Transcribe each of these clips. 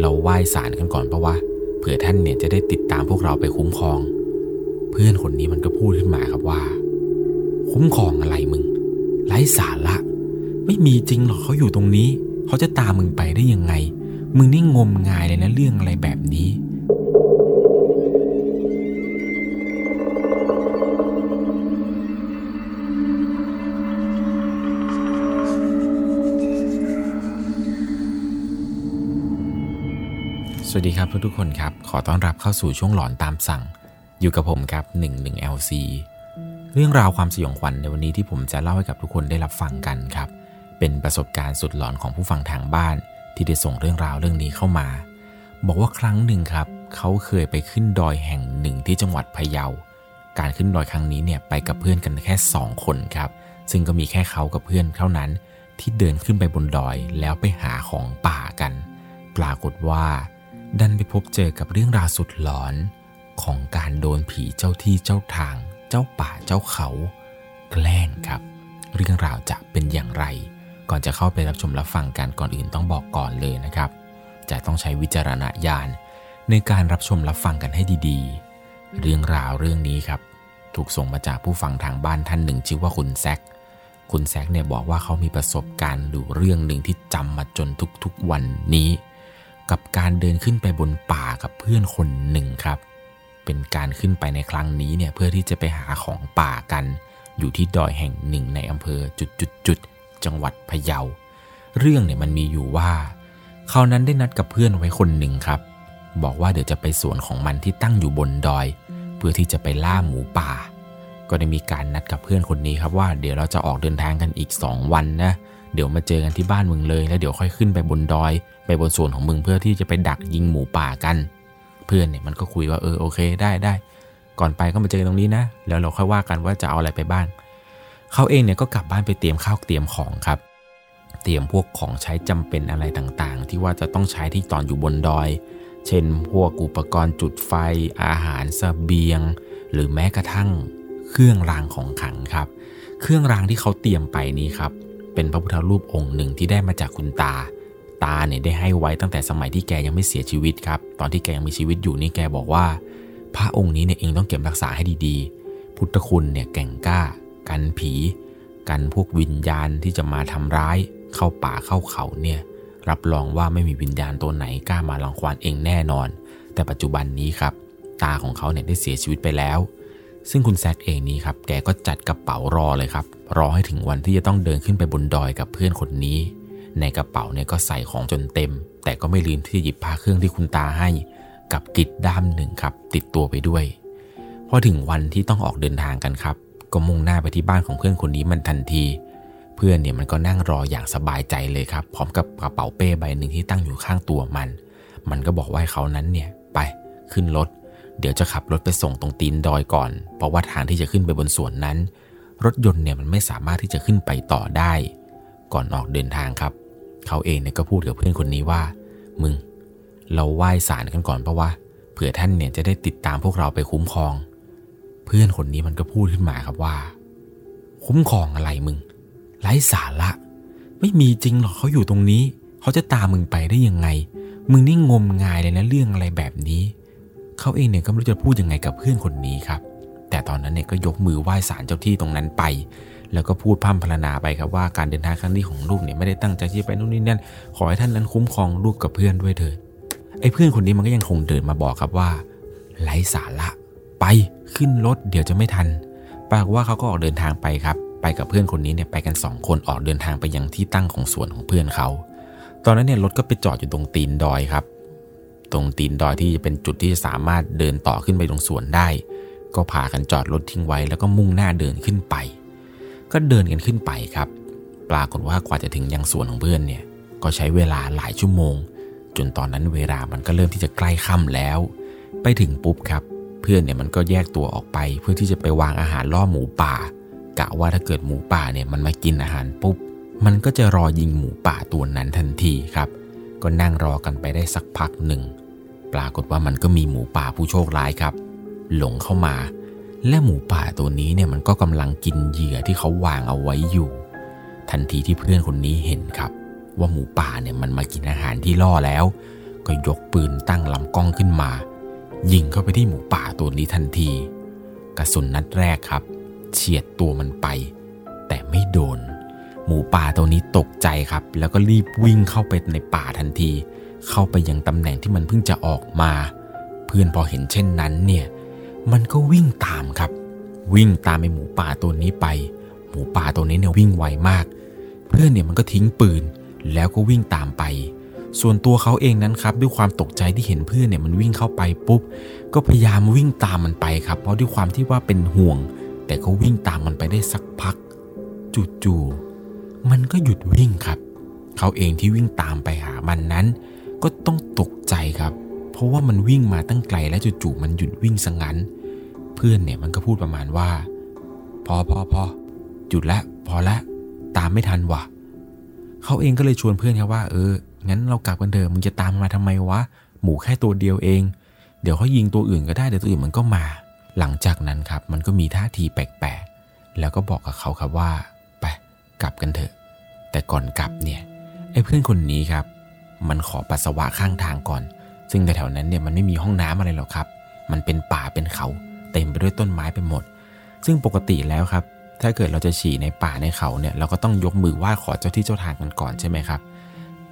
เราไหว้ศาลกันก่อนเพราะว่าเผื่อท่านเนี่ยจะได้ติดตามพวกเราไปคุ้มครอง เพื่อนคนนี้มันก็พูดขึ้นมาครับว่า คุ้มครองอะไรมึงไร้สาระไม่มีจริงหรอกเขาอยู่ตรงนี้ เขาจะตามมึงไปได้ยังไง มึงนี่งมงายเลยนะเรื่องอะไรแบบนี้ สวัสดีครับทุกๆคนครับ ขอต้อนรับเข้าสู่ช่วงหลอนตามสั่ง อยู่กับผมครับ 11 LC เรื่องราวความสยองขวัญในวันนี้ที่ผมจะเล่าให้กับทุกคนได้รับฟังกันครับ เป็นประสบการณ์สุดหลอนของผู้ฟังทางบ้าน ที่ได้ส่งเรื่องราวเรื่องนี้เข้ามา บอกว่าครั้งหนึ่งครับ เขาเคยไปขึ้นดอยแห่งหนึ่งที่จังหวัดพะเยา การขึ้นดอยครั้งนี้เนี่ยไปกับเพื่อนกันแค่ 2 คนครับ ซึ่งก็มีแค่เขากับเพื่อนเท่านั้น ที่เดินขึ้นไปบนดอยแล้วไปหาของป่ากัน ปรากฏว่า ดันไปพบเจอกับเรื่องราวสุดหลอนของการโดนผีเจ้าที่เจ้าทาง เจ้าป่าเจ้าเขา แกล้งครับ เรื่องราวจะเป็นอย่างไร ก่อนจะเข้าไปรับชมรับฟังกันก่อนอื่นต้องบอกก่อนเลยนะครับ จะต้องใช้วิจารณญาณในการรับชมรับฟังกันให้ดีๆ เรื่องราวเรื่องนี้ครับ ถูกส่งมาจากผู้ฟังทางบ้านท่านหนึ่ง ชื่อว่าคุณแซคคุณแซคเนี่ยบอกว่าเขามีประสบการณ์อยู่เรื่องหนึ่งที่จำมาจนทุกๆวันนี้ กับการเดินขึ้นไปบนป่ากับเพื่อนคนหนึ่งครับ เป็นการขึ้นไปในครั้งนี้เนี่ยเพื่อที่จะไปหาของป่ากัน อยู่ที่ดอยแห่งหนึ่งในอำเภอจุดๆๆจังหวัดพะเยา เรื่องเนี่ยมันมีอยู่ว่าเขานั้นได้นัดกับเพื่อนไว้คนหนึ่งครับ บอกว่าเดี๋ยวจะไปสวนของมันที่ตั้งอยู่บนดอย เพื่อที่จะไปล่าหมูป่า ก็ได้มีการนัดกับเพื่อนคนนี้ครับว่าเดี๋ยวเราจะออกเดินทางกันอีก 2 วันนะเดี๋ยวมาเจอกันที่บ้านมึงเลย แล้วเดี๋ยวค่อยขึ้นไปบนดอย ไปบนส่วนของมึงเพื่อที่จะไปดักยิงหมูป่ากัน เพื่อนเนี่ยมันก็คุยว่าเออโอเคได้ได้ ก่อนไปก็มาเจอตรงนี้นะ แล้วเราค่อยว่ากันว่าจะเอาอะไรไปบ้างเขาเองเนี่ยก็กลับบ้านไปเตรียมข้าวเตรียมของครับ เตรียมพวกของใช้จำเป็นอะไรต่างๆ ที่ว่าจะต้องใช้ที่ตอนอยู่บนดอย เช่น พวกอุปกรณ์จุดไฟ อาหารสเสบียง หรือแม้กระทั่งเครื่องรางของขังครับ เครื่องรางที่เขาเตรียมไปนี้ครับ เป็นพระพุทธรูปองค์หนึ่งที่ได้มาจากคุณตา ตาเนี่ยได้ให้ไว้ตั้งแต่สมัยที่แกยังไม่เสียชีวิตครับ ตอนที่แกยังมีชีวิตอยู่นี่แกบอกว่า พระองค์นี้เนี่ยเองต้องเก็บรักษาให้ดีๆ พุทธคุณเนี่ยแก่งกล้า กันผี กันพวกวิญญาณที่จะมาทำร้าย เข้าป่าเข้าเขาเนี่ยรับรองว่าไม่มีวิญญาณตัวไหนกล้ามาลังควานเองแน่นอน แต่ปัจจุบันนี้ครับ ตาของเขาเนี่ยได้เสียชีวิตไปแล้ว ซึ่งคุณแซคเองนี้ครับแกก็จัดกระเป๋ารอเลยครับรอให้ถึงวันที่จะต้องเดินขึ้นไปบนดอยกับเพื่อนคนนี้ ในกระเป๋าเนี่ยก็ใส่ของจนเต็ม แต่ก็ไม่ลืมที่จะหยิบผ้าเครื่องที่คุณตาให้ กับกิจด้ามหนึ่งครับ ติดตัวไปด้วยพอถึงวันที่ต้องออกเดินทางกันครับ ก็มุ่งหน้าไปที่บ้านของเพื่อนคนนี้มันทันที เพื่อนเนี่ยมันก็นั่งรออย่างสบายใจเลยครับ พร้อมกับกระเป๋าเป้ใบหนึ่งที่ตั้งอยู่ข้างตัวมัน มันก็บอกว่าให้เขานั้นเนี่ยไปขึ้นรถเดี๋ยวจะขับรถไปส่งตรงตีนดอยก่อน เพราะว่าทางที่จะขึ้นไปบนสวนนั้น รถยนต์เนี่ยมันไม่สามารถที่จะขึ้นไปต่อได้ ก่อนออกเดินทางครับ เขาเองเนี่ยก็พูดกับเพื่อนคนนี้ว่า มึง เราไหว้ศาลกันก่อนเพราะว่าเผื่อท่านเนี่ยจะได้ติดตามพวกเราไปคุ้มครอง เพื่อนคนนี้มันก็พูดขึ้นมาครับว่า คุ้มครองอะไรมึงไร้สาระ ไม่มีจริงหรอกเขาอยู่ตรงนี้ เขาจะตามมึงไปได้ยังไง มึงนี่งมงายเลยนะเรื่องอะไรแบบนี้เขาเองเนี่ยก็ไม่รู้จะพูดยังไงกับเพื่อนคนนี้ครับ แต่ตอนนั้นเนี่ยก็ยกมือไหว้ศาลเจ้าที่ตรงนั้นไป แล้วก็พูดพร่ำพรรณนาไปครับว่าการเดินทางครั้งนี้ของลูกเนี่ยไม่ได้ตั้งใจที่ไปนู่นนี่นั่นขอให้ท่านนั้นคุ้มครองลูกกับเพื่อนด้วยเถิดไอ้เพื่อนคนนี้มันก็ยังคงเดินมาบอกครับว่าไร้สาระไปขึ้นรถเดี๋ยวจะไม่ทันปรากฏว่าเขาก็ออกเดินทางไปครับ ไปกับเพื่อนคนนี้เนี่ยไปกัน 2 คนออกเดินทางไปยังที่ตั้งของสวนของเพื่อนเขา ตอนนั้นเนี่ยรถก็ไปจอดอยู่ตรงตีนดอยครับ ตรงตีนดอยที่จะเป็นจุดที่จะสามารถเดินต่อขึ้นไปตรงสวนได้ ก็พากันจอดรถทิ้งไว้แล้วก็มุ่งหน้าเดินขึ้นไป ก็เดินกันขึ้นไปครับ ปรากฏว่ากว่าจะถึงยังสวนของเพื่อนเนี่ยก็ใช้เวลาหลายชั่วโมง จนตอนนั้นเวลามันก็เริ่มที่จะใกล้ค่ำแล้ว ไปถึงปุ๊บครับ เพื่อนเนี่ยมันก็แยกตัวออกไป เพื่อที่จะไปวางอาหารล่อหมูป่ากะว่าถ้าเกิดหมูป่าเนี่ยมันมากินอาหารปุ๊บ มันก็จะรอยิงหมูป่าตัวนั้นทันทีครับ ก็นั่งรอกันไปได้สักพักหนึ่ง ปรากฏว่ามันก็มีหมูป่าผู้โชคร้ายครับ หลงเข้ามา และหมูป่าตัวนี้เนี่ยมันก็กำลังกินเหยื่อที่เขาวางเอาไว้อยู่ ทันทีที่เพื่อนคนนี้เห็นครับ ว่าหมูป่าเนี่ยมันมากินอาหารที่ล่อแล้ว ก็ยกปืนตั้งลำกล้องขึ้นมา ยิงเข้าไปที่หมูป่าตัวนี้ทันที กระสุนนัดแรกครับ เฉียดตัวมันไป แต่ไม่โดน หมูป่าตัวนี้ตกใจครับ แล้วก็รีบวิ่งเข้าไปในป่าทันที เข้าไปยังตำแหน่งที่มันเพิ่งจะออกมา เพื่อนพอเห็นเช่นนั้นเนี่ย มันก็วิ่งตามครับ วิ่งตามไอหมูป่าตัวนี้ไป หมูป่าตัวนี้เนี่ยวิ่งไวมาก เพื่อนเนี่ยมันก็ทิ้งปืน แล้วก็วิ่งตามไป ส่วนตัวเขาเองนั้นครับ ด้วยความตกใจที่เห็นเพื่อนเนี่ยมันวิ่งเข้าไปปุ๊บ ก็พยายามวิ่งตามมันไปครับ เพราะด้วยความที่ว่าเป็นห่วง แต่ก็วิ่งตามมันไปได้สักพัก จู่ๆมันก็หยุดวิ่งครับ เขาเองที่วิ่งตามไปหามันนั้น ก็ต้องตกใจครับ เพราะว่ามันวิ่งมาตั้งไกลและจู่ๆมันหยุดวิ่งซะงั้น พื่อนเนี่ยมันก็พูดประมาณว่า พอพอพอหยุดละพอละ ตามไม่ทันว่ะเขาเองก็เลยชวนเพื่อนครับว่า เออ งั้นเรากลับกันเถอะมึงจะตามมาทำไมวะ หมูแค่ตัวเดียวเอง เดี๋ยวเขายิงตัวอื่นก็ได้เดี๋ยวตัวอื่นมันก็มา หลังจากนั้นครับ มันก็มีท่าทีแปลกๆแล้วก็บอกกับเขาครับว่า ไปกลับกันเถอะ แต่ก่อนกลับเนี่ยไอ้เพื่อนคนนี้ครับ มันขอปัสสาวะข้างทางก่อน ซึ่งแถวๆนั้นเนี่ยมันไม่มีห้องน้ำอะไรหรอกครับ มันเป็นป่าเป็นเขา เต็มไปด้วยต้นไม้ไปหมด ซึ่งปกติแล้วครับ ถ้าเกิดเราจะฉี่ในป่าในเขาเนี่ยเราก็ต้องยกมือไหว้ขอเจ้าที่เจ้าทางกันก่อนใช่ไหมครับ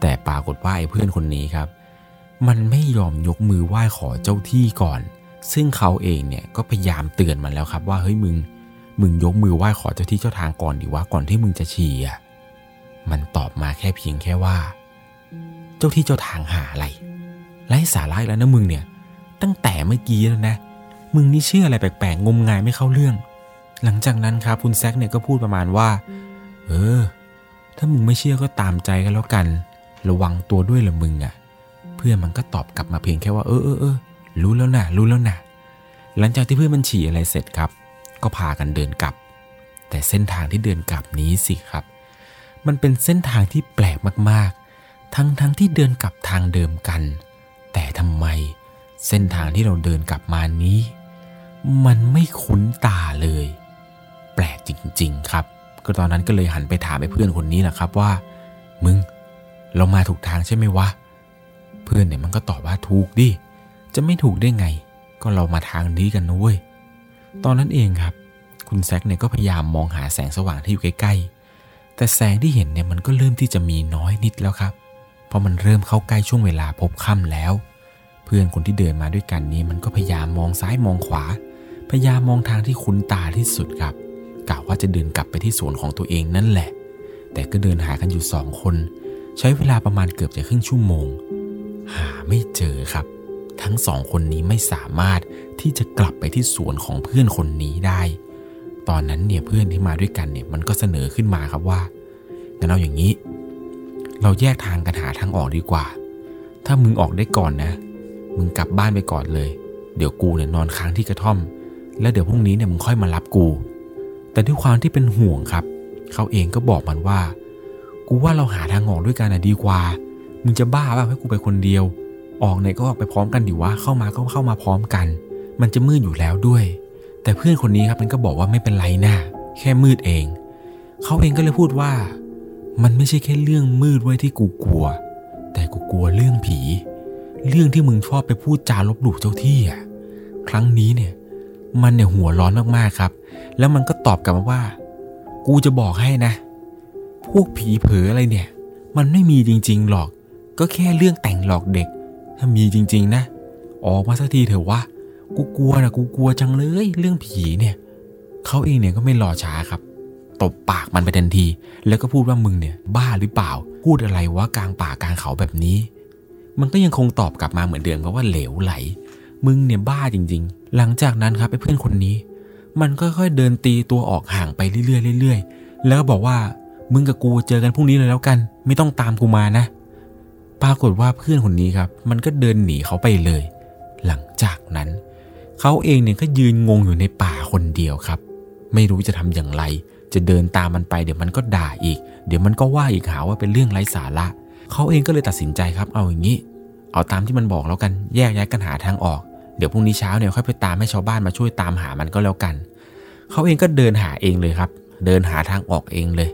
แต่ปรากฏว่าไอ้เพื่อนคนนี้ครับ มันไม่ยอมยกมือไหว้ขอเจ้าที่ก่อน ซึ่งเขาเองเนี่ยก็พยายามเตือนมันแล้วครับว่าเฮ้ยมึง มึงยกมือไหว้ขอเจ้าที่เจ้าทางก่อนดีว่าก่อนที่มึงจะฉี่อะมันตอบมาแค่เพียงแค่ว่า เจ้าที่เจ้าทางหาอะไรไร้สาระอีกแล้วนะมึงเนี่ย ตั้งแต่เมื่อกี้แล้วนะ มึงนี่เชื่ออะไรแปลกๆงมงายไม่เข้าเรื่อง หลังจากนั้นครับคุณแซกเนี่ยก็พูดประมาณว่า เออ ถ้ามึงไม่เชื่อก็ตามใจกันแล้วกัน ระวังตัวด้วยละมึงอะ่ะ เพื่อนมันก็ตอบกลับมาเพียงแค่ว่าเออเออเออรู้แล้วนะรู้แล้วนะหลังจากที่เพื่อนมันฉี่อะไรเสร็จครับ ก็พากันเดินกลับ แต่เส้นทางที่เดินกลับนี้สิครับ มันเป็นเส้นทางที่แปลกมากๆ ทั้งทั้งที่เดินกลับทางเดิมกัน แต่ทำไมเส้นทางที่เราเดินกลับมานี้ มันไม่คุ้นตาเลย แปลกจริง ๆ ครับ ก็ตอนนั้นก็เลยหันไปถามไอ้เพื่อนคนนี้แหละครับว่า มึง เรามาถูกทางใช่ไหมวะ เพื่อนเนี่ยมันก็ตอบว่าถูกดิ จะไม่ถูกได้ไง ก็เรามาทางนี้กันนะเว้ย ตอนนั้นเองครับ คุณแซกเนี่ยก็พยายามมองหาแสงสว่างที่อยู่ใกล้ๆ แต่แสงที่เห็นเนี่ยมันก็เริ่มที่จะมีน้อยนิดแล้วครับ เพราะมันเริ่มเข้าใกล้ช่วงเวลาพบค่ำแล้ว เพื่อนคนที่เดินมาด้วยกันนี้มันก็พยายามมองซ้ายมองขวา พยายามมองทางที่คุ้นตาที่สุดครับกะว่าจะเดินกลับไปที่สวนของตัวเองนั่นแหละ แต่ก็เดินหากันอยู่สองคน ใช้เวลาประมาณเกือบจะครึ่งชั่วโมง หาไม่เจอครับ ทั้งสองคนนี้ไม่สามารถที่จะกลับไปที่สวนของเพื่อนคนนี้ได้ ตอนนั้นเนี่ยเพื่อนที่มาด้วยกันเนี่ยมันก็เสนอขึ้นมาครับว่างั้นเอาอย่างนี้ เราแยกทางกันหาทางออกดีกว่า ถ้ามึงออกได้ก่อนนะ มึงกลับบ้านไปก่อนเลย เดี๋ยวกูเนี่ยนอนค้างที่กระท่อม แล้วเดี๋ยวพรุ่งนี้เนี่ยมึงค่อยมารับกู แต่ด้วยความที่เป็นห่วงครับ เขาเองก็บอกมันว่า กูว่าเราหาทางออกด้วยกันนะดีกว่า มึงจะบ้าป่ะให้กูไปคนเดียว ออกไหนก็ออกไปพร้อมกันดิวะเข้ามาก็เข้ามาพร้อมกัน มันจะมืดอยู่แล้วด้วย แต่เพื่อนคนนี้ครับมันก็บอกว่าไม่เป็นไรนะแค่มืดเอง เขาเองก็เลยพูดว่า มันไม่ใช่แค่เรื่องมืดไว้ที่กูกลัว แต่กูกลัวเรื่องผี เรื่องที่มึงชอบไปพูดจาลบหลู่เจ้าที่อะ ครั้งนี้เนี่ย มันเนี่ยหัวร้อนมากๆครับ แล้วมันก็ตอบกลับมาว่า กูจะบอกให้นะ พวกผีเผออะไรเนี่ย มันไม่มีจริง ๆ หรอก ก็แค่เรื่องแต่งหลอกเด็ก ถ้ามีจริง ๆ นะ ออกมาสักทีเถอะวะ กูกลัวนะกูกลัวจังเลย เรื่องผีเนี่ย เขาเองเนี่ยก็ไม่รอช้าครับ ตบปากมันไปทันที แล้วก็พูดว่ามึงเนี่ย บ้าหรือเปล่า พูดอะไรวะกลางป่ากลางเขาแบบนี้ มันก็ยังคงตอบกลับมาเหมือนเดิมครับว่าเหลวไหล มึงเนี่ยบ้าจริง ๆ หลังจากนั้นครับไอ้เพื่อนคนนี้ มันก็ค่อยๆเดินตีตัวออกห่างไปเรื่อยๆเรื่อยๆ แล้วก็บอกว่ามึงกับกูเจอกันพรุ่งนี้เลยแล้วกัน ไม่ต้องตามกูมานะ ปรากฏว่าเพื่อนคนนี้ครับ มันก็เดินหนีเขาไปเลย หลังจากนั้นเขาเองเนี่ยก็ยืนงงอยู่ในป่าคนเดียวครับ ไม่รู้จะทำอย่างไร จะเดินตามมันไป เดี๋ยวมันก็ด่าอีก เดี๋ยวมันก็ว่าอีกหาว่าเป็นเรื่องไร้สาระเขาเองก็เลยตัดสินใจครับ เอาอย่างนี้ เอาตามที่มันบอกแล้วกันแยกย้ายกันหาทางออก เดี๋ยวพรุ่งนี้เช้าเนี่ยค่อยไปตามให้ชาวบ้านมาช่วยตามหามันก็แล้วกัน เขาเองก็เดินหาเองเลยครับ เดินหาทางออกเองเลย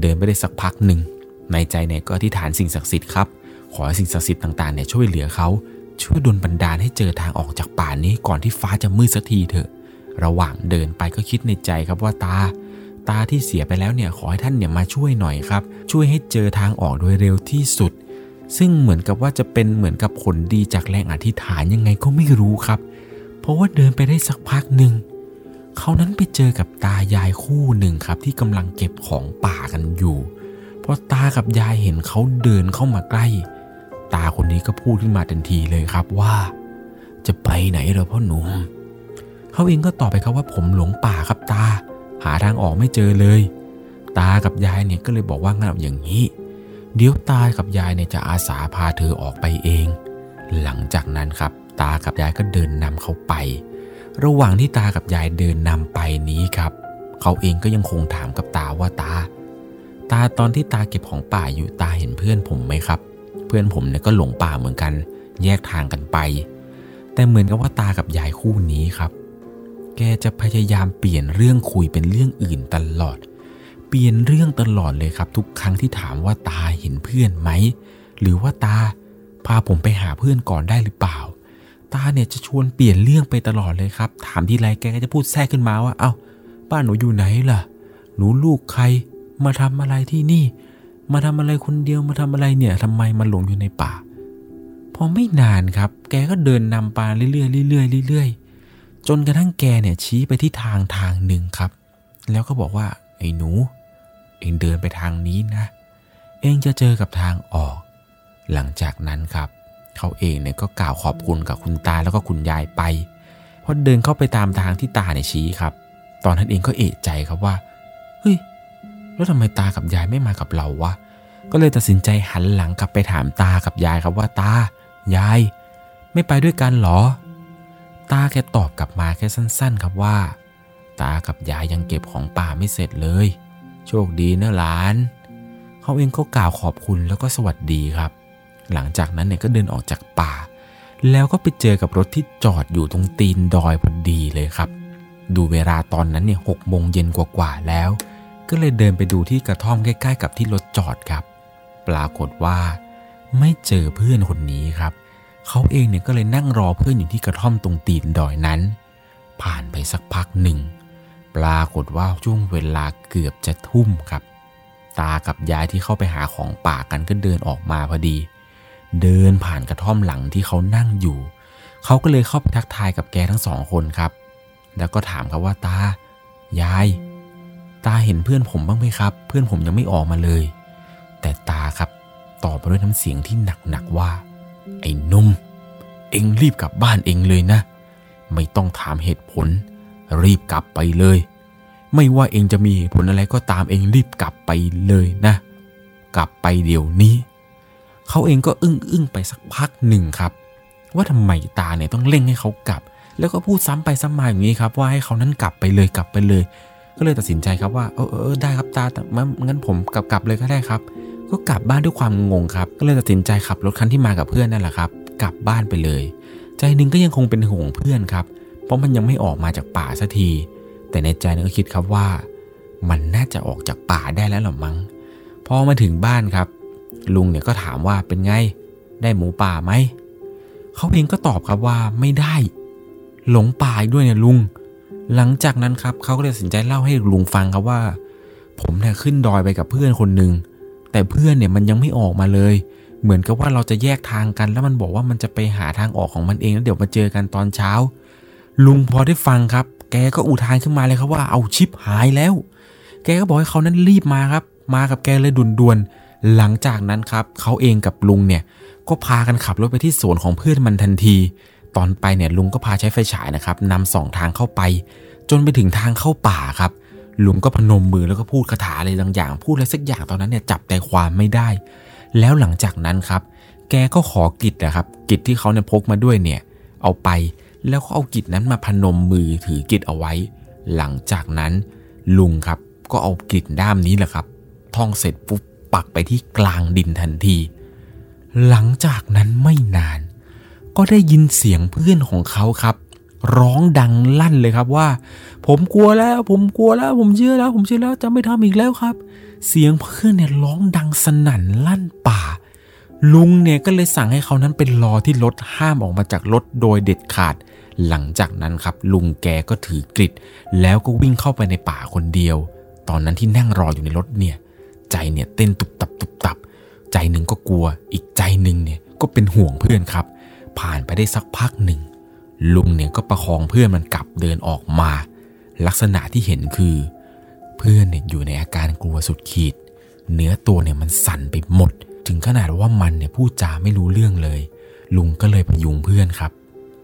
เดินไปได้สักพักหนึ่ง ในใจเนี่ยก็อธิษฐานสิ่งศักดิ์สิทธิ์ครับ ขอให้สิ่งศักดิ์สิทธิ์ต่างๆเนี่ยช่วยเหลือเขาช่วยดลบันดาลให้เจอทางออกจากป่านี้ก่อนที่ฟ้าจะมืดสักทีเถอะ ระหว่างเดินไปก็คิดในใจครับว่าตา ตาที่เสียไปแล้วเนี่ยขอให้ท่านเนี่ยมาช่วยหน่อยครับ ช่วยให้เจอทางออกโดยเร็วที่สุด ซึ่งเหมือนกับว่าจะเป็นเหมือนกับผลดีจากแรงอธิษฐานยังไงก็ไม่รู้ครับ เพราะว่าเดินไปได้สักพักหนึ่งเขานั้นไปเจอกับตายายคู่หนึ่งครับ ที่กำลังเก็บของป่ากันอยู่พอตากับยายเห็นเขาเดินเข้ามาใกล้ ตาคนนี้ก็พูดขึ้นมาทันทีเลยครับว่า จะไปไหนเหรอพ่อหนุ่มเขาเองก็ตอบไปครับว่าผมหลงป่าครับตา หาทางออกไม่เจอเลย ตากับยายเนี่ยก็เลยบอกว่างั้นอย่างนี้ เดี๋ยวตากับยายเนี่ยจะอาสาพาเธอออกไปเอง หลังจากนั้นครับตากับยายก็เดินนำเขาไป ระหว่างที่ตากับยายเดินนำไปนี้ครับ เขาเองก็ยังคงถามกับตาว่าตา ตาตอนที่ตาเก็บของป่าอยู่ตาเห็นเพื่อนผมไหมครับ เพื่อนผมเนี่ยก็หลงป่าเหมือนกัน แยกทางกันไป แต่เหมือนกับว่าตากับยายคู่นี้ครับ แกจะพยายามเปลี่ยนเรื่องคุยเป็นเรื่องอื่นตลอด เปลี่ยนเรื่องตลอดเลยครับ ทุกครั้งที่ถามว่าตาเห็นเพื่อนไหม หรือว่าตาพาผมไปหาเพื่อนก่อนได้หรือเปล่า ตาเนี่ยจะชวนเปลี่ยนเรื่องไปตลอดเลยครับ ถามทีไรแกก็จะพูดแทรกขึ้นมาว่า เอา้า บ้านหนูอยู่ไหนล่ะ หนูลูกใคร มาทำอะไรที่นี่ มาทำอะไรคนเดียวมาทำอะไรเนี่ยทำไมมาหลงอยู่ในป่า พอไม่นานครับ แกก็เดินนำปาเรื่อยๆเรื่อยๆเรื่อยๆจนกระทั่งแกเนี่ยชี้ไปที่ทางทางหนึ่งครับ แล้วก็บอกว่าไอ้หนู เองเดินไปทางนี้นะ เองจะเจอกับทางออก หลังจากนั้นครับ เขาเองเนี่ยก็กล่าวขอบคุณกับคุณตาแล้วก็คุณยายไปพอเดินเข้าไปตามทางที่ตาเนี่ยชี้ครับ ตอนนั้นเองก็เอะใจครับว่า เฮ้ย แล้วทำไมตากับยายไม่มากับเราวะ ก็เลยตัดสินใจหันหลังกลับไปถามตากับยายครับว่าตา ยาย ไม่ไปด้วยกันหรอ ตาแกตอบกลับมาแค่สั้น ๆ ครับว่า ตากับยายยังเก็บของป่าไม่เสร็จเลย ชคดีนะหลาน เขาเองก็กล่าวขอบคุณแล้วก็สวัสดีครับ หลังจากนั้นเนี่ยก็เดินออกจากป่า แล้วก็ไปเจอกับรถที่จอดอยู่ตรงตีนดอยพอดีเลยครับ ดูเวลาตอนนั้นเนี่ยหกโมงเย็นกว่าๆแล้ว ก็เลยเดินไปดูที่กระท่อมใกล้ ๆ กับที่รถจอดครับ ปรากฏว่า ไม่เจอเพื่อนคนนี้ครับ เขาเองเนี่ยก็เลยนั่งรอเพื่อนอยู่ที่กระท่อมตรงตีนดอยนั้น ผ่านไปสักพักหนึ่ง ปรากฏว่าช่วงเวลาเกือบจะทุ่มครับ ตากับยายที่เข้าไปหาของป่ากันก็เดินออกมาพอดี เดินผ่านกระท่อมหลังที่เขานั่งอยู่ เขาก็เลยเข้าไปทักทายกับแกทั้งสองคนครับ แล้วก็ถามครับว่าตา ยาย ตาเห็นเพื่อนผมบ้างไหมครับ เพื่อนผมยังไม่ออกมาเลย แต่ตาครับตอบมาด้วยน้ำเสียงที่หนักๆว่า ไอ้นุ่ม เอ็งรีบกลับบ้านเองเลยนะ ไม่ต้องถามเหตุผล รีบกลับไปเลย ไม่ว่าเองจะมีผลอะไรก็ตามเองรีบกลับไปเลยนะ กลับไปเดี๋ยวนี้ เขาเองก็อึ้งอึ้งไปสักพักหนึ่งครับ ว่าทำไมตาเนี่ยต้องเร่งให้เขากลับ แล้วก็พูดซ้ำไปซ้ำมาอย่างนี้ครับ ว่าให้เขานั้นกลับไปเลยกลับไปเลย ก็เลยตัดสินใจครับว่าเออเออได้ครับตาแต่งั้นผมกลับกลับเลยก็ได้ครับ ก็กลับบ้านด้วยความงงครับ ก็เลยตัดสินใจขับรถคันที่มากับเพื่อนนั่นแหละครับ กลับบ้านไปเลย ใจหนึ่งก็ยังคงเป็นห่วงเพื่อนครับ เพราะมันยังไม่ออกมาจากป่าสักที แต่ในใจนก็คิดครับว่า มันน่าจะออกจากป่าได้แล้วหรอมั้งพอมาถึงบ้านครับ ลุงเนี่ยก็ถามว่าเป็นไง ได้หมูป่าไหมเขาเองก็ตอบครับว่าไม่ได้ หลงป่าอีกด้วยเนี่ยลุง หลังจากนั้นครับเขาก็เลยตัดสินใจเล่าให้ลุงฟังครับว่า ผมเนี่ยขึ้นดอยไปกับเพื่อนคนหนึ่งแต่เพื่อนเนี่ยมันยังไม่ออกมาเลย เหมือนกับว่าเราจะแยกทางกัน แล้วมันบอกว่ามันจะไปหาทางออกของมันเองแล้วเดี๋ยวมาเจอกันตอนเช้า ลุงพอได้ฟังครับ แกก็อุทานขึ้นมาเลยครับว่าเอาชิปหายแล้ว แกก็บอกให้เขานั้นรีบมาครับ มากับแกเลยด่วนๆ หลังจากนั้นครับเขาเองกับลุงเนี่ยก็พากันขับรถไปที่สวนของเพื่อนมันทันที ตอนไปเนี่ยลุงก็พาใช้ไฟฉายนะครับนำสองทางเข้าไป จนไปถึงทางเข้าป่าครับลุงก็พนมมือแล้วก็พูดคาถาอะไรบางอย่าง พูดอะไรสักอย่างตอนนั้นเนี่ยจับใจความไม่ได้ แล้วหลังจากนั้นครับ แกก็ขอกิจนะครับ กิจที่เขาเนี่ยพกมาด้วยเนี่ย เอาไป แล้วก็เอากิจนั้นมาพนมมือถือกิจเอาไว้ หลังจากนั้นลุงครับก็เอากิจด้ามนี้แหละครับ ท่องเสร็จปุ๊บปักไปที่กลางดินทันที หลังจากนั้นไม่นาน ก็ได้ยินเสียงเพื่อนของเขาครับ ร้องดังลั่นเลยครับว่า ผมกลัวแล้ว ผมกลัวแล้ว ผมเชื่อแล้ว ผมเชื่อแล้วจะไม่ทำอีกแล้วครับ เสียงเพื่อนเนี่ยร้องดังสนั่นลั่นป่าลุงเนี่ยก็เลยสั่งให้เขานั้นเป็นรอที่รถห้ามออกมาจากรถโดยเด็ดขาด หลังจากนั้นครับลุงแกก็ถือกริดแล้วก็วิ่งเข้าไปในป่าคนเดียว ตอนนั้นที่นั่งรออยู่ในรถเนี่ย ใจเนี่ยเต้นตุบตับตุบตับ ใจหนึ่งก็กลัว อีกใจหนึ่งเนี่ยก็เป็นห่วงเพื่อนครับ ผ่านไปได้สักพักหนึ่ง ลุงเนี่ยก็ประคองเพื่อนมันกลับเดินออกมา ลักษณะที่เห็นคือ เพื่อนเนี่ยอยู่ในอาการกลัวสุดขีด เนื้อตัวเนี่ยมันสั่นไปหมด ถึงขนาดว่ามันเนี่ยพูดจาไม่รู้เรื่องเลย ลุงก็เลยพยุงเพื่อนครับ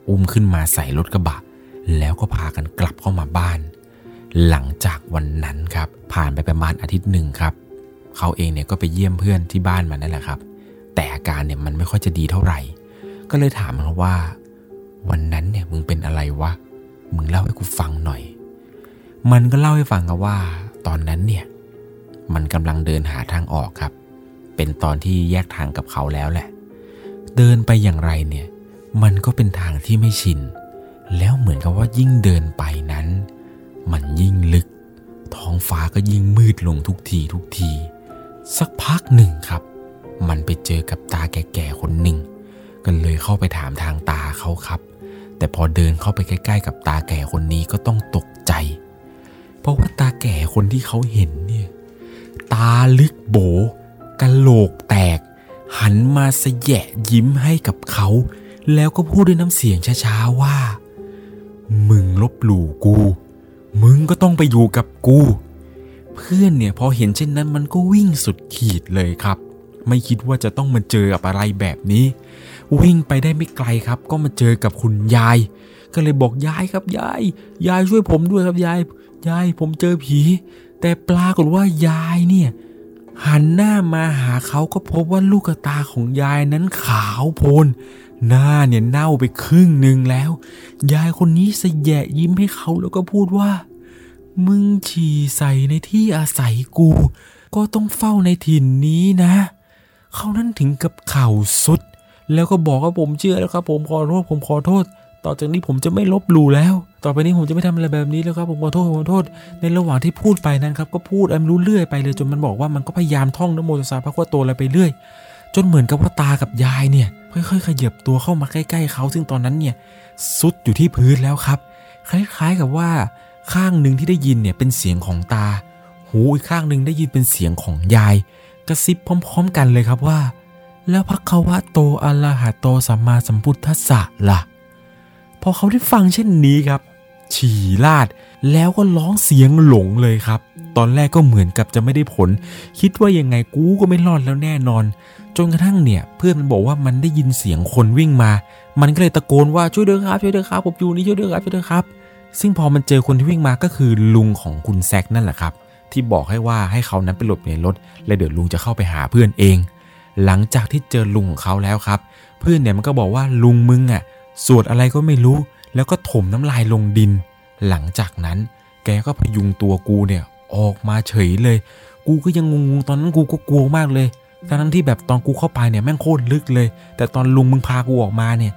อุ้มขึ้นมาใส่รถกระบะ แล้วก็พากันกลับเข้ามาบ้าน หลังจากวันนั้นครับผ่านไปประมาณอาทิตย์หนึ่งครับ เขาเองเนี่ยก็ไปเยี่ยมเพื่อนที่บ้านมันนั่นแหละครับ แต่อาการเนี่ยมันไม่ค่อยจะดีเท่าไหร่ ก็เลยถามมันว่า วันนั้นเนี่ยมึงเป็นอะไรวะมึงเล่าให้กูฟังหน่อย มันก็เล่าให้ฟังครับว่า ตอนนั้นเนี่ยมันกำลังเดินหาทางออกครับ เป็นตอนที่แยกทางกับเขาแล้วแหละ เดินไปอย่างไรเนี่ย มันก็เป็นทางที่ไม่ชิน แล้วเหมือนกับว่ายิ่งเดินไปนั้น มันยิ่งลึก ท้องฟ้าก็ยิ่งมืดลงทุกทีทุกที สักพักหนึ่งครับ มันไปเจอกับตาแก่ๆคนหนึ่งก็เลยเข้าไปถามทางตาเขาครับ แต่พอเดินเข้าไปใกล้ ๆ กับตาแก่คนนี้ก็ต้องตกใจ เพราะว่าตาแก่คนที่เขาเห็นเนี่ยตาลึกโบกะโหลกแตก หันมาสแยะยิ้มให้กับเขา แล้วก็พูดด้วยน้ำเสียงช้าๆว่า มึงลบหลู่กู มึงก็ต้องไปอยู่กับกู เพื่อนเนี่ยพอเห็นเช่นนั้นมันก็วิ่งสุดขีดเลยครับ ไม่คิดว่าจะต้องมาเจอกับอะไรแบบนี้ วิ่งไปได้ไม่ไกลครับ ก็มาเจอกับคุณยาย ก็เลยบอกยายครับยาย ยายช่วยผมด้วยครับยาย ยายผมเจอผี แต่ปรากฏว่ายายเนี่ยหันหน้ามาหาเขาก็พบว่าลูกตาของยายนั้นขาวโพลน หน้าเนี่ยเน่าไปครึ่งหนึ่งแล้ว ยายคนนี้สแยะยิ้มให้เขาแล้วก็พูดว่า มึงฉี่ใส่ในที่อาศัยกู ก็ต้องเฝ้าในถิ่นนี้นะ เขานั้นถึงกับเข่าสุด แล้วก็บอกว่าผมเชื่อแล้วครับ ผมขอโทษผมขอโทษ ต่อจากนี้ผมจะไม่ลบหลู่แล้ว ต่อไปนี้ผมจะไม่ทำอะไรแบบนี้แล้วครับ ผมขอโทษผมขอโทษ ในระหว่างที่พูดไปนั้นครับ ก็พูดอ้ไม่รู้เรื่อยไปเลยจนมันบอกว่ามันก็พยายามท่องนโมตัสสะพระพุทธโตอะไรไปเรื่อย จนเหมือนกับว่าตากับยายเนี่ยค่อยๆขยับตัวเข้ามาใกล้ๆเขาซึ่งตอนนั้นเนี่ยซุดอยู่ที่พื้นแล้วครับ คล้ายๆกับว่าข้างหนึ่งที่ได้ยินเนี่ยเป็นเสียงของตา หูอีกข้างหนึ่งได้ยินเป็นเสียงของยาย กระซิบพร้อม ๆ กันเลยครับว่า แล้วพักควะโตอะระหะโตสัมมาสัมพุทธัสสะล่ะ พอเขาได้ฟังเช่นนี้ครับ ฉี่ลาดแล้วก็ร้องเสียงหลงเลยครับ ตอนแรกก็เหมือนกับจะไม่ได้ผล คิดว่ายังไงกูก็ไม่รอดแล้วแน่นอน จนกระทั่งเนี่ย เพื่อนมันบอกว่ามันได้ยินเสียงคนวิ่งมา มันก็เลยตะโกนว่าช่วยด้วยครับช่วยด้วยครับผมอยู่นี่ช่วยด้วยครับช่วยด้วยครับ ซึ่งพอมันเจอคนที่วิ่งมาก็คือลุงของคุณแซกนั่นแหละครับ ที่บอกให้ว่าให้เขานั้นไปหลบในรถ และเดี๋ยวลุงจะเข้าไปหาเพื่อนเอง หลังจากที่เจอลุงของเขาแล้วครับ เพื่อนเนี่ยมันก็บอกว่าลุงมึงอะสวดอะไรก็ไม่รู้ แล้วก็ถมน้ำลายลงดิน หลังจากนั้นแกก็พยุงตัวกูเนี่ย ออกมาเฉยเลย กูก็ยังงงๆตอนนั้นกูก็กลัวมากเลยทั้งที่แบบตอนกูเข้าไปเนี่ยแม่งโคตรลึกเลย แต่ตอนลุงมึงพากูออกมาเนี่ย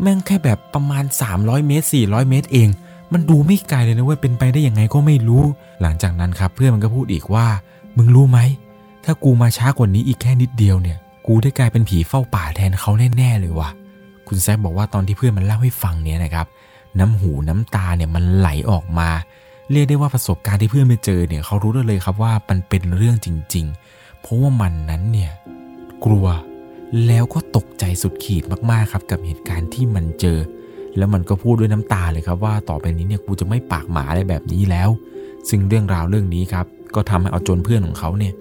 แม่งแค่แบบประมาณ 300 เมตร 400 เมตรเอง มันดูไม่ไกลเลยนะเว้ยเป็นไปได้ยังไงก็ไม่รู้ หลังจากนั้นครับเพื่อนมันก็พูดอีกว่า มึงรู้ไหม ถ้ากูมาช้ากว่านี้อีกแค่นิดเดียวเนี่ย กูได้กลายเป็นผีเฝ้าป่าแทนเขาแน่ๆเลยว่ะ คุณแซคบอกว่าตอนที่เพื่อนมันเล่าให้ฟังเนี่ยนะครับ น้ำหูน้ำตาเนี่ยมันไหลออกมา เรียกได้ว่าประสบการณ์ที่เพื่อนไปเจอเนี่ยเขารู้ได้เลยครับว่ามันเป็นเรื่องจริง ๆ เพราะว่ามันนั้นเนี่ยกลัวแล้วก็ตกใจสุดขีดมากๆครับกับเหตุการณ์ที่มันเจอ แล้วมันก็พูดด้วยน้ำตาเลยครับว่าต่อไปนี้เนี่ยกูจะไม่ปากหมาอะไรแบบนี้แล้ว ซึ่งเรื่องราวเรื่องนี้ครับก็ทำให้เอาจนเพื่อนของเขาเนี่ย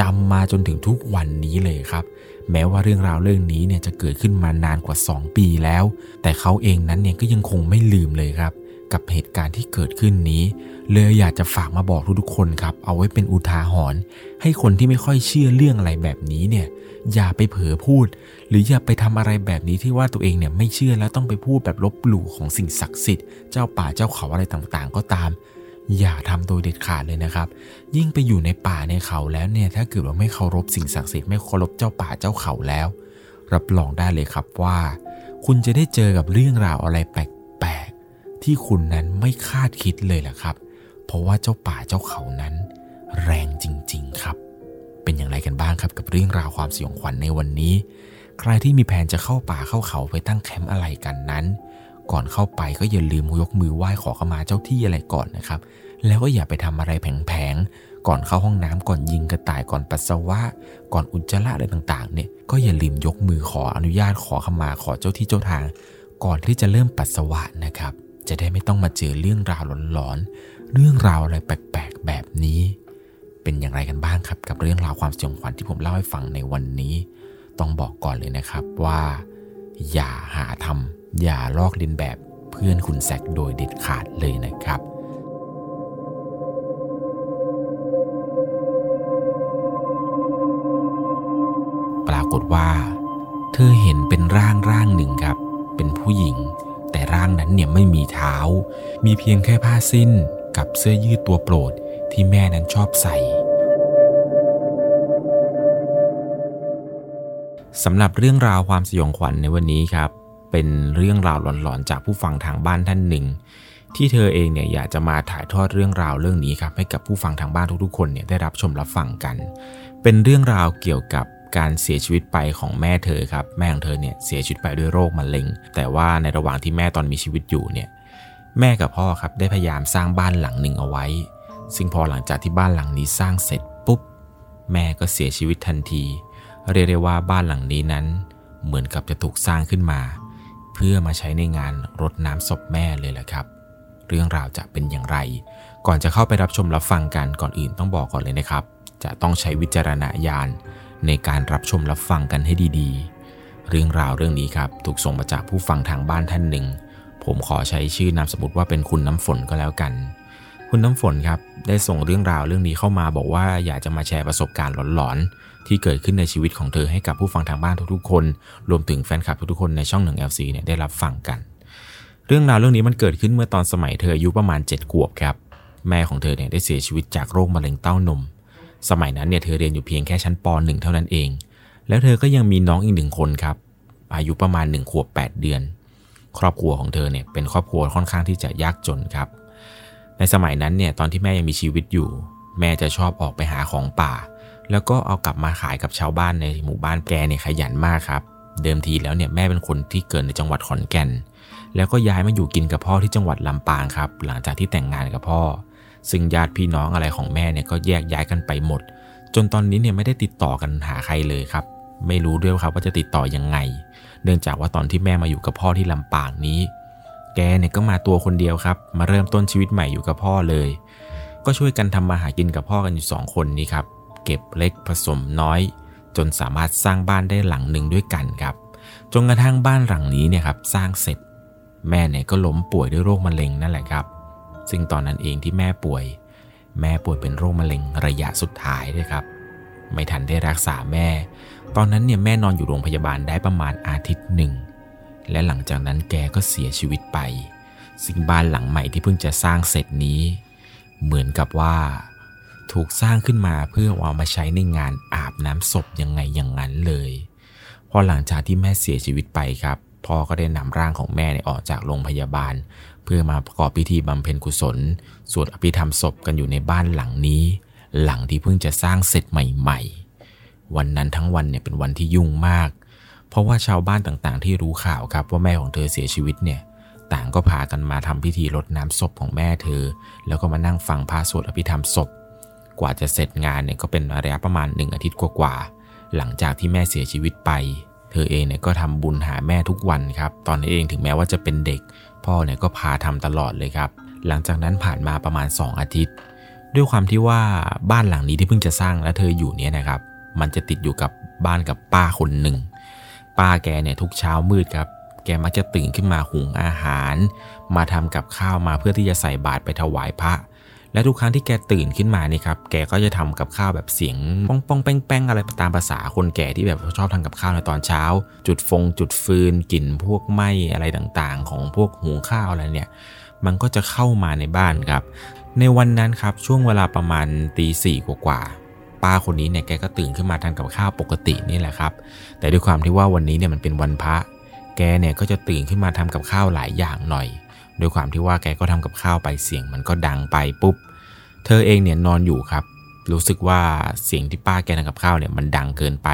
จำมาจนถึงทุกวันนี้เลยครับ แม้ว่าเรื่องราวเรื่องนี้เนี่ยจะเกิดขึ้นมานานกว่า 2 ปีแล้ว แต่เขาเองนั้นเนี่ยก็ยังคงไม่ลืมเลยครับ กับเหตุการณ์ที่เกิดขึ้นนี้ เลยอยากจะฝากมาบอกทุกๆคนครับ เอาไว้เป็นอุทาหรณ์ให้คนที่ไม่ค่อยเชื่อเรื่องอะไรแบบนี้เนี่ย อย่าไปเผลอพูด หรืออย่าไปทำอะไรแบบนี้ที่ว่าตัวเองเนี่ยไม่เชื่อแล้วต้องไปพูดแบบลบหลู่ของสิ่งศักดิ์สิทธิ์เจ้าป่าเจ้าเขาอะไรต่างๆ ก็ตามอย่าทำโดยเด็ดขาดเลยนะครับ ยิ่งไปอยู่ในป่าในเขาแล้วเนี่ย ถ้าเกิดว่าไม่เคารพสิ่งศักดิ์สิทธิ์ไม่เคารพเจ้าป่าเจ้าเขาแล้ว รับรองได้เลยครับว่า คุณจะได้เจอกับเรื่องราวอะไรแปลก ที่คุณนั้นไม่คาดคิดเลยแหละครับ เพราะว่าเจ้าป่าเจ้าเขานั้น แรงจริง ๆ ครับ เป็นอย่างไรกันบ้างครับกับเรื่องราวความสยองขวัญในวันนี้ ใครที่มีแผนจะเข้าป่าเข้าเขาไปตั้งแคมป์อะไรกันนั้น ก่อนเข้าไปก็อย่าลืมยกมือไหว้ขอขมาเจ้าที่อะไรก่อนนะครับ แล้วก็อย่าไปทำอะไรแผงๆก่อนเข้าห้องน้ำก่อนยิงกระต่ายก่อนปัสสาวะ ก่อนอุจจาระอะไรต่างๆ เนี่ยก็อย่าลืมยกมือขออนุญาตขอขมาขอเจ้าที่เจ้าทาง ก่อนที่จะเริ่มปัสสาวะนะครับ จะได้ไม่ต้องมาเจอเรื่องราวหลอนๆ เรื่องราวอะไรแปลกๆ แบบนี้ เป็นอย่างไรกันบ้างครับ กับเรื่องราวความสยองขวัญที่ผมเล่าให้ฟังในวันนี้ ต้องบอกก่อนเลยนะครับว่า อย่าหาทำอย่าลอกเลียนแบบเพื่อนคุณแซกโดยเด็ดขาดเลยนะครับปรากฏว่า เธอเห็นเป็นร่างร่างหนึ่งครับ เป็นผู้หญิง แต่ร่างนั้นเนี่ยไม่มีเท้า มีเพียงแค่ผ้าสิ้นกับเสื้อยืดตัวโปรดที่แม่นั้นชอบใส่ สำหรับเรื่องราวความสยองขวัญในวันนี้ครับ เป็นเรื่องราวหลอนๆจากผู้ฟังทางบ้านท่านหนึ่ง ที่เธอเองเนี่ยอยากจะมาถ่ายทอดเรื่องราวเรื่องนี้ครับให้กับผู้ฟังทางบ้านทุกๆคนเนี่ยได้รับชมรับฟังกัน เป็นเรื่องราวเกี่ยวกับ การเสียชีวิตไปของแม่เธอครับ แม่ของเธอเนี่ยเสียชีวิตไปด้วยโรคมะเร็ง แต่ว่าในระหว่างที่แม่ตอนมีชีวิตอยู่เนี่ยแม่กับพ่อครับได้พยายามสร้างบ้านหลังหนึ่งเอาไว้ ซึ่งพอหลังจากที่บ้านหลังนี้สร้างเสร็จปุ๊บ แม่ก็เสียชีวิตทันที เรียกได้ว่าบ้านหลังนี้นั้น เหมือนกับจะถูกสร้างขึ้นมา เพื่อมาใช้ในงานรดน้ำศพแม่เลยแหละครับ เรื่องราวจะเป็นอย่างไร ก่อนจะเข้าไปรับชมรับฟังกันก่อนอื่นต้องบอกก่อนเลยนะครับ จะต้องใช้วิจารณญาณ ในการรับชมรับฟังกันให้ดีๆ เรื่องราวเรื่องนี้ครับถูกส่งมาจากผู้ฟังทางบ้านท่านหนึ่ง ผมขอใช้ชื่อนามสมมติว่าเป็นคุณน้ำฝนก็แล้วกัน คุณน้ำฝนครับได้ส่งเรื่องราวเรื่องนี้เข้ามาบอกว่าอยากจะมาแชร์ประสบการณ์หลอนๆ ที่เกิดขึ้นในชีวิตของเธอให้กับผู้ฟังทางบ้านทุกๆคน รวมถึงแฟนคลับทุกๆคนในช่องหนึ่ง LC เนี่ยได้รับฟังกัน เรื่องราวเรื่องนี้มันเกิดขึ้นเมื่อตอนสมัยเธออายุประมาณ7ขวบครับแม่ของเธอเนี่ยได้เสียชีวิตจากโรคมะเร็งเต้านม สมัยนั้นเนี่ยเธอเรียนอยู่เพียงแค่ชั้นป .1 เท่านั้นเอง แล้วเธอก็ยังมีน้องอีกหนึ่งคนครับ อายุประมาณ1ขวบ8 เดือน ครอบครัวของเธอเนี่ยเป็นครอบครัวค่อนข้างที่จะยากจนครับ ในสมัยนั้นเนี่ยตอนที่แม่ยังมีชีวิตอยู่ แม่จะชอบออกไปหาของป่า แล้วก็เอากลับมาขายกับชาวบ้านในหมู่บ้านแกเนี่ยขยันมากครับ เดิมทีแล้วเนี่ยแม่เป็นคนที่เกิดในจังหวัดขอนแก่น แล้วก็ย้ายมาอยู่กินกับพ่อที่จังหวัดลำปางครับ หลังจากที่แต่งงานกับพ่อ ซึ่งญาติพี่น้องอะไรของแม่เนี่ยก็แยกย้ายกันไปหมด จนตอนนี้เนี่ยไม่ได้ติดต่อกันหาใครเลยครับ ไม่รู้ด้วยครับว่าจะติดต่อยังไง เนื่องจากว่าตอนที่แม่มาอยู่กับพ่อที่ลำปางนี้ แกเนี่ยก็มาตัวคนเดียวครับ มาเริ่มต้นชีวิตใหม่อยู่กับพ่อเลย ก็ช่วยกันทำมาหากินกับพ่อกันอยู่สองคนนี้ครับ เก็บเล็กผสมน้อย จนสามารถสร้างบ้านได้หลังหนึ่งด้วยกันครับ จนกระทั่งบ้านหลังนี้เนี่ยครับสร้างเสร็จ แม่เนี่ยก็ล้มป่วยด้วยโรคมะเร็งนั่นแหละครับ ซึ่งตอนนั้นเองที่แม่ป่วย แม่ป่วยเป็นโรคมะเร็งระยะสุดท้ายด้วยครับ ไม่ทันได้รักษาแม่ ตอนนั้นเนี่ยแม่นอนอยู่โรงพยาบาลได้ประมาณอาทิตย์หนึ่ง และหลังจากนั้นแกก็เสียชีวิตไป ซึ่งบ้านหลังใหม่ที่เพิ่งจะสร้างเสร็จนี้ เหมือนกับว่า ถูกสร้างขึ้นมาเพื่อเอามาใช้ในงานอาบน้ำศพยังไงอย่างนั้นเลยพอหลังจากที่แม่เสียชีวิตไปครับพ่อก็ได้นำร่างของแม่ออกจากโรงพยาบาล พื่อมาประกอบพิธีบำเพ็ญกุศล สวดอภิธรรมศพกันอยู่ในบ้านหลังนี้ หลังที่เพิ่งจะสร้างเสร็จใหม่ ๆ วันนั้นทั้งวันเนี่ยเป็นวันที่ยุ่งมาก เพราะว่าชาวบ้านต่างๆ ที่รู้ข่าวครับว่าแม่ของเธอเสียชีวิตเนี่ยต่างก็พากันมาทำพิธีรดน้ำศพของแม่เธอ แล้วก็มานั่งฟังพระสวดอภิธรรมศพ กว่าจะเสร็จงานเนี่ยก็เป็นระยะประมาณหนึ่งอาทิตย์กว่าๆหลังจากที่แม่เสียชีวิตไป เธอเองเนี่ยก็ทำบุญหาแม่ทุกวันครับ ตอนนี้เองถึงแม้ว่าจะเป็นเด็ก พ่อเนี่ยก็พาทำตลอดเลยครับ หลังจากนั้นผ่านมาประมาณ 2 อาทิตย์ ด้วยความที่ว่าบ้านหลังนี้ที่เพิ่งจะสร้างและเธออยู่เนี่ยนะครับ มันจะติดอยู่กับบ้านกับป้าคนหนึ่ง ป้าแกเนี่ยทุกเช้ามืดครับ แกมักจะตื่นขึ้นมาหุงอาหาร มาทำกับข้าวมาเพื่อที่จะใส่บาตรไปถวายพระ และทุกครั้งที่แกตื่นขึ้นมานี่ครับ แกก็จะทำกับข้าวแบบเสียงป้องป้องแป้งแป้งอะไรตามภาษาคนแก่ที่แบบชอบทำกับข้าวในตอนเช้า จุดฟง จุดฟืนกลิ่นพวกไหม้อะไรต่างๆ ของพวกหุงข้าวอะไรเนี่ย มันก็จะเข้ามาในบ้านครับ ในวันนั้นครับช่วงเวลาประมาณตีสี่กว่าป้าคนนี้เนี่ยแกก็ตื่นขึ้นมาทำกับข้าวปกตินี่แหละครับ แต่ด้วยความที่ว่าวันนี้เนี่ยมันเป็นวันพระ แกเนี่ยก็จะตื่นขึ้นมาทำกับข้าวหลายอย่างหน่อย ด้วยความที่ว่าแกก็ทำกับข้าวไปเสียงมันก็ดังไปปุ๊บ เธอเองเนี่ยนอนอยู่ครับ รู้สึกว่าเสียงที่ป้าแกทำกับข้าวเนี่ยมันดังเกินไป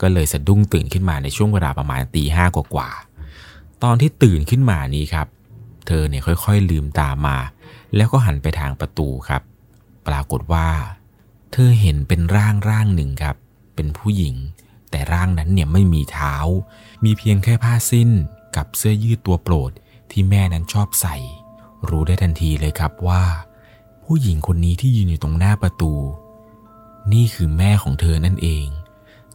ก็เลยสะดุ้งตื่นขึ้นมาในช่วงเวลาประมาณตีห้ากว่าๆตอนที่ตื่นขึ้นมานี้ครับ เธอเนี่ยค่อยๆลืมตามา แล้วก็หันไปทางประตูครับ ปรากฏว่า เธอเห็นเป็นร่างร่างหนึ่งครับ เป็นผู้หญิง แต่ร่างนั้นเนี่ยไม่มีเท้า มีเพียงแค่ผ้าสิ้นกับเสื้อยืดตัวโปรด ที่แม่นั้นชอบใส่ รู้ได้ทันทีเลยครับว่า ผู้หญิงคนนี้ที่ยืนอยู่ตรงหน้าประตู นี่คือแม่ของเธอนั่นเอง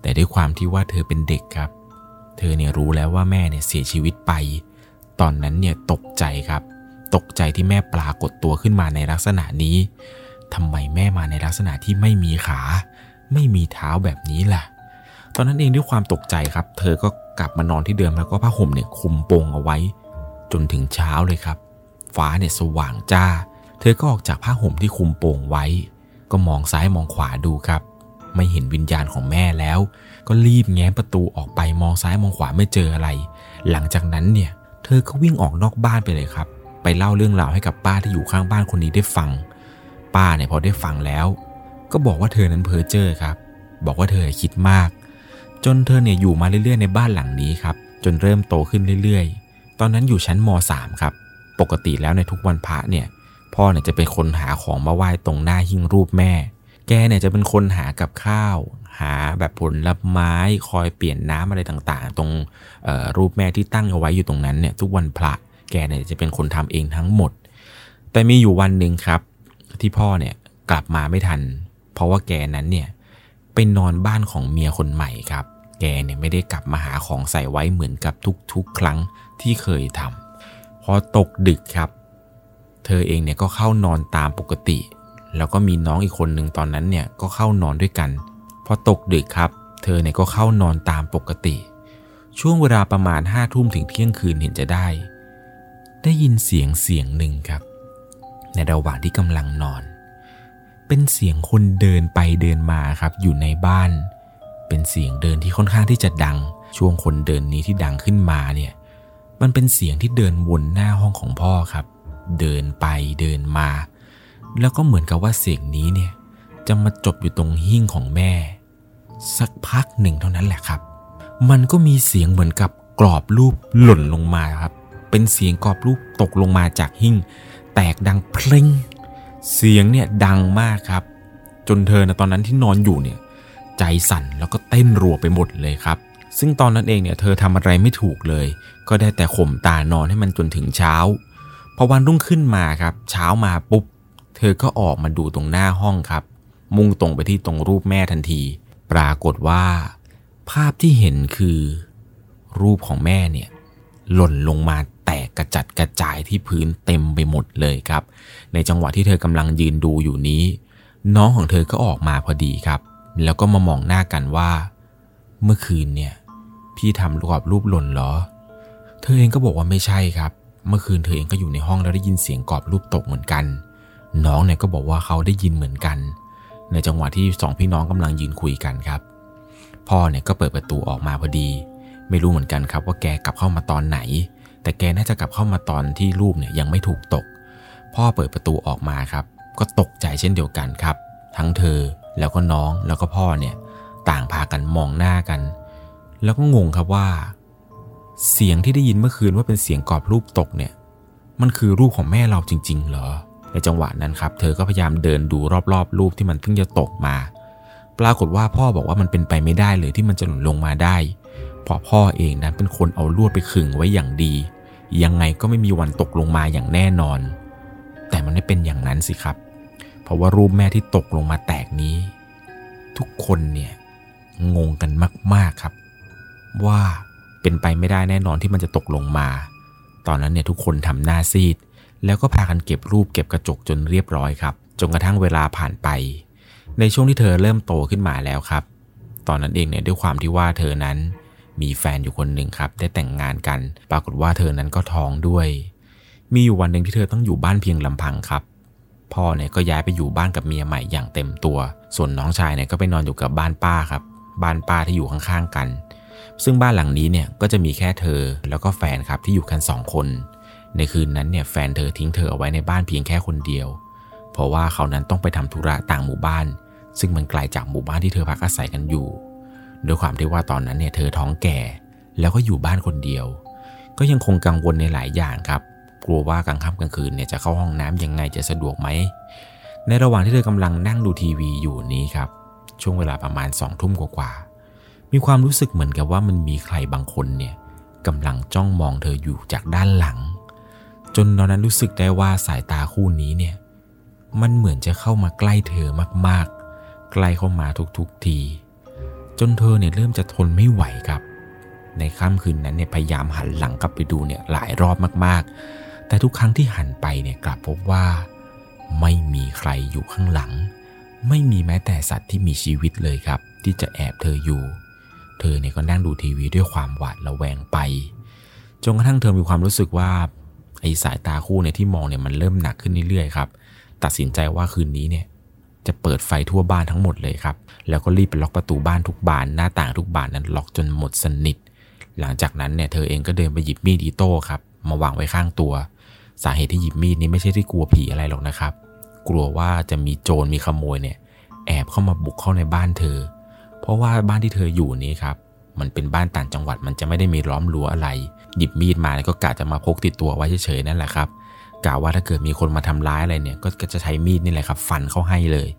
แต่ด้วยความที่ว่าเธอเป็นเด็กครับ เธอเนี่ยรู้แล้วว่าแม่เนี่ยเสียชีวิตไป ตอนนั้นเนี่ยตกใจครับ ตกใจที่แม่ปรากฏตัวขึ้นมาในลักษณะนี้ทำไมแม่มาในลักษณะที่ไม่มีขา ไม่มีเท้าแบบนี้ล่ะ ตอนนั้นเองด้วยความตกใจครับ เธอก็กลับมานอนที่เดิมแล้วก็ผ้าห่มเนี่ยคลุมโปงเอาไว้ จนถึงเช้าเลยครับ ฟ้าเนี่ยสว่างจ้า เธอก็ออกจากผ้าห่มที่คุมโป่งไว้ ก็มองซ้ายมองขวาดูครับ ไม่เห็นวิญญาณของแม่แล้ว ก็รีบแง้มประตูออกไปมองซ้ายมองขวาไม่เจออะไร หลังจากนั้นเนี่ย เธอก็วิ่งออกนอกบ้านไปเลยครับ ไปเล่าเรื่องราวให้กับป้าที่อยู่ข้างบ้านคนนี้ได้ฟัง ป้าเนี่ยพอได้ฟังแล้ว ก็บอกว่าเธอนั้นเพ้อเจ้อครับ บอกว่าเธอคิดมาก จนเธอเนี่ยอยู่มาเรื่อยๆในบ้านหลังนี้ครับ จนเริ่มโตขึ้นเรื่อยๆ ตอนนั้นอยู่ชั้นม .3 ครับ ปกติแล้วในทุกวันพระเนี่ย พ่อเนี่ยจะเป็นคนหาของมาไหว้ตรงหน้าหิ้งรูปแม่ แกเนี่ยจะเป็นคนหากับข้าว หาแบบผลไม้คอยเปลี่ยนน้ำอะไรต่างๆ ตรงรูปแม่ที่ตั้งเอาไว้อยู่ตรงนั้นเนี่ยทุกวันพระ แกเนี่ยจะเป็นคนทำเองทั้งหมด แต่มีอยู่วันหนึ่งครับ ที่พ่อเนี่ยกลับมาไม่ทัน เพราะว่าแกนั้นเนี่ยไปนอนบ้านของเมียคนใหม่ครับ แกเนี่ยไม่ได้กลับมาหาของใส่ไว้เหมือนกับทุกๆ ครั้ง ที่เคยทำพอตกดึกครับ เธอเองเนี่ยก็เข้านอนตามปกติ แล้วก็มีน้องอีกคนหนึ่งตอนนั้นเนี่ยก็เข้านอนด้วยกัน พอตกดึกครับ เธอเนี่ยก็เข้านอนตามปกติ ช่วงเวลาประมาณห้าทุ่มถึงเที่ยงคืนเห็นจะได้ ได้ยินเสียงเสียงหนึ่งครับ ในระหว่างที่กำลังนอน เป็นเสียงคนเดินไปเดินมาครับอยู่ในบ้าน เป็นเสียงเดินที่ค่อนข้างที่จะดังช่วงคนเดินนี้ที่ดังขึ้นมาเนี่ย มันเป็นเสียงที่เดินวนหน้าห้องของพ่อครับ เดินไปเดินมา แล้วก็เหมือนกับว่าเสียงนี้เนี่ยจะมาจบอยู่ตรงหิ้งของแม่ สักพักหนึ่งเท่านั้นแหละครับ มันก็มีเสียงเหมือนกับกรอบรูปหล่นลงมาครับ เป็นเสียงกรอบรูปตกลงมาจากหิ้งแตกดังเพลงเสียงเนี่ยดังมากครับ จนเธอนะตอนนั้นที่นอนอยู่เนี่ย ใจสั่นแล้วก็เต้นรัวไปหมดเลยครับ ซึ่งตอนนั้นเองเนี่ยเธอทำอะไรไม่ถูกเลย ก็ได้แต่ข่มตานอนให้มันจนถึงเช้า พอวันรุ่งขึ้นมาครับ เช้ามาปุ๊บ เธอก็ออกมาดูตรงหน้าห้องครับ มุ่งตรงไปที่ตรงรูปแม่ทันที ปรากฏว่า ภาพที่เห็นคือ รูปของแม่เนี่ยหล่นลงมาแตกกระจัดกระจายที่พื้นเต็มไปหมดเลยครับ ในจังหวะที่เธอกำลังยืนดูอยู่นี้ น้องของเธอก็ออกมาพอดีครับ แล้วก็มามองหน้ากันว่า เมื่อคืนเนี่ย พี่ทำกรอบรูปหล่นเหรอ เธอเองก็บอกว่าไม่ใช่ครับ เมื่อคืนเธอเองก็อยู่ในห้องแล้วได้ยินเสียงกรอบรูปตกเหมือนกัน น้องเนี่ยก็บอกว่าเขาได้ยินเหมือนกัน ในจังหวะที่สองพี่น้องกำลังยืนคุยกันครับ พ่อเนี่ยก็เปิดประตูออกมาพอดี ไม่รู้เหมือนกันครับว่าแกกลับเข้ามาตอนไหน แต่แกน่าจะกลับเข้ามาตอนที่รูปเนี่ยยังไม่ถูกตก พ่อเปิดประตูออกมาครับ ก็ตกใจเช่นเดียวกันครับ ทั้งเธอแล้วก็น้องแล้วก็พ่อเนี่ยต่างพากันมองหน้ากัน แล้วก็งงครับว่า เสียงที่ได้ยินเมื่อคืนว่าเป็นเสียงกรอบรูปตกเนี่ย มันคือรูปของแม่เราจริง ๆ เหรอ ในจังหวะนั้นครับ เธอก็พยายามเดินดูรอบๆ รูปที่มันเพิ่งจะตกมา ปรากฏว่าพ่อบอกว่ามันเป็นไปไม่ได้เลยที่มันจะหล่นลงมาได้ เพราะพ่อเองนั้นเป็นคนเอาลวดไปขึงไว้อย่างดี ยังไงก็ไม่มีวันตกลงมาอย่างแน่นอน แต่มันไม่เป็นอย่างนั้นสิครับ เพราะว่ารูปแม่ที่ตกลงมาแตกนี้ ทุกคนเนี่ยงงกันมาก ๆครับ ว่าเป็นไปไม่ได้แน่นอนที่มันจะตกลงมา ตอนนั้นเนี่ยทุกคนทำหน้าซีด แล้วก็พากันเก็บรูปเก็บกระจกจนเรียบร้อยครับ จนกระทั่งเวลาผ่านไป ในช่วงที่เธอเริ่มโตขึ้นมาแล้วครับ ตอนนั้นเองเนี่ยด้วยความที่ว่าเธอนั้นมีแฟนอยู่คนหนึ่งครับ ได้แต่งงานกัน ปรากฏว่าเธอนั้นก็ท้องด้วย มีอยู่วันหนึ่งที่เธอต้องอยู่บ้านเพียงลำพังครับ พ่อเนี่ยก็ย้ายไปอยู่บ้านกับเมียใหม่อย่างเต็มตัว ส่วนน้องชายเนี่ยก็ไปนอนอยู่กับบ้านป้าครับ บ้านป้าที่อยู่ข้างๆกัน ซึ่งบ้านหลังนี้เนี่ยก็จะมีแค่เธอแล้วก็แฟนครับที่อยู่กันสองคน ในคืนนั้นเนี่ยแฟนเธอทิ้งเธอเอาไว้ในบ้านเพียงแค่คนเดียว เพราะว่าเขานั้นต้องไปทำธุระต่างหมู่บ้าน ซึ่งมันไกลจากหมู่บ้านที่เธอพักอาศัยกันอยู่ด้วยความที่ว่าตอนนั้นเนี่ยเธอท้องแก่ แล้วก็อยู่บ้านคนเดียว ก็ยังคงกังวลในหลายอย่างครับกลัวว่ากลางค่ำกลางคืนเนี่ยจะเข้าห้องน้ำยังไงจะสะดวกไหมในระหว่างที่เธอกำลังนั่งดูทีวีอยู่นี้ครับช่วงเวลาประมาณสองทุ่มกว่าๆ มีความรู้สึกเหมือนกับว่ามันมีใครบางคนเนี่ยกำลังจ้องมองเธออยู่จากด้านหลัง จนตอนนั้นรู้สึกได้ว่าสายตาคู่นี้เนี่ย มันเหมือนจะเข้ามาใกล้เธอมากๆ ใกล้เข้ามาทุกๆที จนเธอเนี่ยเริ่มจะทนไม่ไหวครับ ในค่ำคืนนั้นเนี่ยพยายามหันหลังกลับไปดูเนี่ยหลายรอบมากๆ แต่ทุกครั้งที่หันไปเนี่ยกลับพบว่า ไม่มีใครอยู่ข้างหลัง ไม่มีแม้แต่สัตว์ที่มีชีวิตเลยครับ ที่จะแอบเธออยู่ เธอเนี่ยก็นั่งดูทีวีด้วยความหวาดระแวงไป จนกระทั่งเธอมีความรู้สึกว่าไอ้สายตาคู่เนี่ยที่มองเนี่ยมันเริ่มหนักขึ้นเรื่อยๆครับ ตัดสินใจว่าคืนนี้เนี่ยจะเปิดไฟทั่วบ้านทั้งหมดเลยครับ แล้วก็รีบไปล็อกประตูบ้านทุกบานหน้าต่างทุกบานนั้นล็อกจนหมดสนิท หลังจากนั้นเนี่ยเธอเองก็เดินไปหยิบมีดอีโต้ครับมาวางไว้ข้างตัว สาเหตุที่หยิบมีดนี้ไม่ใช่ที่กลัวผีอะไรหรอกนะครับ กลัวว่าจะมีโจรมีขโมยเนี่ยแอบเข้ามาบุกเข้าในบ้านเธอ เพราะว่าบ้านที่เธออยู่นี้ครับ มันเป็นบ้านต่างจังหวัดมันจะไม่ได้มีล้อมรั้วอะไร หยิบมีดมาแล้วก็กะจะมาพกติดตัวไว้เฉยๆนั่นแหละครับกล่าว่าถ้าเกิดมีคนมาทำร้ายอะไรเนี่ย ก็จะใช้มีดนี่แหละครับ ฟันเข้าให้เลย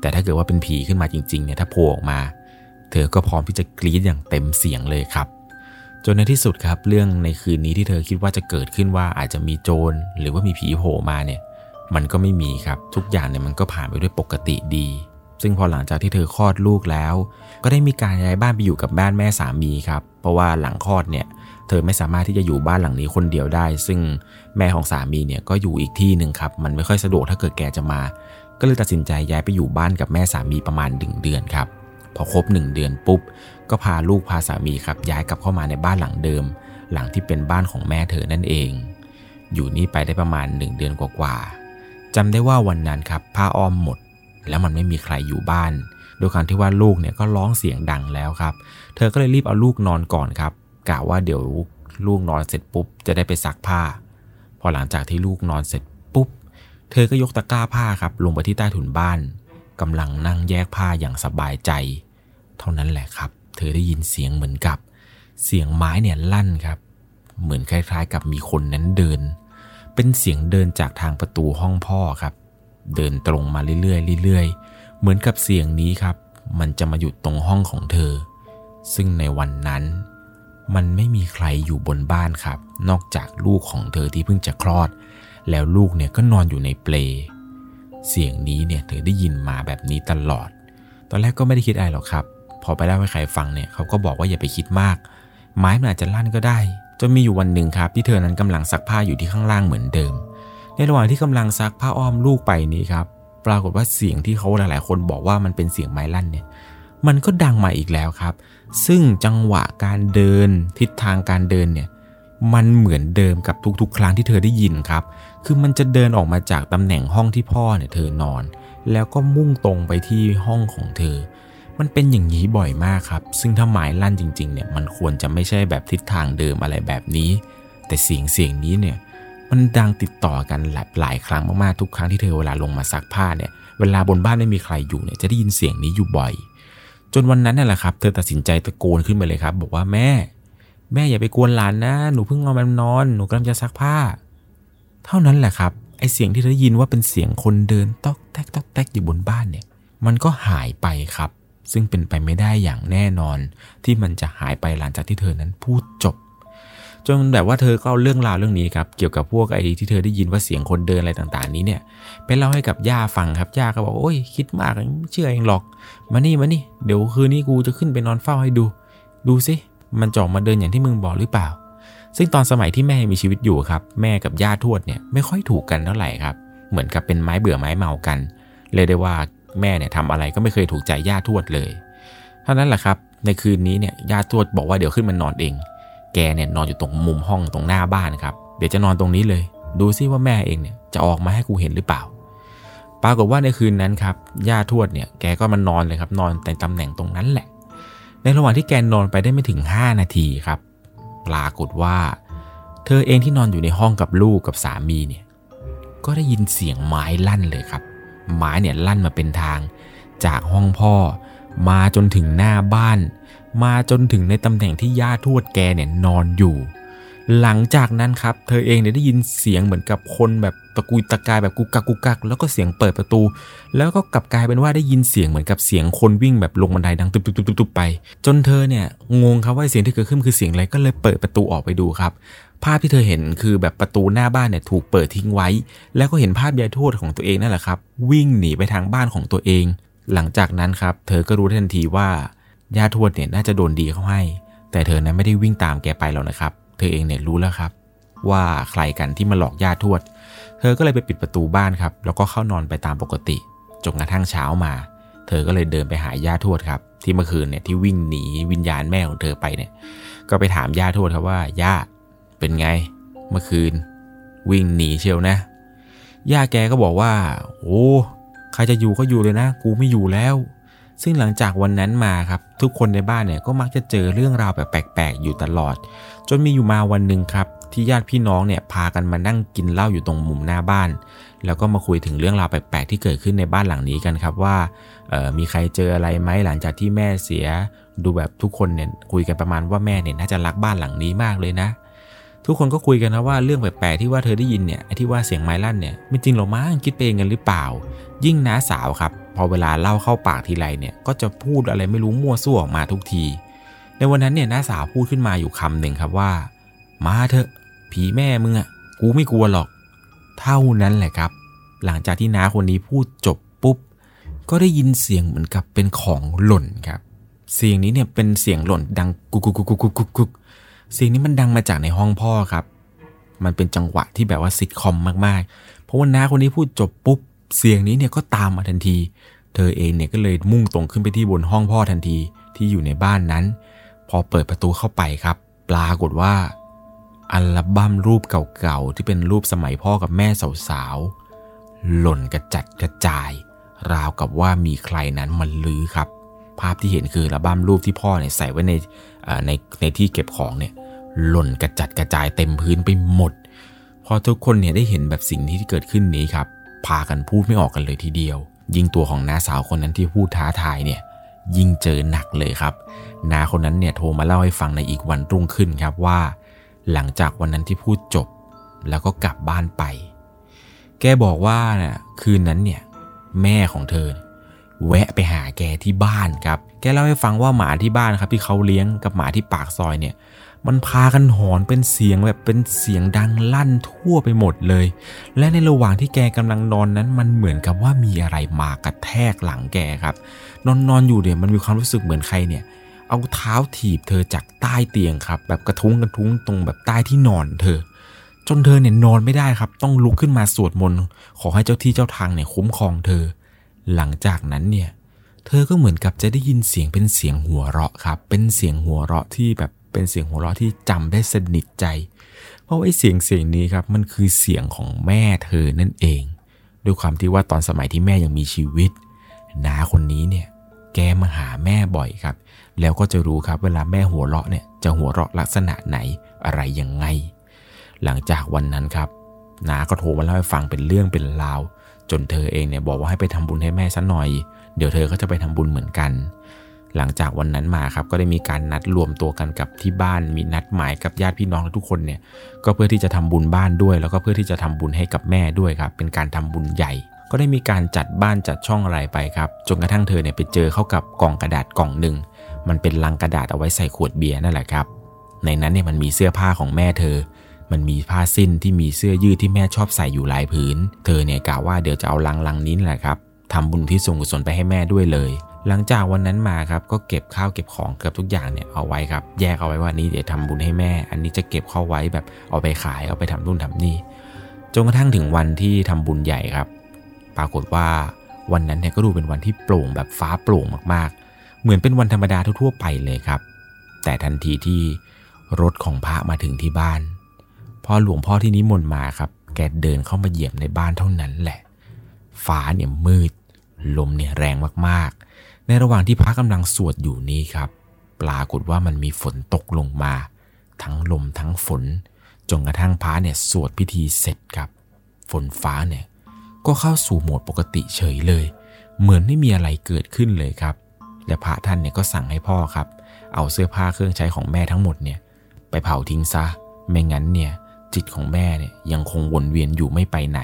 แต่ถ้าเกิดว่าเป็นผีขึ้นมาจริงๆเนี่ยถ้าโผล่ออกมา เธอก็พร้อมที่จะกรีดอย่างเต็มเสียงเลยครับจนในที่สุดครับเรื่องในคืนนี้ที่เธอคิดว่าจะเกิดขึ้นว่าอาจจะมีโจรหรือว่ามีผีโผล่มาเนี่ย มันก็ไม่มีครับทุกอย่างเนี่ยมันก็ผ่านไปด้วยปกติดี ซึ่งพอหลังจากที่เธอคลอดลูกแล้ว ก็ได้มีการย้ายบ้านไปอยู่กับบ้านแม่สามีครับ เพราะว่าหลังคลอดเนี่ย เธอไม่สามารถที่จะอยู่บ้านหลังนี้คนเดียวได้ ซึ่งแม่ของสามีเนี่ยก็อยู่อีกที่หนึ่งครับ มันไม่ค่อยสะดวกถ้าเกิดแกจะมา ก็เลยตัดสินใจย้ายไปอยู่บ้านกับแม่สามีประมาณหนึ่งเดือนครับ พอครบหนึ่งเดือนปุ๊บ ก็พาลูกพาสามีครับย้ายกลับเข้ามาในบ้านหลังเดิม หลังที่เป็นบ้านของแม่เธอนั่นเอง อยู่นี่ไปได้ประมาณหนึ่งเดือนกว่าๆจำได้ว่าวันนั้นครับผ้าอ้อมหมด แล้วมันไม่มีใครอยู่บ้านโดยการที่ว่าลูกเนี่ยก็ร้องเสียงดังแล้วครับ เธอก็เลยรีบเอาลูกนอนก่อนครับกะว่าเดี๋ยวลูกนอนเสร็จปุ๊บจะได้ไปซักผ้า พอหลังจากที่ลูกนอนเสร็จปุ๊บ เธอก็ยกตะกร้าผ้าครับลงไปที่ใต้ถุนบ้านกำลังนั่งแยกผ้าอย่างสบายใจ เท่านั้นแหละครับ เธอได้ยินเสียงเหมือนกับ เสียงไม้เนี่ยลั่นครับ เหมือนคล้ายๆ กับมีคนนั้นเดิน เป็นเสียงเดินจากทางประตูห้องพ่อครับ เดินตรงมาเรื่อยๆเรื่อยๆ เหมือนกับเสียงนี้ครับ มันจะมาหยุดตรงห้องของเธอ ซึ่งในวันนั้น มันไม่มีใครอยู่บนบ้านครับ นอกจากลูกของเธอที่เพิ่งจะคลอด แล้วลูกเนี่ยก็นอนอยู่ในเปล เสียงนี้เนี่ยเธอได้ยินมาแบบนี้ตลอด ตอนแรกก็ไม่ได้คิดอะไรหรอกครับ พอไปเล่าให้ใครฟังเนี่ยเขาก็บอกว่าอย่าไปคิดมาก ไม้มันอาจจะลั่นก็ได้จนมีอยู่วันหนึ่งครับที่เธอนั้นกำลังซักผ้าอยู่ที่ข้างล่างเหมือนเดิม ในระหว่างที่กำลังซักผ้าอ้อมลูกไปนี้ครับ ปรากฏว่าเสียงที่เขาหลาย ๆ คนบอกว่ามันเป็นเสียงไม้ลั่นเนี่ย มันก็ดังมาอีกแล้วครับ ซึ่งจังหวะการเดินทิศทางการเดินเนี่ย มันเหมือนเดิมกับทุก ๆ ครั้งที่เธอได้ยินครับ คือมันจะเดินออกมาจากตำแหน่งห้องที่พ่อเนี่ยเธอนอน แล้วก็มุ่งตรงไปที่ห้องของเธอ มันเป็นอย่างนี้บ่อยมากครับ ซึ่งถ้าหมายลั่นจริง ๆ เนี่ย มันควรจะไม่ใช่แบบทิศทางเดิมอะไรแบบนี้ แต่เสียงเสียงนี้เนี่ย มันดังติดต่อกันหลายลายครั้งมากๆทุกครั้งที่เธอเวลาลงมาซักผ้าเนี่ยเวลาบนบ้านไม่มีใครอยู่เนี่ยจะได้ยินเสียงนี้อยู่บ่อย จนวันนั้นนั่นแหละครับ เธอตัดสินใจตะโกนขึ้นไปเลยครับ บอกว่าแม่ แม่อย่าไปกวนหลานนะ หนูเพิ่งนอนมันนอนหนูกำลังจะซักผ้า เท่านั้นแหละครับไอเสียงที่เธอได้ยินว่าเป็นเสียงคนเดินตอกแตกตอกแตกอยู่บนบ้านเนี่ย มันก็หายไปครับ ซึ่งเป็นไปไม่ได้อย่างแน่นอน ที่มันจะหายไปหลังจากที่เธอนั้นพูดจบ จนแบบว่าเธอก็เอาเรื่องราวเรื่องนี้ครับเกี่ยวกับพวกไอ้ที่เธอได้ยินว่าเสียงคนเดินอะไรต่างๆ นี้เนี่ยไปเล่าให้กับย่าฟังครับย่าก็บอกโอ้ยคิดมากเชื่อเองหรอกมานี่มานี่เดี๋ยวคืนนี้กูจะขึ้นไปนอนเฝ้าให้ดู ดูสิมันจอกมาเดินอย่างที่มึงบอกหรือเปล่า ซึ่งตอนสมัยที่แม่มีชีวิตอยู่ครับ แม่กับย่าทวดเนี่ยไม่ค่อยถูกกันเท่าไหร่ครับ เหมือนกับเป็นไม้เบื่อไม้เมากันเลยได้ว่าแม่เนี่ยทำอะไรก็ไม่เคยถูกใจย่าทวดเลยเท่านั้นแหละครับ ในคืนนี้เนี่ยย่าทวดบอกว่าเดี๋ยวขึ้นมานอนเอง แกเนี่ยนอนอยู่ตรงมุมห้องตรงหน้าบ้านครับ เดี๋ยวจะนอนตรงนี้เลย ดูซิว่าแม่เองเนี่ยจะออกมาให้กูเห็นหรือเปล่า ปรากฏว่าในคืนนั้นครับ ย่าทวดเนี่ยแกก็มานอนเลยครับ นอนในตำแหน่งตรงนั้นแหละ ในระหว่างที่แกนอนไปได้ไม่ถึง 5 นาทีครับ ปรากฏว่า เธอเองที่นอนอยู่ในห้องกับลูกกับสามีเนี่ยก็ได้ยินเสียงไม้ลั่นเลยครับ ไม้เนี่ยลั่นมาเป็นทาง จากห้องพ่อมาจนถึงหน้าบ้าน มาจนถึงในตำแหน่งที่ย่าทวดแกเนี่ยนอนอยู่ หลังจากนั้นครับ เธอเองเนี่ยได้ยินเสียงเหมือนกับคนแบบตะกุยตะกายแบบกุกกักกุกกักแล้วก็เสียงเปิดประตู แล้วก็กลับกลายเป็นว่าได้ยินเสียงเหมือนกับเสียงคนวิ่งแบบลงบันไดดังตุบตุบตุบตุบไป จนเธอเนี่ยงงครับว่าเสียงที่เกิดขึ้นคือเสียงอะไรก็เลยเปิดประตูออกไปดูครับภาพที่เธอเห็นคือแบบประตูหน้าบ้านเนี่ยถูกเปิดทิ้งไว้ แล้วก็เห็นภาพยายทวดของตัวเองนั่นแหละครับ วิ่งหนีไปทางบ้านของตัวเอง หลังจากนั้นครับ เธอก็รู้ทันทีว่า ย่าทวดเนี่ยน่าจะโดนดีเขาให้ แต่เธอนั้นไม่ได้วิ่งตามแกไปหรอกนะครับ เธอเองเนี่ยรู้แล้วครับ ว่าใครกันที่มาหลอกย่าทวด เธอก็เลยไปปิดประตูบ้านครับ แล้วก็เข้านอนไปตามปกติจนกระทั่งเช้ามา เธอก็เลยเดินไปหาย่าทวดครับ ที่เมื่อคืนเนี่ยที่วิ่งหนีวิญญาณแม่ของเธอไปเนี่ย ก็ไปถามย่าทวดครับว่าย่าเป็นไงเมื่อคืน วิ่งหนีเชียวนะย่าแกก็บอกว่า โอ้ใครจะอยู่ก็อยู่เลยนะ กูไม่อยู่แล้ว ซึ่งหลังจากวันนั้นมาครับทุกคนในบ้านเนี่ยก็มักจะเจอเรื่องราวแบบแปลกๆอยู่ตลอด จนมีอยู่มาวันหนึ่งครับที่ญาติพี่น้องเนี่ยพากันมานั่งกินเหล้าอยู่ตรงมุมหน้าบ้าน แล้วก็มาคุยถึงเรื่องราวแปลกๆที่เกิดขึ้นในบ้านหลังนี้กันครับว่ามีใครเจออะไรไหมหลังจากที่แม่เสีย ดูแบบทุกคนเนี่ยคุยกันประมาณว่าแม่เนี่ยน่าจะรักบ้านหลังนี้มากเลยนะ ทุกคนก็คุยกันนะว่าเรื่องแปลกๆที่ว่าเธอได้ยินเนี่ยไอ้ที่ว่าเสียงไม้ลั่นเนี่ยไม่จริงหรอมั้งคิดไปเองกันหรือเปล่า ยิ่งน้าสาวครับ พอเวลาเล่าเข้าปากทีไรเนี่ยก็จะพูดอะไรไม่รู้มั่วซั่วออกมาทุกที ในวันนั้นเนี่ยน้าสาวพูดขึ้นมาอยู่คำหนึ่งครับว่า มาเถอะ ผีแม่มึงอะกูไม่กลัวหรอก เท่านั้นแหละครับ หลังจากที่น้าคนนี้พูดจบปุ๊บ ก็ได้ยินเสียงเหมือนกับเป็นของหล่นครับ เสียงนี้เนี่ยเป็นเสียงหล่นดังกุกกุกกุกกุกกุกกุก เสียงนี้มันดังมาจากในห้องพ่อครับ มันเป็นจังหวะที่แบบว่าซิทคอมมากๆ เพราะว่าน้าคนนี้พูดจบปุ๊บ เสียงนี้เนี่ยก็ตามมาทันที เธอเองเนี่ยก็เลยมุ่งตรงขึ้นไปที่บนห้องพ่อทันทีที่อยู่ในบ้านนั้น พอเปิดประตูเข้าไปครับ ปรากฏว่าอัลบั้มรูปเก่าๆที่เป็นรูปสมัยพ่อกับแม่สาวๆหล่นกระจัดกระจาย ราวกับว่ามีใครนั้นมันลื้อครับ ภาพที่เห็นคืออัลบั้มรูปที่พ่อเนี่ยใส่ไว้ในในในที่เก็บของเนี่ย หล่นกระจัดกระจายเต็มพื้นไปหมด พอทุกคนเนี่ยได้เห็นแบบสิ่งที่เกิดขึ้นนี้ครับ พากันพูดไม่ออกกันเลยทีเดียว ยิ่งตัวของน้าสาวคนนั้นที่พูดท้าทายเนี่ยยิ่งเจอหนักเลยครับน้าคนนั้นเนี่ยโทรมาเล่าให้ฟังในอีกวันรุ่งขึ้นครับว่า หลังจากวันนั้นที่พูดจบ แล้วก็กลับบ้านไป แกบอกว่าน่ะคืนนั้นเนี่ยแม่ของเธอ แวะไปหาแกที่บ้านครับ แกเล่าให้ฟังว่าหมาที่บ้านครับที่เขาเลี้ยงกับหมาที่ปากซอยเนี่ย มันพากันหอนเป็นเสียงแบบเป็นเสียงดังลั่นทั่วไปหมดเลย และในระหว่างที่แกกำลังนอนนั้น มันเหมือนกับว่ามีอะไรมากระแทกหลังแกครับ นอนนอนอยู่เนี่ยมันมีความรู้สึกเหมือนใครเนี่ย เอาเท้าถีบเธอจากใต้เตียงครับ แบบกระทุ้งกระทุ้งตรงแบบใต้ที่นอนเธอ จนเธอเนี่ยนอนไม่ได้ครับ ต้องลุกขึ้นมาสวดมนต์ขอให้เจ้าที่เจ้าทางเนี่ยคุ้มครองเธอ หลังจากนั้นเนี่ยเธอก็เหมือนกับจะได้ยินเสียงเป็นเสียงหัวเราะครับ เป็นเสียงหัวเราะที่แบบ เป็นเสียงหัวเราะที่จำได้สนิทใจ เพราะว่าไอ้เสียงเสียงนี้ครับมันคือเสียงของแม่เธอนั่นเอง ด้วยความที่ว่าตอนสมัยที่แม่ยังมีชีวิตน้าคนนี้เนี่ยแกมาหาแม่บ่อยครับ แล้วก็จะรู้ครับเวลาแม่หัวเราะเนี่ยจะหัวเราะลักษณะไหนอะไรยังไง หลังจากวันนั้นครับน้าก็โทรมาเล่าให้ฟังเป็นเรื่องเป็นราว จนเธอเองเนี่ยบอกว่าให้ไปทำบุญให้แม่ซะหน่อย เดี๋ยวเธอก็จะไปทำบุญเหมือนกัน หลังจากวันนั้นมาครับก็ได้มีการนัดรวมตัวกันกับที่บ้าน มีนัดหมายกับญาติพี่น้องทุกคนเนี่ยก็เพื่อที่จะทำบุญบ้านด้วย แล้วก็เพื่อที่จะทำบุญให้กับแม่ด้วยครับ เป็นการทำบุญใหญ่ ก็ได้มีการจัดบ้านจัดช่องอะไรไปครับ จนกระทั่งเธอเนี่ยไปเจอเข้ากับกล่องกระดาษกล่องหนึ่งมันเป็นลังกระดาษเอาไว้ใส่ขวดเบียร์นั่นแหละครับ ในนั้นเนี่ยมันมีเสื้อผ้าของแม่เธอ มันมีผ้าสิ้นที่มีเสื้อยืดที่แม่ชอบใส่อยู่หลายผืน เธอเนี่ยกล่าวว่าเดี๋ยวจะเอาลังลังนี้แหละครับทำบุญที่ส่งกุศลไปให้แม่ด้วยเลย หลังจากวันนั้นมาครับก็เก็บข้าวเก็บของเกือบทุกอย่างเนี่ยเอาไว้ครับ แยกเอาไว้ว่านี้เดี๋ยวทำบุญให้แม่ อันนี้จะเก็บเข้าไว้แบบเอาไปขายเอาไปทำนู่นทำนี่จนกระทั่งถึงวันที่ทำบุญใหญ่ครับ ปรากฏว่าวันนั้นเนี่ยก็ดูเป็นวันที่โปร่งแบบฟ้าโปร่งมากๆ เหมือนเป็นวันธรรมดาทั่วๆไปเลยครับ แต่ทันทีที่รถของพระมาถึงที่บ้านพอหลวงพ่อที่นิมนต์มาครับ แกเดินเข้ามาเหยียบในบ้านเท่านั้นแหละฟ้าเนี่ยมืด ลมเนี่ยแรงมากๆ ในระหว่างที่พระกำลังสวดอยู่นี้ครับ ปรากฏว่ามันมีฝนตกลงมา ทั้งลมทั้งฝนจนกระทั่งพระเนี่ยสวดพิธีเสร็จครับ ฝนฟ้าเนี่ยก็เข้าสู่โหมดปกติเฉยเลย เหมือนไม่มีอะไรเกิดขึ้นเลยครับ และพระท่านเนี่ยก็สั่งให้พ่อครับ เอาเสื้อผ้าเครื่องใช้ของแม่ทั้งหมดเนี่ยไปเผาทิ้งซะ ไม่งั้นเนี่ยจิตของแม่เนี่ยยังคงวนเวียนอยู่ไม่ไปไหน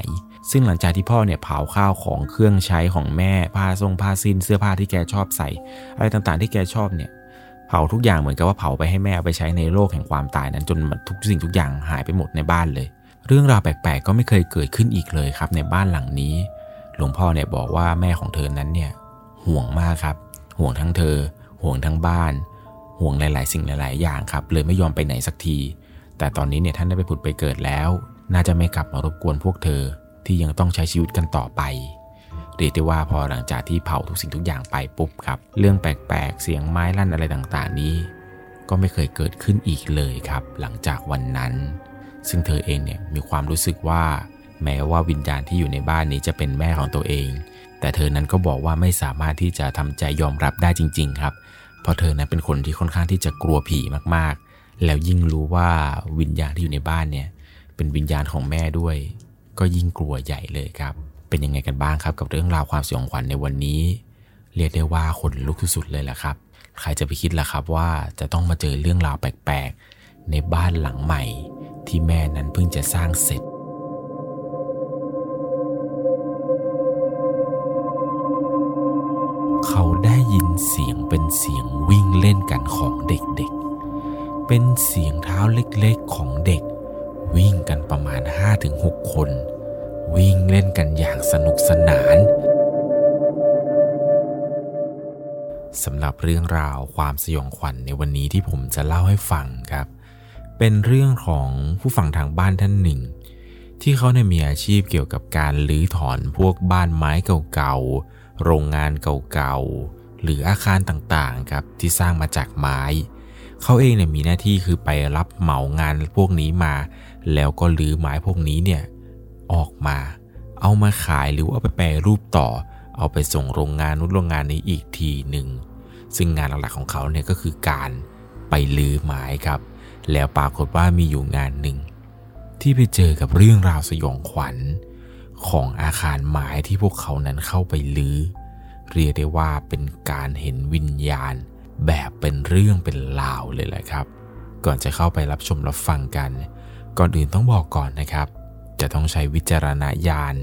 ซึ่งหลังจากที่พ่อเนี่ยเผาข้าวของเครื่องใช้ของแม่ผ้าทรงผ้าสิ้นเสื้อผ้าที่แกชอบใส่ อะไรต่างๆที่แกชอบเนี่ยเผาทุกอย่างเหมือนกับว่าเผาไปให้แม่เอาไปใช้ในโลกแห่งความตายนั้นจนทุกสิ่งทุกอย่างหายไปหมดในบ้านเลย เรื่องราวแปลกๆ ก็ไม่เคยเกิดขึ้นอีกเลยครับ ในบ้านหลังนี้ หลวงพ่อเนี่ยบอกว่าแม่ของเธอนั้นเนี่ยห่วงมากครับ ห่วงทั้งเธอ ห่วงทั้งบ้าน ห่วงหลาย ๆ สิ่งหลาย ๆ อย่างครับ เลยไม่ยอมไปไหนสักที แต่ตอนนี้เนี่ยท่านได้ไปผุดไปเกิดแล้ว น่าจะไม่กลับมารบกวนพวกเธอ ที่ยังต้องใช้ชีวิตกันต่อไป เรียกได้ว่าพอหลังจากที่เผาทุกสิ่งทุกอย่างไปปุ๊บครับ เรื่องแปลกๆ เสียงไม้ลั่นอะไรต่างๆ นี้ ก็ไม่เคยเกิดขึ้นอีกเลยครับ หลังจากวันนั้น ซึ่งเธอเองเนี่ยมีความรู้สึกว่า แม้ว่าวิญญาณที่อยู่ในบ้านนี้จะเป็นแม่ของตัวเอง แต่เธอนั้นก็บอกว่าไม่สามารถที่จะทำใจยอมรับได้จริง ๆ ครับ เพราะเธอนั้นเป็นคนที่ค่อนข้างที่จะกลัวผีมากๆ แล้วยิ่งรู้ว่าวิญญาณที่อยู่ในบ้านเนี่ยเป็นวิญญาณของแม่ด้วย ก็ยิ่งกลัวใหญ่เลยครับ เป็นยังไงกันบ้างครับ กับเรื่องราวความสยองขวัญในวันนี้ เรียกได้ว่าขนลุกสุดๆเลยแหละครับ ใครจะไปคิดล่ะครับว่าจะต้องมาเจอเรื่องราวแปลกๆ ในบ้านหลังใหม่ ที่แม่นั้นเพิ่งจะสร้างเสร็จเขาได้ยินเสียงเป็นเสียงวิ่งเล่นกันของเด็กๆ เป็นเสียงเท้าเล็กๆของเด็ก วิ่งกันประมาณ 5-6 คน วิ่งเล่นกันอย่างสนุกสนานสำหรับเรื่องราวความสยองขวัญในวันนี้ที่ผมจะเล่าให้ฟังครับ เป็นเรื่องของผู้ฟังทางบ้านท่านหนึ่ง ที่เขาเนี่ยมีอาชีพเกี่ยวกับการลื้อถอนพวกบ้านไม้เก่าๆ โรงงานเก่าๆ หรืออาคารต่างๆครับที่สร้างมาจากไม้ เขาเองเนี่ยมีหน้าที่คือไปรับเหมางานพวกนี้มา แล้วก็ลื้อไม้พวกนี้เนี่ยออกมา เอามาขายหรือเอาไปแปรรูปต่อ เอาไปส่งโรงงานนู้นโรงงานนี้อีกทีหนึ่งซึ่งงานหลักๆของเขาเนี่ยก็คือการไปลื้อไม้ครับ แล้วปรากฏว่ามีอยู่งานหนึ่ง ที่ไปเจอกับเรื่องราวสยองขวัญ ของอาคารไม้ที่พวกเขานั้นเข้าไปลื้อ เรียกได้ว่าเป็นการเห็นวิญญาณ แบบเป็นเรื่องเป็นราวเลยแหละครับ ก่อนจะเข้าไปรับชมรับฟังกัน ก่อนอื่นต้องบอกก่อนนะครับ จะต้องใช้วิจารณญาณ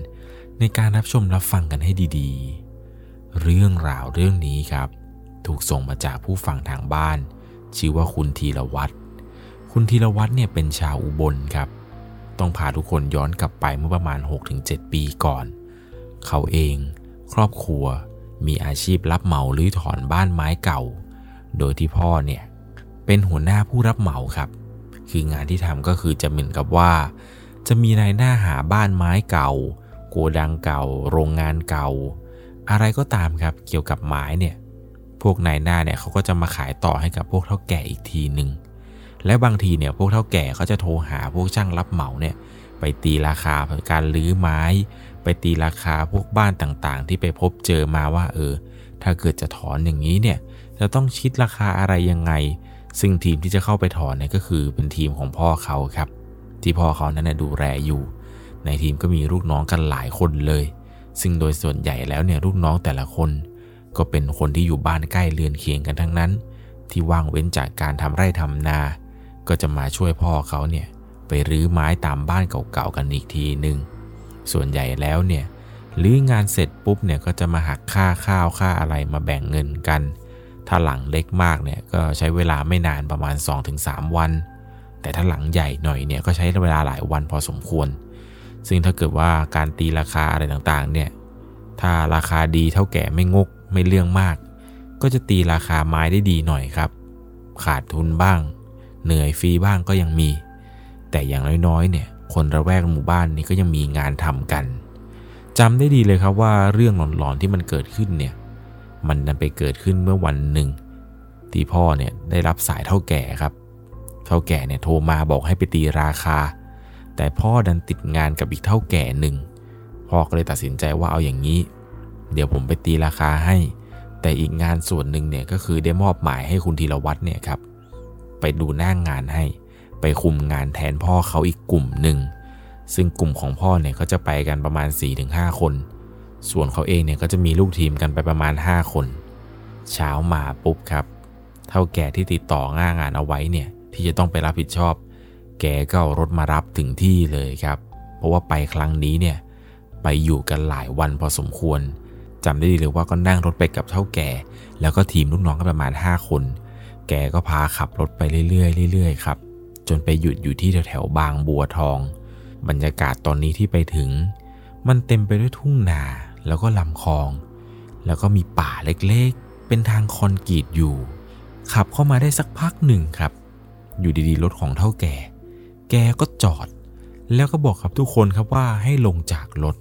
ในการรับชมรับฟังกันให้ดีๆ เรื่องราวเรื่องนี้ครับ ถูกส่งมาจากผู้ฟังทางบ้าน ชื่อว่าคุณธีรวัตรคุณธีรวัตรเนี่ยเป็นชาวอุบลครับ ต้องพาทุกคนย้อนกลับไปเมื่อประมาณ 6-7 ปีก่อน เขาเอง ครอบครัวมีอาชีพรับเหมาหรือถอนบ้านไม้เก่า โดยที่พ่อเนี่ยเป็นหัวหน้าผู้รับเหมาครับ คืองานที่ทำก็คือจะเหมือนกับว่า จะมีนายหน้าหาบ้านไม้เก่า โกดังเก่า โรงงานเก่า อะไรก็ตามครับเกี่ยวกับไม้เนี่ย พวกนายหน้าเนี่ยเขาก็จะมาขายต่อให้กับพวกเท่าแก่อีกทีหนึ่งและบางทีเนี่ยพวกเท่าแก่เขาจะโทรหาพวกช่างรับเหมาเนี่ยไปตีราคาการลื้อไม้ ไปตีราคาพวกบ้านต่างๆ ที่ไปพบเจอมาว่าเออ ถ้าเกิดจะถอนอย่างนี้เนี่ยจะต้องคิดราคาอะไรยังไง ซึ่งทีมที่จะเข้าไปถอนเนี่ยก็คือเป็นทีมของพ่อเขาครับ ที่พ่อเขานั้นดูแลอยู่ ในทีมก็มีลูกน้องกันหลายคนเลย ซึ่งโดยส่วนใหญ่แล้วเนี่ยลูกน้องแต่ละคน ก็เป็นคนที่อยู่บ้านใกล้เรือนเคียงกันทั้งนั้น ที่ว่างเว้นจากการทำไร่ทำนา ก็จะมาช่วยพ่อเขาเนี่ยไปรื้อไม้ตามบ้านเก่าๆกันอีกทีหนึ่งส่วนใหญ่แล้วเนี่ยรื้องานเสร็จปุ๊บเนี่ยก็จะมาหักค่าข้าวค่าอะไรมาแบ่งเงินกัน ถ้าหลังเล็กมากเนี่ยก็ใช้เวลาไม่นานประมาณ 2-3 วัน แต่ถ้าหลังใหญ่หน่อยเนี่ยก็ใช้เวลาหลายวันพอสมควร ซึ่งถ้าเกิดว่าการตีราคาอะไรต่างๆเนี่ยถ้าราคาดีเท่าแก่ไม่งกไม่เรื่องมาก ก็จะตีราคาไม้ได้ดีหน่อยครับ ขาดทุนบ้าง เหนื่อยฟรีบ้างก็ยังมี แต่อย่างน้อยๆเนี่ยคนระแวกหมู่บ้านนี้ก็ยังมีงานทำกันจำได้ดีเลยครับว่าเรื่องหลอนๆที่มันเกิดขึ้นเนี่ย มันนันไปเกิดขึ้นเมื่อวันหนึ่งที่พ่อเนี่ยได้รับสายเท่าแก่ครับ เท่าแก่เนี่ยโทรมาบอกให้ไปตีราคา แต่พ่อดันติดงานกับอีกเท่าแก่หนึ่งพ่อก็เลยตัดสินใจว่าเอาอย่างนี้ เดี๋ยวผมไปตีราคาให้ แต่อีกงานส่วนหนึ่งเนี่ยก็คือได้มอบหมายให้คุณธีรวัตรเนี่ยครับ ไปดูหน้างงานให้ ไปคุมงานแทนพ่อเขาอีกกลุ่มหนึ่งซึ่งกลุ่มของพ่อเนี่ยก็จะไปกันประมาณ 4-5 คน ส่วนเขาเองเนี่ยก็จะมีลูกทีมกันไปประมาณ 5 คน เช้ามาปุ๊บครับ เท่าแก่ที่ติดต่อง่างานเอาไว้เนี่ยที่จะต้องไปรับผิดชอบ แกก็เอารถมารับถึงที่เลยครับ เพราะว่าไปครั้งนี้เนี่ยไปอยู่กันหลายวันพอสมควรจำได้ดีเลยว่าก็นั่งรถไปกับเท่าแก่ แล้วก็ทีมลูกน้องกันประมาณ 5 คน แกก็พาขับรถไปเรื่อยๆเรื่อยๆครับจนไปหยุดอยู่ที่แถวๆบางบัวทอง บรรยากาศตอนนี้ที่ไปถึง มันเต็มไปด้วยทุ่งนา แล้วก็ลำคลอง แล้วก็มีป่าเล็กๆ เป็นทางคอนกรีตอยู่ ขับเข้ามาได้สักพักหนึ่งครับ อยู่ดีๆ รถของเท่าแก่ แกก็จอด แล้วก็บอกกับทุกคนครับว่าให้ลงจากรถ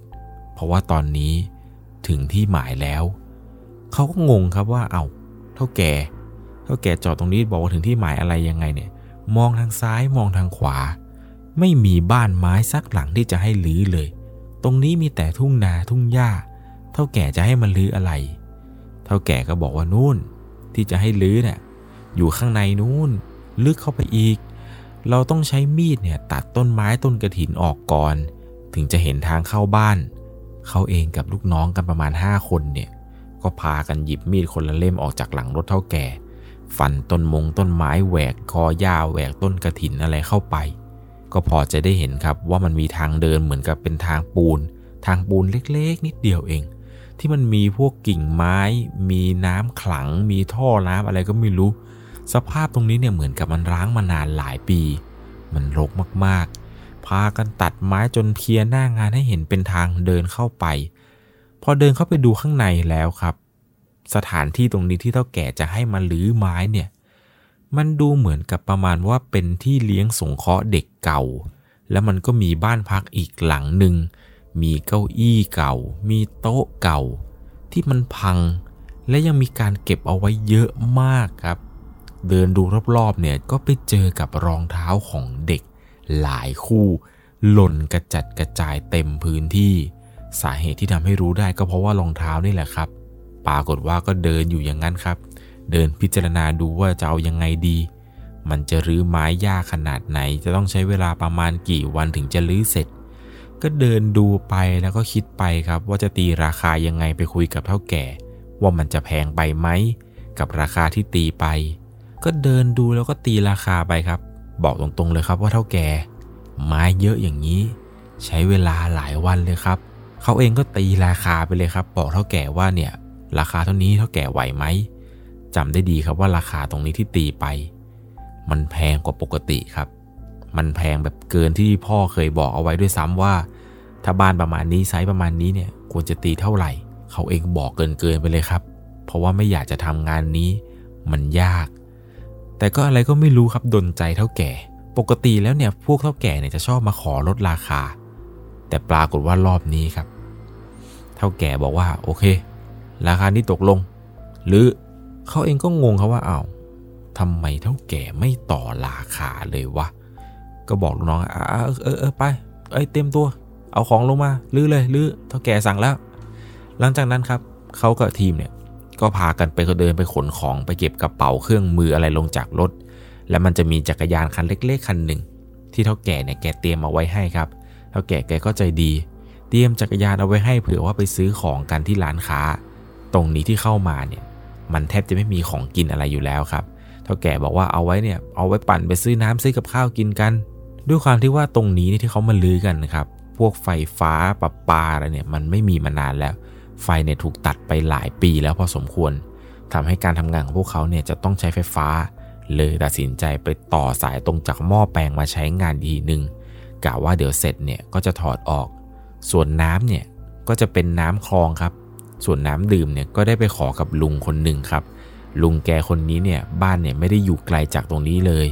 เพราะว่าตอนนี้ถึงที่หมายแล้ว เขาก็งงครับว่าเอา้าเท่าแก่เท่าแก่จอดตรงนี้บอกว่าถึงที่หมายอะไรยังไงเนี่ย มองทางซ้ายมองทางขวา ไม่มีบ้านไม้สักหลังที่จะให้หลื้อเลย ตรงนี้มีแต่ทุ่งนาทุ่งหญ้า เท่าแก่จะให้มันลื้ออะไร เท่าแก่ก็บอกว่านู่นที่จะให้ลื้อเนี่ยอยู่ข้างในนู่นลึกเข้าไปอีก เราต้องใช้มีดเนี่ยตัดต้นไม้ต้นกระถินออกก่อน ถึงจะเห็นทางเข้าบ้าน เขาเองกับลูกน้องกันประมาณ 5 คนเนี่ยก็พากันหยิบมีดคนละเล่มออกจากหลังรถเท่าแก่ ฟันต้นมงต้นไม้แหวกคอหญ้าแหวกต้นกระถินอะไรเข้าไป ก็พอจะได้เห็นครับว่ามันมีทางเดินเหมือนกับเป็นทางปูน ทางปูนเล็กๆ นิดเดียวเอง ที่มันมีพวกกิ่งไม้ มีน้ำขลัง มีท่อน้ำอะไรก็ไม่รู้ สภาพตรงนี้เนี่ยเหมือนกับมันร้างมานานหลายปี มันรกมากๆ พากันตัดไม้จนเพียหน้างานให้เห็นเป็นทางเดินเข้าไป พอเดินเข้าไปดูข้างในแล้วครับ สถานที่ตรงนี้ที่เท่าแก่จะให้มาลื้อไม้เนี่ยมันดูเหมือนกับประมาณว่าเป็นที่เลี้ยงสงเคราะห์เด็กเก่า แล้วมันก็มีบ้านพักอีกหลังหนึ่ง มีเก้าอี้เก่า มีโต๊ะเก่า ที่มันพัง และยังมีการเก็บเอาไว้เยอะมากครับ เดินดูรอบๆเนี่ยก็ไปเจอกับรองเท้าของเด็กหลายคู่ หล่นกระจัดกระจายเต็มพื้นที่ สาเหตุที่ทำให้รู้ได้ก็เพราะว่ารองเท้านี่แหละครับ ปรากฏว่าก็เดินอยู่อย่างนั้นครับ เดินพิจารณาดูว่าจะเอายังไงดี มันจะรื้อไม้ยาขนาดไหน จะต้องใช้เวลาประมาณกี่วันถึงจะรื้อเสร็จ ก็เดินดูไปแล้วก็คิดไปครับ ว่าจะตีราคายังไงไปคุยกับเท่าแก่ ว่ามันจะแพงไปไหมกับราคาที่ตีไป ก็เดินดูแล้วก็ตีราคาไปครับ บอกตรงๆเลยครับว่าเท่าแก่ ไม้เยอะอย่างนี้ ใช้เวลาหลายวันเลยครับเขาเองก็ตีราคาไปเลยครับ บอกเท่าแก่ว่าเนี่ย ราคาเท่านี้เท่าแก่ไหวไหมจำได้ดีครับว่าราคาตรงนี้ที่ตีไป มันแพงกว่าปกติครับ มันแพงแบบเกินที่พ่อเคยบอกเอาไว้ด้วยซ้ำว่า ถ้าบ้านประมาณนี้ไซส์ประมาณนี้เนี่ยควรจะตีเท่าไหร่ เขาเองบอกเกินเกินไปเลยครับ เพราะว่าไม่อยากจะทำงานนี้ มันยาก แต่ก็อะไรก็ไม่รู้ครับดนใจเท่าแก่ ปกติแล้วเนี่ยพวกเท่าแก่เนี่ยจะชอบมาขอลดราคา แต่ปรากฏว่ารอบนี้ครับ เท่าแก่บอกว่าโอเค ราคานี้ตกลง หรือเขาเองก็งงครับว่าเอา้าทำไมเท่าแก่ไม่ต่อราคาเลยวะ ก็บอกลูกน้องอ่าเออเออไปเอ้เต็มตัว เอาของลงมาลื้อเลยลื้อเท่าแก่สั่งแล้ว หลังจากนั้นครับเขากับทีมเนี่ยก็พากันไปเดินไปขนของไปเก็บกระเป๋าเครื่องมืออะไรลงจากรถ แล้วมันจะมีจักรยานคันเล็ก ๆ คันหนึ่ง ที่เท่าแก่เนี่ยแกเตรียมเอาไว้ให้ครับเท่าแก่แกก็ใจดี เตรียมจักรยานเอาไว้ให้เผื่อว่าไปซื้อของกันที่ร้านค้า ตรงนี้ที่เข้ามาเนี่ยมันแทบจะไม่มีของกินอะไรอยู่แล้วครับเท่าแก่บอกว่าเอาไว้เนี่ยเอาไว้ปั่นไปซื้อน้ำซื้อกับข้าวกินกัน ด้วยความที่ว่าตรงนี้ที่เขามาลื้อกันนะครับ พวกไฟฟ้าปะปาอะไรเนี่ยมันไม่มีมานานแล้ว ไฟเนี่ยถูกตัดไปหลายปีแล้วพอสมควรทำให้การทำงานของพวกเขาเนี่ยจะต้องใช้ไฟฟ้า เลยตัดสินใจไปต่อสายตรงจากหม้อแปลงมาใช้งานดีหนึ่งกะว่าเดี๋ยวเสร็จเนี่ยก็จะถอดออก ส่วนน้ำเนี่ยก็จะเป็นน้ำคลองครับ ส่วนน้ำดื่มเนี่ยก็ได้ไปขอกับลุงคนหนึ่งครับ ลุงแกคนนี้เนี่ยบ้านเนี่ยไม่ได้อยู่ไกลจากตรงนี้เลย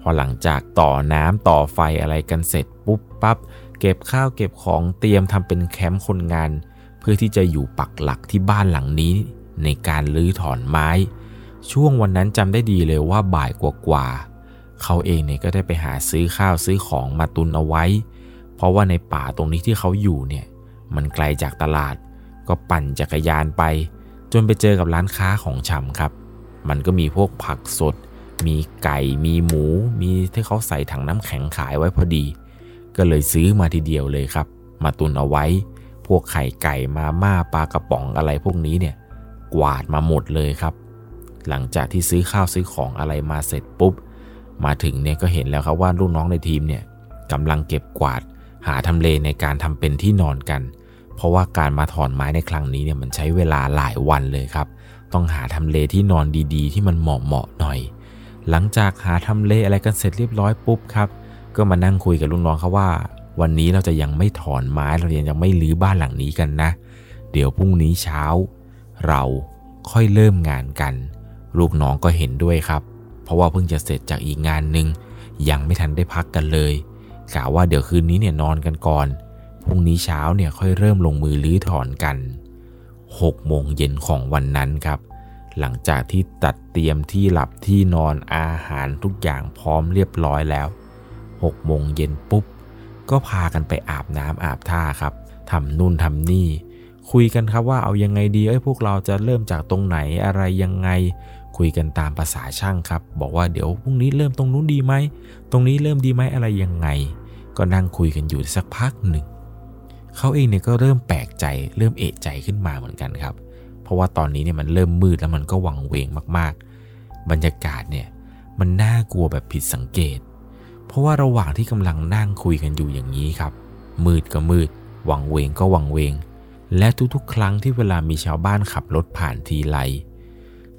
พอหลังจากต่อน้ำต่อไฟอะไรกันเสร็จปุ๊บปั๊บ เก็บข้าวเก็บของเตรียมทำเป็นแคมป์คนงาน เพื่อที่จะอยู่ปักหลักที่บ้านหลังนี้ ในการลื้อถอนไม้ ช่วงวันนั้นจำได้ดีเลยว่าบ่ายกว่าๆเขาเองเนี่ยก็ได้ไปหาซื้อข้าวซื้อของมาตุนเอาไว้ เพราะว่าในป่าตรงนี้ที่เขาอยู่เนี่ย มันไกลจากตลาด ก็ปั่นจักรยานไป จนไปเจอกับร้านค้าของชำครับ มันก็มีพวกผักสด มีไก่มีหมู มีที่เขาใส่ถังน้ำแข็งขายไว้พอดี ก็เลยซื้อมาทีเดียวเลยครับ มาตุนเอาไว้ พวกไข่ไก่มาม่าปลากระป๋องอะไรพวกนี้เนี่ย กวาดมาหมดเลยครับ หลังจากที่ซื้อข้าวซื้อของอะไรมาเสร็จปุ๊บ มาถึงเนี่ยก็เห็นแล้วครับว่าลูกน้องในทีมเนี่ยกำลังเก็บกวาด หาทำเลในการทำเป็นที่นอนกัน เพราะว่าการมาถอนไม้ในครั้งนี้เนี่ยมันใช้เวลาหลายวันเลยครับ ต้องหาทำเลที่นอนดีๆ ที่มันเหมาะเหมาะหน่อย หลังจากหาทำเลอะไรกันเสร็จเรียบร้อยปุ๊บครับ ก็มานั่งคุยกับลูกน้องเขาว่า วันนี้เราจะยังไม่ถอนไม้เรายังยังไม่รื้อบ้านหลังนี้กันนะ เดี๋ยวพรุ่งนี้เช้า เราค่อยเริ่มงานกัน ลูกน้องก็เห็นด้วยครับ เพราะว่าเพิ่งจะเสร็จจากอีกงานหนึ่งยังไม่ทันได้พักกันเลยกะว่าเดี๋ยวคืนนี้เนี่ยนอนกันก่อนพรุ่งนี้เช้าเนี่ยค่อยเริ่มลงมือลื้อถอนกัน6โมงเย็นของวันนั้นครับ หลังจากที่ตัดเตรียมที่หลับที่นอนอาหารทุกอย่างพร้อมเรียบร้อยแล้ว 6โมงเย็นปุ๊บ ก็พากันไปอาบน้ำอาบท่าครับทำนู่นทำนี่ คุยกันครับว่าเอายังไงดีเอ้พวกเราจะเริ่มจากตรงไหนอะไรยังไง คุยกันตามภาษาช่างครับ บอกว่าเดี๋ยวพรุ่งนี้เริ่มตรงนู้นดีไหม ตรงนี้เริ่มดีไหมอะไรยังไง ก็นั่งคุยกันอยู่สักพักหนึ่งเขาเองเนี่ยก็เริ่มแปลกใจเริ่มเอะใจขึ้นมาเหมือนกันครับ เพราะว่าตอนนี้เนี่ยมันเริ่มมืดแล้วมันก็วังเวงมากๆ บรรยากาศเนี่ยมันน่ากลัวแบบผิดสังเกต เพราะว่าระหว่างที่กำลังนั่งคุยกันอยู่อย่างนี้ครับ มืดก็มืด วังเวงก็วังเวง และทุกๆ ครั้งที่เวลามีชาวบ้านขับรถผ่านทีไร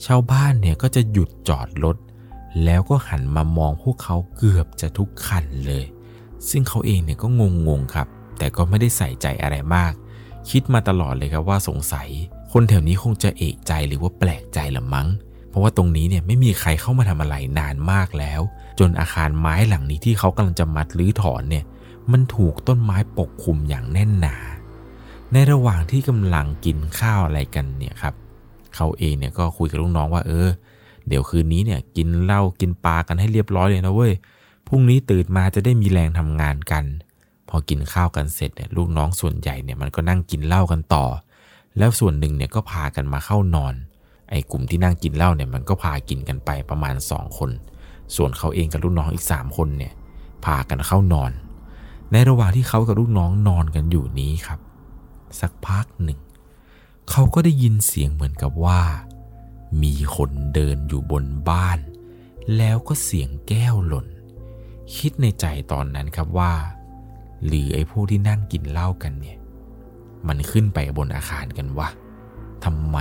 ชาวบ้านเนี่ยก็จะหยุดจอดรถแล้วก็หันมามองพวกเขาเกือบจะทุกคันเลย ซึ่งเขาเองเนี่ยก็งงๆครับ แต่ก็ไม่ได้ใส่ใจอะไรมาก คิดมาตลอดเลยครับว่าสงสัย คนแถวนี้คงจะเอกใจหรือว่าแปลกใจละมั้ง เพราะว่าตรงนี้เนี่ยไม่มีใครเข้ามาทำอะไรนานมากแล้ว จนอาคารไม้หลังนี้ที่เขากำลังจะมัดรื้อถอนเนี่ย มันถูกต้นไม้ปกคลุมอย่างแน่นหนา ในระหว่างที่กำลังกินข้าวอะไรกันเนี่ยครับ เขาเองเนี่ยก็คุยกับลูกน้องว่าเออ เดี๋ยวคืนนี้เนี่ยกินเหล้ากินปลากันให้เรียบร้อยเลยนะเว้ย พรุ่งนี้ตื่นมาจะได้มีแรงทำงานกัน พอกินข้าวกันเสร็จเนี่ยลูกน้องส่วนใหญ่เนี่ยมันก็นั่งกินเหล้ากันต่อ แล้วส่วนหนึ่งเนี่ยก็พากันมาเข้านอน ไอ้กลุ่มที่นั่งกินเหล้าเนี่ยมันก็พากินกันไปประมาณ 2 คน ส่วนเขาเองกับลูกน้องอีก 3 คนเนี่ยพากันเข้านอน ในระหว่างที่เขากับลูกน้องนอนกันอยู่นี้ครับ สักพักหนึ่ง เขาก็ได้ยินเสียงเหมือนกับว่า มีคนเดินอยู่บนบ้าน แล้วก็เสียงแก้วหล่น คิดในใจตอนนั้นครับว่า หรือไอ้พวกที่นั่งกินเหล้ากันเนี่ย มันขึ้นไปบนอาคารกันวะทำไม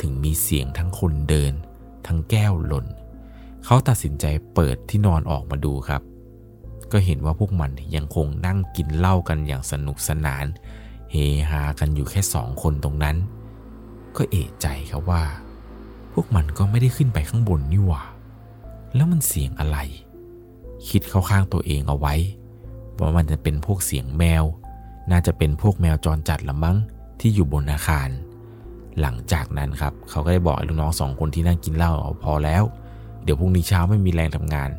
ถึงมีเสียงทั้งคนเดิน ทั้งแก้วหล่น เขาตัดสินใจเปิดที่นอนออกมาดูครับ ก็เห็นว่าพวกมันยังคงนั่งกินเหล้ากันอย่างสนุกสนาน เฮฮากันอยู่แค่สองคนตรงนั้น ก็เอะใจครับว่า พวกมันก็ไม่ได้ขึ้นไปข้างบนนี่หว่า แล้วมันเสียงอะไร คิดเข้าข้างตัวเองเอาไว้ ว่ามันจะเป็นพวกเสียงแมว น่าจะเป็นพวกแมวจรจัดละมั้งที่อยู่บนอาคาร หลังจากนั้นครับ เขาก็ได้บอกลูกน้องสองคนที่นั่งกินเหล้าอาพอแล้ว เดี๋ยวพรุ่งนี้เช้าไม่มีแรงทำงาน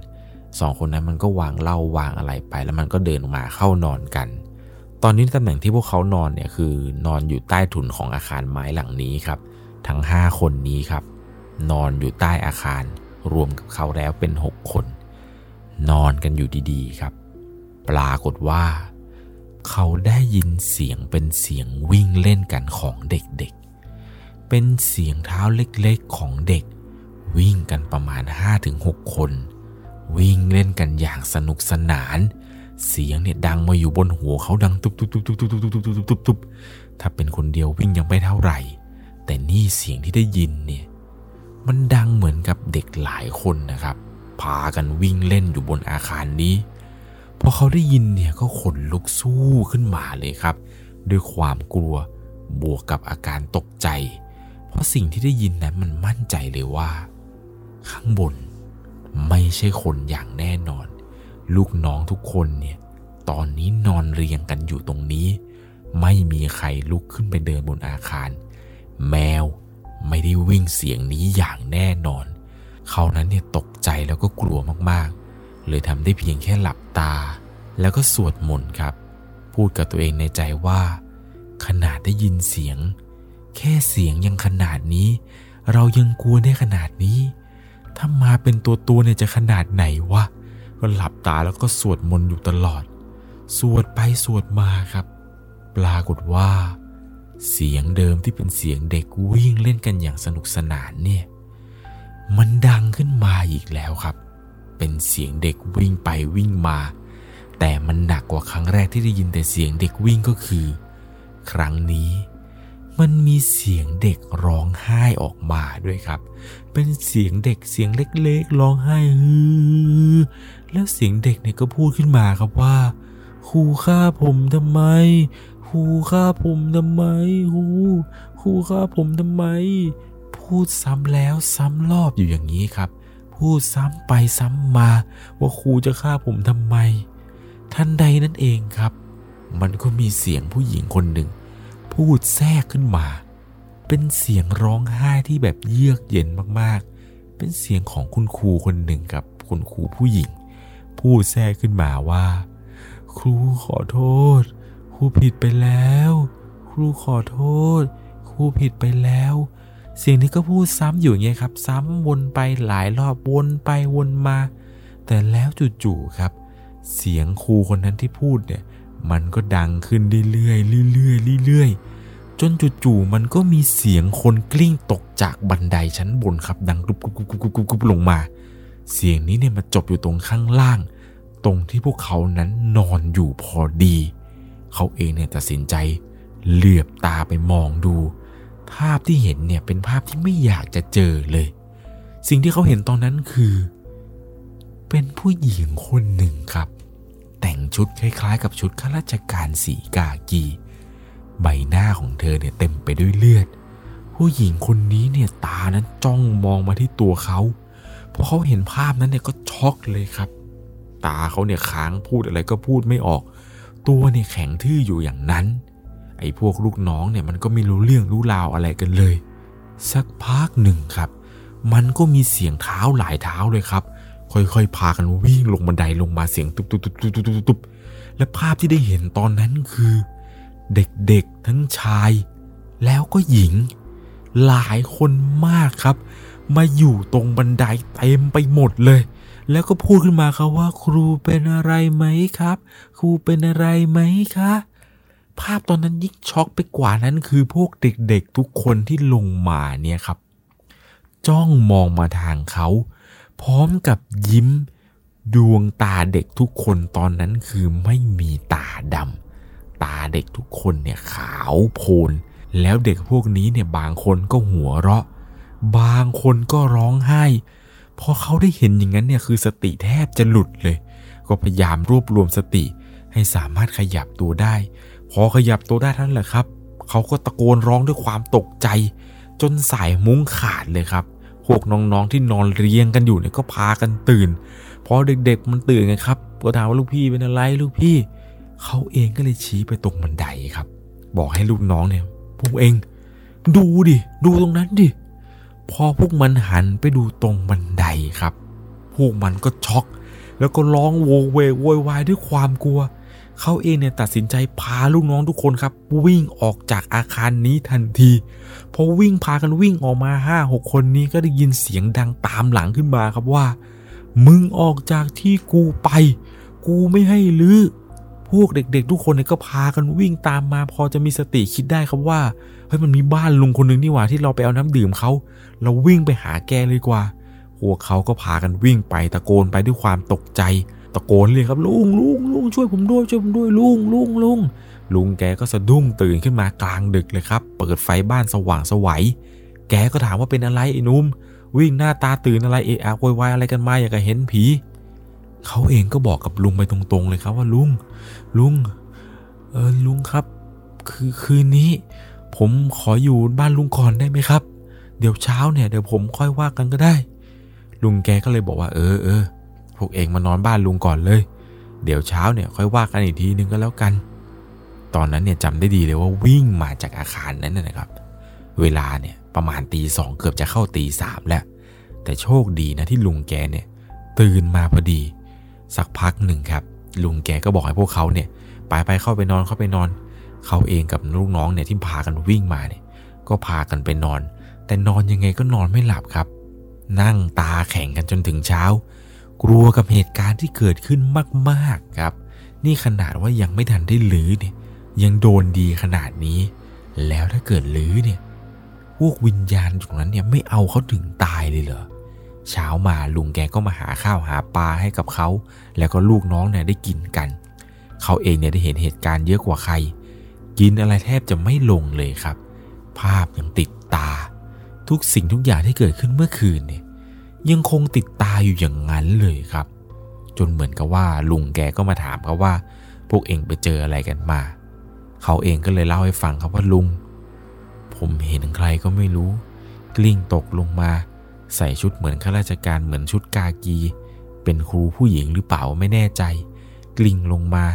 สองคนนั้นมันก็วางเหล้าวางอะไรไป แล้วมันก็เดินออกมาเข้านอนกัน ตอนนี้ตำแหน่งที่พวกเขานอนเนี่ยคือนอนอยู่ใต้ถุนของอาคารไม้หลังนี้ครับ ทั้ง 5 คนนี้ครับ นอนอยู่ใต้อาคาร รวมกับเขาแล้วเป็น 6 คน นอนกันอยู่ดีๆครับ ปรากฏว่า เขาได้ยินเสียงเป็นเสียงวิ่งเล่นกันของเด็กๆ เป็นเสียงเท้าเล็กๆของเด็ก วิ่งกันประมาณ 5-6 คน วิ่งเล่นกันอย่างสนุกสนาน เสียงเนี่ยดังมาอยู่บนหัวเขาดังตุบตุบตุบตุบตุบตุบตุบตุบตุบตุบตุบถ้าเป็นคนเดียววิ่งยังไม่เท่าไหร่ แต่นี่เสียงที่ได้ยินเนี่ยมันดังเหมือนกับเด็กหลายคนนะครับ พากันวิ่งเล่นอยู่บนอาคารนี้พอเขาได้ยินเนี่ยก็ขนลุกสู้ขึ้นมาเลยครับ ด้วยความกลัวบวกกับอาการตกใจ เพราะสิ่งที่ได้ยินนั้นมันมั่นใจเลยว่า ข้างบน ไม่ใช่คนอย่างแน่นอน ลูกน้องทุกคนเนี่ยตอนนี้นอนเรียงกันอยู่ตรงนี้ ไม่มีใครลุกขึ้นไปเดินบนอาคาร แมวไม่ได้วิ่งเสียงนี้อย่างแน่นอน เขานั้นเนี่ยตกใจแล้วก็กลัวมากๆ เลยทำได้เพียงแค่หลับตา แล้วก็สวดมนต์ครับ พูดกับตัวเองในใจว่า ขนาดได้ยินเสียง แค่เสียงยังขนาดนี้ เรายังกลัวได้ขนาดนี้ ถ้ามาเป็นตัวตัวเนี่ยจะขนาดไหนวะ ก็หลับตาแล้วก็สวดมนต์อยู่ตลอด สวดไปสวดมาครับ ปรากฏว่า เสียงเดิมที่เป็นเสียงเด็กวิ่งเล่นกันอย่างสนุกสนานเนี่ย มันดังขึ้นมาอีกแล้วครับ เป็นเสียงเด็กวิ่งไปวิ่งมา แต่มันหนักกว่าครั้งแรกที่ได้ยินแต่เสียงเด็กวิ่งก็คือ ครั้งนี้ มันมีเสียงเด็กร้องไห้ออกมาด้วยครับ เป็นเสียงเด็กเสียงเล็กๆร้องไห้ฮือแล้วเสียงเด็กเนี่ยก็พูดขึ้นมาครับว่าครูฆ่าผมทำไมครูฆ่าผมทำไมครูครูฆ่าผมทำไม พูดซ้ำแล้วซ้ำรอบอยู่อย่างนี้ครับ พูดซ้ำไปซ้ำมา ว่าครูจะฆ่าผมทำไม ทันใดนั่นเองครับ มันก็มีเสียงผู้หญิงคนหนึ่ง พูดแทรกขึ้นมา เป็นเสียงร้องไห้ที่แบบเยือกเย็นมากๆ เป็นเสียงของคุณครูคนหนึ่งกับคุณครูผู้หญิง พูดแทรกขึ้นมาว่า ครูขอโทษ ครูผิดไปแล้ว ครูขอโทษ ครูผิดไปแล้ว เสียงนี้ก็พูดซ้ำอยู่อย่างเงี้ยครับ ซ้ำวนไปหลายรอบวนไปวนมา แต่แล้วจู่ๆครับ เสียงครูคนนั้นที่พูดเนี่ย มันก็ดังขึ้นเรื่อยๆเรื่อยๆเรื่อยๆจนจู่ๆมันก็มีเสียงคนกลิ้งตกจากบันไดชั้นบนครับดังกรุบกรุบกรุบกรุบกรุบกรุบลงมา เสียงนี้เนี่ยมาจบอยู่ตรงข้างล่าง ตรงที่พวกเขานั้นนอนอยู่พอดี เขาเองเนี่ยตัดสินใจเหลือบตาไปมองดู ภาพที่เห็นเนี่ยเป็นภาพที่ไม่อยากจะเจอเลย สิ่งที่เขาเห็นตอนนั้นคือ เป็นผู้หญิงคนหนึ่งครับ แต่งชุดคล้ายๆ กับชุดข้าราชการสีกากี ใบหน้าของเธอเนี่ยเต็มไปด้วยเลือด ผู้หญิงคนนี้เนี่ยตานั้นจ้องมองมาที่ตัวเขาพอเขาเห็นภาพนั้นเนี่ยก็ช็อกเลยครับ ตาเขาเนี่ยค้างพูดอะไรก็พูดไม่ออก ตัวเนี่ยแข็งทื่ออยู่อย่างนั้น ไอ้พวกลูกน้องเนี่ยมันก็ไม่รู้เรื่องรู้ราวอะไรกันเลย สักพักหนึ่งครับ มันก็มีเสียงเท้าหลายเท้าเลยครับ ค่อยๆ พากันวิ่งลงบันไดลงมาเสียงตุบตุบตุบตุบตุบตุบตุบและภาพที่ได้เห็นตอนนั้นคือ เด็กๆทั้งชาย แล้วก็หญิง หลายคนมากครับ มาอยู่ตรงบันไดเต็มไปหมดเลย แล้วก็พูดขึ้นมาครับว่าครูเป็นอะไรไหมครับ ครูเป็นอะไรไหมคะภาพตอนนั้นยิ่งช็อกไปกว่านั้นคือพวกเด็กๆทุกคนที่ลงมาเนี่ยครับ จ้องมองมาทางเขา พร้อมกับยิ้มดวงตาเด็กทุกคนตอนนั้นคือไม่มีตาดำตาเด็กทุกคนเนี่ยขาวโพลนแล้วเด็กพวกนี้เนี่ยบางคนก็หัวเราะ บางคนก็ร้องไห้พอเขาได้เห็นอย่างนั้นเนี่ยคือสติแทบจะหลุดเลย ก็พยายามรวบรวมสติ ให้สามารถขยับตัวได้ พอขยับตัวได้ท่านั้นแหละครับ เขาก็ตะโกนร้องด้วยความตกใจ จนสายมุ้งขาดเลยครับ พวกน้องๆที่นอนเรียงกันอยู่เนี่ยก็พากันตื่นพอเด็กๆมันตื่นไงครับก็ถามว่าลูกพี่เป็นอะไรลูกพี่เขาเองก็เลยชี้ไปตรงบันไดครับ บอกให้ลูกน้องเนี่ยพวกเองดูดิ ดูตรงนั้นดิ พอพวกมันหันไปดูตรงบันไดครับ พวกมันก็ช็อก แล้วก็ร้องโวเวโวยวายด้วยความกลัว เขาเองเนี่ยตัดสินใจพาลูกน้องทุกคนครับ วิ่งออกจากอาคารนี้ทันทีพอวิ่งพากันวิ่งออกมาห้าหกคนนี้ก็ได้ยินเสียงดังตามหลังขึ้นมาครับว่า มึงออกจากที่กูไป กูไม่ให้ลือ้อพวกเด็กๆ ทุกคนเนี่ยก็พากันวิ่งตามมาพอจะมีสติคิดได้ครับว่าเฮ้ยมันมีบ้านลุงคนหนึ่งนี่หว่าที่เราไปเอาน้ำดื่มเขาเราวิ่งไปหาแกเลยกว่า พวกเขาก็พากันวิ่งไปตะโกนไปด้วยความตกใจ ตะโกนเลยกครับลุงลุงลุงช่วยผมด้วยช่วยผมด้วยลุงลุงลุงลุงแกก็สะดุ้งตื่นขึ้นมากลางดึกเลยครับ เปิดไฟบ้านสว่างสวัยแกก็ถามว่าเป็นอะไรไอ้นุ่มวิ่งหน้าตาตื่นอะไรเอะอะโวยวายอะไรกันมาอย่ากับเห็นผีเขาเองก็บอกกับลุงไปตรงๆเลยครับว่าลุงลุงเออลุงครับ คือคืนนี้ ผมขออยู่บ้านลุงก่อนได้ไหมครับ เดี๋ยวเช้าเนี่ยเดี๋ยวผมค่อยว่ากันก็ได้ ลุงแกก็เลยบอกว่า เออเออ พวกเองมานอนบ้านลุงก่อนเลย เดี๋ยวเช้าเนี่ยค่อยว่ากันอีกทีนึงก็แล้วกัน ตอนนั้นเนี่ยจำได้ดีเลยว่าวิ่งมาจากอาคารนั้นนะนะครับ เวลาเนี่ยประมาณตีสองเกือบจะเข้าตีสามแล้ว แต่โชคดีนะที่ลุงแกเนี่ยตื่นมาพอดี สักพักหนึ่งครับ ลุงแกก็บอกให้พวกเขาเนี่ยไปไปเข้าไปนอนเข้าไปนอน เขาเองกับลูกน้องเนี่ยที่พากันวิ่งมาเนี่ยก็พากันไปนอน แต่นอนยังไงก็นอนไม่หลับครับ นั่งตาแข็งกันจนถึงเช้า กลัวกับเหตุการณ์ที่เกิดขึ้นมากๆครับ นี่ขนาดว่ายังไม่ทันได้ลื้อเนี่ยยังโดนดีขนาดนี้ แล้วถ้าเกิดลื้อเนี่ยพวกวิญญาณตรงนั้นเนี่ยไม่เอาเขาถึงตายเลยเหรอเช้ามาลุงแกก็มาหาข้าวหาปลาให้กับเขา แล้วก็ลูกน้องเนี่ยได้กินกัน เขาเองเนี่ยได้เห็นเหตุการณ์เยอะกว่าใคร กินอะไรแทบจะไม่ลงเลยครับ ภาพยังติดตา ทุกสิ่งทุกอย่างที่เกิดขึ้นเมื่อคืนเนี่ย ยังคงติดตาอยู่อย่างนั้นเลยครับ จนเหมือนกับว่าลุงแกก็มาถามเขาว่า พวกเองไปเจออะไรกันมา เขาเองก็เลยเล่าให้ฟังครับว่าลุง ผมเห็นใครก็ไม่รู้ กลิ้งตกลงมา ใส่ชุดเหมือนข้าราชการเหมือนชุดกากี เป็นครูผู้หญิงหรือเปล่าไม่แน่ใจ กลิ้งลงมา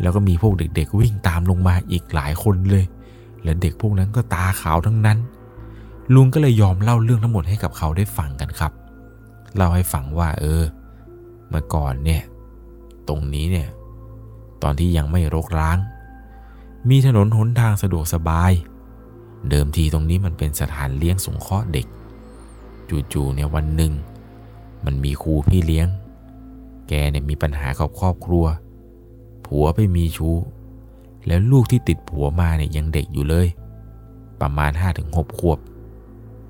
แล้วก็มีพวกเด็กๆวิ่งตามลงมาอีกหลายคนเลย และเด็กพวกนั้นก็ตาขาวทั้งนั้น ลุงก็เลยยอมเล่าเรื่องทั้งหมดให้กับเขาได้ฟังกันครับ เล่าให้ฟังว่า เออ เมื่อก่อนเนี่ย ตรงนี้เนี่ย ตอนที่ยังไม่รกร้าง มีถนนหนทางสะดวกสบาย เดิมทีตรงนี้มันเป็นสถานเลี้ยงสงเคราะห์เด็ก จู่ๆเนี่ยวันหนึ่ง มันมีครูพี่เลี้ยง แกเนี่ยมีปัญหากับครอบครัว ผัวไปมีชู้ แล้วลูกที่ติดผัวมาเนี่ยยังเด็กอยู่เลย ประมาณ5้าถึงหขวบ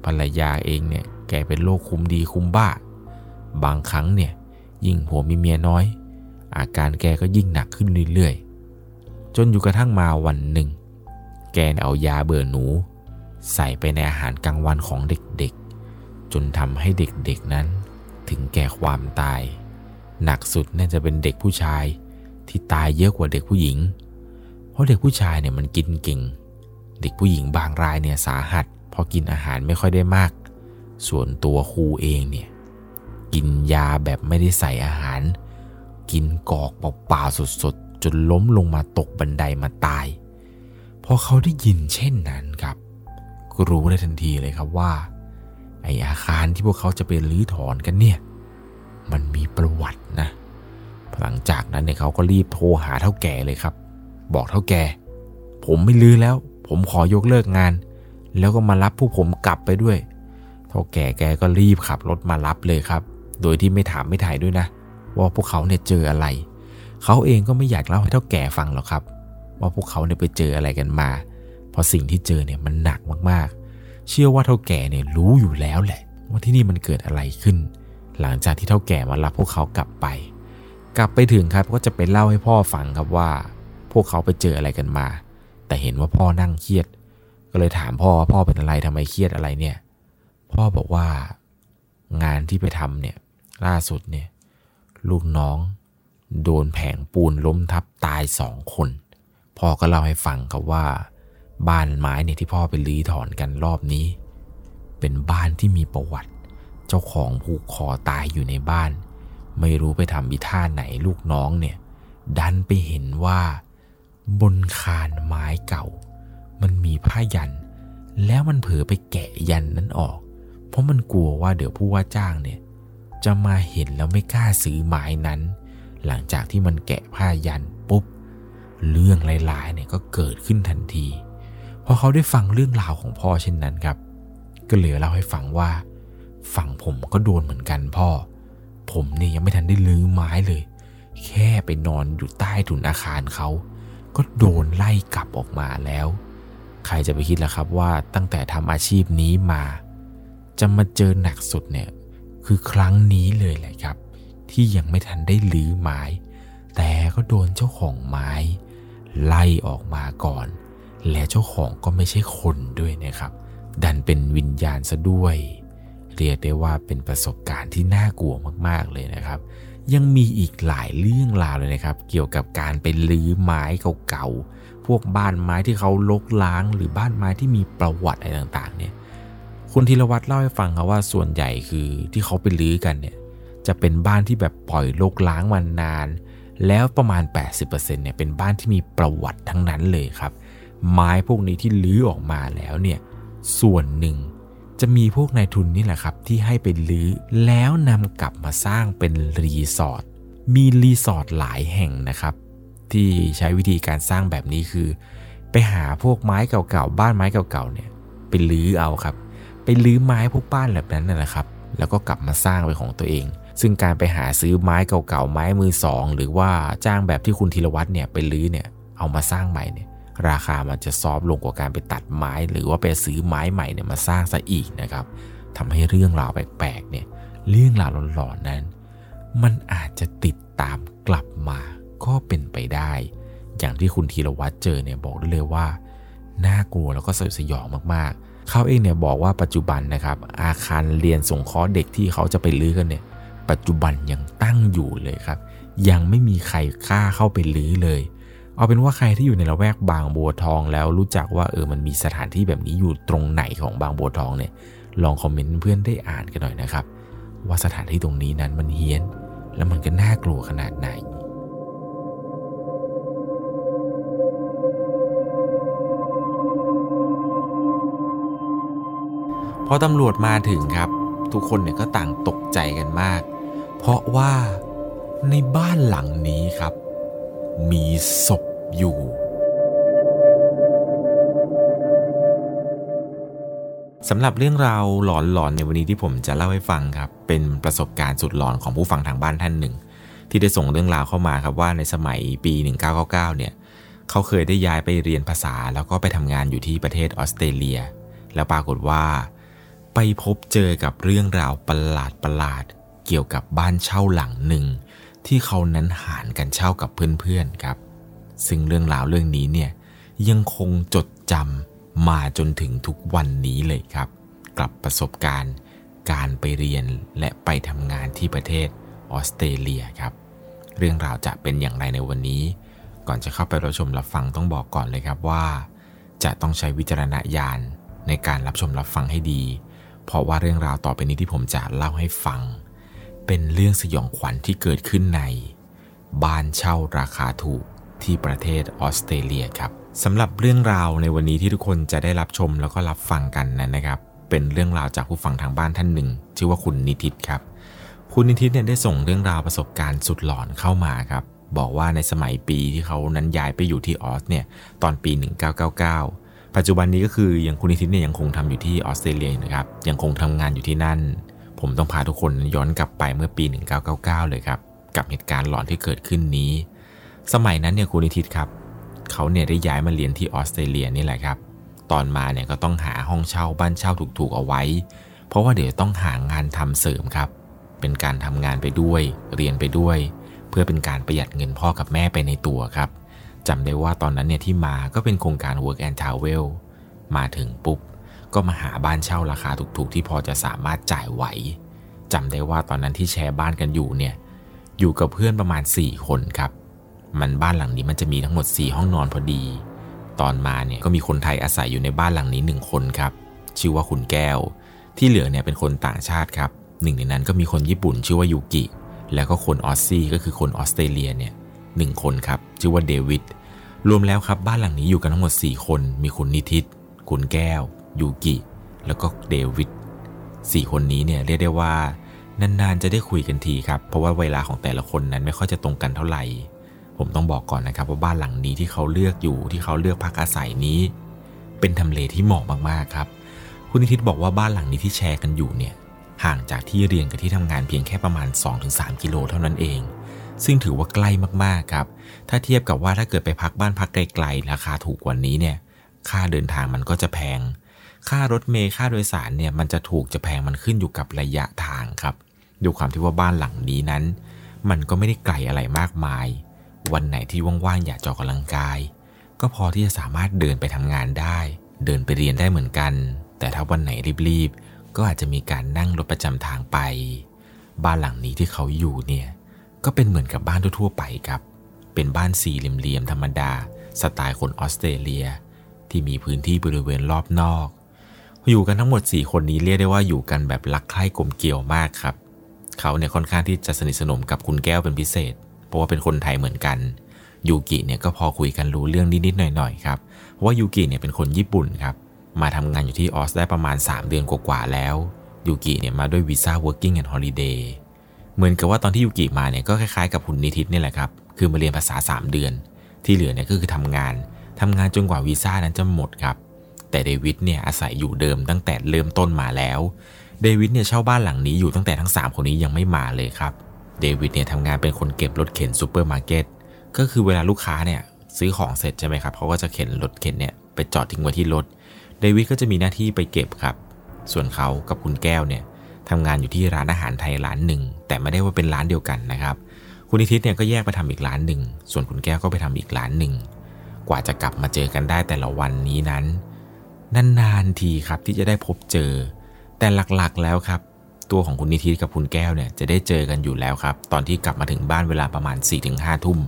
ภรรยาเองเนี่ยแกเป็นโรคคุมดีคุมบ้า บางครั้งเนี่ยยิ่งผัวมีเมียน้อย อาการแกก็ยิ่งหนักขึ้นเรื่อยๆ จนอยู่กระทั่งมาวันหนึ่ง แกเอายาเบื่อหนู ใส่ไปในอาหารกลางวันของเด็กๆ จนทำให้เด็กๆนั้น ถึงแก่ความตาย หนักสุดน่าจะเป็นเด็กผู้ชายที่ตายเยอะกว่าเด็กผู้หญิง เพราะเด็กผู้ชายเนี่ยมันกินเก่ง เด็กผู้หญิงบางรายเนี่ยสาหัสพอกินอาหารไม่ค่อยได้มาก ส่วนตัวครูเองเนี่ย กินยาแบบไม่ได้ใส่อาหาร กินกอกเปล่าๆสดๆ จนล้มลงมาตกบันไดมาตาย พอเขาได้ยินเช่นนั้นครับก็รู้ได้ทันทีเลยครับว่า ไออาคารที่พวกเขาจะไปรื้อถอนกันเนี่ย มันมีประวัตินะ หลังจากนั้นเนี่ยเขาก็รีบโทรหาเท่าแก่เลยครับ บอกเท่าแก่ ผมไม่ลื้อแล้ว ผมขอยกเลิกงาน แล้วก็มารับพวกผมกลับไปด้วย เท่าแก่แกก็รีบขับรถมารับเลยครับ โดยที่ไม่ถามไม่ถ่ายด้วยนะ ว่าพวกเขาเนี่ยเจออะไร เขาเองก็ไม่อยากเล่าให้เท่าแก่ฟังหรอกครับ ว่าพวกเขาเนี่ยไปเจออะไรกันมา เพราะสิ่งที่เจอเนี่ยมันหนักมากๆ เชื่อว่าเท่าแก่เนี่ยรู้อยู่แล้วแหละ ว่าที่นี่มันเกิดอะไรขึ้น หลังจากที่เท่าแก่มารับพวกเขากลับไป กลับไปถึงครับก็จะไปเล่าให้พ่อฟังครับว่า พวกเขาไปเจออะไรกันมา แต่เห็นว่าพ่อนั่งเครียด ก็เลยถามพ่อว่าพ่อเป็นอะไรทำไมเครียดอะไรเนี่ย พ่อบอกว่างานที่ไปทำเนี่ย ล่าสุดเนี่ยลูกน้องโดนแผงปูนล้มทับตายสองคน พ่อก็เล่าให้ฟังครับว่า บ้านไม้เนี่ยที่พ่อไปลื้อถอนกันรอบนี้ เป็นบ้านที่มีประวัติ เจ้าของผูกคอตายอยู่ในบ้าน ไม่รู้ไปทำบิท่าไหนลูกน้องเนี่ยดันไปเห็นว่า บนคานไม้เก่า มันมีผ้ายัน แล้วมันเผลอไปแกะยันนั้นออก เพราะมันกลัวว่าเดี๋ยวผู้ว่าจ้างเนี่ย จะมาเห็นแล้วไม่กล้าซื้อไม้นั้น หลังจากที่มันแกะผ้ายันปุ๊บ เรื่องหลายๆเนี่ยก็เกิดขึ้นทันที พอเขาได้ฟังเรื่องราวของพ่อเช่นนั้นครับ ก็เลยเล่าให้ฟังว่า ฝั่งผมก็โดนเหมือนกันพ่อ ผมเนี่ยยังไม่ทันได้ลื้อไม้เลย แค่ไปนอนอยู่ใต้ถุนอาคารเขาก็โดนไล่กลับออกมาแล้ว ใครจะไปคิดล่ะครับว่าตั้งแต่ทำอาชีพนี้มา จะมาเจอหนักสุดเนี่ย คือครั้งนี้เลยแหละครับ ที่ยังไม่ทันได้ลื้อไม้ แต่ก็โดนเจ้าของไม้ ไล่ออกมาก่อน และเจ้าของก็ไม่ใช่คนด้วยนะครับ ดันเป็นวิญญาณซะด้วย เรียกได้ว่าเป็นประสบการณ์ที่น่ากลัวมากๆเลยนะครับ ยังมีอีกหลายเรื่องราวเลยนะครับ เกี่ยวกับการไปลื้อไม้เก่าๆพวกบ้านไม้ที่เขาลกล้างหรือบ้านไม้ที่มีประวัติอะไรต่างๆเนี่ย คุณธีรวัตรเล่าให้ฟังครับว่าส่วนใหญ่คือที่เขาไปลื้อกันเนี่ยจะเป็นบ้านที่แบบปล่อยโลกล้างมานาน แล้วประมาณ 80%เนี่ยเป็นบ้านที่มีประวัติทั้งนั้นเลยครับ ไม้พวกนี้ที่ลื้อออกมาแล้วเนี่ยส่วนหนึ่งจะมีพวกนายทุนนี่แหละครับที่ให้ไปลื้อแล้วนำกลับมาสร้างเป็นรีสอร์ทมีรีสอร์ทหลายแห่งนะครับ ที่ใช้วิธีการสร้างแบบนี้คือ ไปหาพวกไม้เก่าๆบ้านไม้เก่าๆเนี่ยไปลื้อเอาครับ ไปลื้อไม้พวกบ้านแบบนั้นนะครับ แล้วก็กลับมาสร้างเป็นของตัวเอง ซึ่งการไปหาซื้อไม้เก่าๆไม้มือสองหรือว่าจ้างแบบที่คุณธีรวัตรเนี่ยไปลื้อเนี่ยเอามาสร้างใหม่เนี่ยราคามันจะซอฟลงกว่าการไปตัดไม้ หรือว่าไปซื้อไม้ใหม่เนี่ยมาสร้างซะอีกนะครับทำให้เรื่องราวแปลกๆเนี่ยเรื่องราวหลอนๆนั้น มันอาจจะติดตามกลับมาก็เป็นไปได้ อย่างที่คุณธีรวัตรเจอเนี่ยบอกได้เลยว่า น่ากลัวแล้วก็สยดสยองมากๆ เขาเองเนี่ยบอกว่าปัจจุบันนะครับ อาคารเรียนสงเคราะห์เด็กที่เขาจะไปลื้อกันเนี่ย ปัจจุบันยังตั้งอยู่เลยครับ ยังไม่มีใครกล้าเข้าไปลื้อเลย เอาเป็นว่าใครที่อยู่ในละแวกบางบัวทองแล้วรู้จักว่าเออมันมีสถานที่แบบนี้อยู่ตรงไหนของบางบัวทองเนี่ย ลองคอมเมนต์เพื่อนได้อ่านกันหน่อยนะครับ ว่าสถานที่ตรงนี้นั้นมันเฮี้ยน แล้วมันก็น่ากลัวขนาดไหน พอตำรวจมาถึงครับ ทุกคนเนี่ยก็ต่างตกใจกันมาก เพราะว่าในบ้านหลังนี้ครับ มีศพอยู่ สำหรับเรื่องราวหลอนๆในวันนี้ที่ผมจะเล่าให้ฟังครับ เป็นประสบการณ์สุดหลอนของผู้ฟังทางบ้านท่านหนึ่ง ที่ได้ส่งเรื่องราวเข้ามาครับว่าในสมัยปี 1999 เนี่ยเขาเคยได้ย้ายไปเรียนภาษาแล้วก็ไปทำงานอยู่ที่ประเทศออสเตรเลีย แล้วปรากฏว่า ไปพบเจอกับเรื่องราวประหลาดประหลาดๆเกี่ยวกับบ้านเช่าหลังหนึ่ง ที่เขานั้นหารกันเช่ากับเพื่อนๆครับ ซึ่งเรื่องราวเรื่องนี้เนี่ยยังคงจดจำมาจนถึงทุกวันนี้เลยครับ กับประสบการณ์การไปเรียนและไปทำงานที่ประเทศออสเตรเลียครับ เรื่องราวจะเป็นอย่างไรในวันนี้ ก่อนจะเข้าไปรับชมรับฟังต้องบอกก่อนเลยครับว่า จะต้องใช้วิจารณญาณในการรับชมรับฟังให้ดี เพราะว่าเรื่องราวต่อไปนี้ที่ผมจะเล่าให้ฟัง เป็นเรื่องสยองขวัญที่เกิดขึ้นใน บ้านเช่าราคาถูกที่ประเทศออสเตรเลียครับสำหรับเรื่องราวในวันนี้ที่ทุกคนจะได้รับชมแล้วก็รับฟังกันนั้นนะครับ เป็นเรื่องราวจากผู้ฟังทางบ้านท่านหนึ่ง ชื่อว่าคุณนิติตครับ คุณนิติตเนี่ยได้ส่งเรื่องราวประสบการณ์สุดหลอนเข้ามาครับ บอกว่าในสมัยปีที่เขานั้นย้ายไปอยู่ที่ออสเนี่ยตอนปี 1999 ปัจจุบันนี้ก็คืออย่างคุณนิติเนี่ยยังคงทำอยู่ที่ออสเตรเลียนะครับยังคงทำงานอยู่ที่นั่น ผมต้องพาทุกคนย้อนกลับไปเมื่อปี 1999 เลยครับ กับเหตุการณ์หลอนที่เกิดขึ้นนี้ สมัยนั้นเนี่ยคุณนิติครับเขาเนี่ยได้ย้ายมาเรียนที่ออสเตรเลียนี่แหละครับ ตอนมาเนี่ยก็ต้องหาห้องเช่าบ้านเช่าถูกๆเอาไว้ เพราะว่าเดี๋ยวต้องหางานทำเสริมครับ เป็นการทำงานไปด้วย เรียนไปด้วย เพื่อเป็นการประหยัดเงินพ่อกับแม่ไปในตัวครับ จำได้ว่าตอนนั้นเนี่ยที่มาก็เป็นโครงการ work and travel มาถึงปุ๊บ ก็มาหาบ้านเช่าราคาถูกๆ ที่พอจะสามารถจ่ายไหวจำได้ว่าตอนนั้นที่แชร์บ้านกันอยู่เนี่ยอยู่กับเพื่อนประมาณ 4 คนครับ มันบ้านหลังนี้มันจะมีทั้งหมด 4 ห้องนอนพอดี ตอนมาเนี่ยก็มีคนไทยอาศัยอยู่ในบ้านหลังนี้ 1 คนครับ ชื่อว่าคุณแก้ว ที่เหลือเนี่ยเป็นคนต่างชาติครับหนึ่งในนั้นก็มีคนญี่ปุ่นชื่อว่ายูกิ แล้วก็คนออสซี่ก็คือคนออสเตรเลียเนี่ย หนึ่งคนครับ ชื่อว่าเดวิด รวมแล้วครับบ้านหลังนี้อยู่กันทั้งหมด 4 คน มีคุณนิติตคุณแก้ว ยูกิ แล้วก็เดวิด 4 คนนี้เนี่ยเรียกได้ว่านานๆจะได้คุยกันทีครับ เพราะว่าเวลาของแต่ละคนนั้นไม่ค่อยจะตรงกันเท่าไหร่ ผมต้องบอกก่อนนะครับว่าบ้านหลังนี้ที่เขาเลือกอยู่ที่เขาเลือกพักอาศัยนี้ เป็นทำเลที่เหมาะมากๆครับ คุณนิติตบอกว่าบ้านหลังนี้ที่แชร์กันอยู่เนี่ยห่างจากที่เรียนกับที่ทำงานเพียงแค่ประมาณ 2-3 กิโลเท่านั้นเอง ซึ่งถือว่าใกล้มากๆครับ ถ้าเทียบกับว่าถ้าเกิดไปพักบ้านพักไกลๆ ราคาถูกกว่านี้เนี่ย ค่าเดินทางมันก็จะแพง ค่ารถเมล์ค่าโดยสารเนี่ยมันจะถูกจะแพงมันขึ้นอยู่กับระยะทางครับดูความที่ว่าบ้านหลังนี้นั้น มันก็ไม่ได้ไกลอะไรมากมาย วันไหนที่ว่างๆอยากจะออกกำลังกาย ก็พอที่จะสามารถเดินไปทำงานได้ เดินไปเรียนได้เหมือนกัน แต่ถ้าวันไหนรีบๆก็อาจจะมีการนั่งรถประจำทางไป บ้านหลังนี้ที่เขาอยู่เนี่ย ก็เป็นเหมือนกับบ้านทั่วๆไปครับ เป็นบ้านสี่เหลี่ยมๆธรรมดา สไตล์คนออสเตรเลีย ที่มีพื้นที่บริเวณรอบนอก อยู่กันทั้งหมด 4 คนนี้เรียกได้ว่าอยู่กันแบบรักใคร่กลมเกลียวมากครับ เขาเนี่ยค่อนข้างที่จะสนิทสนมกับคุณแก้วเป็นพิเศษ เพราะว่าเป็นคนไทยเหมือนกันยูกิเนี่ยก็พอคุยกันรู้เรื่องนิดๆหน่อยๆครับเพราะว่ายูกิเนี่ยเป็นคนญี่ปุ่นครับมาทำงานอยู่ที่ออสได้ประมาณ 3 เดือนกว่าๆแล้วยูกิเนี่ยมาด้วยวีซ่า working and holiday เหมือนกับว่าตอนที่ยูกิมาเนี่ยก็คล้ายๆกับคุณนิติตนี่แหละครับ คือมาเรียนภาษา 3 เดือน ที่เหลือเนี่ยก็คือทำงานทำงานจนกว่าวีซ่านั้นจะหมดครับ แต่เดวิดเนี่ยอาศัยอยู่เดิมตั้งแต่เริ่มต้นมาแล้ว เดวิดเนี่ยเช่าบ้านหลังนี้อยู่ตั้งแต่ทั้ง 3 คนนี้ยังไม่มาเลยครับ เดวิดเนี่ยทำงานเป็นคนเก็บรถเข็นซูเปอร์มาร์เก็ต ก็คือเวลาลูกค้าเนี่ยซื้อของเสร็จใช่ไหมครับเขาก็จะเข็นรถเข็นเนี่ยไปจอดทิ้งไว้ที่รถ เดวิดก็จะมีหน้าที่ไปเก็บครับ ส่วนเขากับคุณแก้วเนี่ยทำงานอยู่ที่ร้านอาหารไทยร้านหนึ่ง แต่ไม่ได้ว่าเป็นร้านเดียวกันนะครับ คุณนิทิตเนี่ยก็แยกไปทำอีกร้านหนึ่ง ส่วนคุณแก้วก็ไปทำอีกร้านหนึ่ง กว่าจะกลับมาเจอกันได้แต่ละวันนี้นั้นนานๆทีครับที่จะได้พบเจอ แต่หลักๆแล้วครับ ตัวของคุณนิทิตกับคุณแก้วเนี่ยจะได้เจอกันอยู่แล้วครับ ตอนที่กลับมาถึงบ้านเวลาประมาณ4ี่ถึงห้าทุ่ม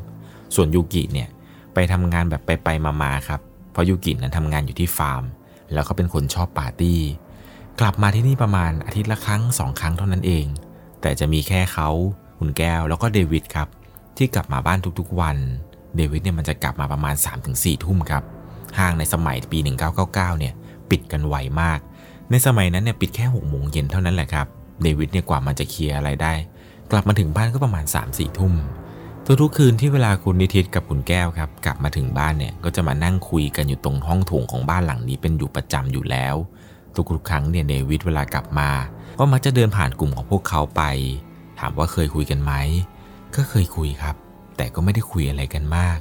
ส่วนยูกิเนี่ยไปทำงานแบบไปไปมาๆครับ เพราะยูกินั้นทำงานอยู่ที่ฟาร์ม แล้วก็เป็นคนชอบปาร์ตี้ กลับมาที่นี่ประมาณอาทิตย์ละครั้งสองครั้งเท่านั้นเอง แต่จะมีแค่เขาคุณแก้วแล้วก็เดวิดครับ ที่กลับมาบ้านทุกๆวัน เดวิดเนี่ยมันจะกลับมาประมาณ 3-4 ทุ่มครับ ห้างในสมัยปี 1999 เนี่ยปิดกันไวมาก ในสมัยนั้นเนี่ยปิดแค่6โมงเย็นเท่านั้นแหละครับ เดวิดเนี่ยกว่ามันจะเคลียร์อะไรได้ กลับมาถึงบ้านก็ประมาณ 3-4 ทุ่มทุกๆคืนที่เวลาคุณนิทิตกับคุณแก้วครับ กลับมาถึงบ้านเนี่ยก็จะมานั่งคุยกันอยู่ตรงห้องโถงของบ้านหลังนี้เป็นอยู่ประจำอยู่แล้ว ทุกๆครั้งเนี่ยเดวิดเวลากลับมา ก็มักจะเดินผ่านกลุ่มของพวกเขาไป ถามว่าเคยคุยกันไหม ก็เคยคุยครับ แต่ก็ไม่ได้คุยอะไรกันมาก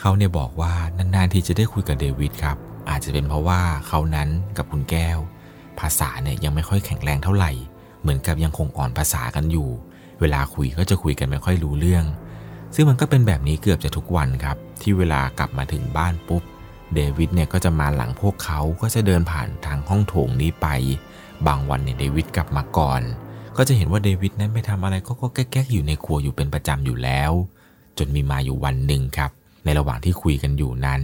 เขาเนี่ยบอกว่านานๆที่จะได้คุยกับเดวิดครับ อาจจะเป็นเพราะว่าเขานั้นกับคุณแก้ว ภาษาเนี่ยยังไม่ค่อยแข็งแรงเท่าไหร่ เหมือนกับยังคงอ่อนภาษากันอยู่ เวลาคุยก็จะคุยกันไม่ค่อยรู้เรื่อง ซึ่งมันก็เป็นแบบนี้เกือบจะทุกวันครับ ที่เวลากลับมาถึงบ้านปุ๊บเดวิดเนี่ยก็จะมาหลังพวกเขาก็จะเดินผ่านทางห้องโถงนี้ไป บางวันเนี่ยเดวิดกลับมาก่อน ก็จะเห็นว่าเดวิดนั้นไปทำอะไรก็ก็แก๊กๆอยู่ในครัวอยู่เป็นประจำอยู่แล้ว จนมีมาอยู่วันหนึ่งครับ ในระหว่างที่คุยกันอยู่นั้น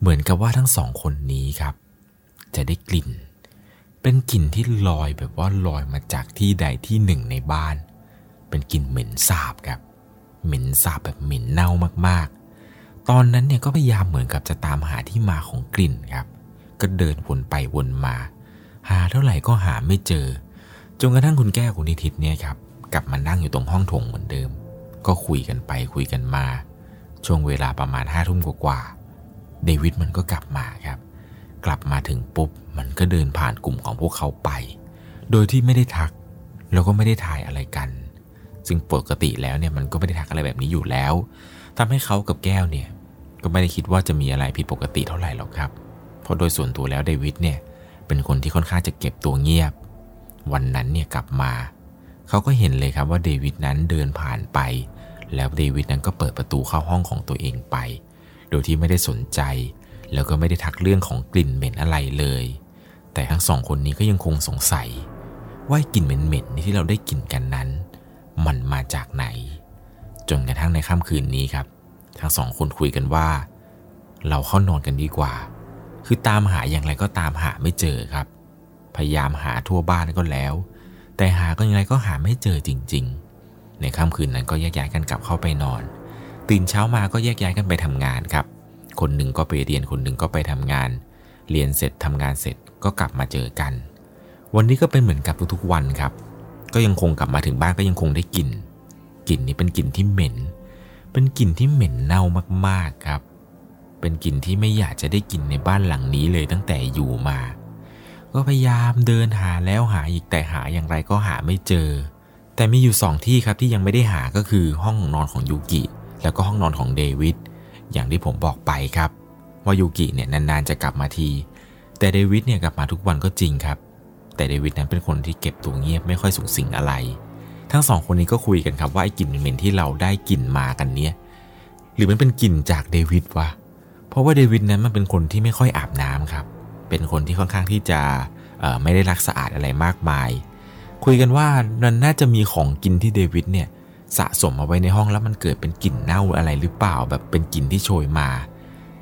เหมือนกับว่าทั้งสองคนนี้ครับ จะได้กลิ่น เป็นกลิ่นที่ลอยแบบว่าลอยมาจากที่ใดที่หนึ่งในบ้าน เป็นกลิ่นเหม็นสาบครับ เหม็นสาบแบบเหม็นเน่ามากๆ ตอนนั้นเนี่ยก็พยายามเหมือนกับจะตามหาที่มาของกลิ่นครับ ก็เดินวนไปวนมา หาเท่าไหร่ก็หาไม่เจอ จนกระทั่งคุณแก้วคุณนิทิตเนี่ยครับกลับมานั่งอยู่ตรงห้องโถงเหมือนเดิม ก็คุยกันไปคุยกันมา ช่วงเวลาประมาณห้าทุ่มกว่าเดวิดมันก็กลับมาครับ กลับมาถึงปุ๊บ มันก็เดินผ่านกลุ่มของพวกเขาไป โดยที่ไม่ได้ทัก แล้วก็ไม่ได้ทายอะไรกัน ซึ่งปกติแล้วเนี่ยมันก็ไม่ได้ทักอะไรแบบนี้อยู่แล้วทำให้เขากับแก้วเนี่ยก็ไม่ได้คิดว่าจะมีอะไรผิดปกติเท่าไหร่หรอกครับ เพราะโดยส่วนตัวแล้วเดวิดเนี่ย เป็นคนที่ค่อนข้างจะเก็บตัวเงียบ วันนั้นเนี่ยกลับมา เขาก็เห็นเลยครับว่าเดวิดนั้นเดินผ่านไป แล้วเดวิดนั้นก็เปิดประตูเข้าห้องของตัวเองไป โดยที่ไม่ได้สนใจ แล้วก็ไม่ได้ทักเรื่องของกลิ่นเหม็นอะไรเลย แต่ทั้งสองคนนี้ก็ยังคงสงสัย ว่ากลิ่นเหม็นๆที่เราได้กลิ่นกันนั้น มันมาจากไหน จนกระทั่งในค่ำคืนนี้ครับ ทั้งสองคนคุยกันว่า เราเข้านอนกันดีกว่า คือตามหาอย่างไรก็ตามหาไม่เจอครับ พยายามหาทั่วบ้านก็แล้ว แต่หาก็ยังไงก็หาไม่เจอจริง ๆ ในค่ำคืนนั้นก็แยกย้ายกันกลับเข้าไปนอน ตื่นเช้ามาก็แยกย้ายกันไปทำงานครับ คนหนึ่งก็ไปเรียนคนหนึ่งก็ไปทำงาน เรียนเสร็จทำงานเสร็จก็กลับมาเจอกัน วันนี้ก็เป็นเหมือนกับทุกๆวันครับ ก็ยังคงกลับมาถึงบ้านก็ยังคงได้กลิ่นกลิ่นนี้เป็นกลิ่นที่เหม็น เป็นกลิ่นที่เหม็นเน่ามากๆครับ เป็นกลิ่นที่ไม่อยากจะได้กลิ่นในบ้านหลังนี้เลยตั้งแต่อยู่มา ก็พยายามเดินหาแล้วหาอีกแต่หาอย่างไรก็หาไม่เจอ แต่มีอยู่สองที่ครับที่ยังไม่ได้หาก็คือห้องนอนของยูกิ แล้วก็ห้องนอนของเดวิดอย่างที่ผมบอกไปครับ ว่ายูกิเนี่ยนานๆจะกลับมาที แต่เดวิดเนี่ยกลับมาทุกวันก็จริงครับ แต่เดวิดนั้นเป็นคนที่เก็บตัวเงียบไม่ค่อยสูงสิงอะไร ทั้งสองคนนี้ก็คุยกันครับว่าไอ้กลิ่นเหม็นที่เราได้กลิ่นมากันเนี่ยหรือมันเป็นกลิ่นจากเดวิดวะ เพราะว่าเดวิดนั้นมันเป็นคนที่ไม่ค่อยอาบน้ำครับ เป็นคนที่ค่อนข้างที่จะไม่ได้รักสะอาดอะไรมากมาย คุยกันว่ามันน่าจะมีของกินที่เดวิดเนี่ยสะสมเอาไว้ในห้องแล้วมันเกิดเป็นกลิ่นเน่าอะไรหรือเปล่าแบบเป็นกลิ่นที่โชยมา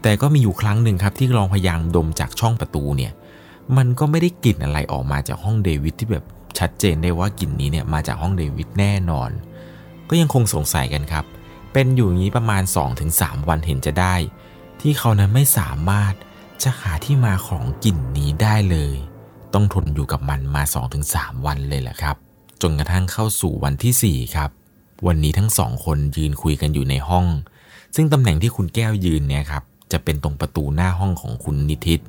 แต่ก็มีอยู่ครั้งหนึ่งครับที่ลองพยายามดมจากช่องประตูเนี่ย มันก็ไม่ได้กลิ่นอะไรออกมาจากห้องเดวิดที่แบบชัดเจนได้ว่ากลิ่นนี้เนี่ยมาจากห้องเดวิดแน่นอน ก็ยังคงสงสัยกันครับ เป็นอยู่อย่างนี้ประมาณ 2-3 วันเห็นจะได้ ที่เขานั้นไม่สามารถจะหาที่มาของกลิ่นนี้ได้เลย ต้องทนอยู่กับมันมา 2-3 วันเลยแหละครับ จนกระทั่งเข้าสู่วันที่ 4 ครับ วันนี้ทั้งสองคนยืนคุยกันอยู่ในห้อง ซึ่งตำแหน่งที่คุณแก้วยืนเนี่ยครับ จะเป็นตรงประตูหน้าห้องของคุณนิทิต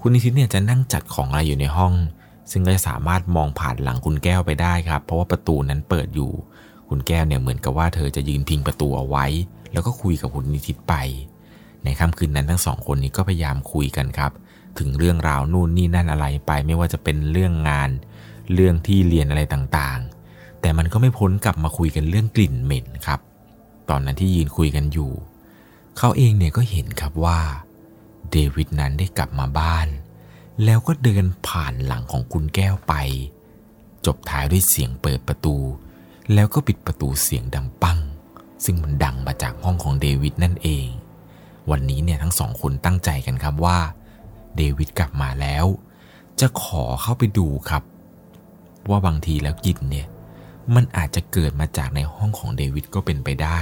คุณนิทิตเนี่ยจะนั่งจัดของอะไรอยู่ในห้อง ซึ่งก็สามารถมองผ่านหลังคุณแก้วไปได้ครับ เพราะว่าประตูนั้นเปิดอยู่ คุณแก้วเนี่ยเหมือนกับว่าเธอจะยืนพิงประตูเอาไว้ แล้วก็คุยกับคุณนิทิตไป ในค่ำคืนนั้นทั้งสองคนนี้ก็พยายามคุยกันครับ ถึงเรื่องราวนู่นนี่นั่นอะไรไป ไม่ว่าจะเป็นเรื่องงาน เรื่องที่เรียนอะไรต่างๆ แต่มันก็ไม่พ้นกลับมาคุยกันเรื่องกลิ่นเหม็นครับ ตอนนั้นที่ยืนคุยกันอยู่ เขาเองเนี่ยก็เห็นครับว่าเดวิดนั้นได้กลับมาบ้าน แล้วก็เดินผ่านหลังของคุณแก้วไป จบท้ายด้วยเสียงเปิดประตู แล้วก็ปิดประตูเสียงดังปัง ซึ่งมันดังมาจากห้องของเดวิดนั่นเอง วันนี้เนี่ยทั้งสองคนตั้งใจกันครับว่า เดวิดกลับมาแล้ว จะขอเข้าไปดูครับ ว่าบางทีแล้วกลิ่นเนี่ย มันอาจจะเกิดมาจากในห้องของเดวิดก็เป็นไปได้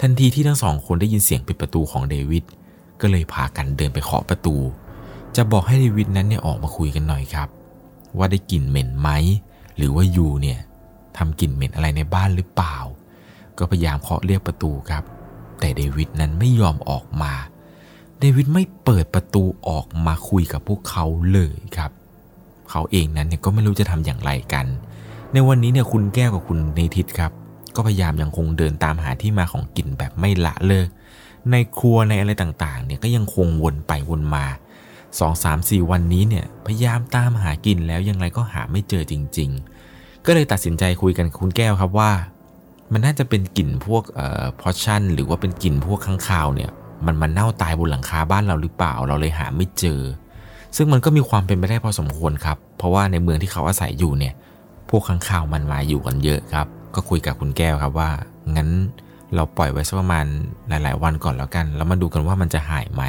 ทันทีที่ทั้งสองคนได้ยินเสียงปิดประตูของเดวิดก็เลยพากันเดินไปเคาะประตู จะบอกให้เดวิดนั้นเนี่ยออกมาคุยกันหน่อยครับ ว่าได้กลิ่นเหม็นไหมหรือว่ายูเนี่ยทำกลิ่นเหม็นอะไรในบ้านหรือเปล่า ก็พยายามเคาะเรียกประตูครับ แต่เดวิดนั้นไม่ยอมออกมา เดวิดไม่เปิดประตูออกมาคุยกับพวกเขาเลยครับ เขาเองนั้นเนี่ยก็ไม่รู้จะทำอย่างไรกัน ในวันนี้เนี่ยคุณแก้วกับคุณเนทิตครับ ก็พยายามยังคงเดินตามหาที่มาของกลิ่นแบบไม่ละเลิก ในครัวในอะไรต่างๆ เนี่ยก็ยังคงวนไปวนมาสองสามสี่วันนี้เนี่ยพยายามตามหากินแล้วยังไงก็หาไม่เจอจริง ๆ ก็เลยตัดสินใจคุยกันคุณแก้วครับว่า มันน่าจะเป็นกลิ่นพวกเอ่อพอชั่น หรือว่าเป็นกลิ่นพวกข้างคาวเนี่ย มันมันเน่าตายบนหลังคาบ้านเราหรือเปล่า เราเลยหาไม่เจอ ซึ่งมันก็มีความเป็นไปได้พอสมควรครับ เพราะว่าในเมืองที่เขาอาศัยอยู่เนี่ย พวกข้างคาวมันมาอยู่กันเยอะครับ ก็คุยกับคุณแก้วครับว่า งั้นเราปล่อยไว้สักประมาณหลาย ๆ วันก่อนแล้วกัน แล้วมาดูกันว่ามันจะหายไหม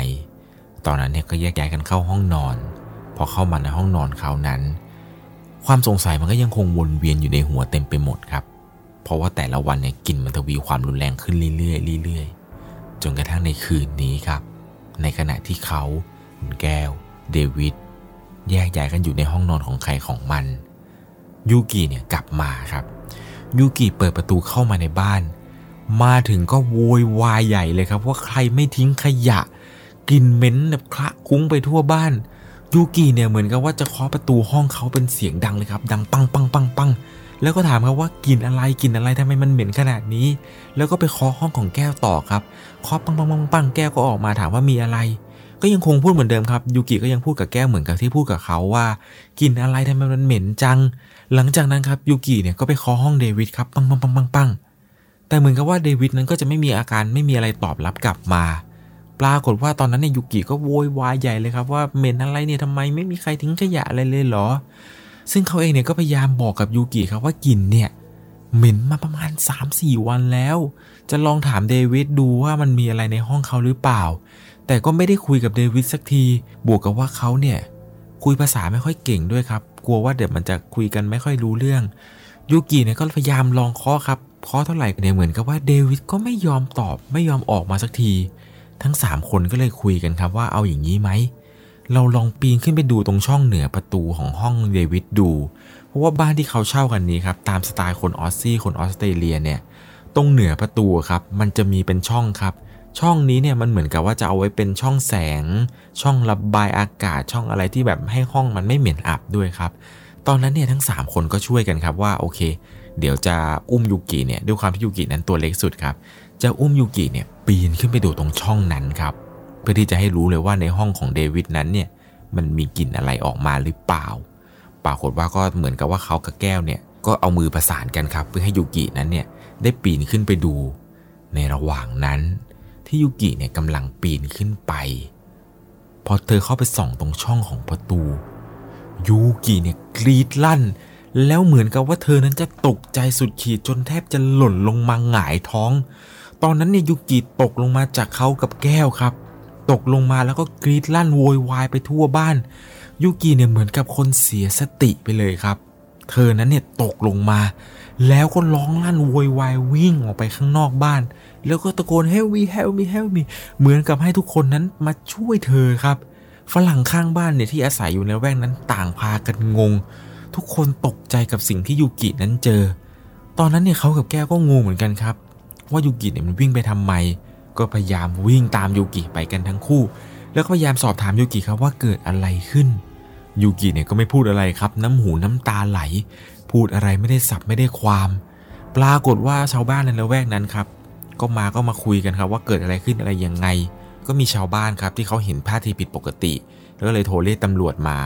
ตอนนั้นเนี่ยก็แยกย้ายกันเข้าห้องนอน พอเข้ามาในห้องนอนเขานั้น ความสงสัยมันก็ยังคงวนเวียนอยู่ในหัวเต็มไปหมดครับ เพราะว่าแต่ละวันเนี่ยกลิ่นมันทวีความรุนแรงขึ้นเรื่อยๆเรื่อยๆ จนกระทั่งในคืนนี้ครับ ในขณะที่เขาคุณแก้ว เดวิดแยกย้ายกันอยู่ในห้องนอนของใครของมัน ยูกิเนี่ยกลับมาครับ ยูกิเปิดประตูเข้ามาในบ้าน มาถึงก็โวยวายใหญ่เลยครับ ว่าใครไม่ทิ้งขยะกลิ่นเหม็นแบบคละคุ้งไปทั่วบ้านยูกิเนี่ยเหมือนกับว่าจะเคาะประตูห้องเขาเป็นเสียงดังเลยครับ ดังปังปังปังปัง แล้วก็ถามครับว่ากลิ่นอะไรกลิ่นอะไรทำไมมันเหม็นขนาดนี้ แล้วก็ไปเคาะห้องของแก้วต่อครับเคาะปังปังปังปังแก้วก็ออกมาถามว่ามีอะไร ก็ยังคงพูดเหมือนเดิมครับยูกิก็ยังพูดกับแก้วเหมือนกับที่พูดกับเขาว่ากลิ่นอะไรทำไมมันเหม็นจัง หลังจากนั้นครับยูกิเนี่ยก็ไปเคาะห้องเดวิดครับปังปังปังปังปังแต่เหมือนกับว่าเดวิดนั้นก็จะไม่มีอาการไม่มีอะไรตอบรับกลับมาปรากฏว่าตอนนั้นเนี่ยยูกิก็โวยวายใหญ่เลยครับว่าเหม็นอะไรเนี่ยทำไมไม่มีใครทิ้งขยะอะไรเลยเหรอ ซึ่งเขาเองเนี่ยก็พยายามบอกกับยูกิครับว่ากลิ่นเนี่ยเหม็นมาประมาณ 3-4 วันแล้ว จะลองถามเดวิดดูว่ามันมีอะไรในห้องเขาหรือเปล่า แต่ก็ไม่ได้คุยกับเดวิดสักที บวกกับว่าเขาเนี่ยคุยภาษาไม่ค่อยเก่งด้วยครับ กลัวว่าเดี๋ยวมันจะคุยกันไม่ค่อยรู้เรื่อง ยูกิเนี่ยก็พยายามลองเคาะครับเคาะเท่าไหร่เนี่ยเหมือนกับว่าเดวิดก็ไม่ยอมตอบไม่ยอมออกมาสักที ทั้ง 3 คนก็เลยคุยกันครับว่าเอาอย่างนี้ไหม เราลองปีนขึ้นไปดูตรงช่องเหนือประตูของห้องเดวิดดู เพราะว่าบ้านที่เขาเช่ากันนี้ครับตามสไตล์คนออสซี่คนออสเตรเลียเนี่ยตรงเหนือประตูครับมันจะมีเป็นช่องครับ ช่องนี้เนี่ยมันเหมือนกับว่าจะเอาไว้เป็นช่องแสง ช่องระบายอากาศช่องอะไรที่แบบให้ห้องมันไม่เหม็นอับด้วยครับ ตอนนั้นเนี่ยทั้ง 3 คนก็ช่วยกันครับว่าโอเค เดี๋ยวจะอุ้มยูกิเนี่ยด้วยความที่ยูกินั้นตัวเล็กสุดครับจะอุ้มยูกิเนี่ยปีนขึ้นไปดูตรงช่องนั้นครับ พื่อที่จะให้รู้เลยว่าในห้องของเดวิดนั้นเนี่ยมันมีกลิ่นอะไรออกมาหรือเปล่า ปรากฏว่าก็เหมือนกับว่าเขากับแก้วเนี่ยก็เอามือประสานกันครับ เพื่อให้ยูกินั้นเนี่ยได้ปีนขึ้นไปดู ในระหว่างนั้น ที่ยูกิเนี่ยกำลังปีนขึ้นไป พอเธอเข้าไปส่องตรงช่องของประตู ยูกิเนี่ยกรีดลั่น แล้วเหมือนกับว่าเธอนั้นจะตกใจสุดขีดจนแทบจะหล่นลงมาหงายท้อง ตอนนั้นเนี่ยยูกิตกลงมาจากเขากับแก้วครับ ตกลงมาแล้วก็กรีดลั่นโวยวายไปทั่วบ้านยูกิเนี่ยเหมือนกับคนเสียสติไปเลยครับ เธอนั้นเนี่ยตกลงมา แล้วก็ร้องลั่นโวยวายวิ่งออกไปข้างนอกบ้าน แล้วก็ตะโกน help me help me help me เหมือนกับให้ทุกคนนั้นมาช่วยเธอครับ ฝรั่งข้างบ้านเนี่ยที่อาศัยอยู่ในแวกนั้นต่างพากันงง ทุกคนตกใจกับสิ่งที่ยูกินั้นเจอ ตอนนั้นเนี่ยเขากับแก้วก็งงเหมือนกันครับ ว่ายูกิเนี่ยมันวิ่งไปทำไม ก็พยายามวิ่งตามยูกิไปกันทั้งคู่ แล้วก็พยายามสอบถามยูกิครับว่าเกิดอะไรขึ้นยูกิเนี่ยก็ไม่พูดอะไรครับ น้ำหูน้ำตาไหล พูดอะไรไม่ได้สับไม่ได้ความ ปรากฏว่าชาวบ้านในละแวกนั้นครับก็มาก็มาคุยกันครับว่าเกิดอะไรขึ้นอะไรยังไง ก็มีชาวบ้านครับที่เขาเห็นท่าทีผิดปกติ แล้วก็เลยโทรเรียกตำรวจมา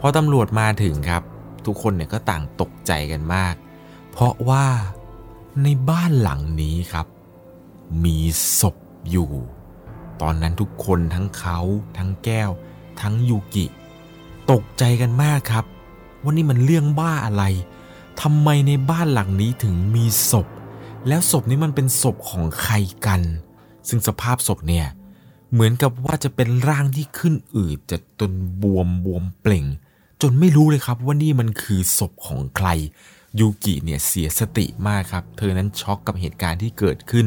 พอตำรวจมาถึงครับ ทุกคนเนี่ยก็ต่างตกใจกันมาก เพราะว่าในบ้านหลังนี้ครับ มีศพอยู่ ตอนนั้นทุกคนทั้งเขาทั้งแก้ว ทั้งยูกิ ตกใจกันมากครับ ว่านี่มันเรื่องบ้าอะไรทำไมในบ้านหลังนี้ถึงมีศพ แล้วศพนี้มันเป็นศพของใครกัน ซึ่งสภาพศพเนี่ยเหมือนกับว่าจะเป็นร่างที่ขึ้นอืดจะจนบวมบวมเปล่ง จนไม่รู้เลยครับว่านี่มันคือศพของใครยูกิเนี่ยเสียสติมากครับ เธอนั้นช็อกกับเหตุการณ์ที่เกิดขึ้น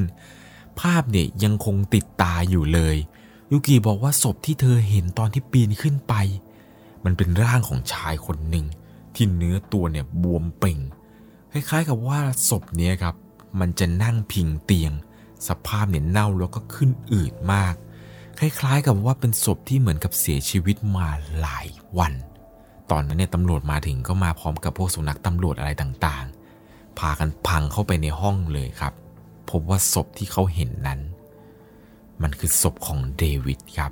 ภาพเนี่ยยังคงติดตาอยู่เลย ยูกิบอกว่าศพที่เธอเห็นตอนที่ปีนขึ้นไป มันเป็นร่างของชายคนหนึ่ง ที่เนื้อตัวเนี่ยบวมเป่ง คล้ายๆกับว่าศพเนี้ยครับ มันจะนั่งพิงเตียง สภาพเนี่ยเน่าแล้วก็ขึ้นอืดมาก คล้ายๆกับว่าเป็นศพที่เหมือนกับเสียชีวิตมาหลายวัน ตอนนั้นเนี่ยตำรวจมาถึงก็มาพร้อมกับพวกสุนัขตำรวจอะไรต่างๆ พากันพังเข้าไปในห้องเลยครับ พบว่าศพที่เขาเห็นนั้น มันคือศพของเดวิดครับ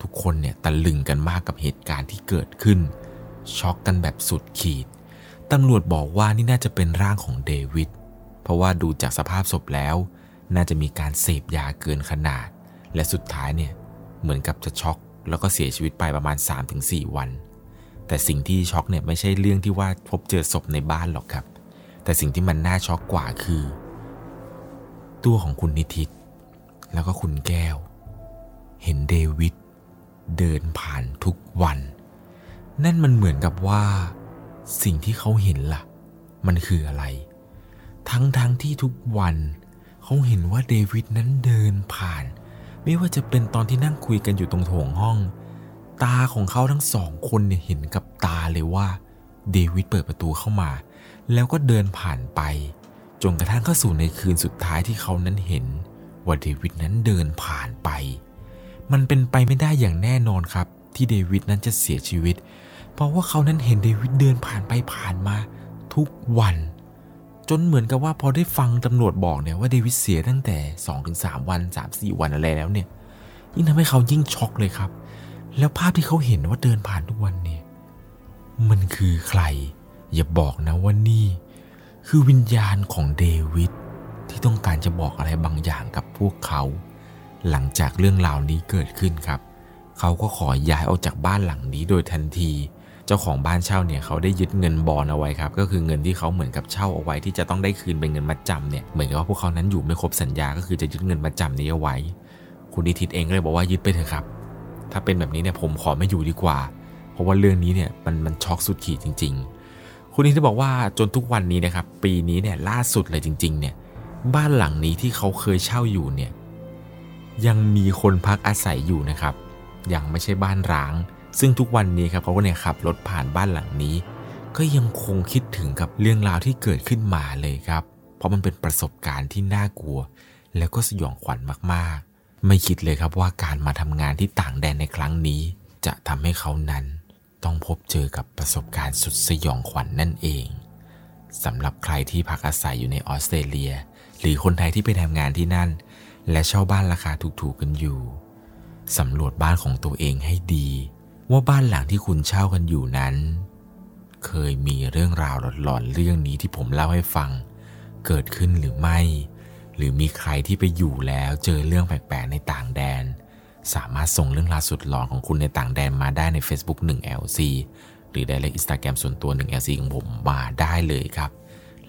ทุกคนเนี่ยตะลึงกันมากกับเหตุการณ์ที่เกิดขึ้น ช็อกกันแบบสุดขีด ตำรวจบอกว่านี่น่าจะเป็นร่างของเดวิด เพราะว่าดูจากสภาพศพแล้ว น่าจะมีการเสพยาเกินขนาด และสุดท้ายเนี่ยเหมือนกับจะช็อกแล้วก็เสียชีวิตไปประมาณ 3-4 วัน แต่สิ่งที่ช็อกเนี่ยไม่ใช่เรื่องที่ว่าพบเจอศพในบ้านหรอกครับ แต่สิ่งที่มันน่าช็อกกว่าคือ ตัวของคุณนิติตแล้วก็คุณแก้ว เห็นเดวิดเดินผ่านทุกวัน นั่นมันเหมือนกับว่า สิ่งที่เขาเห็นละ่ะ มันคืออะไร ทั้งทั้งที่ทุกวันเขาเห็นว่าเดวิดนั้นเดินผ่าน ไม่ว่าจะเป็นตอนที่นั่งคุยกันอยู่ตรงโถงห้อง ตาของเขาทั้งสองคนเนี่ยเห็นกับตาเลยว่า เดวิดเปิดประตูเข้ามา แล้วก็เดินผ่านไป จนกระทั่งเข้าสู่ในคืนสุดท้ายที่เขานั้นเห็น ว่าเดวิดนั้นเดินผ่านไป มันเป็นไปไม่ได้อย่างแน่นอนครับ ที่เดวิดนั้นจะเสียชีวิต เพราะว่าเขานั้นเห็นเดวิดเดินผ่านไปผ่านมาทุกวัน จนเหมือนกับว่าพอได้ฟังตำรวจบอกเนี่ยว่าเดวิดเสียตั้งแต่ 2-3 วัน 3-4 วันอะไรแล้วเนี่ยยิ่งทำให้เขายิ่งช็อกเลยครับ แล้วภาพที่เขาเห็นว่าเดินผ่านทุกวันเนี่ย มันคือใคร อย่าบอกนะว่านี่ คือวิญญาณของเดวิดที่ต้องการจะบอกอะไรบางอย่างกับพวกเขา หลังจากเรื่องราวนี้เกิดขึ้นครับ เขาก็ขอย้ายออกจากบ้านหลังนี้โดยทันที เจ้าของบ้านเช่าเนี่ยเขาได้ยึดเงินบอลเอาไว้ครับ ก็คือเงินที่เขาเหมือนกับเช่าเอาไว้ที่จะต้องได้คืนเป็นเงินมัดจำเนี่ยเหมือนกับว่าพวกเขานั้นอยู่ไม่ครบสัญญาก็คือจะยึดเงินมัดจำนี้เอาไว้ คุณนิติตเองก็เลยบอกว่ายึดไปเถอะครับ ถ้าเป็นแบบนี้เนี่ยผมขอไม่อยู่ดีกว่า เพราะว่าเรื่องนี้เนี่ยมันมันช็อกสุดขีดจริง ๆ คุณนิติบอกว่าจนทุกวันนี้นะครับ ปีนี้เนี่ยล่าสุดเลยจริง ๆ เนี่ย บ้านหลังนี้ที่เขาเคยเช่าอยู่เนี่ย ยังมีคนพักอาศัยอยู่นะครับ ยังไม่ใช่บ้านร้าง ซึ่งทุกวันนี้ครับเขาก็เนี่ยขับรถผ่านบ้านหลังนี้ ก็ยังคงคิดถึงกับเรื่องราวที่เกิดขึ้นมาเลยครับ เพราะมันเป็นประสบการณ์ที่น่ากลัว แล้วก็สยองขวัญมากๆ ไม่คิดเลยครับว่าการมาทำงานที่ต่างแดนในครั้งนี้ จะทำให้เขานั้น ต้องพบเจอกับประสบการณ์สุดสยองขวัญนนั่นเองสำหรับใครที่พักอาศัยอยู่ในออสเตรเลีย หรือคนไทยที่ไปทำงานที่นั่น และเช่าบ้านราคาถูกๆกันอยู่สำรวจบ้านของตัวเองให้ดี ว่าบ้านหลังที่คุณเช่ากันอยู่นั้น เคยมีเรื่องราวหลอนๆเรื่องนี้ที่ผมเล่าให้ฟัง เกิดขึ้นหรือไม่ หรือมีใครที่ไปอยู่แล้วเจอเรื่องแปลกๆในต่างแดน สามารถส่งเรื่องราวสุดหลอนของคุณในต่างแดนมาได้ใน Facebook 1LC หรือได้เลยอินสตาแกรมส่วนตัว 1LC ของผมมาได้เลยครับ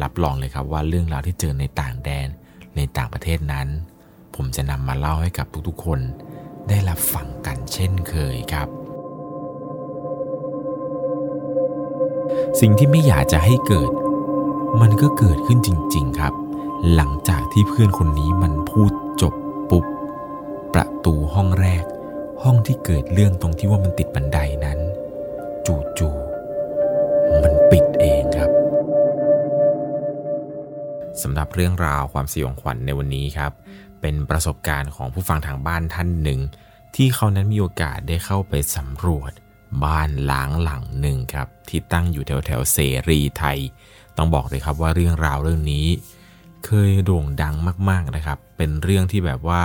รับรองเลยครับว่าเรื่องราวที่เจอในต่างแดนในต่างประเทศนั้น ผมจะนำมาเล่าให้กับทุกๆคน ได้รับฟังกันเช่นเคยครับ สิ่งที่ไม่อยากจะให้เกิด มันก็เกิดขึ้นจริง ๆครับ หลังจากที่เพื่อนคนนี้มันพูด ประตูห้องแรก ห้องที่เกิดเรื่องตรงที่ว่ามันติดบันไดนั้น จู่ๆมันปิดเองครับสำหรับเรื่องราวความสยองขวัญในวันนี้ครับ เป็นประสบการณ์ของผู้ฟังทางบ้านท่านหนึ่ง ที่เขานั้นมีโอกาสได้เข้าไปสำรวจ บ้านหล้างหลังหนึ่งครับ ที่ตั้งอยู่แถวแถวเสรีไทย ต้องบอกเลยครับว่าเรื่องราวเรื่องนี้ เคยโด่งดังมากๆนะครับ เป็นเรื่องที่แบบว่า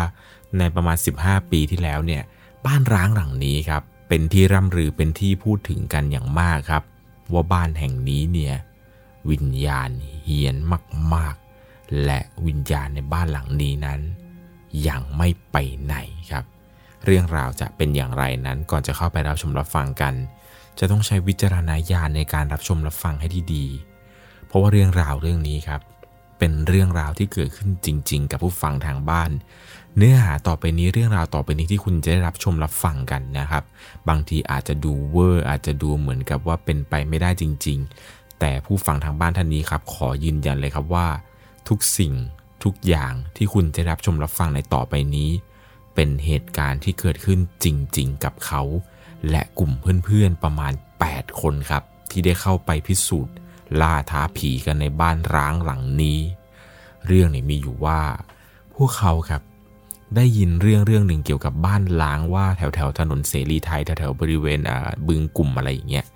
ในประมาณ 15 ปีที่แล้วเนี่ยบ้านร้างหลังนี้ครับเป็นที่ร่ำรือเป็นที่พูดถึงกันอย่างมากครับ ว่าบ้านแห่งนี้เนี่ยวิญญาณเฮียนมากๆ และวิญญาณในบ้านหลังนี้นั้น ยังไม่ไปไหนครับ เรื่องราวจะเป็นอย่างไรนั้นก่อนจะเข้าไปรับชมรับฟังกัน จะต้องใช้วิจารณญาณในการรับชมรับฟังให้ดีๆเพราะว่าเรื่องราวเรื่องนี้ครับ เป็นเรื่องราวที่เกิดขึ้นจริง ๆ กับผู้ฟังทางบ้าน เนื้อหาต่อไปนี้เรื่องราวต่อไปนี้ที่คุณจะได้รับชมรับฟังกันนะครับ บางทีอาจจะดูเวอร์อาจจะดูเหมือนกับว่าเป็นไปไม่ได้จริง ๆ แต่ผู้ฟังทางบ้านท่านนี้ครับ ขอยืนยันเลยครับว่า ทุกสิ่งทุกอย่างที่คุณจะรับชมรับฟังในต่อไปนี้ เป็นเหตุการณ์ที่เกิดขึ้นจริง ๆ กับเขา และกลุ่มเพื่อนๆประมาณ 8 คนครับ ที่ได้เข้าไปพิสูจน์ล่าท้าผีกันในบ้านร้างหลังนี้ เรื่องนี้มีอยู่ว่า พวกเขาครับ ได้ยินเรื่องเรื่องหนึ่งเกี่ยวกับบ้านล้างว่าแถวแถวถนนเสรีไทยแถวแถวบริเวณบึงกลุ่มอะไรอย่างเงี้ย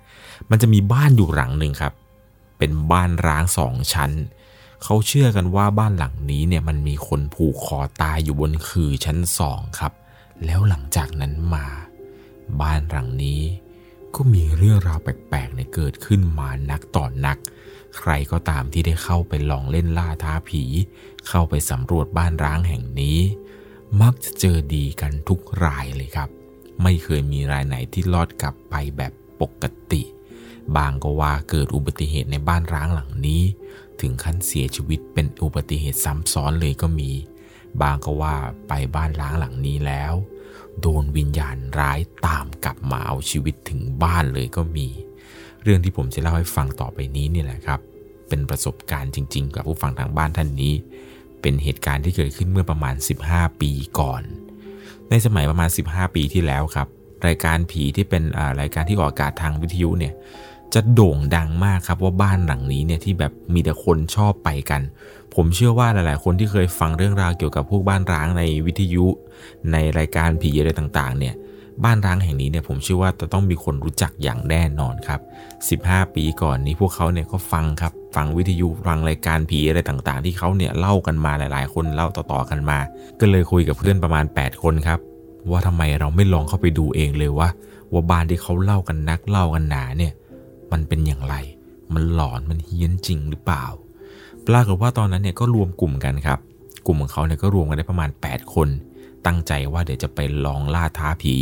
มันจะมีบ้านอยู่หลังหนึ่งครับ เป็นบ้านร้างสองชั้น เขาเชื่อกันว่าบ้านหลังนี้เนี่ยมันมีคนผูกคอตายอยู่บนคือชั้นสองครับ แล้วหลังจากนั้นมา บ้านหลังนี้ ก็มีเรื่องราวแปลกๆเนี่ยเกิดขึ้นมานักต่อนนัก ใครก็ตามที่ได้เข้าไปลองเล่นล่าท้าผี เข้าไปสำรวจบ้านร้างแห่งนี้ มักจะเจอดีกันทุกรายเลยครับ ไม่เคยมีรายไหนที่รอดกลับไปแบบปกติ บางก็ว่าเกิดอุบัติเหตุในบ้านร้างหลังนี้ ถึงขั้นเสียชีวิตเป็นอุบัติเหตุซ้ำซ้อนเลยก็มี บางก็ว่าไปบ้านร้างหลังนี้แล้ว โดนวิญญาณร้ายตามกลับมาเอาชีวิตถึงบ้านเลยก็มี เรื่องที่ผมจะเล่าให้ฟังต่อไปนี้นี่แหละครับ เป็นประสบการณ์จริง ๆ กับผู้ฟังทางบ้านท่านนี้ เป็นเหตุการณ์ที่เกิดขึ้นเมื่อประมาณ 15 ปีก่อน ในสมัยประมาณ 15 ปีที่แล้วครับ รายการผีที่เป็นรายการที่ออกอากาศทางวิทยุเนี่ยจะโด่งดังมากครับว่าบ้านหลังนี้เนี่ยที่แบบมีแต่คนชอบไปกัน ผมเชื่อว่าหลาย ๆ คนที่เคยฟังเรื่องราวเกี่ยวกับพวกบ้านร้างในวิทยุ ในรายการผีอะไรต่าง ๆ เนี่ยบ้านร้างแห่งนี้เนี่ยผมเชื่อว่าจะต้องมีคนรู้จักอย่างแน่นอนครับ 15 ปีก่อนนี้พวกเขาเนี่ยก็ฟังครับ ฟังวิทยุฟังรายการผีอะไรต่างๆ ที่เขาเนี่ยเล่ากันมาหลาย ๆ คนเล่าต่อๆกันมา ก็เลยคุยกับเพื่อนประมาณ 8 คนครับ ว่าทำไมเราไม่ลองเข้าไปดูเองเลยว่าว่าบ้านที่เขาเล่ากันนักเล่ากันหนาเนี่ย มันเป็นอย่างไร มันหลอนมันเฮี้ยนจริงหรือเปล่าปรากฏว่าตอนนั้นเนี่ยก็รวมกลุ่มกันครับ กลุ่มของเขาเนี่ยก็รวมกันได้ประมาณ 8 คน ตั้งใจว่าเดี๋ยวจะไปลองล่าท้าผี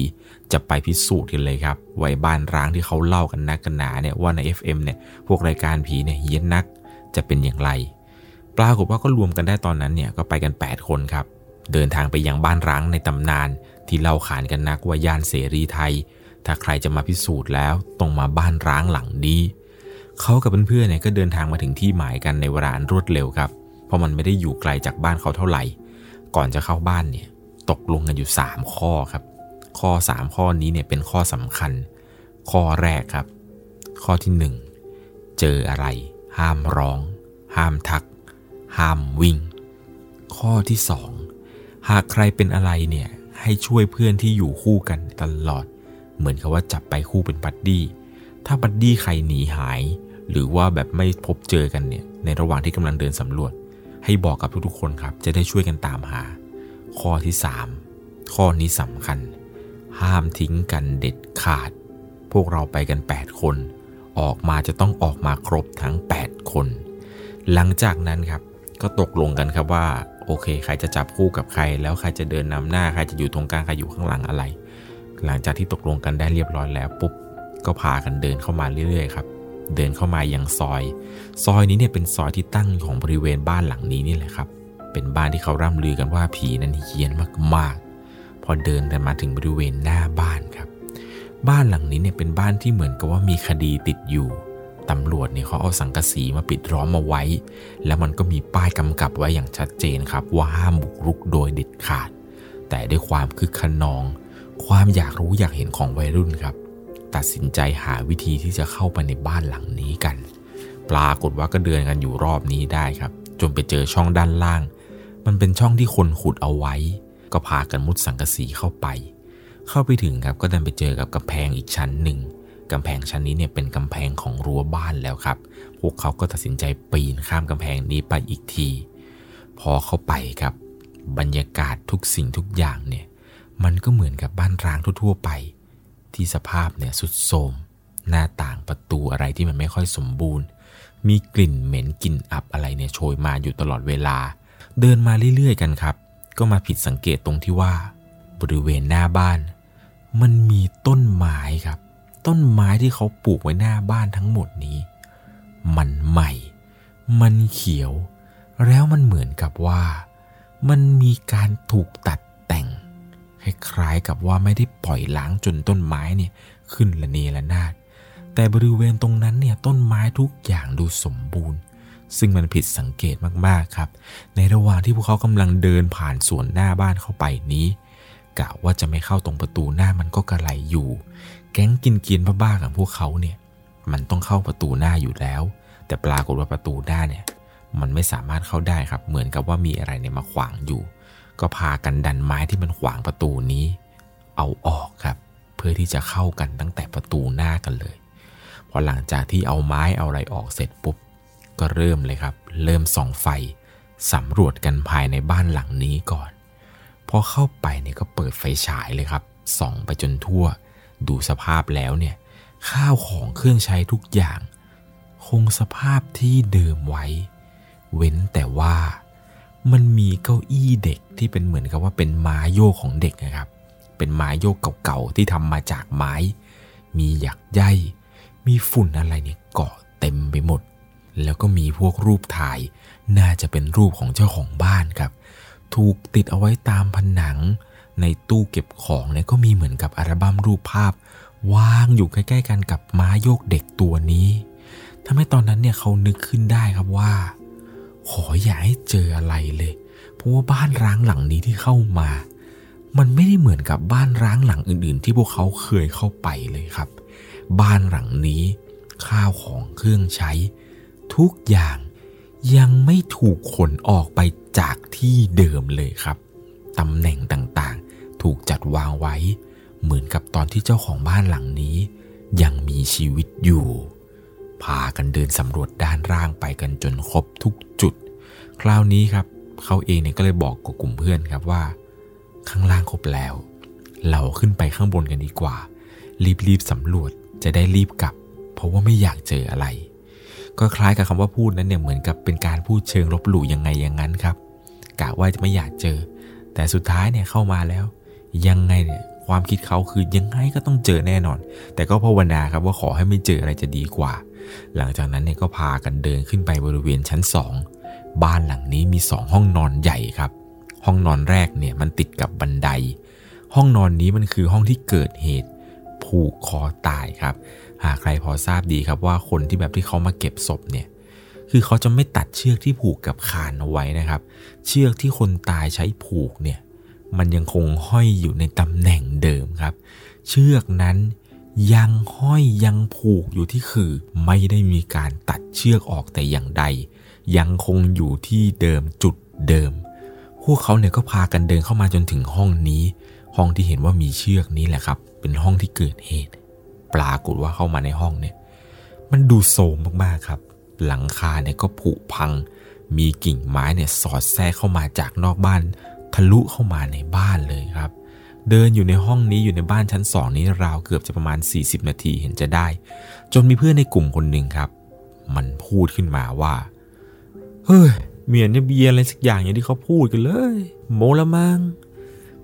จะไปพิสูจน์กันเลยครับไว้บ้านร้างที่เขาเล่ากันนักกันหนาเนี่ยว่าใน FM เนี่ยพวกรายการผีเนี่ยเฮี้ยนนักจะเป็นอย่างไร ปรากฏว่าก็รวมกันได้ตอนนั้นเนี่ยก็ไปกัน 8 คนครับ เดินทางไปยังบ้านร้างในตำนาน ที่เล่าขานกันนักว่าย่านเสรีไทย ถ้าใครจะมาพิสูจน์แล้วต้องมาบ้านร้างหลังนี้เขากับเพื่อนๆเนี่ยก็เดินทางมาถึงที่หมายกันในเวลาอันรวดเร็วครับ เพราะมันไม่ได้อยู่ไกลจากบ้านเขาเท่าไหร่ ก่อนจะเข้าบ้านเนี่ยตกลงกันอยู่ 3 ข้อครับ ข้อ 3 ข้อนี้เนี่ยเป็นข้อสำคัญ ข้อแรกครับ ข้อที่ 1 เจออะไร ห้ามร้อง ห้ามทัก ห้ามวิ่ง ข้อที่ 2 หากใครเป็นอะไรเนี่ยให้ช่วยเพื่อนที่อยู่คู่กันตลอด เหมือนกับว่าจับไปคู่เป็นบัดดี้ถ้าบัดดี้ใครหนีหาย หรือว่าแบบไม่พบเจอกันเนี่ยในระหว่างที่กำลังเดินสำรวจ ให้บอกกับทุกๆคนครับ จะได้ช่วยกันตามหา ข้อที่ 3 ข้อนี้สำคัญ ห้ามทิ้งกันเด็ดขาด พวกเราไปกัน 8 คน ออกมาจะต้องออกมาครบทั้ง 8 คน หลังจากนั้นครับก็ตกลงกันครับว่า โอเค ใครจะจับคู่กับใคร แล้วใครจะเดินนำหน้าใครจะอยู่ตรงกลางใครอยู่ข้างหลังอะไร หลังจากที่ตกลงกันได้เรียบร้อยแล้วปุ๊บก็พากันเดินเข้ามาเรื่อยๆครับเดินเข้ามายังซอย ซอยนี้เนี่ยเป็นซอยที่ตั้งของบริเวณบ้านหลังนี้นี่แหละครับ เป็นบ้านที่เขาร่ำลือกันว่าผีนั้นเฮี้ยนมากๆ พอเดินกันมาถึงบริเวณหน้าบ้านครับ บ้านหลังนี้เนี่ยเป็นบ้านที่เหมือนกับว่ามีคดีติดอยู่ตำรวจเนี่ยเขาเอาสังกะสีมาปิดล้อมมาไว้ แล้วมันก็มีป้ายกำกับไว้อย่างชัดเจนครับ ว่าห้ามบุกรุกโดยเด็ดขาด แต่ด้วยความคึกขนอง ความอยากรู้อยากเห็นของวัยรุ่นครับ ตัดสินใจหาวิธีที่จะเข้าไปในบ้านหลังนี้กัน ปรากฏว่าก็เดินกันอยู่รอบนี้ได้ครับ จนไปเจอช่องด้านล่าง มันเป็นช่องที่คนขุดเอาไว้ ก็พากันมุดสังกะสีเข้าไป เข้าไปถึงครับก็ดันไปเจอกับกำแพงอีกชั้นหนึ่งกำแพงชั้นนี้เนี่ยเป็นกำแพงของรั้วบ้านแล้วครับ พวกเขาก็ตัดสินใจปีนข้ามกำแพงนี้ไปอีกที พอเข้าไปครับ บรรยากาศทุกสิ่งทุกอย่างเนี่ย มันก็เหมือนกับบ้านร้างทั่ว ๆ ไป ที่สภาพเนี่ยสุดโทรมหน้าต่างประตูอะไรที่มันไม่ค่อยสมบูรณ์ มีกลิ่นเหม็นกลิ่นอับอะไรเนี่ยโชยมาอยู่ตลอดเวลา เดินมาเรื่อยๆกันครับ ก็มาผิดสังเกตตรงที่ว่า บริเวณหน้าบ้าน มันมีต้นไม้ครับ ต้นไม้ที่เขาปลูกไว้หน้าบ้านทั้งหมดนี้ มันใหม่ มันเขียว แล้วมันเหมือนกับว่า มันมีการถูกตัดแต่งคล้ายๆกับว่าไม่ได้ปล่อยล้างจนต้นไม้เนี่ยขึ้นละเนระนาดแต่บริเวณตรงนั้นเนี่ยต้นไม้ทุกอย่างดูสมบูรณ์ ซึ่งมันผิดสังเกตมากๆครับ ในระหว่างที่พวกเขากำลังเดินผ่านสวนหน้าบ้านเข้าไปนี้กะว่าจะไม่เข้าตรงประตูหน้ามันก็กระไรอยู่ แก๊งกินเกียนบ้าๆของพวกเขาเนี่ย มันต้องเข้าประตูหน้าอยู่แล้ว แต่ปรากฏว่าประตูหน้าเนี่ย มันไม่สามารถเข้าได้ครับ เหมือนกับว่ามีอะไรเนี่ยมาขวางอยู่ ก็พากันดันไม้ที่มันขวางประตูนี้ เอาออกครับ เพื่อที่จะเข้ากันตั้งแต่ประตูหน้ากันเลยพอหลังจากที่เอาไม้เอาอะไรออกเสร็จปุ๊บ ก็เริ่มเลยครับ เริ่มส่องไฟสำรวจกันภายในบ้านหลังนี้ก่อน พอเข้าไปเนี่ยก็เปิดไฟฉายเลยครับส่องไปจนทั่ว ดูสภาพแล้วเนี่ย ข้าวของเครื่องใช้ทุกอย่าง คงสภาพที่เดิมไว้ เว้นแต่ว่ามันมีเก้าอี้เด็กที่เป็นเหมือนกับว่าเป็นไม้โยกของเด็กนะครับ เป็นไม้โยกเก่าๆที่ทำมาจากไม้ มีหยักใยมีฝุ่นอะไรเนี่ยเกาะเต็มไปหมด แล้วก็มีพวกรูปถ่าย น่าจะเป็นรูปของเจ้าของบ้านครับ ถูกติดเอาไว้ตามผนัง ในตู้เก็บของเนี่ยก็มีเหมือนกับอัลบั้มรูปภาพวางอยู่ใกล้ๆกันกับม้าโยกเด็กตัวนี้ทำให้ตอนนั้นเนี่ยเขานึกขึ้นได้ครับว่า ขออย่าให้เจออะไรเลย เพราะว่าบ้านร้างหลังนี้ที่เข้ามา มันไม่ได้เหมือนกับบ้านร้างหลังอื่น ๆ ที่พวกเขาเคยเข้าไปเลยครับ บ้านหลังนี้ข้าวของเครื่องใช้ ทุกอย่างยังไม่ถูกขนออกไปจากที่เดิมเลยครับ ตำแหน่งต่างๆ ถูกจัดวางไว้ เหมือนกับตอนที่เจ้าของบ้านหลังนี้ ยังมีชีวิตอยู่ พากันเดินสำรวจด้านล่างไปกันจนครบทุกจุด คราวนี้ครับ เขาเองเนี่ยก็เลยบอกกับกลุ่มเพื่อนครับว่า ข้างล่างครบแล้ว เราขึ้นไปข้างบนกันดีกว่า รีบๆสำรวจจะได้รีบกลับ เพราะว่าไม่อยากเจออะไร ก็คล้ายกับคำว่าพูดนั้นเนี่ยเหมือนกับเป็นการพูดเชิงลบหลู่ยังไงอย่างนั้นครับกะว่าจะไม่อยากเจอ แต่สุดท้ายเนี่ยเข้ามาแล้ว ยังไงเนี่ยความคิดเขาคือยังไงก็ต้องเจอแน่นอน แต่ก็ภาวนาครับว่าขอให้ไม่เจออะไรจะดีกว่า หลังจากนั้นเนี่ยก็พากันเดินขึ้นไปบริเวณชั้นสองบ้านหลังนี้มีสองห้องนอนใหญ่ครับ ห้องนอนแรกเนี่ยมันติดกับบันได ห้องนอนนี้มันคือห้องที่เกิดเหตุผูกคอตายครับ หากใครพอทราบดีครับว่าคนที่แบบที่เขามาเก็บศพเนี่ยคือเขาจะไม่ตัดเชือกที่ผูกกับคานเอาไว้นะครับ เชือกที่คนตายใช้ผูกเนี่ยมันยังคงห้อยอยู่ในตำแหน่งเดิมครับ เชือกนั้นยังห้อยยังผูกอยู่ที่คือ ไม่ได้มีการตัดเชือกออกแต่อย่างใด ยังคงอยู่ที่เดิมจุดเดิม พวกเขาเนี่ยก็พากันเดินเข้ามาจนถึงห้องนี้ ห้องที่เห็นว่ามีเชือกนี้แหละครับ เป็นห้องที่เกิดเหตุ ปรากฏว่าเข้ามาในห้องเนี่ย มันดูโทรมมากๆครับ หลังคาเนี่ยก็ผุพัง มีกิ่งไม้เนี่ยสอดแทรกเข้ามาจากนอกบ้าน ทะลุเข้ามาในบ้านเลยครับ เดินอยู่ในห้องนี้อยู่ในบ้านชั้นสองนี้ราวเกือบจะประมาณ 40 นาทีเห็นจะได้ จนมีเพื่อนในกลุ่มคนหนึ่งครับ มันพูดขึ้นมาว่า เฮ้ยเมียเนี่ยเบียอะไรสักอย่างอย่างที่เขาพูดกันเลย โมละมัง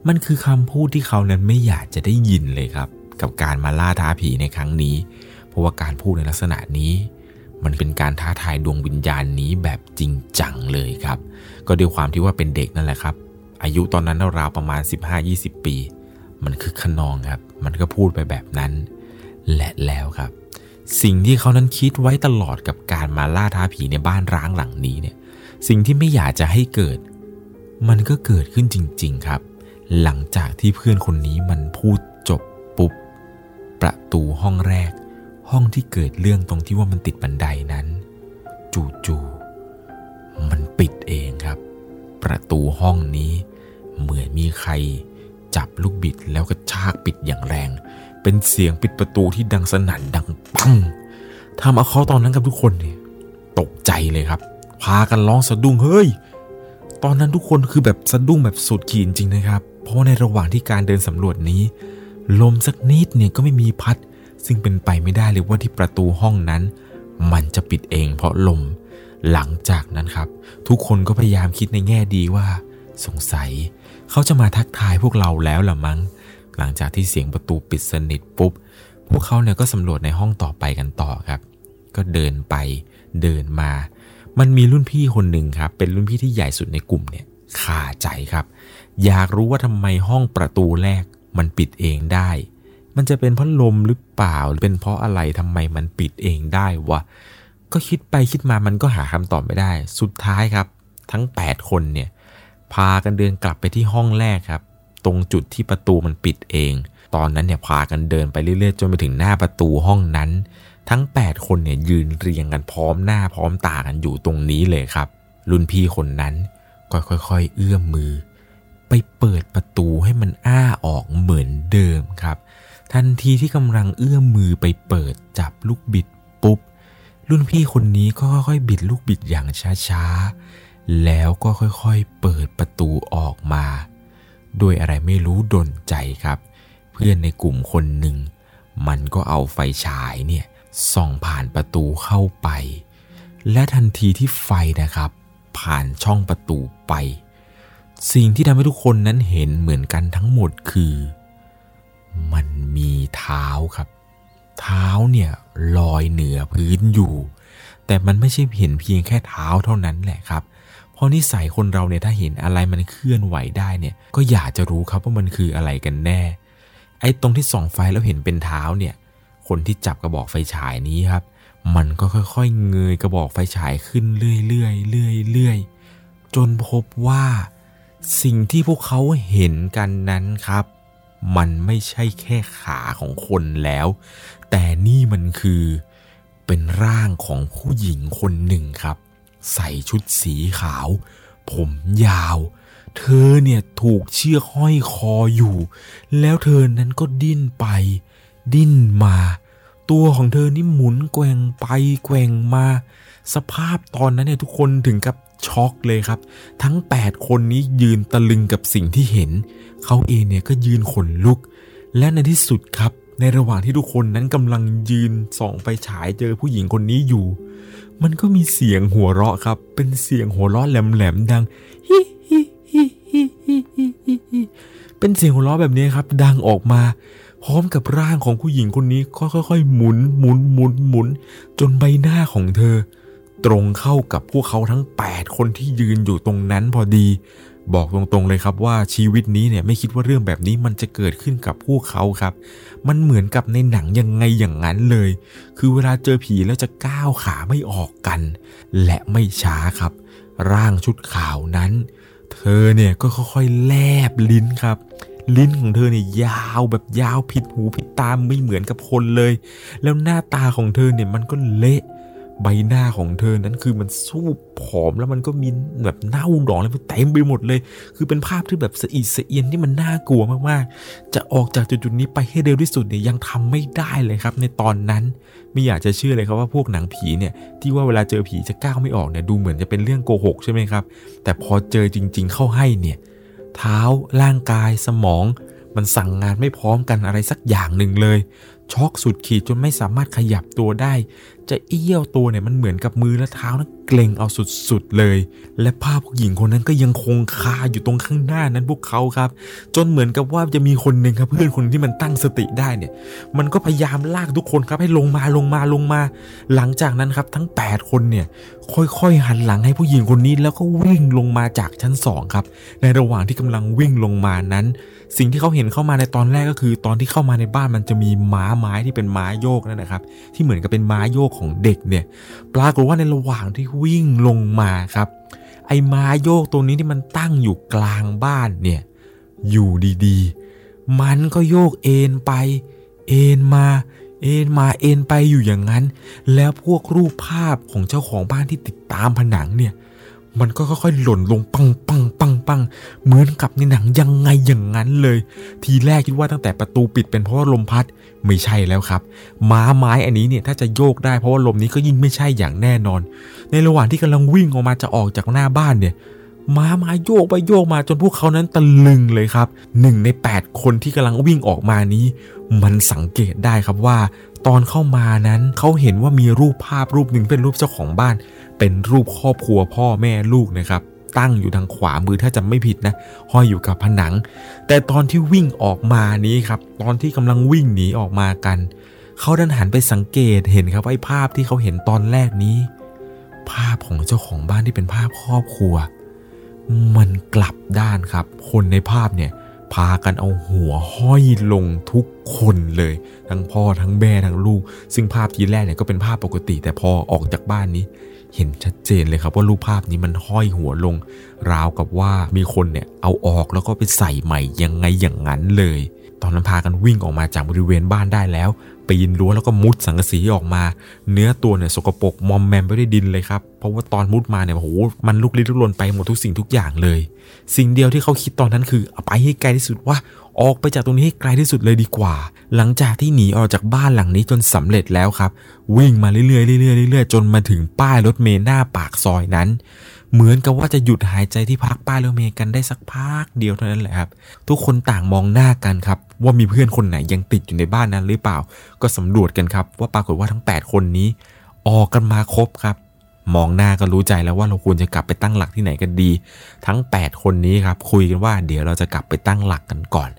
มันคือคำพูดที่เขานั้นไม่อยากจะได้ยินเลยครับ กับการมาล่าท้าผีในครั้งนี้ เพราะว่าการพูดในลักษณะนี้ มันเป็นการท้าทายดวงวิญญาณนี้แบบจริงจังเลยครับ ก็ด้วยความที่ว่าเป็นเด็กนั่นแหละครับ อายุตอนนั้นราวประมาณ 15-20 ปี มันคือขนองครับ มันก็พูดไปแบบนั้น และแล้วครับ สิ่งที่เขานั้นคิดไว้ตลอดกับการมาล่าท้าผีในบ้านร้างหลังนี้เนี่ย สิ่งที่ไม่อยากจะให้เกิด มันก็เกิดขึ้นจริง ๆครับหลังจากที่เพื่อนคนนี้มันพูด ประตูห้องแรก ห้องที่เกิดเรื่องตรงที่ว่ามันติดบันไดนั้น จู่ๆมันปิดเองครับ ประตูห้องนี้ เหมือนมีใคร จับลูกบิดแล้วก็ชากปิดอย่างแรง เป็นเสียงปิดประตูที่ดังสนั่นดังปังทำเอาเขาตอนนั้นกับทุกคนเนี่ยตกใจเลยครับ พากันร้องสะดุ้งเฮ้ยตอนนั้นทุกคนคือแบบสะดุ้งแบบสุดขีดจริงนะครับ เพราะในระหว่างที่การเดินสำรวจนี้ ลมสักนิดเนี่ยก็ไม่มีพัด ซึ่งเป็นไปไม่ได้เลยว่าที่ประตูห้องนั้น มันจะปิดเองเพราะลม หลังจากนั้นครับ ทุกคนก็พยายามคิดในแง่ดีว่า สงสัย เขาจะมาทักทายพวกเราแล้วล่ะมั้ง หลังจากที่เสียงประตูปิดสนิทปุ๊บ พวกเขาเนี่ยก็สำรวจในห้องต่อไปกันต่อครับ ก็เดินไปเดินมา มันมีรุ่นพี่คนหนึ่งครับ เป็นรุ่นพี่ที่ใหญ่สุดในกลุ่มเนี่ยขาใจครับ อยากรู้ว่าทำไมห้องประตูแรก มันปิดเองได้ มันจะเป็นเพราะลมหรือเปล่าหรือเป็นเพราะอะไรทำไมมันปิดเองได้วะก็คิดไปคิดมามันก็หาคำตอบไม่ได้ สุดท้ายครับ ทั้ง 8 คนเนี่ยพากันเดินกลับไปที่ห้องแรกครับ ตรงจุดที่ประตูมันปิดเอง ตอนนั้นเนี่ยพากันเดินไปเรื่อยๆ จนไปถึงหน้าประตูห้องนั้น ทั้ง 8 คนเนี่ยยืนเรียงกันพร้อมหน้าพร้อมตากันอยู่ตรงนี้เลยครับ รุ่นพี่คนนั้นก็ค่อยๆ เอื้อมมือ ไปเปิดประตูให้มันอ้าออกเหมือนเดิมครับ ทันทีที่กำลังเอื้อมมือไปเปิดจับลูกบิดปุ๊บ รุ่นพี่คนนี้ก็ค่อยๆบิดลูกบิดอย่างช้าๆ แล้วก็ค่อยๆเปิดประตูออกมาโดยอะไรไม่รู้ดนใจครับ เพื่อนในกลุ่มคนหนึ่ง มันก็เอาไฟฉายเนี่ยส่องผ่านประตูเข้าไป และทันทีที่ไฟนะครับ ผ่านช่องประตูไป สิ่งที่ทำให้ทุกคนนั้นเห็นเหมือนกันทั้งหมดคือ มันมีเท้าครับ เท้าเนี่ยลอยเหนือพื้นอยู่ แต่มันไม่ใช่เห็นเพียงแค่เท้าเท่านั้นแหละครับ เพราะนิสัยคนเราเนี่ยถ้าเห็นอะไรมันเคลื่อนไหวได้เนี่ย ก็อยากจะรู้ครับว่ามันคืออะไรกันแน่ ไอ้ตรงที่ส่องไฟแล้วเห็นเป็นเท้าเนี่ย คนที่จับกระบอกไฟฉายนี้ครับ มันก็ค่อยๆเงยกระบอกไฟฉายขึ้นเรื่อยๆเรื่อยๆจนพบว่า สิ่งที่พวกเขาเห็นกันนั้นครับ มันไม่ใช่แค่ขาของคนแล้ว แต่นี่มันคือเป็นร่างของผู้หญิงคนหนึ่งครับ ใส่ชุดสีขาว ผมยาว เธอเนี่ยถูกเชือกห้อยคออยู่ แล้วเธอนั้นก็ดิ้นไป ดิ้นมา ตัวของเธอนี่หมุนแกว่งไปแกว่งมา สภาพตอนนั้นเนี่ยทุกคนถึงกับ ช็อกเลยครับ ทั้ง 8 คนนี้ยืนตะลึงกับสิ่งที่เห็น เขาเองเนี่ยก็ยืนขนลุก และในที่สุดครับ ในระหว่างที่ทุกคนนั้นกำลังยืนส่องไปฉายเจอผู้หญิงคนนี้อยู่ มันก็มีเสียงหัวเราะครับ เป็นเสียงหัวเราะแหลมๆดังฮิฮิฮิฮิฮิฮิเป็นเสียงหัวเราะแบบนี้ครับ ดังออกมาพร้อมกับร่างของผู้หญิงคนนี้ค่อยๆหมุนหมุนหมุนหมุน จนใบหน้าของเธอ ตรงเข้ากับพวกเขาทั้ง 8 คนที่ยืนอยู่ตรงนั้นพอดี บอกตรงๆเลยครับว่าชีวิตนี้เนี่ยไม่คิดว่าเรื่องแบบนี้มันจะเกิดขึ้นกับพวกเขาครับ มันเหมือนกับในหนังยังไงอย่างนั้นเลย คือเวลาเจอผีแล้วจะก้าวขาไม่ออกกัน และไม่ช้าครับ ร่างชุดขาวนั้น เธอเนี่ยก็ค่อยๆแลบลิ้นครับลิ้นของเธอเนี่ยยาวแบบยาวผิดหูผิดตาไม่เหมือนกับคนเลย แล้วหน้าตาของเธอเนี่ยมันก็เละ ใบหน้าของเธอนั้นคือมันสู้ผอมแล้วมันก็มีแบบเน่าดองอะไรเต็มไปหมดเลย คือเป็นภาพที่แบบสะอิดสะเอียนที่มันน่ากลัวมากๆ จะออกจากจุดๆนี้ไปให้เร็วที่สุดเนี่ยยังทำไม่ได้เลยครับ ในตอนนั้นไม่อยากจะเชื่อเลยครับว่าพวกหนังผีเนี่ยที่ว่าเวลาเจอผีจะก้าวไม่ออกเนี่ยดูเหมือนจะเป็นเรื่องโกหกใช่ไหมครับ แต่พอเจอจริง ๆ เข้าให้เนี่ยเท้าร่างกายสมอง มันสั่งงานไม่พร้อมกันอะไรสักอย่างหนึ่งเลย ช็อกสุดขีดจนไม่สามารถขยับตัวได้ จะเอี้ยวตัวเนี่ยมันเหมือนกับมือและเท้านั้นเกรงเอาสุดๆเลย และภาพผู้หญิงคนนั้นก็ยังคงคาอยู่ตรงข้างหน้านั้นพวกเขาครับ จนเหมือนกับว่าจะมีคนหนึ่งครับเพื่อนคนที่มันตั้งสติได้เนี่ย มันก็พยายามลากทุกคนครับให้ลงมาลงมาลงมา หลังจากนั้นครับทั้ง 8 คนเนี่ยค่อยๆหันหลังให้ผู้หญิงคนนี้แล้วก็วิ่งลงมาจากชั้นสองครับในระหว่างที่กำลังวิ่งลงมานั้น สิ่งที่เขาเห็นเข้ามาในตอนแรกก็คือ ตอนที่เข้ามาในบ้านมันจะมีม้าไม้ที่เป็นม้าโยกนั่นนะครับ ที่เหมือนกับเป็นม้าโยกของเด็กเนี่ย ปรากฏว่าในระหว่างที่วิ่งลงมาครับ ไอ้ม้าโยกตัวนี้ที่มันตั้งอยู่กลางบ้านเนี่ย อยู่ดีๆ มันก็โยกเอ็นไป เอ็นมา เอ็นมาเอ็นไปอยู่อย่างนั้น แล้วพวกรูปภาพของเจ้าของบ้านที่ติดตามผนังเนี่ย มันก็ค่อยๆ หล่นลงปังปังปังปังเหมือนกับในหนังยังไงอย่างนั้นเลย ทีแรกคิดว่าตั้งแต่ประตูปิดเป็นเพราะว่าลมพัดไม่ใช่แล้วครับ ม้าไม้อันนี้เนี่ยถ้าจะโยกได้เพราะว่าลมนี้ก็ยิ่งไม่ใช่อย่างแน่นอน ในระหว่างที่กำลังวิ่งออกมาจะออกจากหน้าบ้านเนี่ยม้ามาโยกไปโยกมาจนพวกเขานั้นตะลึงเลยครับหนึ่งใน 8 คนที่กำลังวิ่งออกมานี้ มันสังเกตได้ครับว่า ตอนเข้ามานั้นเขาเห็นว่ามีรูปภาพรูปหนึ่งเป็นรูปเจ้าของบ้าน เป็นรูปครอบครัวพ่อแม่ลูกนะครับ ตั้งอยู่ทางขวามือถ้าจำไม่ผิดนะห้อยอยู่กับผนัง แต่ตอนที่วิ่งออกมานี้ครับ ตอนที่กำลังวิ่งหนีออกมากัน เขาดันหันไปสังเกตเห็นครับไอ้ภาพที่เขาเห็นตอนแรกนี้ ภาพของเจ้าของบ้านที่เป็นภาพครอบครัว มันกลับด้านครับ คนในภาพเนี่ยพากันเอาหัวห้อยลงทุกคนเลย ทั้งพ่อทั้งแม่ทั้งลูก ซึ่งภาพทีแรกเนี่ยก็เป็นภาพปกติ แต่พอออกจากบ้านนี้ เห็นชัดเจนเลยครับว่ารูปภาพนี้มันห้อยหัวลง ราวกับว่ามีคนเนี่ยเอาออกแล้วก็ไปใส่ใหม่ยังไงอย่างนั้นเลย ตอนนั้นพากันวิ่งออกมาจากบริเวณบ้านได้แล้วปีนรั้วแล้วก็มุดสังกะสีออกมา เนื้อตัวเนี่ยสกปรกมอมแมมไปด้วยดินเลยครับ เพราะว่าตอนมุดมาเนี่ยโอ้โหมันลุกลี้ลุกลนไปหมดทุกสิ่งทุกอย่างเลย สิ่งเดียวที่เขาคิดตอนนั้นคือเอาไปให้ไกลที่สุดว่า ออกไปจากตรงนี้ให้ไกลที่สุดเลยดีกว่า หลังจากที่หนีออกจากบ้านหลังนี้จนสำเร็จแล้วครับ วิ่งมาเรื่อยๆเรื่อยๆเรื่อยๆจนมาถึงป้ายรถเมล์หน้าปากซอยนั้น เหมือนกับว่าจะหยุดหายใจที่พักป้ายรถเมล์กันได้สักพักเดียวเท่านั้นแหละครับ ทุกคนต่างมองหน้ากันครับ ว่ามีเพื่อนคนไหนยังติดอยู่ในบ้านนั้นหรือเปล่า ก็สำรวจกันครับ ว่าปรากฏว่าทั้ง 8 คนนี้ ออกกันมาครบครับ มองหน้าก็รู้ใจแล้วว่าเราควรจะกลับไปตั้งหลักที่ไหนกันดี ทั้ง 8 คนนี้ครับคุยกันว่าเดี๋ยวเราจะกลับไปตั้งหลักกันก่อน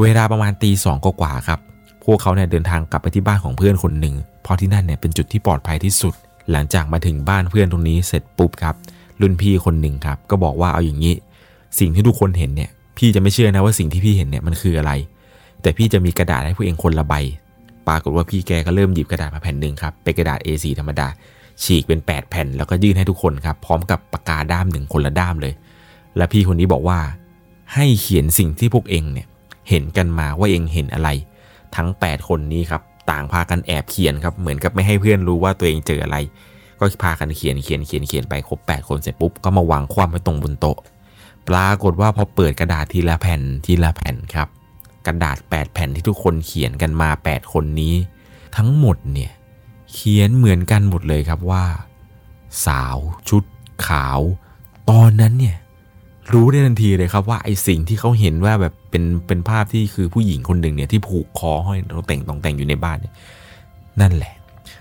เวลาประมาณตีสองกว่าครับพวกเขาเนี่ยเดินทางกลับไปที่บ้านของเพื่อนคนหนึ่งเพราะที่นั่นเนี่ยเป็นจุดที่ปลอดภัยที่สุด หลังจากมาถึงบ้านเพื่อนตรงนี้เสร็จปุ๊บครับรุ่นพี่คนหนึ่งครับก็บอกว่าเอาอย่างนี้ สิ่งที่ทุกคนเห็นเนี่ยพี่จะไม่เชื่อนะว่าสิ่งที่พี่เห็นเนี่ยมันคืออะไร แต่พี่จะมีกระดาษให้ผู้เองคนละใบปรากฏว่าพี่แกก็เริ่มหยิบกระดาษมาแผ่นหนึ่งครับเป็นกระดาษ A4 ธรรมดา ฉีกเป็น 8 แผ่น แล้วก็ยื่นให้ทุกคนครับ พร้อมกับปากกาด้ามหนึ่งคนละด้ามเลย และพี่คนนี้บอกว่า ให้เขียนสิ่งที่พวกเองเนี่ยเห็นกันมาว่าเองเห็นอะไร ทั้ง 8 คนนี้ครับต่างพากันแอบเขียนครับเหมือนกับไม่ให้เพื่อนรู้ว่าตัวเองเจออะไร ก็พากันเขียนเขียนเขียนเขียนไปครบ 8 คนเสร็จปุ๊บก็มาวางคว่ำไว้ตรงบนโต๊ะ ปรากฏว่าพอเปิดกระดาษทีละแผ่นทีละแผ่นครับ กระดาษ 8 แผ่นที่ทุกคนเขียนกันมา 8 คนนี้ ทั้งหมดเนี่ย เขียนเหมือนกันหมดเลยครับว่า สาวชุดขาว ตอนนั้นเนี่ยรู้ได้ทันทีเลยครับว่าไอสิ่งที่เขาเห็นว่าแบบเป็นเป็นภาพที่คือผู้หญิงคนหนึ่งเนี่ยที่ผูกคอห้อยต้องแต่งตองแต่งอยู่ในบ้านเนี่ยนั่นแหละ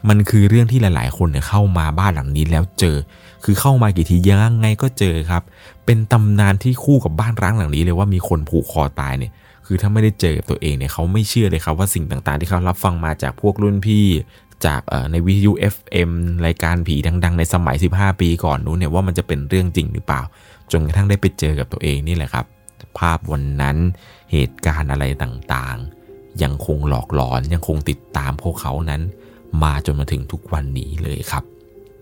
มันคือเรื่องที่หลาย ๆ คนเนี่ยเข้ามาบ้านหลังนี้แล้วเจอ คือเข้ามากี่ทียังไงก็เจอครับ เป็นตำนานที่คู่กับบ้านร้างหลังนี้เลยว่ามีคนผูกคอตายเนี่ย คือถ้าไม่ได้เจอกับตัวเองเนี่ยเขาไม่เชื่อเลยครับว่าสิ่งต่าง ๆ ที่เขารับฟังมาจากพวกรุ่นพี่ จากในวิทยุ FM รายการผีดัง ๆ ในสมัย 15 ปีก่อนนู้นเนี่ยว่ามันจะเป็นเรื่องจริงหรือเปล่า จนกระทั่งได้ไปเจอกับตัวเองนี่แหละครับ ภาพวันนั้นเหตุการณ์อะไรต่างๆ ยังคงหลอกหลอนยังคงติดตามพวกเขานั้น มาจนมาถึงทุกวันนี้เลยครับ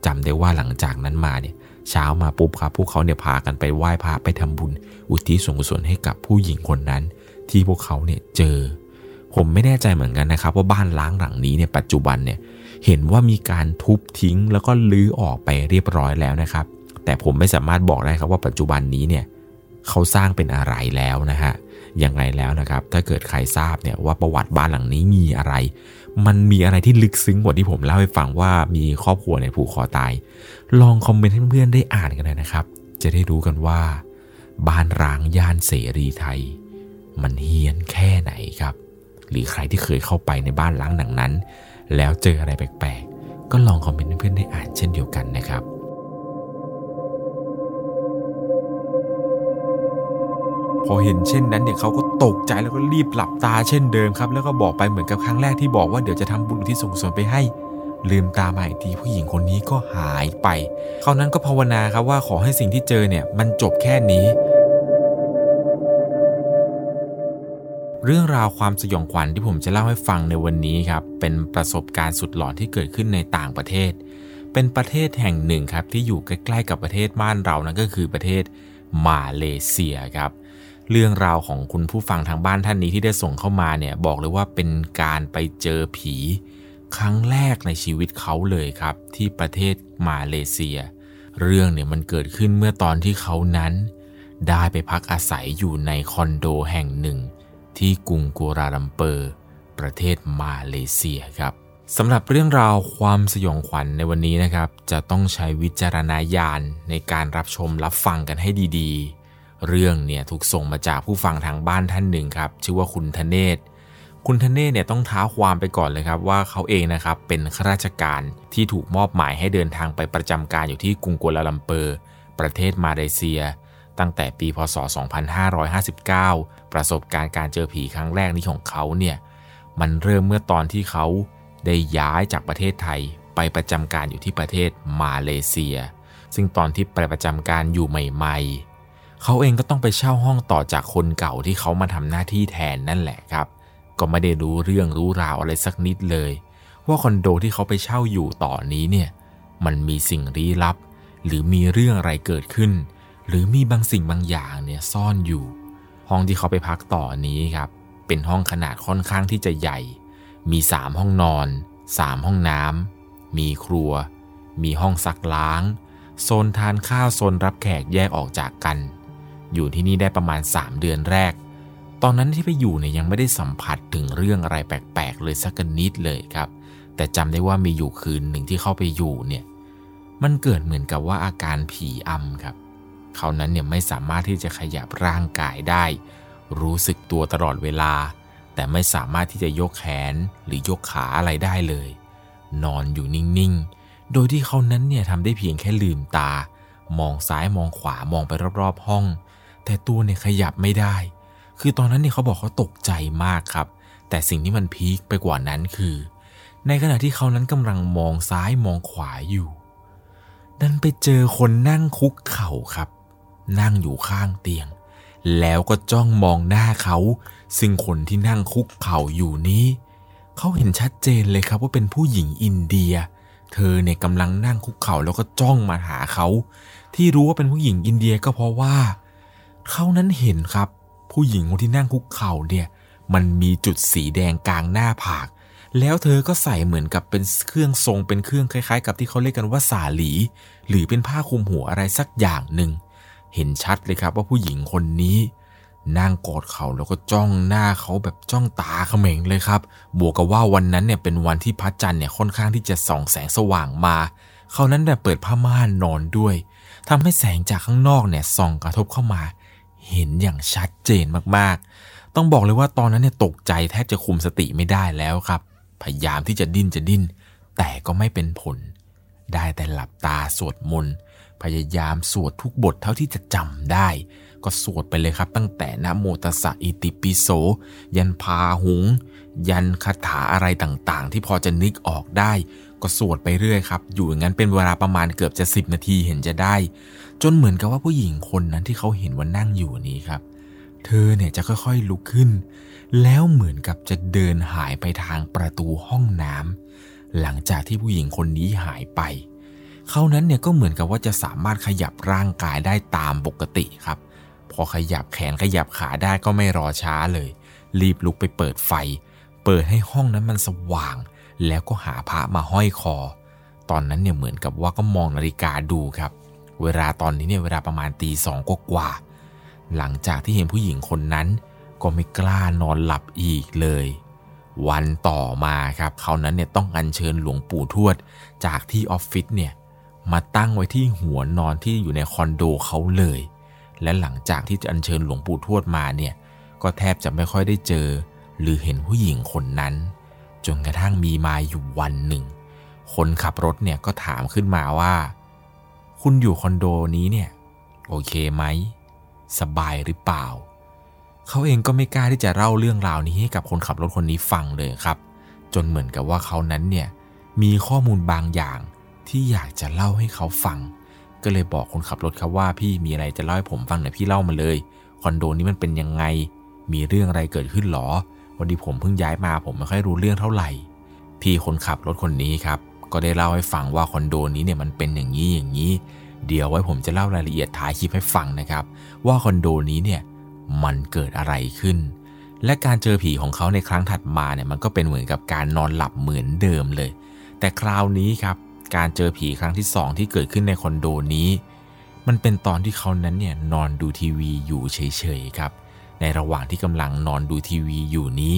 จำได้ว่าหลังจากนั้นมาเนี่ยเช้ามาปุ๊บครับพวกเขาเนี่ยพากันไปไหว้พระไปทำบุญ อุทิศส่วนกุศลให้กับผู้หญิงคนนั้น ที่พวกเขาเนี่ยเจอ ผมไม่แน่ใจเหมือนกันนะครับ ว่าบ้านล้างหลังนี้เนี่ยปัจจุบันเนี่ยเห็นว่ามีการทุบทิ้ง แล้วก็ลื้อออกไปเรียบร้อยแล้วนะครับ แต่ผมไม่สามารถบอกได้ครับว่าปัจจุบันนี้เนี่ยเขาสร้างเป็นอะไรแล้วนะฮะยังไงแล้วนะครับ ถ้าเกิดใครทราบเนี่ยว่าประวัติบ้านหลังนี้มีอะไร มันมีอะไรที่ลึกซึ้งกว่าที่ผมเล่าให้ฟังว่ามีครอบครัวในผูกคอตาย ลองคอมเมนต์ให้เพื่อนๆได้อ่านกันเลยนะครับ จะได้รู้กันว่า บ้านร้างย่านเสรีไทย มันเฮี้ยนแค่ไหนครับ หรือใครที่เคยเข้าไปในบ้านล้างหนังนั้น แล้วเจออะไรแปลกๆ ก็ลองคอมเมนต์เพื่อนได้อ่านเช่นเดียวกันนะครับพอเห็นเช่นนั้นเนี่ยเขาก็ตกใจแล้วก็รีบหลับตาเช่นเดิมครับ แล้วก็บอกไปเหมือนกับครั้งแรกที่บอกว่าเดี๋ยวจะทำบุญที่ส่งส่วนไปให้ ลืมตามาอีกทีผู้หญิงคนนี้ก็หายไปเขานั้นก็ภาวนาครับว่าขอให้สิ่งที่เจอเนี่ยมันจบแค่นี้ เรื่องราวความสยองขวัญที่ผมจะเล่าให้ฟังในวันนี้ครับ เป็นประสบการณ์สุดหลอนที่เกิดขึ้นในต่างประเทศ เป็นประเทศแห่งหนึ่งครับที่อยู่ใกล้ๆกับประเทศบ้านเรานั่นก็คือประเทศมาเลเซียครับ เรื่องราวของคุณผู้ฟังทางบ้านท่านนี้ที่ได้ส่งเข้ามาเนี่ยบอกเลยว่าเป็นการไปเจอผี ครั้งแรกในชีวิตเขาเลยครับ ที่ประเทศมาเลเซีย เรื่องเนี่ยมันเกิดขึ้นเมื่อตอนที่เขานั้น ได้ไปพักอาศัยอยู่ในคอนโดแห่งหนึ่ง ที่กรุงกัวลาลัมเปอร์ ประเทศมาเลเซียครับสำหรับเรื่องราวความสยองขวัญในวันนี้นะครับ จะต้องใช้วิจารณญาณในการรับชมรับฟังกันให้ดีๆ เรื่องเนี่ยถูกส่งมาจากผู้ฟังทางบ้านท่านหนึ่งครับ ชื่อว่าคุณธเนศคุณทเน่เนี่ยต้องท้าความไปก่อนเลยครับว่าเขาเองนะครับเป็นข้าราชการที่ถูกมอบหมายให้เดินทางไปประจำการอยู่ที่กรุงกัวลาลัมเปอร์ ประเทศมาเลเซีย ตั้งแต่ปีพศ 2559 ประสบการณ์การเจอผีครั้งแรกนี้ของเขาเนี่ยมันเริ่มเมื่อตอนที่เขาได้ย้ายจากประเทศไทยไปประจำการอยู่ที่ประเทศมาเลเซีย ซึ่งตอนที่ไปประจำการอยู่ใหม่ๆ เขาเองก็ต้องไปเช่าห้องต่อจากคนเก่าที่เขามาทำหน้าที่แทนนั่นแหละครับ ก็ไม่ได้รู้เรื่องรู้ราวอะไรสักนิดเลย ว่าคอนโดที่เขาไปเช่าอยู่ต่อนี้เนี่ยมันมีสิ่งลี้ลับ หรือมีเรื่องอะไรเกิดขึ้น หรือมีบางสิ่งบางอย่างเนี่ยซ่อนอยู่ ห้องที่เขาไปพักต่อนี้ครับ เป็นห้องขนาดค่อนข้างที่จะใหญ่ มีสามห้องนอนสามห้องน้ำมีครัว มีห้องซักล้าง โซนทานข้าวโซนรับแขกแยกออกจากกัน อยู่ที่นี่ได้ประมาณ 3 เดือนแรก ตอนนั้นที่ไปอยู่เนี่ยยังไม่ได้สัมผัสถึงเรื่องอะไรแปลกๆ เลยสักนิดเลยครับ แต่จำได้ว่ามีอยู่คืนหนึ่งที่เข้าไปอยู่เนี่ย มันเกิดเหมือนกับว่าอาการผีอำครับ เขานั้นเนี่ยไม่สามารถที่จะขยับร่างกายได้ รู้สึกตัวตลอดเวลา แต่ไม่สามารถที่จะยกแขนหรือยกขาอะไรได้เลย นอนอยู่นิ่งๆ โดยที่เขานั้นเนี่ยทำได้เพียงแค่ลืมตา มองซ้ายมองขวามองไปรอบๆห้อง แต่ตัวเนี่ยขยับไม่ได้ คือตอนนั้นเนี่ยเขาบอกเขาตกใจมากครับ แต่สิ่งที่มันพีคไปกว่านั้นคือ ในขณะที่เขานั้นกำลังมองซ้ายมองขวาอยู่ดันไปเจอคนนั่งคุกเข่าครับ นั่งอยู่ข้างเตียง แล้วก็จ้องมองหน้าเขา ซึ่งคนที่นั่งคุกเข่าอยู่นี้ เขาเห็นชัดเจนเลยครับว่าเป็นผู้หญิงอินเดีย เธอเนี่ยกำลังนั่งคุกเข่าแล้วก็จ้องมาหาเขา ที่รู้ว่าเป็นผู้หญิงอินเดียก็เพราะว่า เขานั้นเห็นครับ ผู้หญิงคนที่นั่งคุกเข่าเนี่ย มันมีจุดสีแดงกลางหน้าผากแล้วเธอก็ใส่เหมือนกับเป็นเครื่องทรงเป็นเครื่องคล้ายๆ กับที่เขาเรียกกันว่าสาหลี หรือเป็นผ้าคลุมหัวอะไรสักอย่างหนึ่ง เห็นชัดเลยครับว่าผู้หญิงคนนี้นั่งกอดเขาแล้วก็จ้องหน้าเขาแบบจ้องตาเขม็งเลยครับ บวกกับว่าวันนั้นเนี่ยเป็นวันที่พระจันทร์เนี่ยค่อนข้างที่จะส่องแสงสว่างมาเขานั้นแบบเปิดผ้าม่านนอนด้วยทำให้แสงจากข้างนอกเนี่ยส่องกระทบเข้ามา เห็นอย่างชัดเจนมากๆ ต้องบอกเลยว่าตอนนั้นเนี่ยตกใจแทบจะคุมสติไม่ได้แล้วครับ พยายามที่จะดิ้นจะดิ้น แต่ก็ไม่เป็นผล ได้แต่หลับตาสวดมนต์ พยายามสวดทุกบทเท่าที่จะจำได้ ก็สวดไปเลยครับ ตั้งแต่นะโมตัสสะอิติปิโส ยันพาหุง ยันคาถาอะไรต่างๆ ที่พอจะนึกออกได้ ก็สวดไปเรื่อยครับ อยู่อย่างนั้นเป็นเวลาประมาณเกือบจะ 10 นาทีเห็นจะได้ จนเหมือนกับว่าผู้หญิงคนนั้นที่เขาเห็นว่านั่งอยู่นี้ครับ เธอเนี่ยจะค่อยๆลุกขึ้น แล้วเหมือนกับจะเดินหายไปทางประตูห้องน้ำหลังจากที่ผู้หญิงคนนี้หายไป เขานั้นเนี่ยก็เหมือนกับว่าจะสามารถขยับร่างกายได้ตามปกติครับ พอขยับแขนขยับขาได้ก็ไม่รอช้าเลย รีบลุกไปเปิดไฟ เปิดให้ห้องนั้นมันสว่าง แล้วก็หาพระมาห้อยคอ ตอนนั้นเนี่ยเหมือนกับว่าก็มองนาฬิกาดูครับ เวลาตอนนี้เนี่ยเวลาประมาณตีสองกว่าหลังจากที่เห็นผู้หญิงคนนั้น ก็ไม่กล้านอนหลับอีกเลย วันต่อมาครับเขานั้นเนี่ยต้องอัญเชิญหลวงปู่ทวด จากที่ออฟฟิศเนี่ย มาตั้งไว้ที่หัวนอนที่อยู่ในคอนโดเขาเลย และหลังจากที่จะอัญเชิญหลวงปู่ทวดมาเนี่ย ก็แทบจะไม่ค่อยได้เจอ หรือเห็นผู้หญิงคนนั้น จนกระทั่งมีมาอยู่วันหนึ่ง คนขับรถเนี่ยก็ถามขึ้นมาว่า คุณอยู่คอนโดนี้เนี่ย โอเคไหม สบายหรือเปล่า เขาเองก็ไม่กล้าที่จะเล่าเรื่องราวนี้ให้กับคนขับรถคนนี้ฟังเลยครับ จนเหมือนกับว่าเขานั้นเนี่ยมีข้อมูลบางอย่าง ที่อยากจะเล่าให้เขาฟัง ก็เลยบอกคนขับรถครับว่าพี่มีอะไรจะเล่าให้ผมฟังหน่อยพี่เล่ามาเลยคอนโดนี้มันเป็นยังไง มีเรื่องอะไรเกิดขึ้นหรอวันนี้ผมเพิ่งย้ายมาผมไม่ค่อยรู้เรื่องเท่าไหร่ พี่คนขับรถคนนี้ครับก็ได้เล่าให้ฟังว่าคอนโดนี้เนี่ยมันเป็นอย่างนี้อย่างนี้ เดี๋ยวไว้ผมจะเล่ารายละเอียดท้ายคลิปให้ฟังนะครับ ว่าคอนโดนี้เนี่ยมันเกิดอะไรขึ้น และการเจอผีของเขาในครั้งถัดมาเนี่ยมันก็เป็นเหมือนกับการนอนหลับเหมือนเดิมเลย แต่คราวนี้ครับ การเจอผีครั้งที่สองที่เกิดขึ้นในคอนโดนี้ มันเป็นตอนที่เขานั้นเนี่ยนอนดูทีวีอยู่เฉยๆครับ ในระหว่างที่กำลังนอนดูทีวีอยู่นี้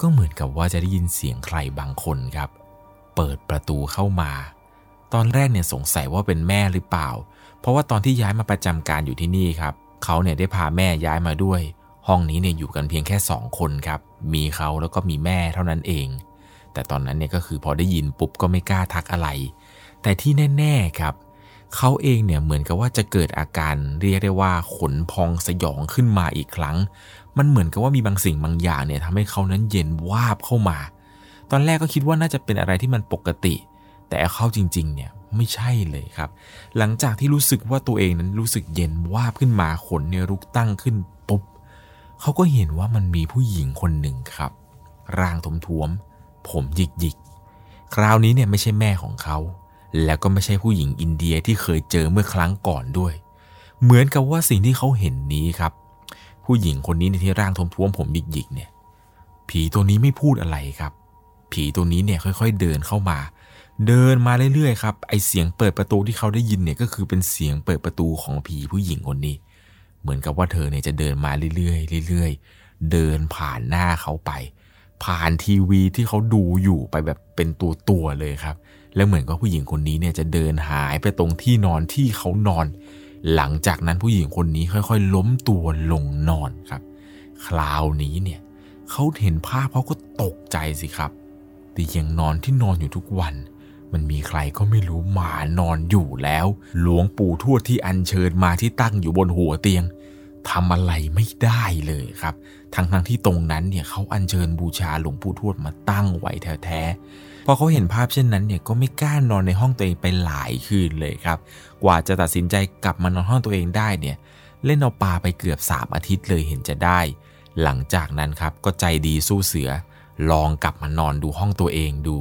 ก็เหมือนกับว่าจะได้ยินเสียงใครบางคนครับ เปิดประตูเข้ามา ตอนแรกเนี่ยสงสัยว่าเป็นแม่หรือเปล่า เพราะว่าตอนที่ย้ายมาประจำการอยู่ที่นี่ครับเขาเนี่ยได้พาแม่ย้ายมาด้วย ห้องนี้เนี่ยอยู่กันเพียงแค่สองคนครับมีเขาแล้วก็มีแม่เท่านั้นเอง แต่ตอนนั้นเนี่ยก็คือพอได้ยินปุ๊บก็ไม่กล้าทักอะไร แต่ที่แน่ ๆครับ เขาเองเนี่ยเหมือนกับว่าจะเกิดอาการเรียกได้ว่าขนพองสยองขึ้นมาอีกครั้ง มันเหมือนกับว่ามีบางสิ่งบางอย่างเนี่ยทำให้เขานั้นเย็นวาบเข้ามา ตอนแรกก็คิดว่าน่าจะเป็นอะไรที่มันปกติ แต่เข้าจริง ๆ เนี่ยไม่ใช่เลยครับ หลังจากที่รู้สึกว่าตัวเองนั้นรู้สึกเย็นวาบขึ้นมาขนเนี่ยลุกตั้งขึ้นปุ๊บเขาก็เห็นว่ามันมีผู้หญิงคนหนึ่งครับ ร่างท้วมๆ ผมหยิกๆคราวนี้เนี่ยไม่ใช่แม่ของเขา แล้วก็ไม่ใช่ผู้หญิงอินเดียที่เคยเจอเมื่อครั้งก่อนด้วย เหมือนกับว่าสิ่งที่เขาเห็นนี้ครับ ผู้หญิงคนนี้ในที่ร่างท้วมๆผมหยิกๆเนี่ย ผีตัวนี้ไม่พูดอะไรครับ ผีตัวนี้เนี่ยค่อย ๆ เดินเข้ามา เดินมาเรื่อยๆครับไอเสียงเปิดประตูที่เขาได้ยินเนี่ยก็คือเป็นเสียงเปิดประตูของผีผู้หญิงคนนี้ เหมือนกับว่าเธอเนี่ยจะเดินมาเรื่อยๆเรื่อยๆเดินผ่านหน้าเขาไป ผ่านทีวีที่เขาดูอยู่ไปแบบเป็นตัวตัวเลยครับ แล้วเหมือนกับผู้หญิงคนนี้เนี่ยจะเดินหายไปตรงที่นอนที่เขานอน หลังจากนั้นผู้หญิงคนนี้ค่อยๆ ล้มตัวลงนอนครับ คราวนี้เนี่ยเขาเห็นภาพเขาก็ตกใจสิครับแต่ยังนอนที่นอนอยู่ทุกวัน มันมีใครก็ไม่รู้มานอนอยู่แล้ว หลวงปู่ทวดที่อัญเชิญมาที่ตั้งอยู่บนหัวเตียงทำอะไรไม่ได้เลยครับ ทั้งทั้งที่ตรงนั้นเนี่ยเขาอัญเชิญบูชาหลวงปู่ทวดมาตั้งไว้แท้ๆ พอเขาเห็นภาพเช่นนั้นเนี่ยก็ไม่กล้านอนในห้องตัวเองไปหลายคืนเลยครับ กว่าจะตัดสินใจกลับมานอนห้องตัวเองได้เนี่ยเล่นเอาปลาไปเกือบ 3 อาทิตย์เลยเห็นจะได้ หลังจากนั้นครับก็ใจดีสู้เสือ ลองกลับมานอนดูห้องตัวเองดู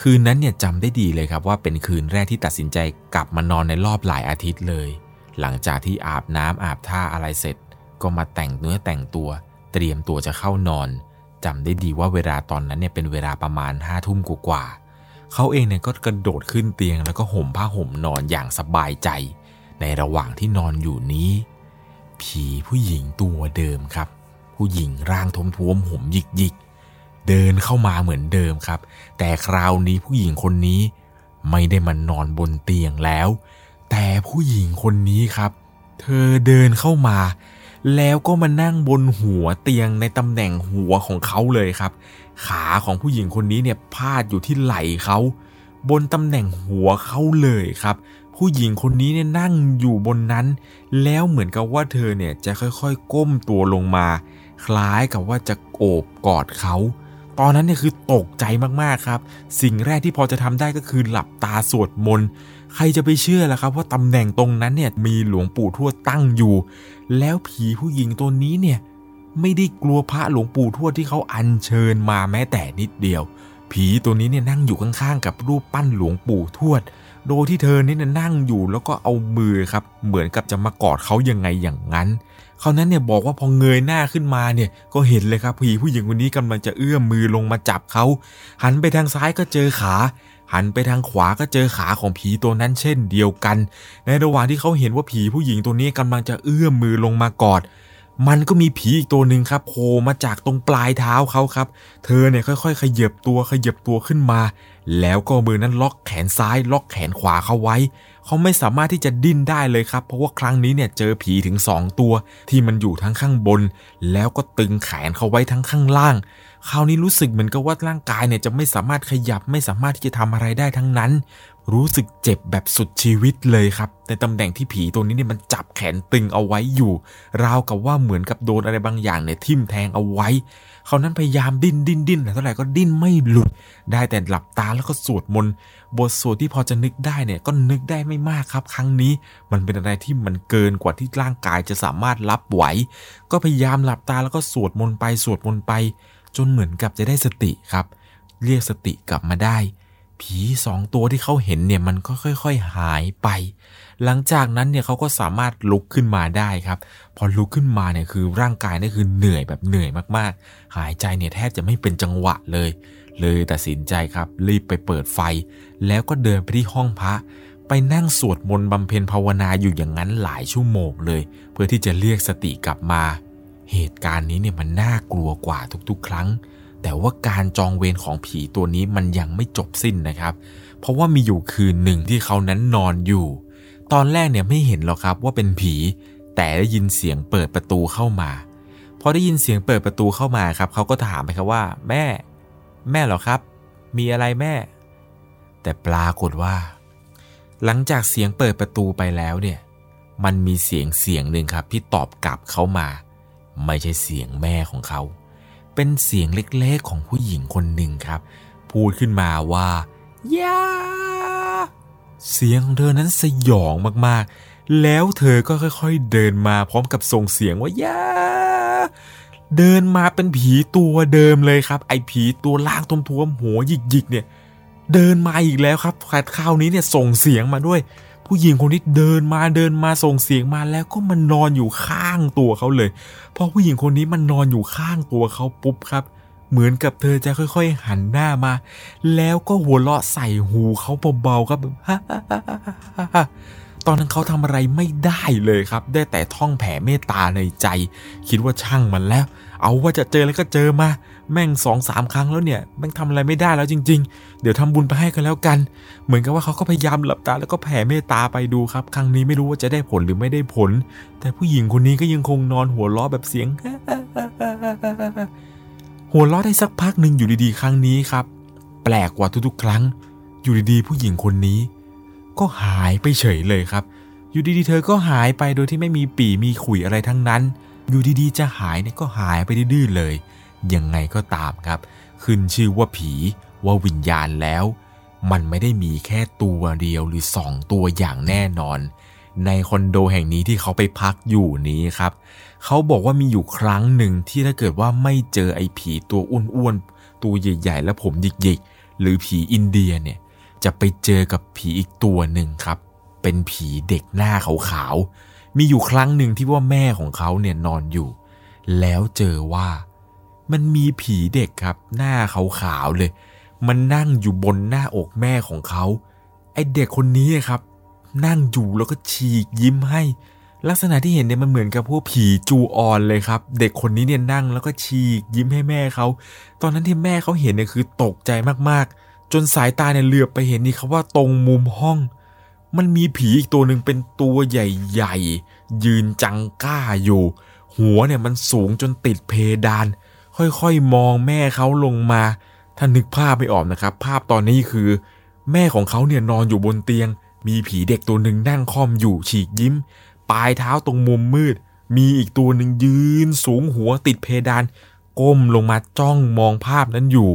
คืนนั้นเนี่ยจำได้ดีเลยครับว่าเป็นคืนแรกที่ตัดสินใจกลับมานอนในรอบหลายอาทิตย์เลย หลังจากที่อาบน้ำอาบท่าอะไรเสร็จ ก็มาแต่งเนื้อแต่งตัว เตรียมตัวจะเข้านอนจำได้ดีว่าเวลาตอนนั้นเนี่ยเป็นเวลาประมาณห้าทุ่มกว่าเขาเองเนี่ยก็กระโดดขึ้นเตียงแล้วก็ห่มผ้าห่มนอนอย่างสบายใจ ในระหว่างที่นอนอยู่นี้ ผีผู้หญิงตัวเดิมครับ ผู้หญิงร่างท้วมๆผมหยิกๆ เดินเข้ามาเหมือนเดิมครับ แต่คราวนี้ผู้หญิงคนนี้ไม่ได้มานอนบนเตียงแล้ว แต่ผู้หญิงคนนี้ครับ เธอเดินเข้ามา แล้วก็มานั่งบนหัวเตียงในตำแหน่งหัวของเขาเลยครับ ขาของผู้หญิงคนนี้เนี่ยพาดอยู่ที่ไหล่เขา บนตำแหน่งหัวเขาเลยครับ ผู้หญิงคนนี้เนี่ยนั่งอยู่บนนั้น แล้วเหมือนกับว่าเธอเนี่ยจะค่อยๆก้มตัวลงมา คล้ายกับว่าจะโอบกอดเขาตอนนั้นเนี่ยคือตกใจมากๆครับ สิ่งแรกที่พอจะทำได้ก็คือหลับตาสวดมนต์ ใครจะไปเชื่อล่ะครับว่าตำแหน่งตรงนั้นเนี่ยมีหลวงปู่ทวดตั้งอยู่ แล้วผีผู้หญิงตัวนี้เนี่ยไม่ได้กลัวพระหลวงปู่ทวดที่เขาอัญเชิญมาแม้แต่นิดเดียว ผีตัวนี้เนี่ยนั่งอยู่ข้างๆกับรูปปั้นหลวงปู่ทวด โดยที่เธอเนี่ยนั่งอยู่แล้วก็เอามือครับ เหมือนกับจะมากอดเขายังไงอย่างนั้นเขานั้นเนี่ยบอกว่าพอเงยหน้าขึ้นมาเนี่ยก็เห็นเลยครับผีผู้หญิงคนนี้กำลังจะเอื้อมมือลงมาจับเขาหันไปทางซ้ายก็เจอขา หันไปทางขวาก็เจอขาของผีตัวนั้นเช่นเดียวกัน ในระหว่างที่เขาเห็นว่าผีผู้หญิงตัวนี้กำลังจะเอื้อมมือลงมากอด มันก็มีผีอีกตัวหนึ่งครับโผล่มาจากตรงปลายเท้าเขาครับ เธอเนี่ยค่อย ๆ ขยับตัวขยับตัวขึ้นมา แล้วก็มือนั้นล็อกแขนซ้าย ล็อกแขนขวาเขาไว้ เขาไม่สามารถที่จะดิ้นได้เลยครับ เพราะว่าครั้งนี้เนี่ยเจอผีถึง 2 ตัว ที่มันอยู่ทั้งข้างบน แล้วก็ตึงแขนเขาไว้ทั้งข้างล่าง คราวนี้รู้สึกเหมือนกับว่าร่างกายเนี่ยจะไม่สามารถขยับไม่สามารถที่จะทำอะไรได้ทั้งนั้น รู้สึกเจ็บแบบสุดชีวิตเลยครับ ในตำแหน่งที่ผีตัวนี้เนี่ยมันจับแขนตึงเอาไว้อยู่ ราวกับว่าเหมือนกับโดนอะไรบางอย่างเนี่ยทิ่มแทงเอาไว้ เขานั้นพยายามดิ้นดิ้นดิ้นแต่เท่าไหร่ก็ดิ้นไม่หลุด ได้แต่หลับตาแล้วก็สวดมนต์บทสวดที่พอจะนึกได้เนี่ยก็นึกได้ไม่มากครับ ครั้งนี้ มันเป็นอะไรที่มันเกินกว่าที่ร่างกายจะสามารถรับไหว ก็พยายามหลับตาแล้วก็สวดมนต์ไปสวดมนต์ไป จนเหมือนกับจะได้สติครับ เรียกสติกลับมาได้ ผีสองตัวที่เขาเห็นเนี่ยมันก็ค่อย ๆหายไป หลังจากนั้นเนี่ยเขาก็สามารถลุกขึ้นมาได้ครับ พอลุกขึ้นมาเนี่ยคือร่างกายนี่คือเหนื่อยแบบเหนื่อยมากๆ หายใจเนี่ยแทบจะไม่เป็นจังหวะเลย เลยตัดสินใจครับ รีบไปเปิดไฟ แล้วก็เดินไปที่ห้องพระไปนั่งสวดมนต์บำเพ็ญภาวนาอยู่อย่างนั้นหลายชั่วโมงเลย เพื่อที่จะเรียกสติกลับมา เหตุการณ์นี้เนี่ยมันน่ากลัวกว่าทุกๆ ครั้ง แต่ว่าการจองเวรของผีตัวนี้มันยังไม่จบสิ้นนะครับ เพราะว่ามีอยู่คืนหนึ่งที่เขานั้นนอนอยู่ ตอนแรกเนี่ยไม่เห็นหรอกครับว่าเป็นผี แต่ได้ยินเสียงเปิดประตูเข้ามา พอได้ยินเสียงเปิดประตูเข้ามาครับ เขาก็ถามไปครับว่า แม่ แม่หรอครับ มีอะไรแม่ แต่ปรากฏว่า หลังจากเสียงเปิดประตูไปแล้วเนี่ย มันมีเสียงเสียงหนึ่งครับที่ตอบกลับเขามา ไม่ใช่เสียงแม่ของเขา เป็นเสียงเล็กๆของผู้หญิงคนหนึ่งครับ พูดขึ้นมาว่าย่าเสียงของเธอนั้นสยองมากๆ แล้วเธอก็ค่อยๆเดินมาพร้อมกับส่งเสียงว่าย่าเดินมาเป็นผีตัวเดิมเลยครับ ไอ้ผีตัวล่างท้วมๆหัวหยิกๆเนี่ย เดินมาอีกแล้วครับคราวนี้เนี่ยส่งเสียงมาด้วย ผู้หญิงคนนี้เดินมาเดินมาส่งเสียงมาแล้วก็มันนอนอยู่ข้างตัวเขาเลยพอผู้หญิงคนนี้มันนอนอยู่ข้างตัวเขาปุ๊บครับ เหมือนกับเธอจะค่อย ๆ หันหน้ามา แล้วก็หัวเราะใส่หูเขาเบาๆครับ ตอนนั้นเขาทำอะไรไม่ได้เลยครับ ได้แต่ท่องแผ่เมตตาในใจ คิดว่าช่างมันแล้ว เอาว่าจะเจอแล้วก็เจอมา แม่งสองสามครั้งแล้วเนี่ย แม่งทำอะไรไม่ได้แล้วจริง ๆ เดี๋ยวทำบุญไปให้กันแล้วกัน เหมือนกับว่าเขาก็พยายามหลับตาแล้วก็แผ่เมตตาไปดูครับ ครั้งนี้ไม่รู้ว่าจะได้ผลหรือไม่ได้ผล แต่ผู้หญิงคนนี้ก็ยังคงนอนหัวเราะแบบเสียง หัวเราะได้สักพักหนึ่งอยู่ดีๆ ครั้งนี้ครับ แปลกกว่าทุกๆ ครั้ง อยู่ดีๆ ผู้หญิงคนนี้ ก็หายไปเฉยเลยครับ อยู่ดีๆ เธอก็หายไปโดยที่ไม่มีปีมีขุยอะไรทั้งนั้น อยู่ดีๆ จะหายเนี่ยก็หายไปดื้อเลย ยังไงก็ตามครับ ขึ้นชื่อว่าผีว่าวิญญาณแล้ว มันไม่ได้มีแค่ตัวเดียวหรือสองตัวอย่างแน่นอน ในคอนโดแห่งนี้ที่เขาไปพักอยู่นี้ครับ เขาบอกว่ามีอยู่ครั้งหนึ่งที่ถ้าเกิดว่าไม่เจอไอ้ผีตัวอ้วนๆตัวใหญ่ๆ และผมหยิกๆ หรือผีอินเดียเนี่ย จะไปเจอกับผีอีกตัวหนึ่งครับ เป็นผีเด็กหน้าขาวๆ มีอยู่ครั้งหนึ่งที่ว่าแม่ของเขาเนี่ยนอนอยู่ แล้วเจอว่ามันมีผีเด็กครับ หน้าขาวๆเลย มันนั่งอยู่บนหน้าอกแม่ของเขาไอเด็กคนนี้ครับ นั่งอยู่แล้วก็ฉีกยิ้มให้ ลักษณะที่เห็นเนี่ยมันเหมือนกับพวกผีจูออนเลยครับ เด็กคนนี้เนี่ยนั่งแล้วก็ฉีกยิ้มให้แม่เขา ตอนนั้นที่แม่เขาเห็นเนี่ยคือตกใจมากๆ จนสายตาเนี่ยเหลือบไปเห็นนี่ครับว่าตรงมุมห้อง มันมีผีอีกตัวหนึ่งเป็นตัวใหญ่ๆ ยืนจังก้าอยู่ หัวเนี่ยมันสูงจนติดเพดาน ค่อยๆมองแม่เขาลงมาถ้านึกภาพไม่ออกนะครับ ภาพตอนนี้คือ แม่ของเขาเนี่ยนอนอยู่บนเตียง มีผีเด็กตัวหนึ่งนั่งค่อมอยู่ฉีกยิ้ม ปลายเท้าตรงมุมมืด มีอีกตัวหนึ่งยืนสูงหัวติดเพดาน ก้มลงมาจ้องมองภาพนั้นอยู่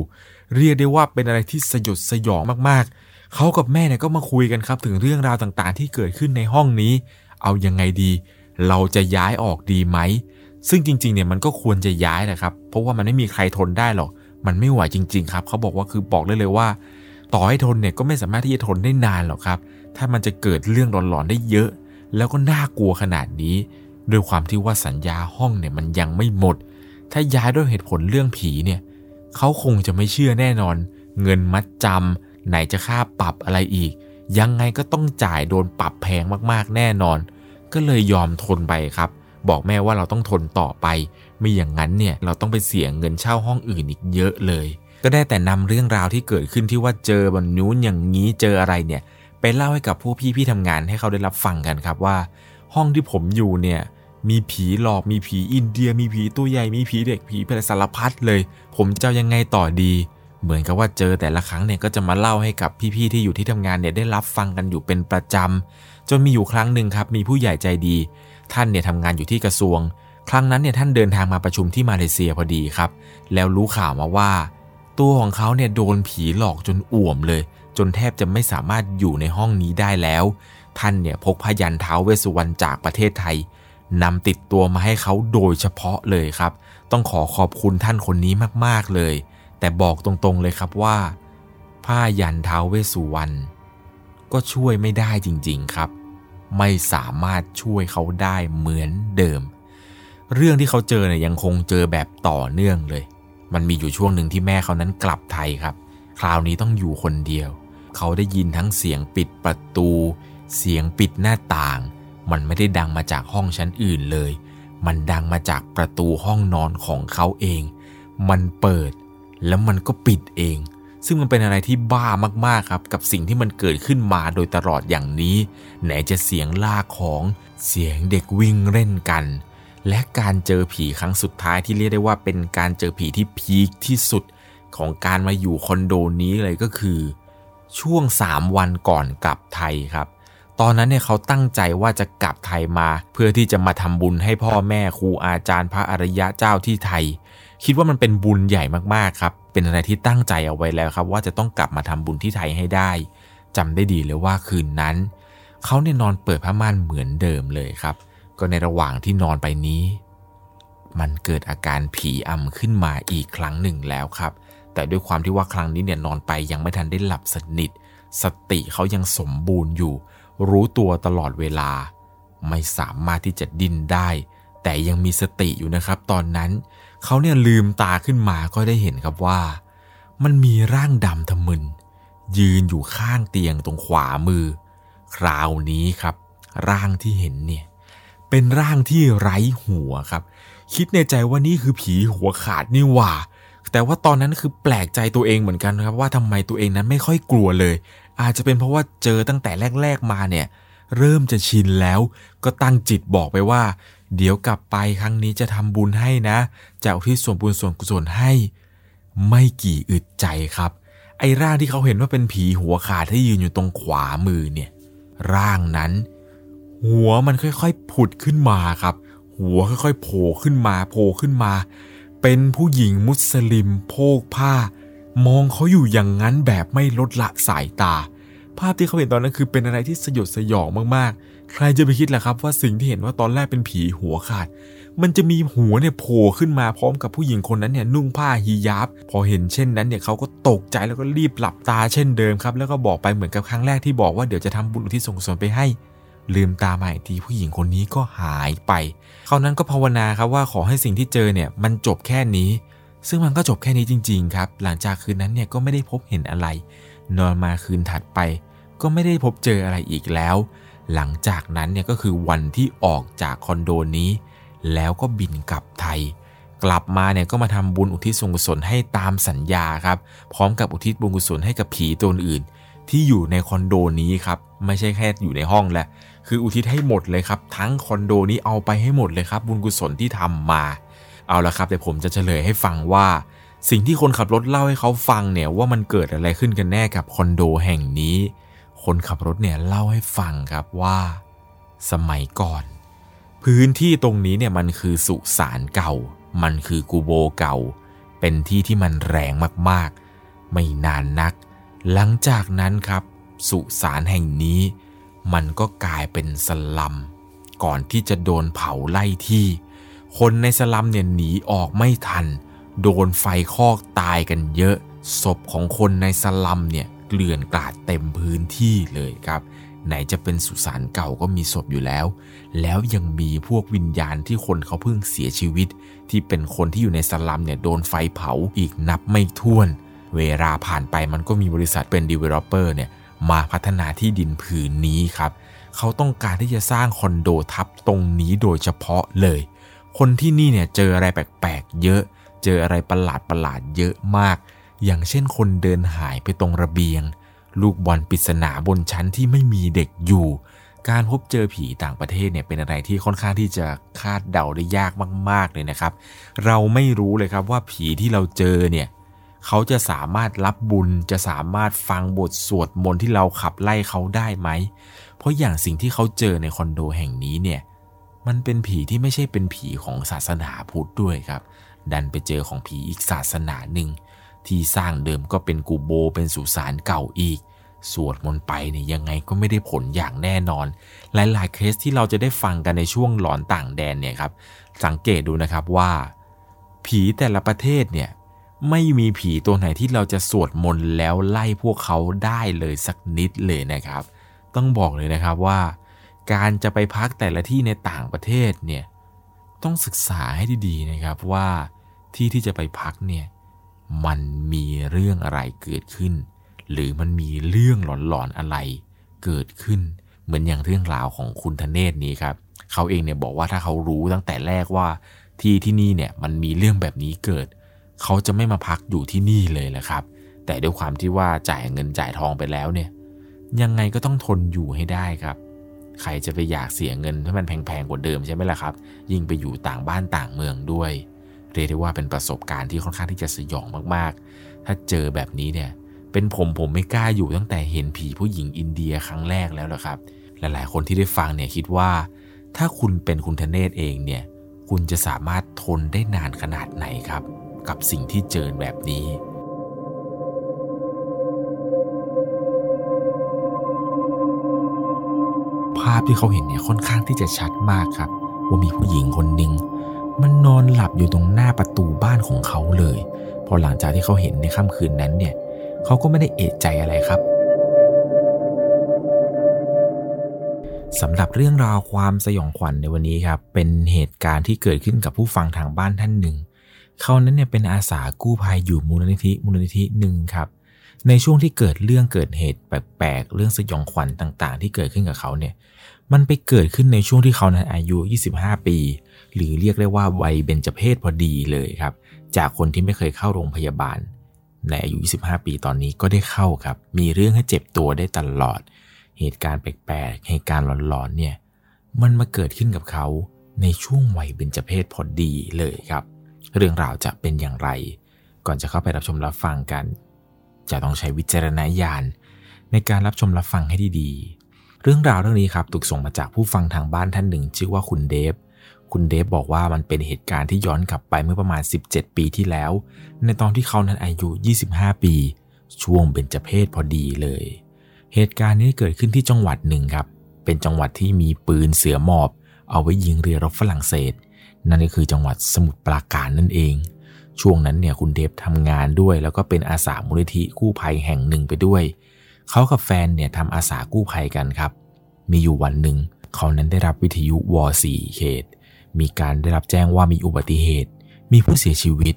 เรียกได้ว่าเป็นอะไรที่สยดสยองมากๆ เขากับแม่เนี่ยก็มาคุยกันครับถึงเรื่องราวต่างๆ ที่เกิดขึ้นในห้องนี้ เอายังไงดี เราจะย้ายออกดีไหม ซึ่งจริงๆเนี่ยมันก็ควรจะย้ายนะครับ เพราะว่ามันไม่มีใครทนได้หรอก มันไม่ไหวจริง ๆ ครับ เขาบอกว่าคือบอกเลยเลยว่า ต่อให้ทนเนี่ยก็ไม่สามารถที่จะทนได้นานหรอกครับ ถ้ามันจะเกิดเรื่องหลอนๆได้เยอะ แล้วก็น่ากลัวขนาดนี้ด้วยความที่ว่าสัญญาห้องเนี่ยมันยังไม่หมด ถ้าย้ายด้วยเหตุผลเรื่องผีเนี่ย เขาคงจะไม่เชื่อแน่นอน เงินมัดจำไหนจะค่าปรับอะไรอีก ยังไงก็ต้องจ่ายโดนปรับแพงมากๆแน่นอน ก็เลยยอมทนไปครับ บอกแม่ว่าเราต้องทนต่อไปไม่อย่างนั้นเนี่ยเราต้องไปเสียเงินเช่าห้องอื่นอีกเยอะเลย ก็ได้แต่นำเรื่องราวที่เกิดขึ้นที่ว่าเจอบนนู้นอย่างนี้เจออะไรเนี่ยไปเล่าให้กับผู้พี่พี่ทำงานให้เขาได้รับฟังกันครับว่า ห้องที่ผมอยู่เนี่ย มีผีหลอกมีผีอินเดีย มีผีตัวใหญ่มีผีเด็กผีอะไรสารพัดเลย ผมจะยังไงต่อดี เหมือนกับว่าเจอแต่ละครั้งเนี่ยก็จะมาเล่าให้กับพี่ๆที่อยู่ที่ทำงานเนี่ยได้รับฟังกันอยู่เป็นประจำจนมีอยู่ครั้งหนึ่งครับมีผู้ใหญ่ใจดี ท่านเนี่ยทำงานอยู่ที่กระทรวง ครั้งนั้นเนี่ยท่านเดินทางมาประชุมที่มาเลเซียพอดีครับ แล้วรู้ข่าวมาว่า ตัวของเขาเนี่ยโดนผีหลอกจนอ่วมเลย จนแทบจะไม่สามารถอยู่ในห้องนี้ได้แล้ว ท่านเนี่ยพกพยันเท้าเวสุวรรณจากประเทศไทย นำติดตัวมาให้เขาโดยเฉพาะเลยครับ ต้องขอขอบคุณท่านคนนี้มากๆเลย แต่บอกตรงๆเลยครับว่า ผ้ายันเท้าเวสุวรรณก็ช่วยไม่ได้จริงๆครับ ไม่สามารถช่วยเขาได้เหมือนเดิม เรื่องที่เขาเจอเนี่ยยังคงเจอแบบต่อเนื่องเลย มันมีอยู่ช่วงหนึ่งที่แม่เขานั้นกลับไทยครับ คราวนี้ต้องอยู่คนเดียว เขาได้ยินทั้งเสียงปิดประตู เสียงปิดหน้าต่าง มันไม่ได้ดังมาจากห้องชั้นอื่นเลย มันดังมาจากประตูห้องนอนของเขาเอง มันเปิดแล้วมันก็ปิดเอง ซึ่งมันเป็นอะไรที่บ้ามากๆครับ กับสิ่งที่มันเกิดขึ้นมาโดยตลอดอย่างนี้ ไหนจะเสียงลากของเสียงเด็กวิ่งเล่นกัน และการเจอผีครั้งสุดท้ายที่เรียกได้ว่าเป็นการเจอผีที่พีคที่สุดของการมาอยู่คอนโดนี้เลยก็คือ ช่วง 3 วันก่อนกลับไทยครับ ตอนนั้นเนี่ยเขาตั้งใจว่าจะกลับไทยมา เพื่อที่จะมาทำบุญให้พ่อแม่ครูอาจารย์พระอริยะเจ้าที่ไทย คิดว่ามันเป็นบุญใหญ่มากๆครับ เป็นอะไรที่ตั้งใจเอาไว้แล้วครับ ว่าจะต้องกลับมาทำบุญที่ไทยให้ได้จำได้ดีเลยว่าคืนนั้น เขาเนี่ยนอนเปิดผ้าม่านเหมือนเดิมเลยครับ ก็ในระหว่างที่นอนไปนี้ มันเกิดอาการผีอำขึ้นมาอีกครั้งหนึ่งแล้วครับ แต่ด้วยความที่ว่าครั้งนี้เนี่ยนอนไปยังไม่ทันได้หลับสนิท สติเขายังสมบูรณ์อยู่ รู้ตัวตลอดเวลา ไม่สามารถที่จะดิ้นได้ แต่ยังมีสติอยู่นะครับตอนนั้น เขาเนี่ยลืมตาขึ้นมาก็ได้เห็นครับว่า มันมีร่างดำทะมึน ยืนอยู่ข้างเตียงตรงขวามือ คราวนี้ครับ ร่างที่เห็นเนี่ยเป็นร่างที่ไร้หัวครับ คิดในใจว่านี่คือผีหัวขาดนี่หว่าแต่ว่าตอนนั้นคือแปลกใจตัวเองเหมือนกันครับว่าทำไมตัวเองนั้นไม่ค่อยกลัวเลย อาจจะเป็นเพราะว่าเจอตั้งแต่แรก ๆมาเนี่ย เริ่มจะชินแล้ว ก็ตั้งจิตบอกไปว่า เดี๋ยวกลับไปครั้งนี้จะทำบุญให้นะจะอุทิศส่วนบุญส่วนกุศลให้ ไม่กี่อึดใจครับ ไอ้ร่างที่เขาเห็นว่าเป็นผีหัวขาดที่ยืนอยู่ตรงขวามือเนี่ย ร่างนั้น หัวมันค่อยๆผุดขึ้นมาครับ หัวค่อยๆโผล่ขึ้นมาโผล่ขึ้นมา เป็นผู้หญิงมุสลิมโพกผ้า มองเขาอยู่อย่างนั้นแบบไม่ลดละสายตา ภาพที่เขาเห็นตอนนั้นคือเป็นอะไรที่สยดสยองมากๆ ใครจะไปคิดล่ะครับว่าสิ่งที่เห็นว่าตอนแรกเป็นผีหัวขาด มันจะมีหัวเนี่ยโผล่ขึ้นมาพร้อมกับผู้หญิงคนนั้นเนี่ยนุ่งผ้าฮิญาบพอเห็นเช่นนั้นเนี่ยเขาก็ตกใจแล้วก็รีบหลับตาเช่นเดิมครับ แล้วก็บอกไปเหมือนกับครั้งแรกที่บอกว่าเดี๋ยวจะทำบุญอุทิศส่งส่วนไปให้ลืมตามาอีกทีผู้หญิงคนนี้ก็หายไป เขานั้นก็ภาวนาครับว่าขอให้สิ่งที่เจอเนี่ยมันจบแค่นี้ ซึ่งมันก็จบแค่นี้จริง ๆ ครับ หลังจากคืนนั้นเนี่ยก็ไม่ได้พบเห็นอะไร นอนมาคืนถัดไป ก็ไม่ได้พบเจออะไรอีกแล้ว หลังจากนั้นเนี่ยก็คือวันที่ออกจากคอนโดนี้ แล้วก็บินกลับไทย กลับมาเนี่ยก็มาทำบุญอุทิศส่วนกุศลให้ตามสัญญาครับ พร้อมกับอุทิศบุญกุศลให้กับผีตัวอื่น ที่อยู่ในคอนโดนี้ครับไม่ใช่แค่อยู่ในห้องแหละคืออุทิศให้หมดเลยครับ ทั้งคอนโดนี้เอาไปให้หมดเลยครับ บุญกุศลที่ทำมา เอาละครับเดี๋ยวผมจะเฉลยให้ฟังว่า สิ่งที่คนขับรถเล่าให้เขาฟังเนี่ยว่ามันเกิดอะไรขึ้นกันแน่กับคอนโดแห่งนี้ คนขับรถเนี่ยเล่าให้ฟังครับว่า สมัยก่อน พื้นที่ตรงนี้เนี่ยมันคือสุสานเก่า มันคือกูโบเก่า เป็นที่ที่มันแรงมากๆ ไม่นานนัก หลังจากนั้นครับ สุสานแห่งนี้ มันก็กลายเป็นสลัม ก่อนที่จะโดนเผาไล่ที่ คนในสลัมเนี่ยหนีออกไม่ทัน โดนไฟคอกตายกันเยอะ ศพของคนในสลัมเนี่ยเกลื่อนกลาดเต็มพื้นที่เลยครับ ไหนจะเป็นสุสานเก่าก็มีศพอยู่แล้ว แล้วยังมีพวกวิญญาณที่คนเขาเพิ่งเสียชีวิต ที่เป็นคนที่อยู่ในสลัมเนี่ยโดนไฟเผาอีกนับไม่ถ้วน เวลาผ่านไปมันก็มีบริษัทเป็น developer เนี่ยมาพัฒนาที่ดินผืนนี้ครับ เขาต้องการที่จะสร้างคอนโดทับตรงนี้โดยเฉพาะเลย คนที่นี่เนี่ยเจออะไรแปลกๆเยอะ เจออะไรประหลาดประหลาดเยอะมาก อย่างเช่นคนเดินหายไปตรงระเบียง ลูกบอลปริศนาบนชั้นที่ไม่มีเด็กอยู่ การพบเจอผีต่างประเทศเนี่ยเป็นอะไรที่ค่อนข้างที่จะคาดเดาได้ยากมาก ๆเลยนะครับ เราไม่รู้เลยครับว่าผีที่เราเจอเนี่ยเขาจะสามารถรับบุญจะสามารถฟังบทสวดมนต์ที่เราขับไล่เขาได้ไหม เพราะอย่างสิ่งที่เขาเจอในคอนโดแห่งนี้เนี่ย มันเป็นผีที่ไม่ใช่เป็นผีของศาสนาพุทธด้วยครับ ดันไปเจอของผีอีกศาสนาหนึ่งที่สร้างเดิมก็เป็นกูโบเป็นสุสานเก่าอีก สวดมนต์ไปเนี่ยยังไงก็ไม่ได้ผลอย่างแน่นอน หลายๆเคสที่เราจะได้ฟังกันในช่วงหลอนต่างแดนเนี่ยครับ สังเกตดูนะครับว่า ผีแต่ละประเทศเนี่ยไม่มีผีตัวไหนที่เราจะสวดมนต์แล้วไล่พวกเขาได้เลยสักนิดเลยนะครับ ต้องบอกเลยนะครับว่า การจะไปพักแต่ละที่ในต่างประเทศเนี่ยต้องศึกษาให้ดีๆนะครับว่าที่ที่จะไปพักเนี่ยมันมีเรื่องอะไรเกิดขึ้น หรือมันมีเรื่องหลอนๆอะไรเกิดขึ้น เหมือนอย่างเรื่องราวของคุณธเนศนี้ครับเขาเองเนี่ยบอกว่าถ้าเขารู้ตั้งแต่แรกว่าที่ที่นี่เนี่ยมันมีเรื่องแบบนี้เกิด เขาจะไม่มาพักอยู่ที่นี่เลยแหละครับ แต่ด้วยความที่ว่าจ่ายเงินจ่ายทองไปแล้วเนี่ยยังไงก็ต้องทนอยู่ให้ได้ครับ ใครจะไปอยากเสียเงินให้มันแพงๆกว่าเดิมใช่ไหมล่ะครับ ยิ่งไปอยู่ต่างบ้านต่างเมืองด้วย เรียกได้ว่าเป็นประสบการณ์ที่ค่อนข้างที่จะสยองมากๆ ถ้าเจอแบบนี้เนี่ย เป็นผมผมไม่กล้าอยู่ตั้งแต่เห็นผีผู้หญิงอินเดียครั้งแรกแล้วละครับ หลายๆ คนที่ได้ฟังเนี่ยคิดว่า ถ้าคุณเป็นคุณธเนศเองเนี่ย คุณจะสามารถทนได้นานขนาดไหนครับ กับสิ่งที่เจอแบบนี้ ภาพที่เขาเห็นเนี่ยค่อนข้างที่จะชัดมากครับ ว่ามีผู้หญิงคนหนึ่งมันนอนหลับอยู่ตรงหน้าประตูบ้านของเขาเลย พอหลังจากที่เขาเห็นในค่ำคืนนั้นเนี่ยเขาก็ไม่ได้เอะใจอะไรครับสำหรับเรื่องราวความสยองขวัญในวันนี้ครับเป็นเหตุการณ์ที่เกิดขึ้นกับผู้ฟังทางบ้านท่านหนึ่งเขานั้นเนี่ยเป็นอาสากู้ภัยอยู่มูลนิธิมูลนิธิหนึ่งครับ ในช่วงที่เกิดเรื่องเกิดเหตุแปลกๆ เรื่องสยองขวัญต่างๆ ที่เกิดขึ้นกับเขาเนี่ย มันไปเกิดขึ้นในช่วงที่เขานั้นอายุ 25 ปี หรือเรียกได้ว่าวัยเบญจเพศพอดีเลยครับ จากคนที่ไม่เคยเข้าโรงพยาบาล ในอายุ 25 ปีตอนนี้ก็ได้เข้าครับ มีเรื่องให้เจ็บตัวได้ตลอด เหตุการณ์แปลกๆ เหตุการณ์หลอนๆ เนี่ย มันมาเกิดขึ้นกับเขาในช่วงวัยเบญจเพศพอดีเลยครับ เรื่องราวจะเป็นอย่างไร ก่อนจะเข้าไปรับชมรับฟังกัน จะต้องใช้วิจารณญาณในการรับชมรับฟังให้ดีๆ เรื่องราวเรื่องนี้ครับถูกส่งมาจากผู้ฟังทางบ้านท่านหนึ่ง ชื่อว่าคุณเดฟ คุณเดฟบอกว่ามันเป็นเหตุการณ์ที่ย้อนกลับไปเมื่อประมาณ 17 ปีที่แล้ว ในตอนที่เขานั้นอายุ 25 ปี ช่วงเบญจเพศพอดีเลย เหตุการณ์นี้เกิดขึ้นที่จังหวัดหนึ่งครับ เป็นจังหวัดที่มีปืนเสือหมอบ เอาไว้ยิงเรือรบฝรั่งเศส นั่นก็คือจังหวัดสมุทรปราการนั่นเอง ช่วงนั้นเนี่ยคุณเดฟทำงานด้วย แล้วก็เป็นอาสามูลนิธิกู้ภัยแห่งหนึ่งไปด้วย เขากับแฟนเนี่ยทำอาสากู้ภัยกันครับ มีอยู่วันหนึ่งเขานั้นได้รับวิทยุวอสี่เขต มีการได้รับแจ้งว่ามีอุบัติเหตุ มีผู้เสียชีวิต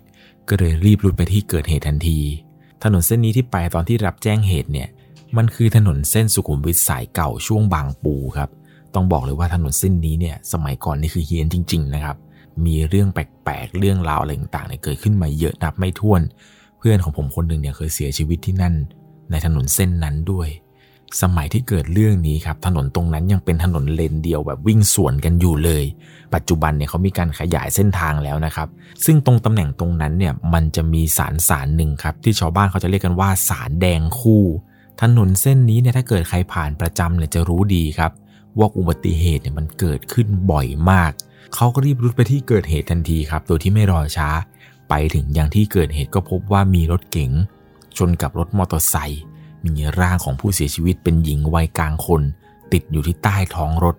ก็เลยรีบรุดไปที่เกิดเหตุทันที ถนนเส้นนี้ที่ไปตอนที่รับแจ้งเหตุเนี่ย มันคือถนนเส้นสุขุมวิทสายเก่าช่วงบางปูครับ ต้องบอกเลยว่าถนนเส้นนี้เนี่ยสมัยก่อนนี่คือเฮียนจริง ๆ นะครับ มีเรื่องแปลกๆ เรื่องราวอะไรต่างๆเนี่ยเกิดขึ้นมาเยอะนับไม่ถ้วน เพื่อนของผมคนหนึ่งเนี่ยเคยเสียชีวิตที่นั่น ในถนนเส้นนั้นด้วย สมัยที่เกิดเรื่องนี้ครับถนนตรงนั้นยังเป็นถนนเลนเดียวแบบวิ่งสวนกันอยู่เลย ปัจจุบันเนี่ยเขามีการขยายเส้นทางแล้วนะครับ ซึ่งตรงตำแหน่งตรงนั้นเนี่ยมันจะมีสารสารหนึ่งครับที่ชาวบ้านเขาจะเรียกกันว่าสารแดงคู่ถนนเส้นนี้เนี่ยถ้าเกิดใครผ่านประจำเนี่ยจะรู้ดีครับ ว่าอุบัติเหตุเนี่ยมันเกิดขึ้นบ่อยมาก เขาก็รีบรุดไปที่เกิดเหตุทันทีครับ โดยที่ไม่รอช้า ไปถึงยังที่เกิดเหตุก็พบว่ามีรถเก๋งชนกับรถมอเตอร์ไซค์ มีร่างของผู้เสียชีวิตเป็นหญิงวัยกลางคน ติดอยู่ที่ใต้ท้องรถ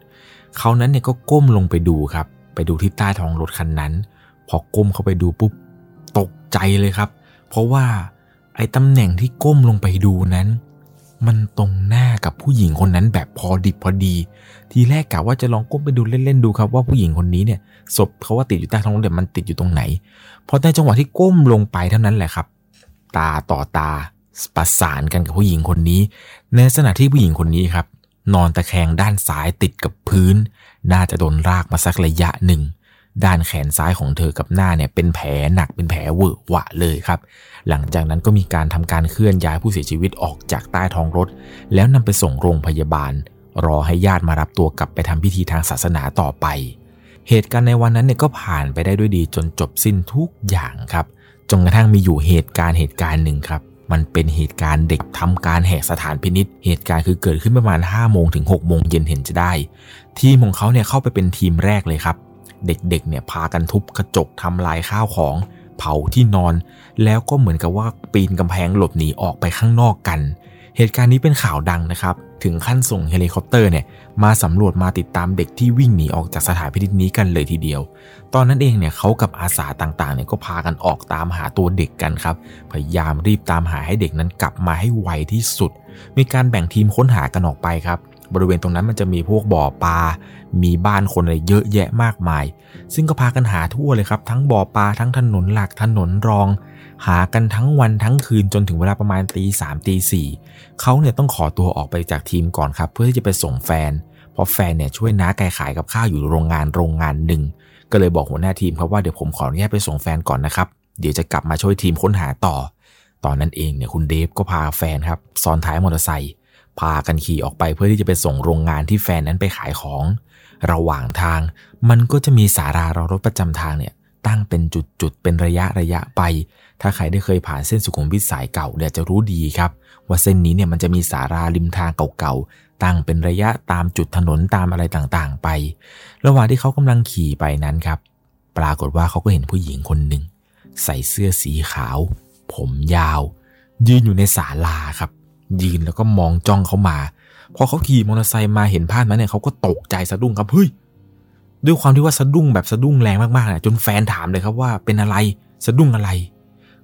เขานั้นเนี่ยก็ก้มลงไปดูครับ ไปดูที่ใต้ท้องรถคันนั้น พอก้มเข้าไปดูปุ๊บ ตกใจเลยครับ เพราะว่าไอ้ตำแหน่งที่ก้มลงไปดูนั้น มันตรงหน้ากับผู้หญิงคนนั้นแบบพอดิบพอดี ทีแรกกะว่าจะลองก้มไปดูเล่นๆดูครับว่าผู้หญิงคนนี้เนี่ยศพเขาว่าติดอยู่ใต้ท้องรถมันติดอยู่ตรงไหนพอในจังหวะที่ก้มลงไปเท่านั้นแหละครับ ตาต่อตาประสานกันกับผู้หญิงคนนี้ ในขณะที่ผู้หญิงคนนี้ครับ นอนตะแคงด้านซ้ายติดกับพื้น น่าจะโดนรากมาสักระยะหนึ่ง ด้านแขนซ้ายของเธอกับหน้าเนี่ยเป็นแผลหนักเป็นแผลเวอะหวะเลยครับ หลังจากนั้นก็มีการทำการเคลื่อนย้ายผู้เสียชีวิตออกจากใต้ท้องรถ แล้วนำไปส่งโรงพยาบาล รอให้ญาติมารับตัวกลับไปทำพิธีทางศาสนาต่อไป เหตุการณ์ในวันนั้นเนี่ยก็ผ่านไปได้ด้วยดีจนจบสิ้นทุกอย่างครับจนกระทั่งมีอยู่เหตุการณ์เหตุการณ์หนึ่งครับมันเป็นเหตุการณ์เด็กทำการแหกสถานพินิษเหตุการณ์คือเกิดขึ้นประมาณ5โมงถึง6โมงเย็นเห็นจะได้ ทีมของเขาเนี่ยเข้าไปเป็นทีมแรกเลยครับ เด็กๆเนี่ยพากันทุบกระจกทำลายข้าวของ เผาที่นอน แล้วก็เหมือนกับว่าปีนกำแพงหลบหนีออกไปข้างนอกกัน เหตุการณ์นี้เป็นข่าวดังนะครับ ถึงขั้นส่งเฮลิคอปเตอร์เนี่ยมาสำรวจมาติดตามเด็กที่วิ่งหนีออกจากสถานพินิจนี้กันเลยทีเดียว ตอนนั้นเองเนี่ยเขากับอาสาต่างๆเนี่ยก็พากันออกตามหาตัวเด็กกันครับ พยายามรีบตามหาให้เด็กนั้นกลับมาให้ไวที่สุด มีการแบ่งทีมค้นหากันออกไปครับ บริเวณตรงนั้นมันจะมีพวกบ่อปลา มีบ้านคนอะไรเยอะแยะมากมาย ซึ่งก็พากันหาทั่วเลยครับ ทั้งบ่อปลา ทั้งถนนหลัก ถนนรอง หากันทั้งวันทั้งคืนจนถึงเวลาประมาณตีสามตีสี่เขาเนี่ยต้องขอตัวออกไปจากทีมก่อนครับ เพื่อที่จะไปส่งแฟน เพราะแฟนเนี่ยช่วยน้าไก่ขายกับข้าวอยู่โรงงานโรงงานหนึ่ง ก็เลยบอกหัวหน้าทีมครับว่าเดี๋ยวผมขออนุญาตไปส่งแฟนก่อนนะครับ เดี๋ยวจะกลับมาช่วยทีมค้นหาต่อ ตอนนั้นเองเนี่ยคุณเดฟก็พาแฟนครับซ้อนท้ายมอเตอร์ไซค์ พากันขี่ออกไปเพื่อที่จะไปส่งโรงงานที่แฟนนั้นไปขายของ ระหว่างทางมันก็จะมีสารารอรถประจำทางเนี่ยตั้งเป็นจุดๆ เป็นระยะระยะไป ถ้าใครได้เคยผ่านเส้นสุขุมวิทสายเก่าเดี๋ยวจะรู้ดีครับ ว่าเส้นนี้เนี่ยมันจะมีสาราริมทางเก่าๆ ตั้งเป็นระยะตามจุดถนนตามอะไรต่างๆ ไป ระหว่างที่เขากำลังขี่ไปนั้นครับ ปรากฏว่าเขาก็เห็นผู้หญิงคนหนึ่ง ใส่เสื้อสีขาว ผมยาว ยืนอยู่ในศาลาครับ ยืนแล้วก็มองจ้องเขามา พอเขาขี่มอเตอร์ไซค์มาเห็นภาพนั้นเนี่ยเขาก็ตกใจสะดุ้งครับเฮ้ยด้วยความที่ว่าสะดุ้งแบบสะดุ้งแรงมากๆนะจนแฟนถามเลยครับว่าเป็นอะไรสะดุ้งอะไร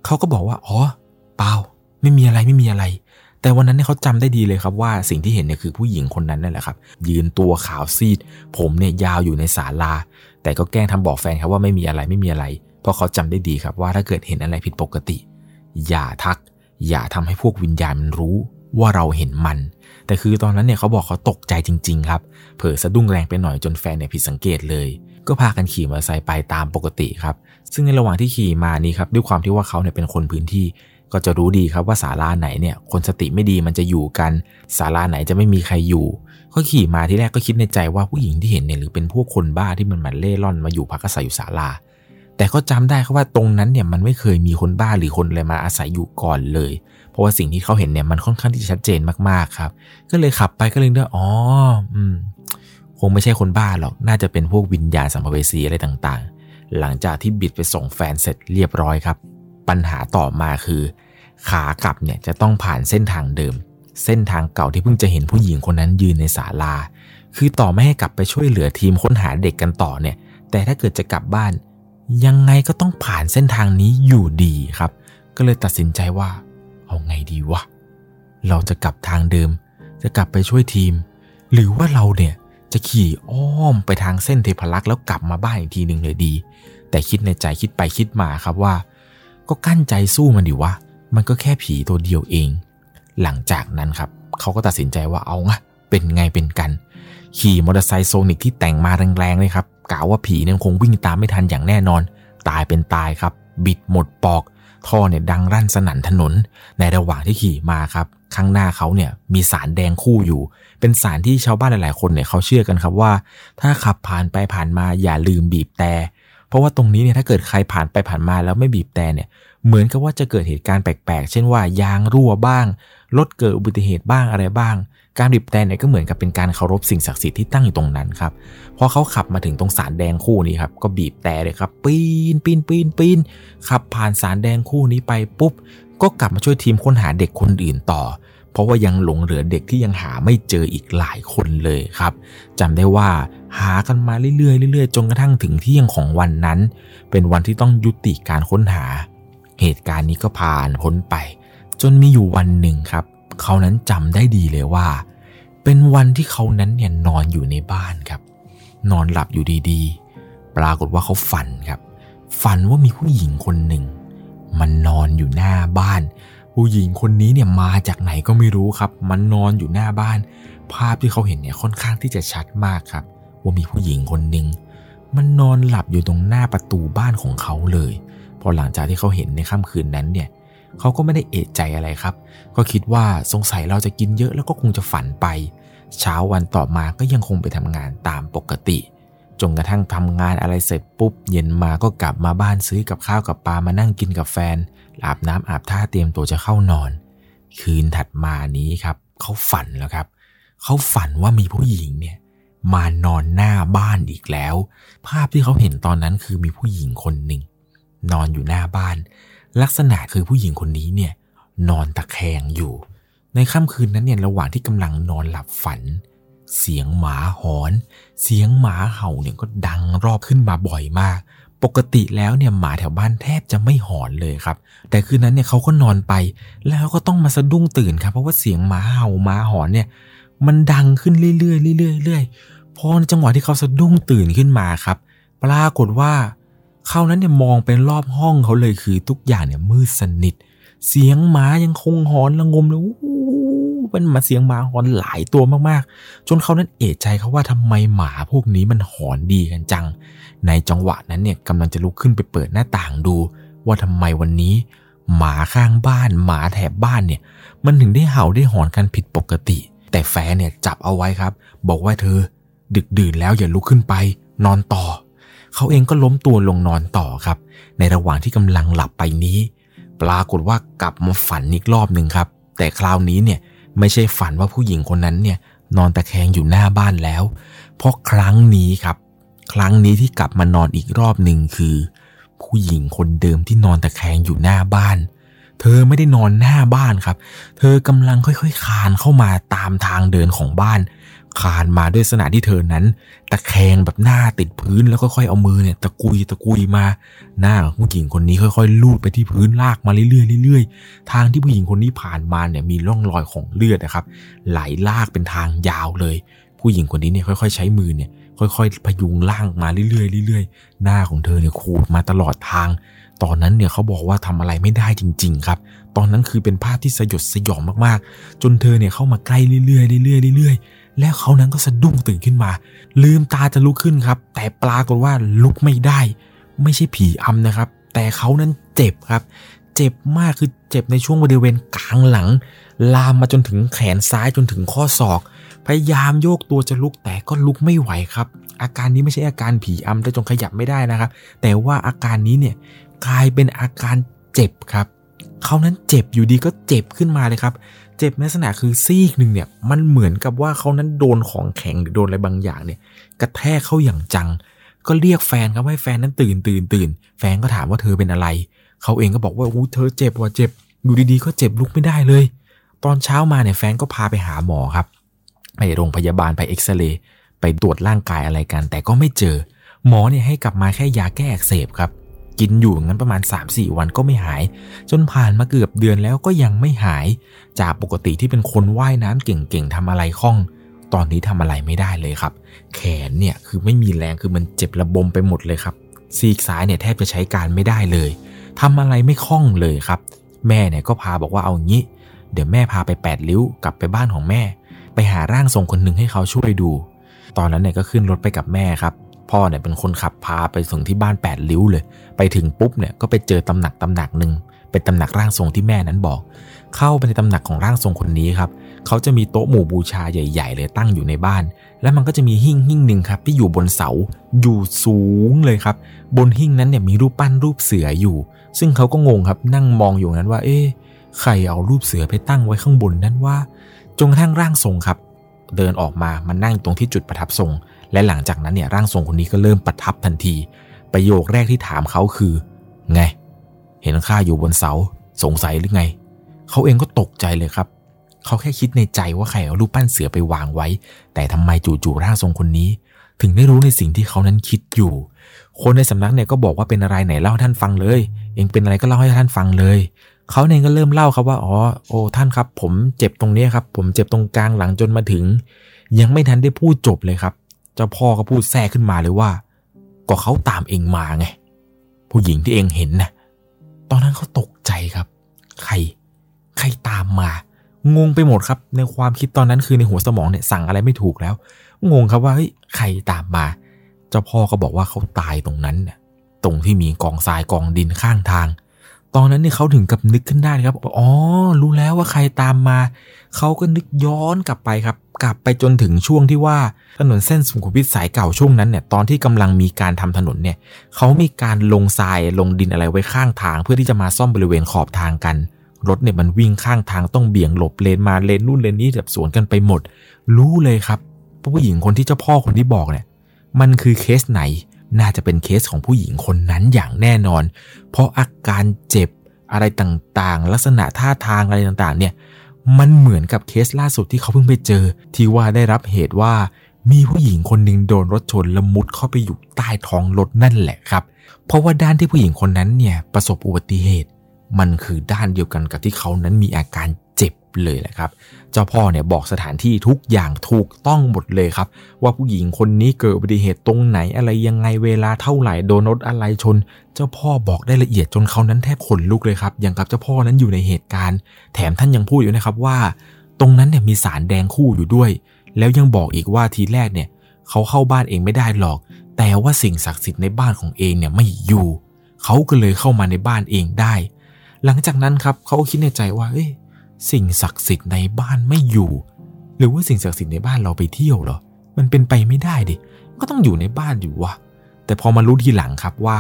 เขาก็บอกว่าอ๋อเปล่าไม่มีอะไรไม่มีอะไร แต่วันนั้นเนี่ยเขาจำได้ดีเลยครับว่าสิ่งที่เห็นเนี่ยคือผู้หญิงคนนั้นนั่นแหละครับ ยืนตัวขาวซีด ผมเนี่ยยาวอยู่ในศาลา แต่ก็แกล้งทำบอกแฟนครับว่าไม่มีอะไรไม่มีอะไร เพราะเขาจำได้ดีครับว่าถ้าเกิดเห็นอะไรผิดปกติ อย่าทัก อย่าทำให้พวกวิญญาณมันรู้ ว่าเราเห็นมัน แต่คือตอนนั้นเนี่ยเขาบอกเขาตกใจจริง ๆ ครับ เผลอสะดุ้งแรงไปหน่อยจนแฟนเนี่ยผิดสังเกตเลย ก็พากันขี่มอเตอร์ไซค์ไปตามปกติครับ ซึ่งในระหว่างที่ขี่มานี้ครับด้วยความที่ว่าเขาเนี่ยเป็นคนพื้นที่ ก็จะรู้ดีครับว่าศาลาไหนเนี่ยคนสติไม่ดีมันจะอยู่กันศาลาไหนจะไม่มีใครอยู่ก็ขี่มาที่แรกก็คิดในใจว่าผู้หญิงที่เห็นเนี่ยหรือเป็นพวกคนบ้าที่มันมาเล่ร่อนมาอยู่พักอาศัยอยู่ศาลาแต่ก็จำได้ครับว่าตรงนั้นเนี่ยมันไม่เคยมีคนบ้าหรือคนอะไรมาอาศัยอยู่ก่อนเลย ราะว่าสิ่งที่เขาเห็นเนี่ยมันค่อนข้างที่จะชัดเจนมากๆครับ ก็เลยขับไปก็เลยนึกอ๋ออืมคงไม่ใช่คนบ้าหรอกน่าจะเป็นพวกวิญญาณสัมภเวสีอะไรต่างๆ หลังจากที่บิดไปส่งแฟนเสร็จเรียบร้อยครับ ปัญหาต่อมาคือ ขากลับเนี่ยจะต้องผ่านเส้นทางเดิม เส้นทางเก่าที่เพิ่งจะเห็นผู้หญิงคนนั้นยืนในศาลา คือต่อไม่ให้กลับไปช่วยเหลือทีมค้นหาเด็กกันต่อเนี่ย แต่ถ้าเกิดจะกลับบ้าน ยังไงก็ต้องผ่านเส้นทางนี้อยู่ดีครับ ก็เลยตัดสินใจว่า เอาไงดีวะ เราจะกลับทางเดิม จะกลับไปช่วยทีม หรือว่าเราเนี่ยจะขี่อ้อมไปทางเส้นเทพลักษ์แล้วกลับมาบ้านอีกทีหนึ่งเลยดี แต่คิดในใจคิดไปคิดมาครับว่า ก็กั้นใจสู้มันดิวะ มันก็แค่ผีตัวเดียวเอง หลังจากนั้นครับเขาก็ตัดสินใจว่าเอาไงเป็นไงเป็นกัน ขี่มอเตอร์ไซค์โซนิกที่แต่งมาแรงๆเลยครับกล่าวว่าผีเนี่ยคงวิ่งตามไม่ทันอย่างแน่นอน ตายเป็นตายครับ บิดหมดปอก ท่อเนี่ยดังรั่นสนั่นถนน ในระหว่างที่ขี่มาครับ ข้างหน้าเขาเนี่ยมีสารแดงคู่อยู่ เป็นสารที่ชาวบ้านหลาย ๆ คนเนี่ยเขาเชื่อกันครับว่า ถ้าขับผ่านไปผ่านมาอย่าลืมบีบแต่ เพราะว่าตรงนี้เนี่ยถ้าเกิดใครผ่านไปผ่านมาแล้วไม่บีบแต่เนี่ยเหมือนกับว่าจะเกิดเหตุการณ์แปลก ๆ เช่นว่ายางรั่วบ้าง รถเกิดอุบัติเหตุบ้างอะไรบ้าง การบีบแต่เนี่ยก็เหมือนกับเป็นการเคารพสิ่งศักดิ์สิทธิ์ที่ตั้งอยู่ตรงนั้นครับพอเขาขับมาถึงตรงสารแดงคู่นี้ครับก็บีบแต่เลยครับปีนปีนปีนปีนขับผ่านสารแดงคู่นี้ไปปุ๊บ ก็กลับมาช่วยทีมค้นหาเด็กคนอื่นต่อ เพราะว่ายังหลงเหลือเด็กที่ยังหาไม่เจออีกหลายคนเลยครับจำได้ว่าหากันมาเรื่อยๆเรื่อยๆจนกระทั่งถึงเที่ยงของวันนั้น เป็นวันที่ต้องยุติการค้นหา เหตุการณ์นี้ก็ผ่านพ้นไป จนมีอยู่วันหนึ่งครับ เขานั้นจำได้ดีเลยว่า เป็นวันที่เขานั้นเนี่ยนอนอยู่ในบ้านครับ นอนหลับอยู่ดีๆ ปรากฏว่าเขาฝันครับ ฝันว่ามีผู้หญิงคนหนึ่ง มันนอนอยู่หน้าบ้าน ผู้หญิงคนนี้เนี่ยมาจากไหนก็ไม่รู้ครับ มันนอนอยู่หน้าบ้าน ภาพที่เขาเห็นเนี่ยค่อนข้างที่จะชัดมากครับ ว่ามีผู้หญิงคนหนึ่งมันนอนหลับอยู่ตรงหน้าประตูบ้านของเขาเลย พอหลังจากที่เขาเห็นในค่ำคืนนั้นเนี่ย เขาก็ไม่ได้เอะใจอะไรครับ ก็คิดว่าสงสัยเราจะกินเยอะแล้วก็คงจะฝันไป เช้าวันต่อมาก็ยังคงไปทำงานตามปกติ จนกระทั่งทำงานอะไรเสร็จปุ๊บ เย็นมาก็กลับมาบ้านซื้อกับข้าวกับปลามานั่งกินกับแฟน อาบน้ำอาบท่าเตรียมตัวจะเข้านอน คืนถัดมานี้ครับ เขาฝันแล้วครับ เขาฝันว่ามีผู้หญิงเนี่ยมานอนหน้าบ้านอีกแล้ว ภาพที่เขาเห็นตอนนั้นคือมีผู้หญิงคนหนึ่งนอนอยู่หน้าบ้าน ลักษณะคือผู้หญิงคนนี้เนี่ยนอนตะแคงอยู่ ในค่ำคืนนั้นเนี่ยระหว่างที่กำลังนอนหลับฝัน เสียงหมาหอน เสียงหมาเห่าเนี่ยก็ดังรอบขึ้นมาบ่อยมาก ปกติแล้วเนี่ยหมาแถวบ้านแทบจะไม่หอนเลยครับ แต่คืนนั้นเนี่ยเขาก็นอนไป แล้วก็ต้องมาสะดุ้งตื่นครับ เพราะว่าเสียงหมาเห่าหมาหอนเนี่ยมันดังขึ้นเรื่อยๆเรื่อยๆเรื่อยๆพอในจังหวะที่เขาสะดุ้งตื่นขึ้นมาครับ ปรากฏว่า เขานั้นเนี่ยมองเป็นรอบห้องเขาเลยคือทุกอย่างเนี่ยมืดสนิท เสียงหมายังคงหอนระงมเลยเป็นมาเสียงหมาหอนหลายตัวมากๆ จนเขานั้นเอะใจเขาว่าทำไมหมาพวกนี้มันหอนดีกันจัง ในจังหวะนั้นเนี่ยกำลังจะลุกขึ้นไปเปิดหน้าต่างดู ว่าทำไมวันนี้ หมาข้างบ้าน หมาแถบบ้านเนี่ย มันถึงได้เห่าได้หอนกันผิดปกติ แต่แฟเนี่ยจับเอาไว้ครับ บอกว่าเธอ ดึกดื่นแล้วอย่าลุกขึ้นไป นอนต่อ เขาเองก็ล้มตัวลงนอนต่อครับ ในระหว่างที่กำลังหลับไปนี้ ปรากฏว่ากลับมาฝันอีกรอบหนึ่งครับ แต่คราวนี้เนี่ยไม่ใช่ฝันว่าผู้หญิงคนนั้นเนี่ยนอนตะแคงอยู่หน้าบ้านแล้ว เพราะครั้งนี้ครับ ครั้งนี้ที่กลับมานอนอีกรอบหนึ่งคือ ผู้หญิงคนเดิมที่นอนตะแคงอยู่หน้าบ้าน เธอไม่ได้นอนหน้าบ้านครับ เธอกำลังค่อยๆคานเข้ามาตามทางเดินของบ้าน คานมาด้วยสนาที่เธอนั้น ตะแคงแบบหน้าติดพื้นแล้วค่อยๆเอามือเนี่ยตะกุยตะกุยมา หน้าของผู้หญิงคนนี้ค่อยๆ ลูดไปที่พื้นลากมาเรื่อยๆเรื่อยๆ ทางที่ผู้หญิงคนนี้ผ่านมาเนี่ยมีร่องรอยของเลือดนะครับ ไหลลากเป็นทางยาวเลย ผู้หญิงคนนี้เนี่ยค่อย ๆ ใช้มือเนี่ยค่อยๆ พยุงล่างมาเรื่อยๆเรื่อยๆ หน้าของเธอเนี่ยขูดมาตลอดทาง ตอนนั้นเนี่ยเขาบอกว่าทำอะไรไม่ได้จริง ๆ ครับ ตอนนั้นคือเป็นภาพที่สยดสยองมากๆ จนเธอเนี่ยเข้ามาใกล้เรื่อยๆเรื่อยๆเรื่อยๆ แล้วเขานั้นก็สะดุ้งตื่นขึ้นมา ลืมตาจะลุกขึ้นครับ แต่ปรากฏว่าลุกไม่ได้ ไม่ใช่ผีอำนะครับ แต่เขานั้นเจ็บครับ เจ็บมากคือเจ็บในช่วงบริเวณกลางหลัง ลามมาจนถึงแขนซ้ายจนถึงข้อศอก พยายามโยกตัวจะลุกแต่ก็ลุกไม่ไหวครับ อาการนี้ไม่ใช่อาการผีอำแต่จงขยับไม่ได้นะครับ แต่ว่าอาการนี้เนี่ยกลายเป็นอาการเจ็บครับเขานั้นเจ็บอยู่ดีก็เจ็บขึ้นมาเลยครับ เจ็บในลักษณะคือซีกหนึ่งเนี่ยมันเหมือนกับว่าเขานั้นโดนของแข็งหรือโดนอะไรบางอย่างเนี่ยกระแทกเข้าอย่างจัง ก็เรียกแฟนครับให้แฟนนั้นตื่นตื่นตื่นแฟนก็ถามว่าเธอเป็นอะไรเขาเองก็บอกว่าอู้เธอเจ็บว่ะเจ็บอยู่ดีๆก็เจ็บลุกไม่ได้เลย ตอนเช้ามาเนี่ยแฟนก็พาไปหาหมอครับไปโรงพยาบาลไปเอ็กซเรย์ไปตรวจร่างกายอะไรกัน แต่ก็ไม่เจอ หมอเนี่ยให้กลับมาแค่ยาแก้อักเสบครับ กินอยู่งั้นประมาณ 3-4 วันก็ไม่หาย จนผ่านมาเกือบเดือนแล้วก็ยังไม่หาย จากปกติที่เป็นคนว่ายน้ำเก่งๆทำอะไรคล่อง ตอนนี้ทำอะไรไม่ได้เลยครับ แขนเนี่ยคือไม่มีแรงคือมันเจ็บระบมไปหมดเลยครับซีกซ้ายเนี่ยแทบจะใช้การไม่ได้เลยทำอะไรไม่คล่องเลยครับ แม่เนี่ยก็พาบอกว่าเอางี้ เดี๋ยวแม่พาไปแปดลิ้วกลับไปบ้านของแม่ ไปหาร่างทรงคนหนึ่งให้เขาช่วยดู ตอนนั้นเนี่ยก็ขึ้นรถไปกับแม่ครับ พ่อเนี่ยเป็นคนขับพาไปส่งที่บ้านแปดลิ้วเลย ไปถึงปุ๊บเนี่ยก็ไปเจอตำหนักตำหนักหนึ่งเป็นตำหนักร่างทรงที่แม่นั้นบอก เข้าไปในตำหนักของร่างทรงคนนี้ครับเขาจะมีโต๊ะหมู่บูชาใหญ่ ๆ เลยตั้งอยู่ในบ้าน แล้วมันก็จะมีหิ้งหิ้งหนึ่งครับที่อยู่บนเสาอยู่สูงเลยครับ บนหิ้งนั้นเนี่ยมีรูปปั้นรูปเสืออยู่ ซึ่งเขาก็งงครับนั่งมองอยู่นั้นว่า เอ๊ะใครเอารูปเสือไปตั้งไว้ข้างบนนั้นว่าจนกระทั่งร่างทรงครับ เดินออกมามันนั่งตรงที่จุดประทับทรง และหลังจากนั้นเนี่ยร่างทรงคนนี้ก็เริ่มประทับทันที ประโยคแรกที่ถามเขาคือ ไง เห็นข้าอยู่บนเสา สงสัยหรือไง เขาเองก็ตกใจเลยครับ เขาแค่คิดในใจว่าใครเอารูปปั้นเสือไปวางไว้ แต่ทำไมจู่ๆร่างทรงคนนี้ ถึงได้รู้ในสิ่งที่เขานั้นคิดอยู่ คนในสำนักเนี่ยก็บอกว่าเป็นอะไรไหนเล่าให้ท่านฟังเลย เองเป็นอะไรก็เล่าให้ท่านฟังเลยเขาเองก็เริ่มเล่าครับว่าอ๋อโอ้ท่านครับ ผมเจ็บตรงนี้ครับ ผมเจ็บตรงกลางหลังจนมาถึง ยังไม่ทันได้พูดจบเลยครับ เจ้าพ่อก็พูดแทรกขึ้นมาเลยว่า ก็เขาตามเองมาไง ผู้หญิงที่เองเห็นนะตอนนั้นเขาตกใจครับ ใคร ใครตามมา งงไปหมดครับ ในความคิดตอนนั้นคือในหัวสมองเนี่ยสั่งอะไรไม่ถูกแล้ว งงครับว่าเฮ้ยใครตามมา เจ้าพ่อก็บอกว่าเขาตายตรงนั้นน่ะ ตรงที่มีกองทรายกองดินข้างทาง ตอนนั้นเนี่ยเขาถึงกับนึกขึ้นได้ครับ อ๋อ รู้แล้วว่าใครตามมา เขาก็นึกย้อนกลับไปครับ กลับไปจนถึงช่วงที่ว่าถนนเส้นสุขุมวิทสายเก่าช่วงนั้นเนี่ยตอนที่กำลังมีการทำถนนเนี่ยเขามีการลงทรายลงดินอะไรไว้ข้างทาง เพื่อที่จะมาซ่อมบริเวณขอบทางกัน รถเนี่ยมันวิ่งข้างทางต้องเบี่ยงหลบเลนมาเลนนู่นเลนนี้แบบสวนกันไปหมด รู้เลยครับผู้หญิงคนที่เจ้าพ่อคนที่บอกเนี่ยมันคือเคสไหนน่าจะเป็นเคสของผู้หญิงคนนั้นอย่างแน่นอน เพราะอาการเจ็บอะไรต่างๆ ลักษณะท่าทางอะไรต่างๆ เนี่ย มันเหมือนกับเคสล่าสุดที่เขาเพิ่งไปเจอ ที่ว่าได้รับเหตุว่ามีผู้หญิงคนหนึ่งโดนรถชนและมุดเข้าไปอยู่ใต้ท้องรถนั่นแหละครับ เพราะว่าด้านที่ผู้หญิงคนนั้นเนี่ยประสบอุบัติเหตุ มันคือด้านเดียวกันกับที่เขานั้นมีอาการ เลยแหละครับ เจ้าพ่อเนี่ยบอกสถานที่ทุกอย่างถูกต้องหมดเลยครับ ว่าผู้หญิงคนนี้เกิดอุบัติเหตุตรงไหนอะไรยังไงเวลาเท่าไหร่โดนรถอะไรชน เจ้าพ่อบอกได้ละเอียดจนเขานั้นแทบขนลุกเลยครับอย่างกับเจ้าพ่อนั้นอยู่ในเหตุการณ์ แถมท่านยังพูดอยู่นะครับว่า ตรงนั้นเนี่ยมีสารแดงคู่อยู่ด้วย แล้วยังบอกอีกว่าทีแรกเนี่ยเขาเข้าบ้านเองไม่ได้หรอก แต่ว่าสิ่งศักดิ์สิทธิ์ในบ้านของเองเนี่ยไม่อยู่ เขาก็เลยเข้ามาในบ้านเองได้ หลังจากนั้นครับเขาก็คิดในใจว่าเอ้ย สิ่งศักดิ์สิทธิ์ในบ้านไม่อยู่ หรือว่าสิ่งศักดิ์สิทธิ์ในบ้านเราไปเที่ยวเหรอ มันเป็นไปไม่ได้ดิ ก็ต้องอยู่ในบ้านอยู่วะ แต่พอมารู้ทีหลังครับว่า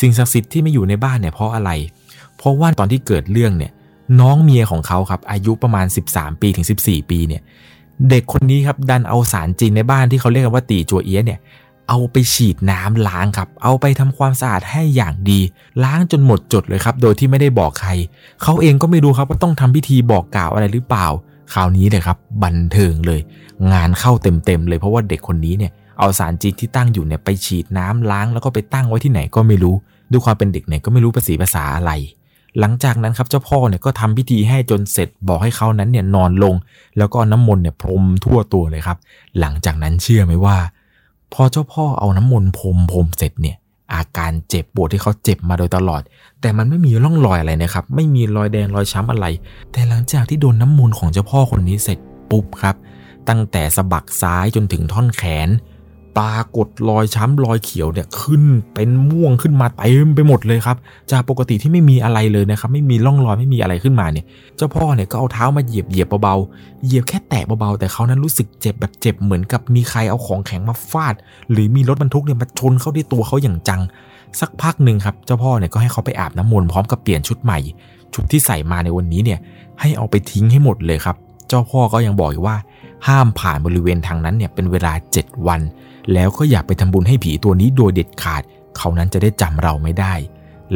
สิ่งศักดิ์สิทธิ์ที่ไม่อยู่ในบ้านเนี่ยเพราะอะไร เพราะว่าตอนที่เกิดเรื่องเนี่ยน้องเมียของเขาครับอายุประมาณ 13 ปีถึง 14 ปีเนี่ยเด็กคนนี้ครับดันเอาสารจริงในบ้านที่เขาเรียกกันว่าตีจัวเอี้ยเนี่ย เอาไปฉีดน้ำล้างครับ เอาไปทำความสะอาดให้อย่างดี ล้างจนหมดจดเลยครับ โดยที่ไม่ได้บอกใคร เขาเองก็ไม่รู้ครับว่าต้องทำพิธีบอกกล่าวอะไรหรือเปล่า คราวนี้เลยครับบันเทิงเลย งานเข้าเต็มๆเลยเพราะว่าเด็กคนนี้เนี่ยเอาสารจีนที่ตั้งอยู่เนี่ยไปฉีดน้ำล้างแล้วก็ไปตั้งไว้ที่ไหนก็ไม่รู้ด้วยความเป็นเด็กเนี่ยก็ไม่รู้ภาษีภาษาอะไร หลังจากนั้นครับเจ้าพ่อเนี่ยก็ทำพิธีให้จนเสร็จบอกให้เขานั้นเนี่ยนอนลง แล้วก็น้ำมนต์เนี่ยพรมทั่วตัวเลยครับ หลังจากนั้นเชื่อไหมว่า พอเจ้าพ่อเอาน้ำมนต์พรมพรมเสร็จเนี่ยอาการเจ็บปวดที่เขาเจ็บมาโดยตลอด แต่มันไม่มีร่องรอยอะไรนะครับ ไม่มีรอยแดงรอยช้ำอะไร แต่หลังจากที่โดนน้ำมนต์ของเจ้าพ่อคนนี้เสร็จปุ๊บครับ ตั้งแต่สะบักซ้ายจนถึงท่อนแขน ปรากฏรอยช้ำรอยเขียวเนี่ยขึ้นเป็นม่วงขึ้นมาเต็มไปหมดเลยครับ จากปกติที่ไม่มีอะไรเลยนะครับ ไม่มีร่องรอยไม่มีอะไรขึ้นมาเนี่ย เจ้าพ่อเนี่ยก็เอาเท้ามาเหยียบเหยียบเบาๆเหยียบแค่แตะเบาๆแต่เขานั้นรู้สึกเจ็บแบบเจ็บเหมือนกับมีใครเอาของแข็งมาฟาด หรือมีรถบรรทุกเนี่ยมาชนเข้าที่ตัวเขาอย่างจัง สักพักหนึ่งครับเจ้าพ่อเนี่ยก็ให้เขาไปอาบน้ำมนต์พร้อมกับเปลี่ยนชุดใหม่ ชุดที่ใส่มาในวันนี้เนี่ยให้เอาไปทิ้งให้หมดเลยครับ เจ้าพ่อก็ยังบอกอีกว่าห้ามผ่านบริเวณทางนั้นเนี่ยเป็นเวลา 7 วัน แล้วก็อยากไปทำบุญให้ผีตัวนี้โดยเด็ดขาด เขานั้นจะได้จำเราไม่ได้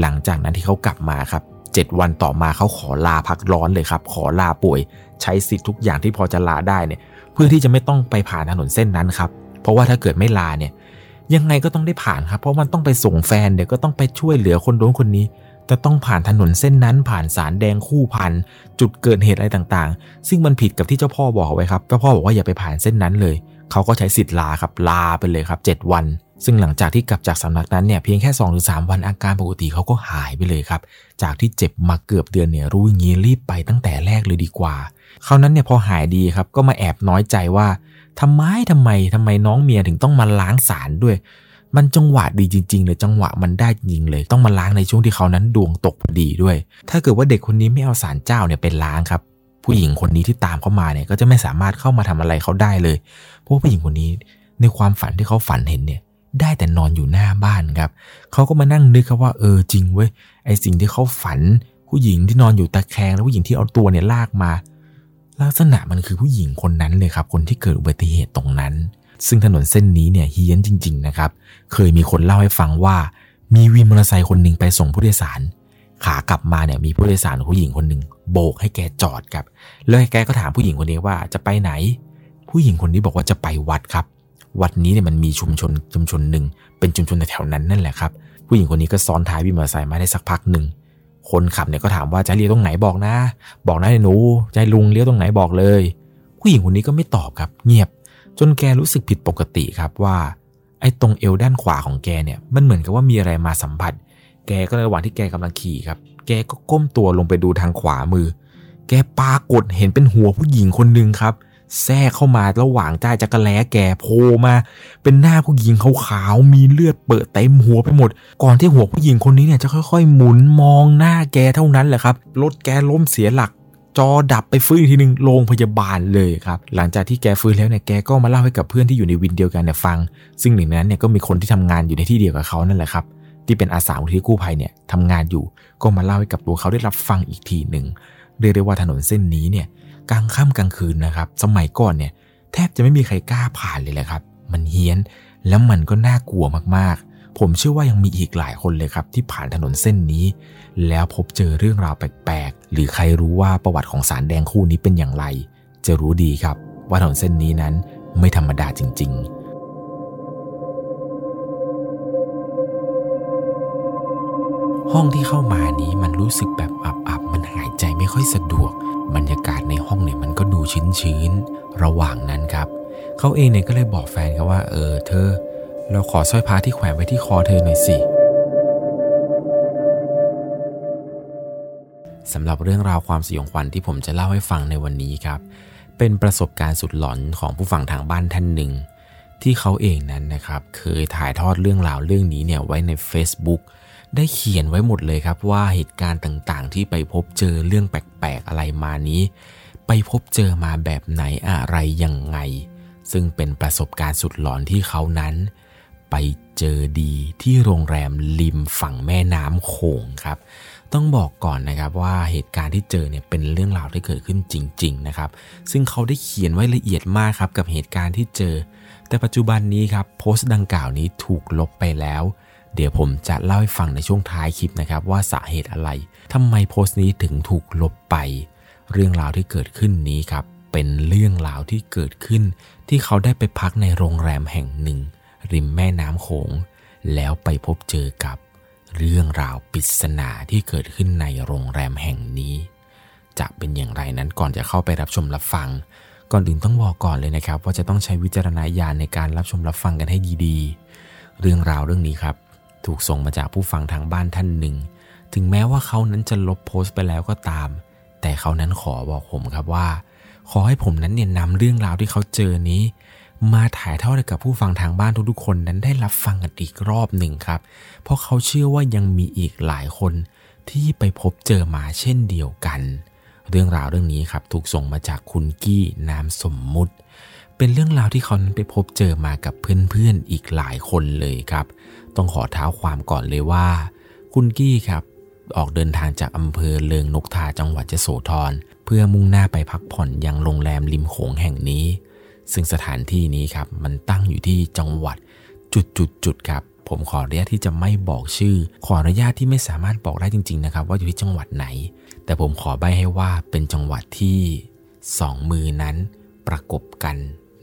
หลังจากนั้นที่เขากลับมาครับเจ็ดวันต่อมาเขาขอลาพักร้อนเลยครับ ขอลาป่วย ใช้สิทธิ์ทุกอย่างที่พอจะลาได้เนี่ย เพื่อที่จะไม่ต้องไปผ่านถนนเส้นนั้นครับ เพราะว่าถ้าเกิดไม่ลาเนี่ยยังไงก็ต้องได้ผ่านครับ เพราะมันต้องไปส่งแฟนเดี๋ยวก็ต้องไปช่วยเหลือคนโน้นคนนี้จะต้องผ่านถนนเส้นนั้นผ่านสารแดงคู่พันจุดเกิดเหตุอะไรต่างๆ ซึ่งมันผิดกับที่เจ้าพ่อบอกไว้ครับเจ้าพ่อบอกว่าอย่าไปผ่านเส้นนั้นเลย เขาก็ใช้สิทธิ์ลาครับลาไปเลยครับ 7 วัน ซึ่งหลังจากที่กลับจากสำนักนั้นเนี่ยเพียงแค่2อหรือสวันอาการปกติเขาก็หายไปเลยครับ จากที่เจ็บมาเกือบเดือนเนี่ยรู้อย่างนี้รีบไปตั้งแต่แรกเลยดีกว่าเขานั้นเนี่ยพอหายดีครับก็มาแอบน้อยใจว่าทำไมทำไมทำไมน้องเมียถึงต้องมาล้างสารด้วย มันจังหวะดีจริง ๆ เลยจังหวะมันได้จริงเลย ต้องมาล้างในช่วงที่เขานั้นดวงตกพอดีด้วย ถ้าเกิดว่าเด็กคนนี้ไม่เอาสารเจ้าเนี่ยเป็นล้างครับ ผู้หญิงคนนี้ที่ตามเขามาเนี่ยก็จะไม่สามารถเข้ามาทำอะไรเขาได้เลย เพราผู้หญิงคนนี้ในความฝันที่เขาฝันเห็นเนี่ยได้แต่นอนอยู่หน้าบ้านครับเขาก็มานั่งนึกครับว่าเออจริงเว้ยไอสิ่งที่เขาฝัน ผู้หญิงที่นอนอยู่ตะแคงแล้วผู้หญิงที่เอาตัวเนี่ยลากมา ลักษณะมันคือผู้หญิงคนนั้นเลยครับ คนที่เกิดอุบัติเหตุตรงนั้น ซึ่งถนนเส้นนี้เนี่ยเฮี้ยนจริง ๆ นะครับ เคยมีคนเล่าให้ฟังว่า มีวินมอเตอร์ไซค์คนหนึ่งไปส่งผู้โดยสาร ขากลับมาเนี่ยมีผู้โดยสารผู้หญิงคนหนึ่งโบกให้แกจอดครับแล้วแกก็ถามผู้หญิงคนนี้ว่าจะไปไหน ผู้หญิงคนนี้บอกว่าจะไปวัดครับ วัดนี้เนี่ยมันมีชุมชนชุมชนหนึ่งเป็นชุมชนแถวนั้นนั่นแหละครับ ผู้หญิงคนนี้ก็ซ้อนท้ายวินมอเตอร์ไซค์มาได้สักพักหนึ่งคนขับเนี่ยก็ถามว่าจะเลี้ยวตรงไหนบอกนะ บอกนะหนูใจลุงเลี้ยวตรงไหนบอกเลย ผู้หญิงคนนี้ก็ไม่ตอบครับ เงียบ จนแกรู้สึกผิดปกติครับว่าไอ้ตรงเอวด้านขวาของแกเนี่ยมันเหมือนกับว่ามีอะไรมาสัมผัส แกก็ในระหว่างที่แกกำลังขี่ครับ แกก็ก้มตัวลงไปดูทางขวามือ แกปากดเห็นเป็นหัวผู้หญิงคนหนึ่งครับ แทรกเข้ามาระหว่างใต้จักรแล้แกโผล่มา เป็นหน้าผู้หญิงขาวๆมีเลือดเปิดเต็มหัวไปหมด ก่อนที่หัวผู้หญิงคนนี้เนี่ยจะค่อยๆ หมุนมองหน้าแกเท่านั้นแหละครับรถแกล้มเสียหลักจอดับไปฟื้นอีกทีหนึ่งโรงพยาบาลเลยครับ หลังจากที่แกฟื้นแล้วเนี่ยแกก็มาเล่าให้กับเพื่อนที่อยู่ในวินเดียวกันเนี่ยฟัง ซึ่งหนึ่งในนั้นเนี่ยก็มีคนที่ทำงานอยู่ในที่เดียวกับเขานั่นแหละครับ ที่เป็นอาสาที่กู้ภัยเนี่ยทำงานอยู่ ก็มาเล่าให้กับตัวเขาได้รับฟังอีกทีหนึ่งเรียกได้ว่าถนนเส้นนี้เนี่ย กลางค่ำกลางคืนนะครับ สมัยก่อนเนี่ยแทบจะไม่มีใครกล้าผ่านเลยแหละครับ มันเฮี้ยนแล้วมันก็น่ากลัวมากๆ ผมเชื่อว่ายังมีอีกหลายคนเลยครับ ที่ผ่านถนนเส้นนี้ แล้วพบเจอเรื่องราวแปลกๆ หรือใครรู้ว่าประวัติของสารแดงคู่นี้เป็นอย่างไร จะรู้ดีครับ ว่าถนนเส้นนี้นั้นไม่ธรรมดาจริง ๆห้องที่เข้ามานี้มันรู้สึกแบบอับๆมันหายใจไม่ค่อยสะดวก บรรยากาศในห้องเนี่ยมันก็ดูชื้นๆระหว่างนั้นครับเขาเองเนี่ยก็เลยบอกแฟนเขาว่า เออ เธอ เราขอสร้อยพระที่แขวนไว้ที่คอเธอหน่อยสิสำหรับเรื่องราวความสยองขวัญที่ผมจะเล่าให้ฟังในวันนี้ครับ เป็นประสบการณ์สุดหลอนของผู้ฟังทางบ้านท่านหนึ่ง ที่เขาเองนั้นนะครับ เคยถ่ายทอดเรื่องราวเรื่องนี้เนี่ยไว้ใน Facebook ได้เขียนไว้หมดเลยครับว่าเหตุการณ์ต่างๆ ที่ไปพบเจอเรื่องแปลกๆอะไรมานี้ ไปพบเจอมาแบบไหนอะไรยังไง ซึ่งเป็นประสบการณ์สุดหลอนที่เขานั้น ไปเจอดีที่โรงแรมริมฝั่งแม่น้ำโขงครับ ต้องบอกก่อนนะครับว่าเหตุการณ์ที่เจอเนี่ยเป็นเรื่องราวที่เกิดขึ้นจริง ๆ นะครับ ซึ่งเขาได้เขียนไว้ละเอียดมากครับกับเหตุการณ์ที่เจอ แต่ปัจจุบันนี้ครับโพสต์ดังกล่าวนี้ถูกลบไปแล้ว เดี๋ยวผมจะเล่าให้ฟังในช่วงท้ายคลิปนะครับว่าสาเหตุอะไรทำไมโพสต์นี้ถึงถูกลบไป เรื่องราวที่เกิดขึ้นนี้ครับเป็นเรื่องราวที่เกิดขึ้น ที่เขาได้ไปพักในโรงแรมแห่งหนึ่ง ริมแม่น้ำโขง แล้วไปพบเจอกับ เรื่องราวปริศนาที่เกิดขึ้นในโรงแรมแห่งนี้ จะเป็นอย่างไรนั้นก่อนจะเข้าไปรับชมรับฟัง ก่อนอื่นต้องบอกก่อนเลยนะครับ ว่าจะต้องใช้วิจารณญาณในการรับชมรับฟังกันให้ดีๆ เรื่องราวเรื่องนี้ครับ ถูกส่งมาจากผู้ฟังทางบ้านท่านหนึ่ง ถึงแม้ว่าเขานั้นจะลบโพสต์ไปแล้วก็ตาม แต่เขานั้นขอบอกผมครับว่า ขอให้ผมนั้นเนี่ยนำเรื่องราวที่เขาเจอนี้ มาถ่ายทอดให้กับผู้ฟังทางบ้านทุกๆ คนนั้นได้รับฟังกันอีกรอบหนึ่งครับ เพราะเขาเชื่อว่ายังมีอีกหลายคนที่ไปพบเจอมาเช่นเดียวกัน เรื่องราวเรื่องนี้ครับถูกส่งมาจากคุณกี้นามสมมุติ เป็นเรื่องราวที่เขานั้นไปพบเจอมากับเพื่อนๆอีกหลายคนเลยครับ ต้องขอเท้าความก่อนเลยว่า คุณกี้ครับออกเดินทางจากอำเภอเลิงนกทาจังหวัดยโสธรเพื่อมุ่งหน้าไปพักผ่อนยังโรงแรมริมโขงแห่งนี้ ซึ่งสถานที่นี้ครับมันตั้งอยู่ที่จังหวัดจุดจุดจุดครับผมขออนุญาตที่จะไม่บอกชื่อ ขออนุญาตที่ไม่สามารถบอกได้จริง ๆ นะครับ ว่าอยู่ที่จังหวัดไหน แต่ผมขอใบให้ว่าเป็นจังหวัดที่สองมือนั้นประกบกัน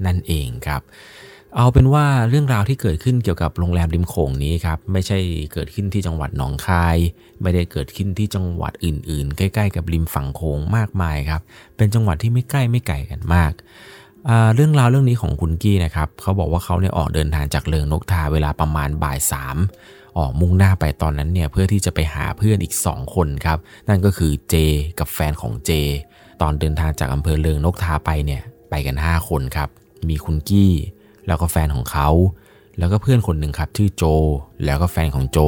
นั่นเองครับ เอาเป็นว่าเรื่องราวที่เกิดขึ้นเกี่ยวกับโรงแรมริมโขงนี้ครับไม่ใช่เกิดขึ้นที่จังหวัดหนองคาย ไม่ได้เกิดขึ้นที่จังหวัดอื่น ๆ ใกล้ ๆ กับริมฝั่งโขงมากมายครับ เป็นจังหวัดที่ไม่ใกล้ไม่ไกลกันมากเรื่องราวเรื่องนี้ของคุณกี้นะครับเขาบอกว่าเขาเนี่ยออกเดินทางจากเลิงนกทาเวลาประมาณบ่ายสามออกมุ่งหน้าไปตอนนั้นเนี่ยเพื่อที่จะไปหาเพื่อนอีก 2 คนครับนั่นก็คือเจกับแฟนของเจ ตอนเดินทางจากอำเภอเลิงนกทาไปเนี่ยไปกัน 5 คนครับมีคุณกี้ แล้วก็แฟนของเขา แล้วก็เพื่อนคนหนึ่งครับชื่อโจ แล้วก็แฟนของโจ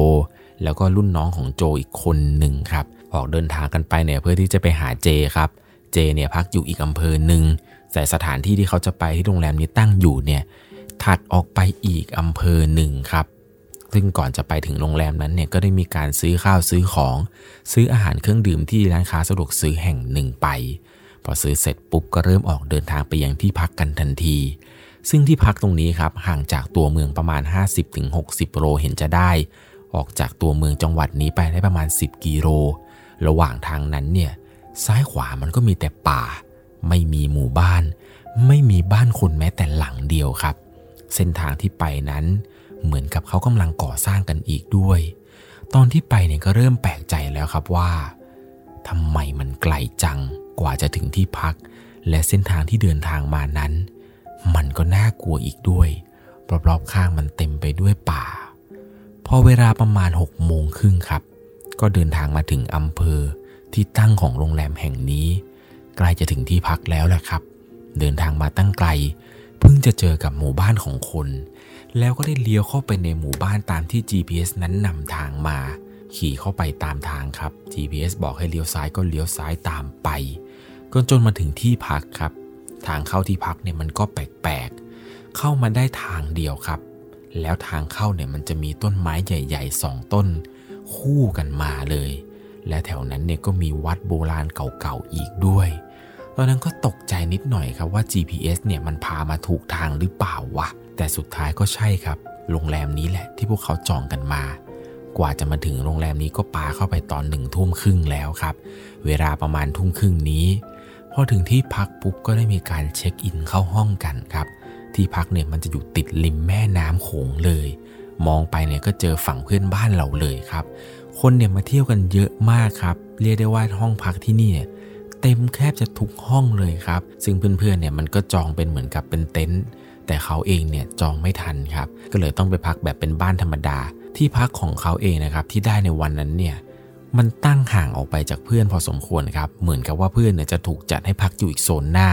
แล้วก็รุ่นน้องของโจอีกคนหนึ่งครับ ออกเดินทางกันไปเนี่ยเพื่อที่จะไปหาเจครับ เจเนี่ยพักอยู่อีกอำเภอหนึ่งแต่สถานที่ที่เขาจะไปที่โรงแรมนี้ตั้งอยู่เนี่ยถัดออกไปอีกอำเภอหนึ่งครับ ซึ่งก่อนจะไปถึงโรงแรมนั้นเนี่ยก็ได้มีการซื้อข้าวซื้อของ ซื้ออาหารเครื่องดื่มที่ร้านค้าสะดวกซื้อแห่งหนึ่งไป พอซื้อเสร็จปุ๊บก็เริ่มออกเดินทางไปยังที่พักกันทันที ซึ่งที่พักตรงนี้ครับห่างจากตัวเมืองประมาณ 50-60 โลเห็นจะได้ ออกจากตัวเมืองจังหวัดนี้ไปได้ประมาณ 10 กิโล ระหว่างทางนั้นเนี่ยซ้ายขวามันก็มีแต่ป่า ไม่มีหมู่บ้าน ไม่มีบ้านคนแม้แต่หลังเดียวครับ เส้นทางที่ไปนั้นเหมือนกับเขากำลังก่อสร้างกันอีกด้วย ตอนที่ไปเนี่ยก็เริ่มแปลกใจแล้วครับว่าทำไมมันไกลจังกว่าจะถึงที่พัก และเส้นทางที่เดินทางมานั้น มันก็น่ากลัวอีกด้วย รอบๆข้างมันเต็มไปด้วยป่า พอเวลาประมาณหกโมงครึ่งครับ ก็เดินทางมาถึงอำเภอที่ตั้งของโรงแรมแห่งนี้ ใกล้จะถึงที่พักแล้วแหละครับ เดินทางมาตั้งไกล เพิ่งจะเจอกับหมู่บ้านของคน แล้วก็ได้เลี้ยวเข้าไปในหมู่บ้านตามที่ GPS นั้นนำทางมา ขี่เข้าไปตามทางครับ GPS บอกให้เลี้ยวซ้ายก็เลี้ยวซ้ายตามไปก็จนมาถึงที่พักครับ ทางเข้าที่พักเนี่ยมันก็แปลกๆ เข้ามาได้ทางเดียวครับ แล้วทางเข้าเนี่ยมันจะมีต้นไม้ใหญ่ๆสองต้น คู่กันมาเลย และแถวนั้นเนี่ยก็มีวัดโบราณเก่าๆอีกด้วย ตอนนั้นก็ตกใจนิดหน่อยครับว่า GPS เนี่ยมันพามาถูกทางหรือเปล่าวะ แต่สุดท้ายก็ใช่ครับ โรงแรมนี้แหละที่พวกเขาจองกันมากว่าจะมาถึงโรงแรมนี้ก็ปาเข้าไปตอนหนึ่งทุ่มครึ่งแล้วครับ เวลาประมาณทุ่มครึ่งนี้ พอถึงที่พักปุ๊บก็ได้มีการเช็คอินเข้าห้องกันครับ ที่พักเนี่ยมันจะอยู่ติดริมแม่น้ำโขงเลย มองไปเนี่ยก็เจอฝั่งเพื่อนบ้านเราเลยครับ คนเนี่ยมาเที่ยวกันเยอะมากครับ เรียกได้ว่าห้องพักที่นี่เนี่ยเต็มแคบจะทุกห้องเลยครับ ซึ่งเพื่อนๆเนี่ยมันก็จองเป็นเหมือนกับเป็นเต็นท์แต่เขาเองเนี่ยจองไม่ทันครับ ก็เลยต้องไปพักแบบเป็นบ้านธรรมดา ที่พักของเขาเองนะครับที่ได้ในวันนั้นเนี่ย มันตั้งห่างออกไปจากเพื่อนพอสมควรครับ เหมือนกับว่าเพื่อนเนี่ยจะถูกจัดให้พักอยู่อีกโซนหน้า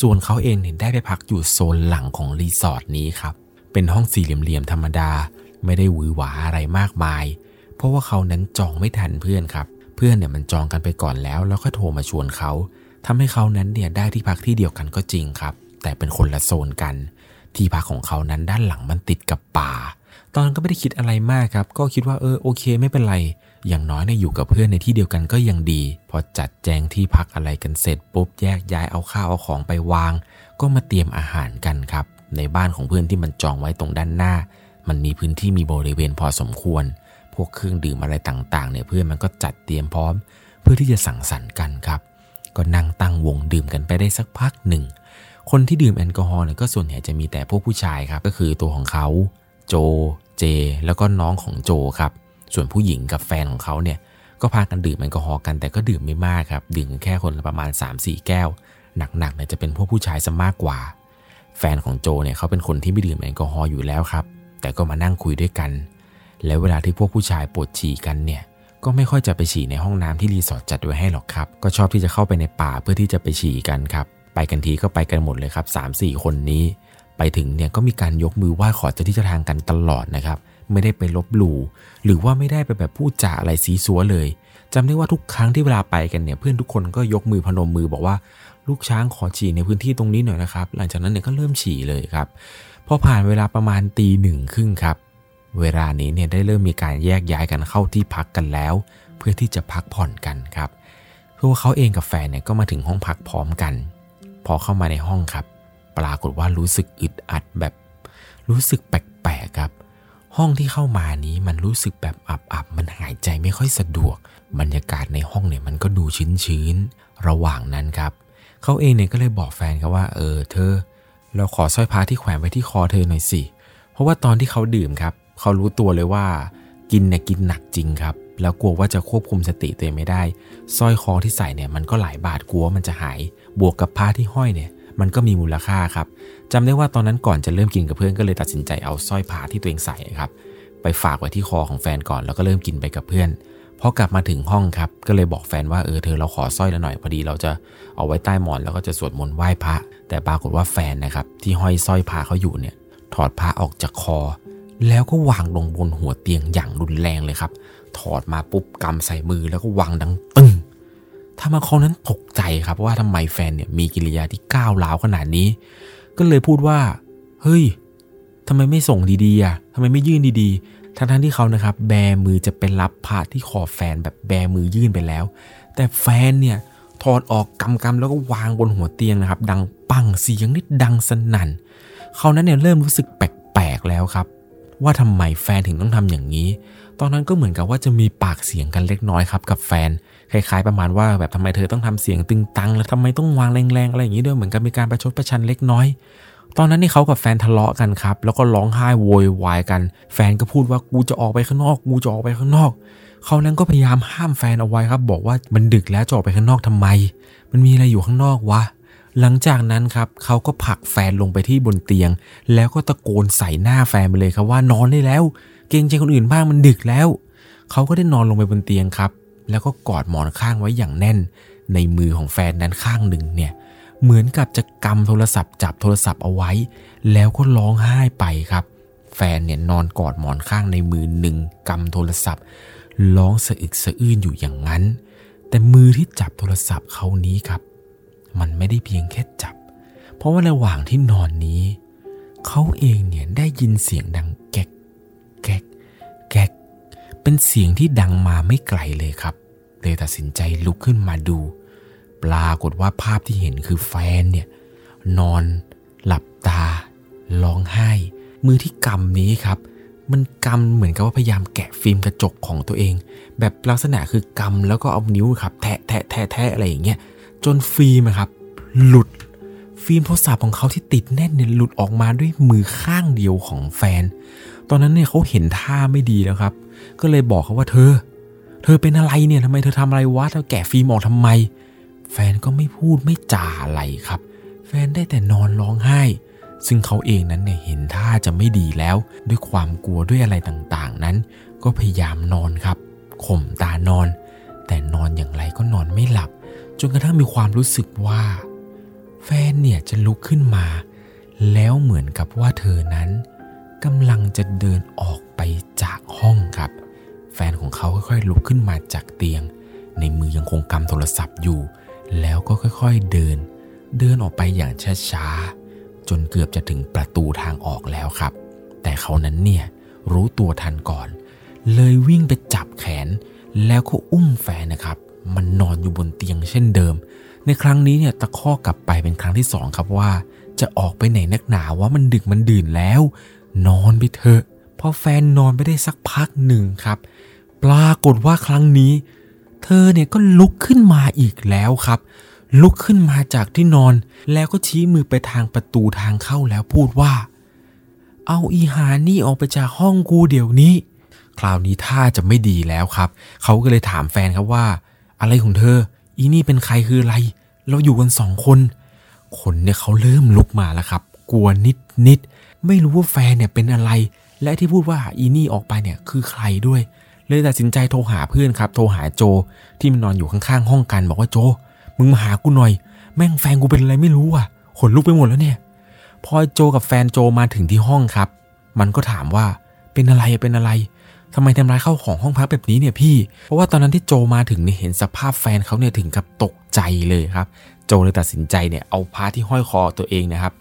ส่วนเขาเองเนี่ยได้ไปพักอยู่โซนหลังของรีสอร์ทนี้ครับ เป็นห้องสี่เหลี่ยมๆธรรมดา ไม่ได้หวือหวาอะไรมากมาย เพราะว่าเขานั้นจองไม่ทันเพื่อนครับ เพื่อนเนี่ยมันจองกันไปก่อนแล้วแล้วก็โทรมาชวนเขาทำให้เขานั้นเนี่ยได้ที่พักที่เดียวกันก็จริงครับ แต่เป็นคนละโซนกัน ที่พักของเขานั้นด้านหลังมันติดกับป่า ตอนนั้นก็ไม่ได้คิดอะไรมากครับ ก็คิดว่าเออโอเค ไม่เป็นไร อย่างน้อยเนี่ยอยู่กับเพื่อนในที่เดียวกันก็ยังดี พอจัดแจงที่พักอะไรกันเสร็จปุ๊บแยกย้ายเอาข้าวเอาของไปวาง ก็มาเตรียมอาหารกันครับ ในบ้านของเพื่อนที่มันจองไว้ตรงด้านหน้า มันมีพื้นที่มีบริเวณพอสมควร พวกเครื่องดื่มอะไรต่างๆเนี่ยเพื่อนมันก็จัดเตรียมพร้อม เพื่อที่จะสั่งสรรค์กันครับ ก็นั่งตั้งวงดื่มกันไปได้สักพักหนึ่งคนที่ดื่มแอลกอฮอล์เนี่ยก็ส่วนใหญ่จะมีแต่พวกผู้ชายครับก็คือตัวของเขา โจ เจ แล้วก็น้องของโจครับ ส่วนผู้หญิงกับแฟนของเขาเนี่ยก็พากันดื่มแอลกอฮอล์กันแต่ก็ดื่มไม่มากครับ ดื่มแค่คนละประมาณ 3-4 แก้ว หนักๆเนี่ยจะเป็นพวกผู้ชายซะมากกว่า แฟนของโจเนี่ยเขาเป็นคนที่ไม่ดื่มแอลกอฮอล์อยู่แล้วครับ แต่ก็มานั่งคุยด้วยกัน แล้วเวลาที่พวกผู้ชายปวดฉี่กันเนี่ยก็ไม่ค่อยจะไปฉี่ในห้องน้ำที่รีสอร์ทจัดไว้ให้หรอกครับ ก็ชอบที่จะเข้าไปในป่าเพื่อที่จะไปฉี่กันครับ ไปกันทีก็ไปกันหมดเลยครับ3-4 คนนี้ ไปถึงเนี่ยก็มีการยกมือไหว้ขอเจ้าที่เจ้าทางกันตลอดนะครับ ไม่ได้ไปลบหลู่หรือว่าไม่ได้ไปแบบพูดจาอะไรซีซัวเลยจำได้ว่าทุกครั้งที่เวลาไปกันเนี่ยเพื่อนทุกคนก็ยกมือพนมมือบอกว่าลูกช้างขอฉี่ในพื้นที่ตรงนี้หน่อยนะครับ หลังจากนั้นเนี่ยก็เริ่มฉี่เลยครับพอผ่านเวลาประมาณตีหนึ่งครึ่งครับ เวลานี้เนี่ยได้เริ่มมีการแยกย้ายกันเข้าที่พักกันแล้ว เพื่อที่จะพักผ่อนกันครับตัวเขาเองกับแฟนเนี่ยก็มาถึงห้องพักพร้อมกัน พอเข้ามาในห้องครับ ปรากฏว่ารู้สึกอึดอัดแบบ รู้สึกแปลกๆครับ ห้องที่เข้ามานี้มันรู้สึกแบบอับๆ มันหายใจไม่ค่อยสะดวก บรรยากาศในห้องเนี่ยมันก็ดูชื้นๆ ระหว่างนั้นครับ เขาเองเนี่ยก็เลยบอกแฟนครับว่า เออเธอ เราขอสร้อยพระที่แขวนไว้ที่คอเธอหน่อยสิ เพราะว่าตอนที่เขาดื่มครับ เขารู้ตัวเลยว่า กินเนี่ยกินหนักจริงครับ แล้วกลัวว่าจะควบคุมสติตัวเองไม่ได้ สร้อยคอที่ใส่เนี่ยมันก็หลายบาทกลัวมันจะหาย บวกกับผ้าที่ห้อยเนี่ย มันก็มีมูลค่าครับจำได้ว่าตอนนั้นก่อนจะเริ่มกินกับเพื่อนก็เลยตัดสินใจเอาสร้อยผ้าที่ตัวเองใส่ครับไปฝากไว้ที่คอของแฟนก่อนแล้วก็เริ่มกินไปกับเพื่อนพอกลับมาถึงห้องครับก็เลยบอกแฟนว่าเออเธอเราขอสร้อยล้วหน่อยพอดีเราจะเอาไว้ใต้หมอนแล้วก็จะสวดมนต์ไหว้พระ แต่ปรากฏว่าแฟนนะครับที่ห้อยสร้อยผ้าเขาอยู่เนี่ยถอดผ้าออกจากคอ แล้วก็วางลงบนหัวเตียงอย่างรุนแรงเลยครับ ถอดมาปุ๊บกำใส่มือแล้วก็วางดังตึ้ง ถ้ามาเขานั้นตกใจครับว่าทำไมแฟนเนี่ยมีกิริยาที่ก้าวร้าวขนาดนี้ ก็เลยพูดว่า เฮ้ยทำไมไม่ส่งดีๆอะทำไมไม่ยื่นดีๆ ทั้งทั้งที่เขานะครับ แบมือจะเป็นรับผ้าที่คอแฟนแบบแบมือยื่นไปแล้ว แต่แฟนเนี่ยถอดออกกำกำแล้วก็วางบนหัวเตียงนะครับ ดังปังเสียงนิดดังสนั่น เขานั้นเนี่ยเริ่มรู้สึกแปลกๆแล้วครับ ว่าทำไมแฟนถึงต้องทำอย่างนี้ ตอนนั้นก็เหมือนกับว่าจะมีปากเสียงกันเล็กน้อยครับกับแฟน คล้ายๆประมาณว่าแบบทำไมเธอต้องทำเสียงตึงตังแล้วทำไมต้องวางแรงๆอะไรอย่างนี้ด้วยเหมือนกับมีการประชดประชันเล็กน้อย ตอนนั้นนี่เขากับแฟนทะเลาะกันครับ แล้วก็ร้องไห้โวยวายกัน แฟนก็พูดว่ากูจะออกไปข้างนอกกูจะออกไปข้างนอกเขานั้นก็พยายามห้ามแฟนเอาไว้ครับ บอกว่ามันดึกแล้วจะออกไปข้างนอกทำไม มันมีอะไรอยู่ข้างนอกวะหลังจากนั้นครับเขาก็ผลักแฟนลงไปที่บนเตียง แล้วก็ตะโกนใส่หน้าแฟนไปเลยครับว่านอนได้แล้ว เกรงใจคนอื่นบ้างมันดึกแล้ว เขาก็ได้นอนลงไปบนเตียงครับ แล้วก็กอดหมอนข้างไว้อย่างแน่น ในมือของแฟนนั้นข้างหนึ่งเนี่ยเหมือนกับจะกำโทรศัพท์จับโทรศัพท์เอาไว้ แล้วก็ร้องไห้ไปครับ แฟนเนี่ยนอนกอดหมอนข้างในมือหนึ่งกำโทรศัพท์ร้องสะอึกสะอื้นอยู่อย่างนั้น แต่มือที่จับโทรศัพท์เขานี้ครับ มันไม่ได้เพียงแค่จับ เพราะว่าระหว่างที่นอนนี้ เขาเองเนี่ยได้ยินเสียงดังแก๊กแก๊กแก๊กเป็นเสียงที่ดังมาไม่ไกลเลยครับ เลยตัดสินใจลุกขึ้นมาดู ปรากฏว่าภาพที่เห็นคือแฟนเนี่ยนอนหลับตาร้องไห้ มือที่กำนี้ครับ มันกำเหมือนกับว่าพยายามแกะฟิล์มกระจกของตัวเอง แบบลักษณะคือกำแล้วก็เอานิ้วครับ แทะแทะแทะแทะอะไรอย่างเงี้ยจนฟิล์มครับ หลุดฟิล์มโทรศัพท์ของเขาที่ติดแน่นเนี่ยหลุดออกมาด้วยมือข้างเดียวของแฟน ตอนนั้นเนี่ยเขาเห็นท่าไม่ดีแล้วครับ ก็เลยบอกเขาว่าเธอ เธอเป็นอะไรเนี่ยทำไมเธอทำอะไรวะเธอแกะฟิล์มออกทำไม แฟนก็ไม่พูดไม่จ่าอะไรครับ แฟนได้แต่นอนร้องไห้ ซึ่งเขาเองนั้นเนี่ยเห็นท่าจะไม่ดีแล้ว ด้วยความกลัวด้วยอะไรต่างๆ นั้น ก็พยายามนอนครับข่มตานอน แต่นอนอย่างไรก็นอนไม่หลับ จนกระทั่งมีความรู้สึกว่า แฟนเนี่ยจะลุกขึ้นมา แล้วเหมือนกับว่าเธอนั้นกำลังจะเดินออกไปจากห้องครับ นของเขาค่อยๆลุกขึ้นมาจากเตียง ในมือยังคงกำโทรศัพท์อยู่ แล้วก็ค่อยๆเดิน เดินออกไปอย่างช้าๆ จนเกือบจะถึงประตูทางออกแล้วครับ แต่เขานั้นเนี่ยรู้ตัวทันก่อน เลยวิ่งไปจับแขน แล้วก็อุ้มแฟนนะครับ มันนอนอยู่บนเตียงเช่นเดิม ในครั้งนี้เนี่ยตะข้อกลับไปเป็นครั้งที่สองครับว่า จะออกไปไหนนักหนาว่ามันดึกมันดื่นแล้ว นอนไปเถอะพอแฟนนอนไปได้สักพักหนึ่งครับ ปรากฏว่าครั้งนี้ เธอเนี่ยก็ลุกขึ้นมาอีกแล้วครับ ลุกขึ้นมาจากที่นอน แล้วก็ชี้มือไปทางประตูทางเข้าแล้วพูดว่า เอาอีหานี่ออกไปจากห้องกูเดี๋ยวนี้ คราวนี้ท่าจะไม่ดีแล้วครับ เขาก็เลยถามแฟนครับว่า อะไรของเธอ อีนี่เป็นใครคืออะไร เราอยู่กันสองคน คนเนี่ยเขาเริ่มลุกมาแล้วครับ กลัวนิดนิดไม่รู้ว่าแฟนเนี่ยเป็นอะไร และที่พูดว่าอีนี่ออกไปเนี่ยคือใครด้วย เลยตัดสินใจโทรหาเพื่อนครับ โทรหาโจที่มันนอนอยู่ข้างๆห้องกัน บอกว่าโจ มึงมาหากูหน่อย แม่งแฟนกูเป็นอะไรไม่รู้อะขนลุกไปหมดแล้วเนี่ย พอโจกับแฟนโจมาถึงที่ห้องครับ มันก็ถามว่าเป็นอะไรเป็นอะไรทำไมทำร้ายเข้าของห้องพักแบบนี้เนี่ยพี่ เพราะว่าตอนนั้นที่โจมาถึงเนี่ยเห็นสภาพแฟนเขาเนี่ยถึงกับตกใจเลยครับ โจเลยตัดสินใจเนี่ยเอาผ้าที่ห้อยคอตัวเองนะครับ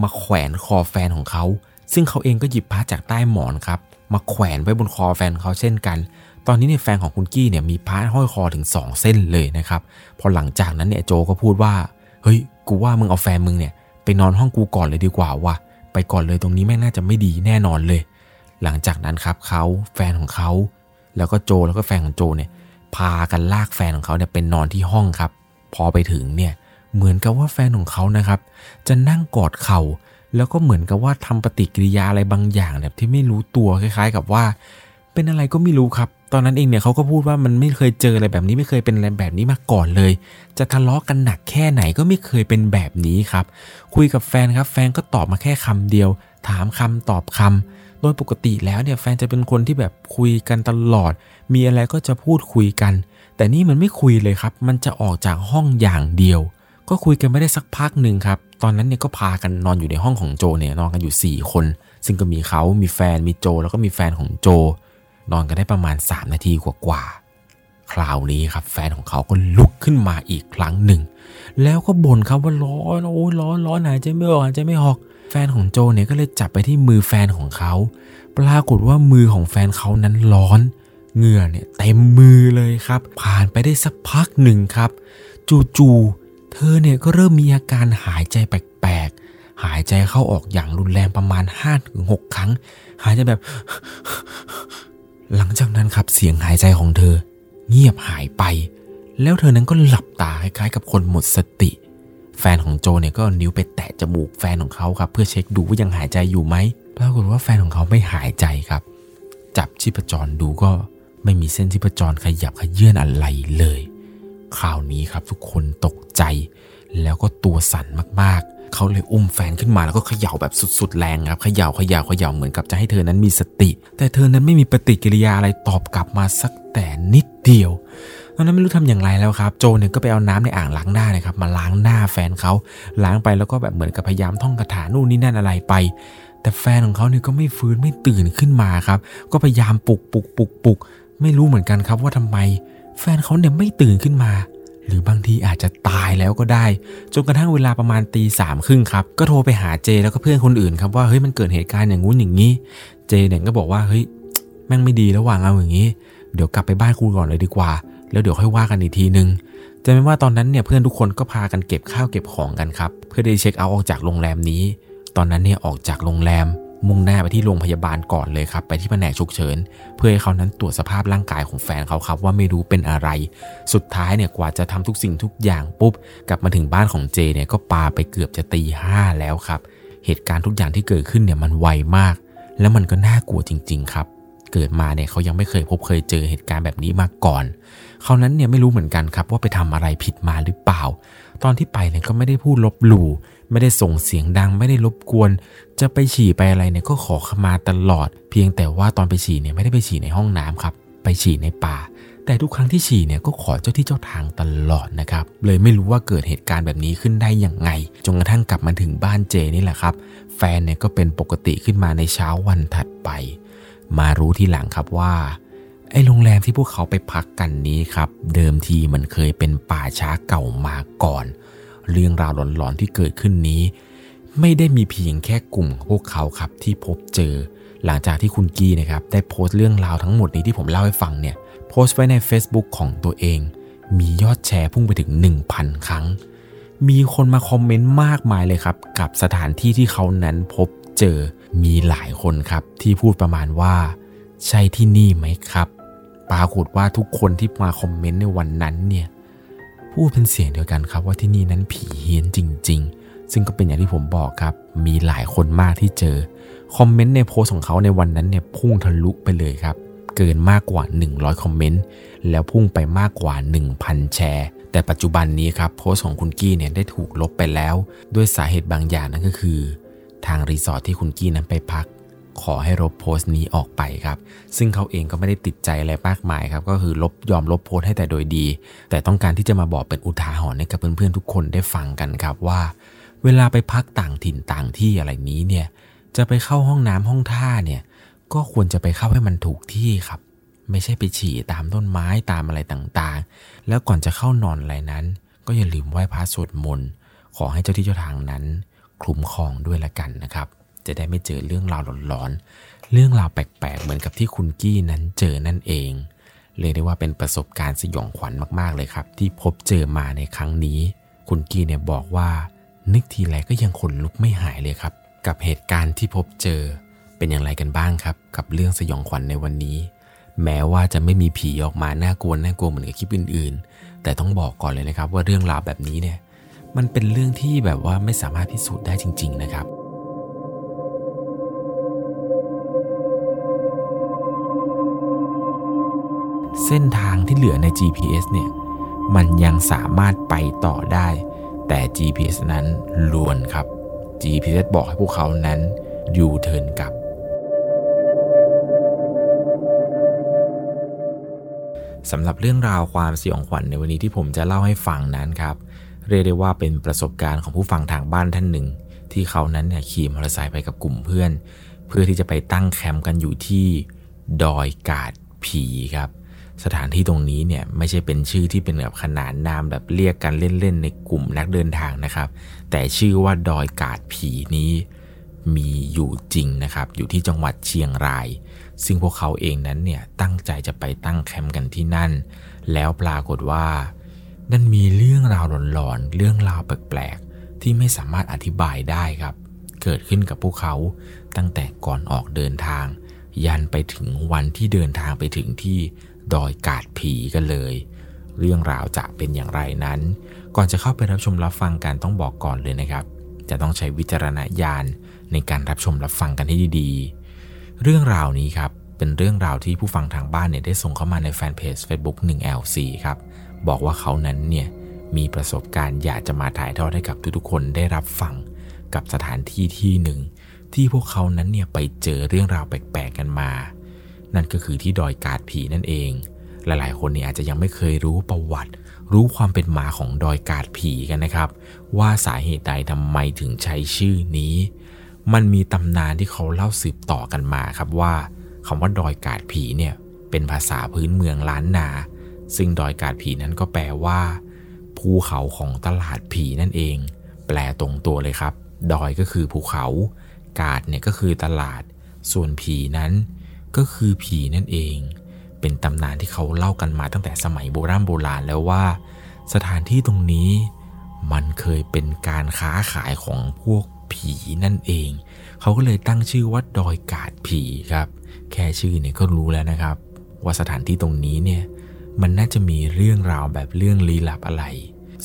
มาแขวนคอแฟนของเขา ซึ่งเขาเองก็หยิบผ้าจากใต้หมอนครับ มาแขวนไว้บนคอแฟนเขาเช่นกัน ตอนนี้เนี่ยแฟนของคุณกี้เนี่ยมีผ้าห้อยคอถึง 2 เส้นเลยนะครับ พอหลังจากนั้นเนี่ยโจก็พูดว่า เฮ้ย กูว่ามึงเอาแฟนมึงเนี่ยไปนอนห้องกูก่อนเลยดีกว่าว่ะ ไปก่อนเลยตรงนี้แม่งน่าจะไม่ดีแน่นอนเลย หลังจากนั้นครับเขาแฟนของเขา แล้วก็โจแล้วก็แฟนของโจเนี่ยพากันลากแฟนของเขาเนี่ยเป็นนอนที่ห้องครับ พอไปถึงเนี่ยเหมือนกับว่าแฟนของเขานะครับ จะนั่งกอดเข่า แล้วก็เหมือนกับว่าทำปฏิกิริยาอะไรบางอย่างแบบที่ไม่รู้ตัวคล้าย ๆ กับว่า เป็นอะไรก็ไม่รู้ครับ ตอนนั้นเองเนี่ยเขาก็พูดว่ามันไม่เคยเจออะไรแบบนี้ไม่เคยเป็นอะไรแบบนี้มาก่อนเลย จะทะเลาะกันหนักแค่ไหนก็ไม่เคยเป็นแบบนี้ครับ คุยกับแฟนครับ แฟนก็ตอบมาแค่คำเดียว ถามคำตอบคำโดยปกติแล้วเนี่ยแฟนจะเป็นคนที่แบบคุยกันตลอด มีอะไรก็จะพูดคุยกัน แต่นี่มันไม่คุยเลยครับ มันจะออกจากห้องอย่างเดียว ก็คุยกันไม่ได้สักพักหนึ่งครับ ตอนนั้นเนี่ยก็พากันนอนอยู่ในห้องของโจเนี่ยนอนกันอยู่ 4 คน ซึ่งก็มีเขามีแฟน มีโจ แล้วก็มีแฟนของโจ นอนกันได้ประมาณ 3 นาทีกว่าๆ คราวนี้ครับ แฟนของเขาก็ลุกขึ้นมาอีกครั้งหนึ่ง แล้วก็บ่นครับว่าร้อน โอ้ยร้อนร้อนหายใจไม่ออกหายใจไม่ออก แฟนของโจเนี่ยก็เลยจับไปที่มือแฟนของเขา ปรากฏว่ามือของแฟนเขานั้นร้อนเหงื่อเนี่ยเต็มมือเลยครับ ผ่านไปได้สักพักหนึ่งครับ จู่ๆ เธอเนี่ยก็เริ่มมีอาการหายใจแปลกๆ หายใจเข้าออกอย่างรุนแรงประมาณ5-6 ครั้ง หายใจแบบ หลังจากนั้นครับเสียงหายใจของเธอ เงียบหายไป แล้วเธอนั้นก็หลับตาคล้ายๆ กับคนหมดสติ แฟนของโจเนี่ยก็นิ้วไปแตะจมูกแฟนของเขาครับ เพื่อเช็คดูว่ายังหายใจอยู่ไหมปรากฏว่าแฟนของเขาไม่หายใจครับ จับชีพจรดูก็ไม่มีเส้นชีพจรขยับขยื่นอะไรเลย คราวนี้ครับทุกคนตกใจ แล้วก็ตัวสั่นมากๆ เขาเลยอุ้มแฟนขึ้นมาแล้วก็เขย่าแบบสุดๆแรงครับเขย่าเขย่าเขย่าเหมือนกับจะให้เธอนั้นมีสติ แต่เธอนั้นไม่มีปฏิกิริยาอะไรตอบกลับมาสักแต่นิดเดียวตอนนั้นไม่รู้ทำอย่างไรแล้วครับ โจเนี่ยก็ไปเอาน้ำในอ่างล้างหน้านะครับมาล้างหน้าแฟนเขาล้างไปแล้วก็แบบเหมือนกับพยายามท่องคาถานู่นนี่นั่นอะไรไป แต่แฟนของเขาเนี่ยก็ไม่ฟื้นไม่ตื่นขึ้นมาครับ ก็พยายามปลุกปลุกปลุกปลุกไม่รู้เหมือนกันครับว่าทำไม แฟนเขาเนี่ยไม่ตื่นขึ้นมา หรือบางทีอาจจะตายแล้วก็ได้ จนกระทั่งเวลาประมาณตีสามครึ่งครับ ก็โทรไปหาเจแล้วก็เพื่อนคนอื่นครับว่าเฮ้ยมันเกิดเหตุการณ์อย่างงู้นอย่างนี้ เจเนี่ยก็บอกว่าเฮ้ยแม่งไม่ดีแล้วว่างเอาอย่างนี้ เดี๋ยวกลับไปบ้านคุณก่อนเลยดีกว่า แล้วเดี๋ยวค่อยว่ากันอีกทีนึงจะเป็นว่าตอนนั้นเนี่ยเพื่อนทุกคนก็พากันเก็บข้าวเก็บของกันครับ เพื่อได้เช็คเอาท์ออกจากโรงแรมนี้ ตอนนั้นเนี่ยออกจากโรงแรม มุ่งหน้าไปที่โรงพยาบาลก่อนเลยครับ ไปที่แผนกฉุกเฉิน เพื่อให้เขานั้นตรวจสภาพร่างกายของแฟนเขาครับว่าไม่รู้เป็นอะไร สุดท้ายเนี่ยกว่าจะทำทุกสิ่งทุกอย่างปุ๊บ กลับมาถึงบ้านของเจเนี่ยก็ปาไปเกือบจะตีห้าแล้วครับ เหตุการณ์ทุกอย่างที่เกิดขึ้นเนี่ยมันไวมาก แล้วมันก็น่ากลัวจริง ๆ ครับเกิดมาเนี่ยเขายังไม่เคยพบเคยเจอเหตุการณ์แบบนี้มาก่อนเขานั้นเนี่ยไม่รู้เหมือนกันครับว่าไปทำอะไรผิดมาหรือเปล่า ตอนที่ไปเนี่ยก็ไม่ได้พูดลบหลู่ ไม่ได้ส่งเสียงดังไม่ได้รบกวน จะไปฉี่ไปอะไรเนี่ยก็ขอขมาตลอด เพียงแต่ว่าตอนไปฉี่เนี่ยไม่ได้ไปฉี่ในห้องน้ำครับ ไปฉี่ในป่า แต่ทุกครั้งที่ฉี่เนี่ยก็ขอเจ้าที่เจ้าทางตลอดนะครับ เลยไม่รู้ว่าเกิดเหตุการณ์แบบนี้ขึ้นได้อย่างไง จนกระทั่งกลับมาถึงบ้านเจนี่แหละครับ แฟนเนี่ยก็เป็นปกติขึ้นมาในเช้าวันถัดไป มารู้ทีหลังครับว่าไอ้โรงแรมที่พวกเขาไปพักกันนี้ครับ เดิมทีมันเคยเป็นป่าช้าเก่ามาก่อน เรื่องราวหลอนๆที่เกิดขึ้นนี้ ไม่ได้มีเพียงแค่กลุ่มพวกเขาครับที่พบเจอ หลังจากที่คุณกี้นะครับได้โพสต์เรื่องราวทั้งหมดนี้ที่ผมเล่าให้ฟังเนี่ยโพสต์ไว้ใน Facebook ของตัวเอง มียอดแชร์พุ่งไปถึง 1,000 ครั้ง มีคนมาคอมเมนต์มากมายเลยครับ กับสถานที่ที่เขานั้นพบเจอมีหลายคนครับที่พูดประมาณว่า ใช่ที่นี่ไหมครับ ปรากฏว่าทุกคนที่มาคอมเมนต์ในวันนั้นเนี่ย พูดเป็นเสียงเดียวกันครับว่าที่นี่นั้นผีเฮี้ยนจริง ๆ ซึ่งก็เป็นอย่างที่ผมบอกครับ มีหลายคนมากที่เจอ คอมเมนต์ในโพสของเขาในวันนั้นเนี่ยพุ่งทะลุไปเลยครับ เกินมากกว่า 100 คอมเมนต์ แล้วพุ่งไปมากกว่า 1,000 แชร์ แต่ปัจจุบันนี้ครับโพสของคุณกี้เนี่ยได้ถูกลบไปแล้ว ด้วยสาเหตุบางอย่างนั่นก็คือ ทางรีสอร์ทที่คุณกี้นั้นไปพัก ขอให้ลบโพสต์นี้ออกไปครับ ซึ่งเขาเองก็ไม่ได้ติดใจอะไรมากมายครับ ก็คือลบยอมลบโพสต์ให้แต่โดยดี แต่ต้องการที่จะมาบอกเป็นอุทาหรณ์ให้กับเพื่อนๆทุกคนได้ฟังกันครับว่า เวลาไปพักต่างถิ่นต่างที่อะไรนี้เนี่ยจะไปเข้าห้องน้ำห้องท่าเนี่ยก็ควรจะไปเข้าให้มันถูกที่ครับ ไม่ใช่ไปฉี่ตามต้นไม้ตามอะไรต่างๆ แล้วก่อนจะเข้านอนอะไรนั้น ก็อย่าลืมไหว้พระสวดมนต์ขอให้เจ้าที่เจ้าทางนั้น คลุ้มครองด้วยละกันนะครับ จะได้ไม่เจอเรื่องราวหลอนๆ เรื่องราวแปลกๆ เหมือนกับที่คุณกี้นั้นเจอนั่นเองเรียกได้ว่าเป็นประสบการณ์สยองขวัญมากๆเลยครับ ที่พบเจอมาในครั้งนี้ คุณกี้เนี่ยบอกว่า นึกทีไรก็ยังขนลุกไม่หายเลยครับ กับเหตุการณ์ที่พบเจอเป็นอย่างไรกันบ้างครับ กับเรื่องสยองขวัญในวันนี้ แม้ว่าจะไม่มีผีออกมาน่ากลัวน่ากลัวเหมือนกับคลิปอื่น ๆ แต่ต้องบอกก่อนเลยนะครับว่าเรื่องราวแบบนี้เนี่ยมันเป็นเรื่องที่แบบว่าไม่สามารถพิสูจน์ได้จริง ๆ นะครับ เส้นทางที่เหลือใน GPS เนี่ย มันยังสามารถไปต่อได้ แต่ GPS นั้นลวนครับ GPS บอกให้พวกเขานั้นยูเทิร์นกลับ สำหรับเรื่องราวความสยองขวัญในวันนี้ที่ผมจะเล่าให้ฟังนั้นครับ เรียกได้ว่าเป็นประสบการณ์ของผู้ฟังทางบ้านท่านหนึ่ง ที่เขานั้นเนี่ยขี่มอเตอร์ไซค์ไปกับกลุ่มเพื่อน เพื่อที่จะไปตั้งแคมป์กันอยู่ที่ดอยกาดผีครับ สถานที่ตรงนี้เนี่ยไม่ใช่เป็นชื่อที่เป็นแบบขนานนามแบบเรียกกันเล่นๆในกลุ่มนักเดินทางนะครับ แต่ชื่อว่าดอยกาดผีนี้มีอยู่จริงนะครับ อยู่ที่จังหวัดเชียงราย ซึ่งพวกเขาเองนั้นเนี่ยตั้งใจจะไปตั้งแคมป์กันที่นั่น แล้วปรากฏว่านั่นมีเรื่องราวหลอนๆ เรื่องราวแปลกๆ ที่ไม่สามารถอธิบายได้ครับ เกิดขึ้นกับพวกเขาตั้งแต่ก่อนออกเดินทาง ยันไปถึงวันที่เดินทางไปถึงที่ ดอยกาดผีกันเลย เรื่องราวจะเป็นอย่างไรนั้น ก่อนจะเข้าไปรับชมรับฟังกันต้องบอกก่อนเลยนะครับ จะต้องใช้วิจารณญาณในการรับชมรับฟังกันให้ดีๆ เรื่องราวนี้ครับเป็นเรื่องราวที่ผู้ฟังทางบ้านเนี่ยได้ส่งเข้ามาในแฟนเพจ Facebook 1LC ครับบอกว่าเขานั้นเนี่ยมีประสบการณ์อยากจะมาถ่ายทอดให้กับทุกๆคนได้รับฟังกับสถานที่ที่หนึ่งที่พวกเขานั้นเนี่ยไปเจอเรื่องราวแปลกๆกันมา นั่นก็คือที่ดอยกาดผีนั่นเอง หลายๆ คนเนี่ยอาจจะยังไม่เคยรู้ประวัติ รู้ความเป็นมาของดอยกาดผีกันนะครับ ว่าสาเหตุใดทำไมถึงใช้ชื่อนี้ มันมีตำนานที่เขาเล่าสืบต่อกันมาครับว่าคำว่าดอยกาดผีเนี่ยเป็นภาษาพื้นเมืองล้านนา ซึ่งดอยกาดผีนั้นก็แปลว่า ภูเขาของตลาดผีนั่นเอง แปลตรงตัวเลยครับ ดอยก็คือภูเขา กาดเนี่ยก็คือตลาด ส่วนผีนั้น ก็คือผีนั่นเอง เป็นตำนานที่เขาเล่ากันมาตั้งแต่สมัยโบราณโบราณแล้วว่า สถานที่ตรงนี้มันเคยเป็นการค้าขายของพวกผีนั่นเอง เขาก็เลยตั้งชื่อว่าดอยกาดผีครับ แค่ชื่อเนี่ยก็รู้แล้วนะครับ ว่าสถานที่ตรงนี้เนี่ยมันน่าจะมีเรื่องราวแบบเรื่องลี้ลับอะไร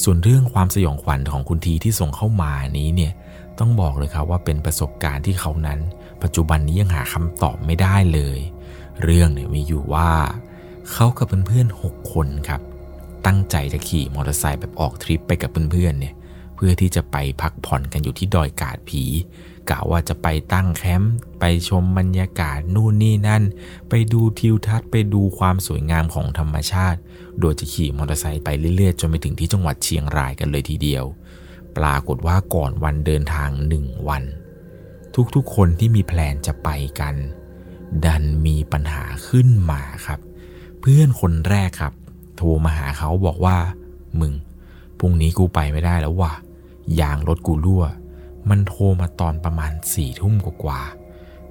ส่วนเรื่องความสยองขวัญของคุณทีที่ส่งเข้ามานี้เนี่ยต้องบอกเลยครับว่าเป็นประสบการณ์ที่เขานั้น ปัจจุบันนี้ยังหาคำตอบไม่ได้เลย เรื่องเนี่ยมีอยู่ว่า เขากับเพื่อนๆหกคนครับ ตั้งใจจะขี่มอเตอร์ไซค์แบบออกทริปไปกับเพื่อนๆเนี่ยเพื่อที่จะไปพักผ่อนกันอยู่ที่ดอยกาดผีกะว่าจะไปตั้งแคมป์ไปชมบรรยากาศนู่นนี่นั่น ไปดูทิวทัศน์ไปดูความสวยงามของธรรมชาติ โดยจะขี่มอเตอร์ไซค์ไปเรื่อยๆ จนไปถึงที่จังหวัดเชียงรายกันเลยทีเดียว ปรากฏว่าก่อนวันเดินทางหนึ่งวัน ทุกๆ คนที่มีแผนจะไปกัน ดันมีปัญหาขึ้นมาครับ เพื่อนคนแรกครับ โทรมาหาเขาบอกว่า มึงพรุ่งนี้กูไปไม่ได้แล้วว่ะยางรถกูรั่ว มันโทรมาตอนประมาณสี่ทุ่มกว่า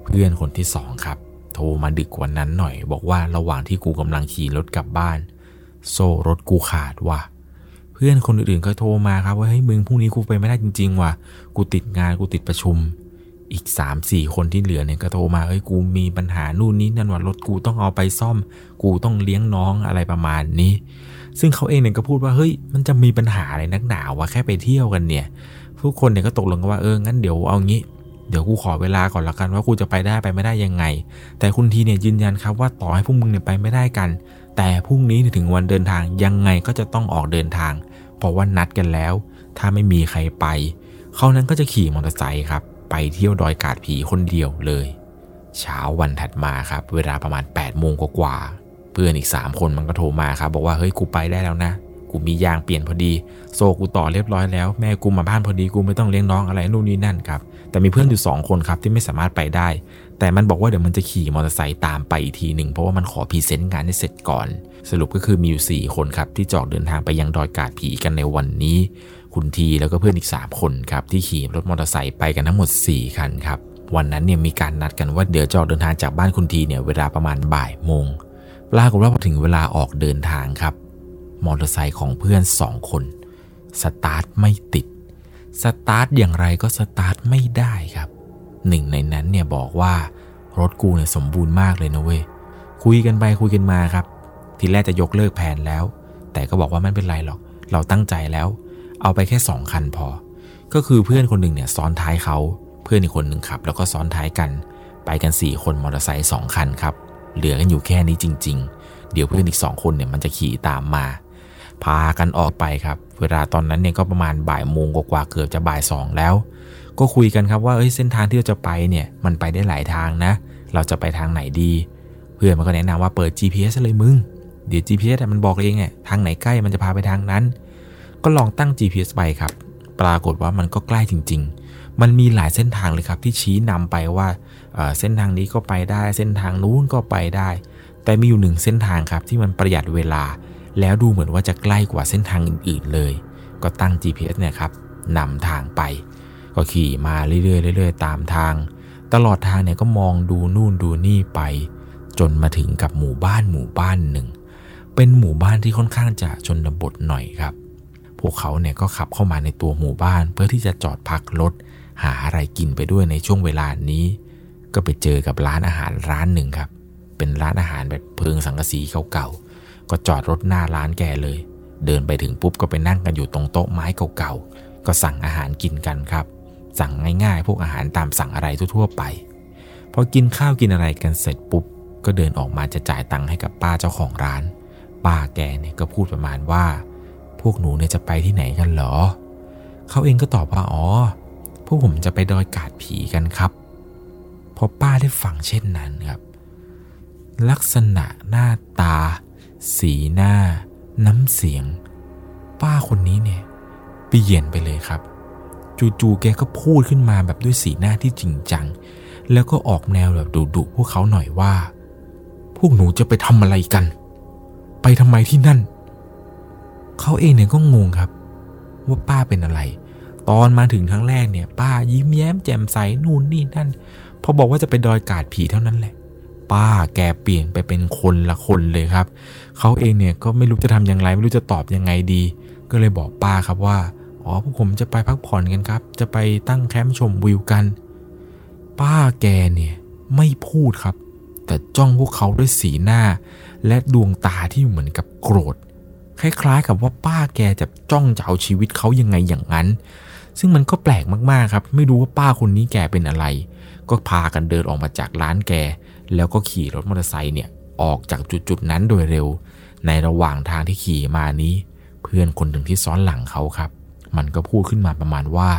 เพื่อนคนที่สองครับ โทรมาดึกกว่านั้นหน่อย บอกว่าระหว่างที่กูกำลังขี่รถกลับบ้าน โซ่รถกูขาดว่ะเพื่อนคนอื่นๆก็โทรมาครับว่าเฮ้ยมึงพรุ่งนี้กูไปไม่ได้จริง ๆ ว่ะกูติดงานกูติดประชุม อีก3ามสี่คนที่เหลือเนี่ยก็โทรมาเฮ้ยกูมีปัญหานู่นนี่นั่นว่ารถกูต้องเอาไปซ่อม กูต้องเลี้ยงน้องอะไรประมาณนี้ ซึ่งเขาเองเนี่ยก็พูดว่าเฮ้ยมันจะมีปัญหาอะไรนักหนาวะแค่ไปเที่ยวกันเนี่ยทุกคนเนี่ยก็ตกลงกันว่าเอองั้นเดี๋ยวเอางี้เดี๋ยวกูขอเวลาก่อนละกันว่ากูจะไปได้ไปไม่ได้ยังไง แต่คุณทีเนี่ยยืนยันครับว่าต่อให้พวกมึงเนี่ยไปไม่ได้กัน แต่พรุ่งนี้ถึงวันเดินทางยังไงก็จะต้องออกเดินทาง เพราะว่านัดกันแล้ว ถ้าไม่มีใครไป เขานั้นก็จะขี่มอเตอร์ไซค์ครับ ไปเที่ยวดอยกาดผีคนเดียวเลย เช้าวันถัดมาครับ เวลาประมาณ8ปดโมงกว่าเพื่อนอีก 3 คนมันก็โทรมาครับบอกว่าเฮ้ยกูไปได้แล้วนะกูมียางเปลี่ยนพอดี โซกูต่อเรียบร้อยแล้ว แม่กูมาบ้านพอดีกูไม่ต้องเลี้ยงน้องอะไรนู่นนี่นั่นครับแต่มีเพื่อนอยู่2คนครับที่ไม่สามารถไปได้ แต่มันบอกว่าเดี๋ยวมันจะขี่มอเตอร์ไซค์ตามไปอีกทีหนึ่งเพราะว่ามันขอพรีเซนต์งานให้เสร็จก่อน สรุปก็คือมีอยู่ 4 คนครับที่จอกเดินทางไปยังดอยกาดผีกันในวันนี้ คุณทีแล้วก็เพื่อนอีก 3 คนครับที่ขี่รถมอเตอร์ไซค์ไปกันทั้งหมด 4 คันครับวันนั้นเนี่ยมีการนัดกันว่าเดี๋ยวจะออกเดินทางจากบ้านคุณทีเนี่ยเวลาประมาณบ่ายโมงปรากฏว่าพอถึงเวลาออกเดินทางครับมอเตอร์ไซค์ของเพื่อนสองคนสตาร์ทไม่ติดสตาร์ทอย่างไรก็สตาร์ทไม่ได้ครับหนึ่งในนั้นเนี่ยบอกว่ารถกูเนี่ยสมบูรณ์มากเลยนะเว้ยคุยกันไปคุยกันมาครับ ทีแรกจะยกเลิกแผนแล้ว แต่ก็บอกว่าไม่เป็นไรหรอก เราตั้งใจแล้ว เอาไปแค่สองคันพอ ก็คือเพื่อนคนหนึ่งเนี่ยซ้อนท้ายเขา เพื่อนอีกคนหนึ่งขับ แล้วก็ซ้อนท้ายกัน ไปกัน 4 คนมอเตอร์ไซค์สองคันครับ เหลือกันอยู่แค่นี้จริง ๆ เดี๋ยวเพื่อนอีกสองคนเนี่ยมันจะขี่ตามมา พากันออกไปครับ เวลาตอนนั้นเนี่ยก็ประมาณบ่ายโมงกว่าเกือบจะบ่ายสองแล้ว ก็คุยกันครับว่าเอ้ยเส้นทางที่เราจะไปเนี่ยมันไปได้หลายทางนะ เราจะไปทางไหนดี เพื่อนมันก็แนะนำว่าเปิด GPS เลยมึงเดี๋ยว GPS มันบอกเองไงทางไหนใกล้มันจะพาไปทางนั้น ก็ลองตั้ง GPS ไปครับ ปรากฏว่ามันก็ใกล้จริง ๆ มันมีหลายเส้นทางเลยครับที่ชี้นำไปว่าเส้นทางนี้ก็ไปได้ เส้นทางนู้นก็ไปได้ แต่มีอยู่หนึ่งเส้นทางครับที่มันประหยัดเวลา แล้วดูเหมือนว่าจะใกล้กว่าเส้นทางอื่น ๆ เลย ก็ตั้ง GPS เนี่ยครับนำทางไป ก็ขี่มาเรื่อยๆเรื่อยๆตามทาง ตลอดทางเนี่ยก็มองดูนู่นดูนี่ไป จนมาถึงกับหมู่บ้านหมู่บ้านหนึ่ง เป็นหมู่บ้านที่ค่อนข้างจะชนบทหน่อยครับ พวกเขาเนี่ยก็ขับเข้ามาในตัวหมู่บ้าน เพื่อที่จะจอดพักรถหาอะไรกินไปด้วยในช่วงเวลานี้ ก็ไปเจอกับร้านอาหารร้านหนึ่งครับ เป็นร้านอาหารแบบเพิงสังกะสีเก่าๆก็จอดรถหน้าร้านแกเลย เดินไปถึงปุ๊บก็ไปนั่งกันอยู่ตรงโต๊ะไม้เก่าๆก็สั่งอาหารกินกันครับ สั่งง่ายๆ พวกอาหารตามสั่งอะไรทั่วๆไปพอกินข้าวกินอะไรกันเสร็จปุ๊บ ก็เดินออกมาจะจ่ายตังค์ให้กับป้าเจ้าของร้าน ป้าแกเนี่ยก็พูดประมาณว่า พวกหนูเนี่ยจะไปที่ไหนกันหรอ เขาเองก็ตอบว่าอ๋อ พวกผมจะไปดอยกาดผีกันครับพอป้าได้ฟังเช่นนั้นครับ ลักษณะหน้าตา สีหน้า น้ำเสียง ป้าคนนี้เนี่ยเปลี่ยนไปเลยครับ จู่ๆแกก็พูดขึ้นมาแบบด้วยสีหน้าที่จริงจัง แล้วก็ออกแนวแบบดุๆพวกเขาหน่อยว่า พวกหนูจะไปทำอะไรกัน ไปทำไมที่นั่น เขาเองเนี่ยก็งงครับ ว่าป้าเป็นอะไร ตอนมาถึงครั้งแรกเนี่ย ป้ายิ้มแย้มแจ่มใสนู่นนี่นั่น พอบอกว่าจะไปดอยกาดผีเท่านั้นแหละ ป้าแกเปลี่ยนไปเป็นคนละคนเลยครับ เขาเองเนี่ยก็ไม่รู้จะทำอย่างไร ไม่รู้จะตอบยังไงดี ก็เลยบอกป้าครับว่าอ๋อพวกผมจะไปพักผ่อนกันครับ จะไปตั้งแคมป์ชมวิวกัน ป้าแกเนี่ยไม่พูดครับ แต่จ้องพวกเขาด้วยสีหน้า และดวงตาที่เหมือนกับโกรธ คล้ายๆ กับว่าป้าแกจะจ้องจะเอาชีวิตเขายังไงอย่างนั้น ซึ่งมันก็แปลกมากๆครับ ไม่รู้ว่าป้าคนนี้แกเป็นอะไร ก็พากันเดินออกมาจากร้านแก แล้วก็ขี่รถมอเตอร์ไซค์เนี่ยออกจากจุดๆนั้นโดยเร็ว ในระหว่างทางที่ขี่มานี้ เพื่อนคนหนึ่งที่ซ้อนหลังเขาครับ มันก็พูดขึ้นมาประมาณว่า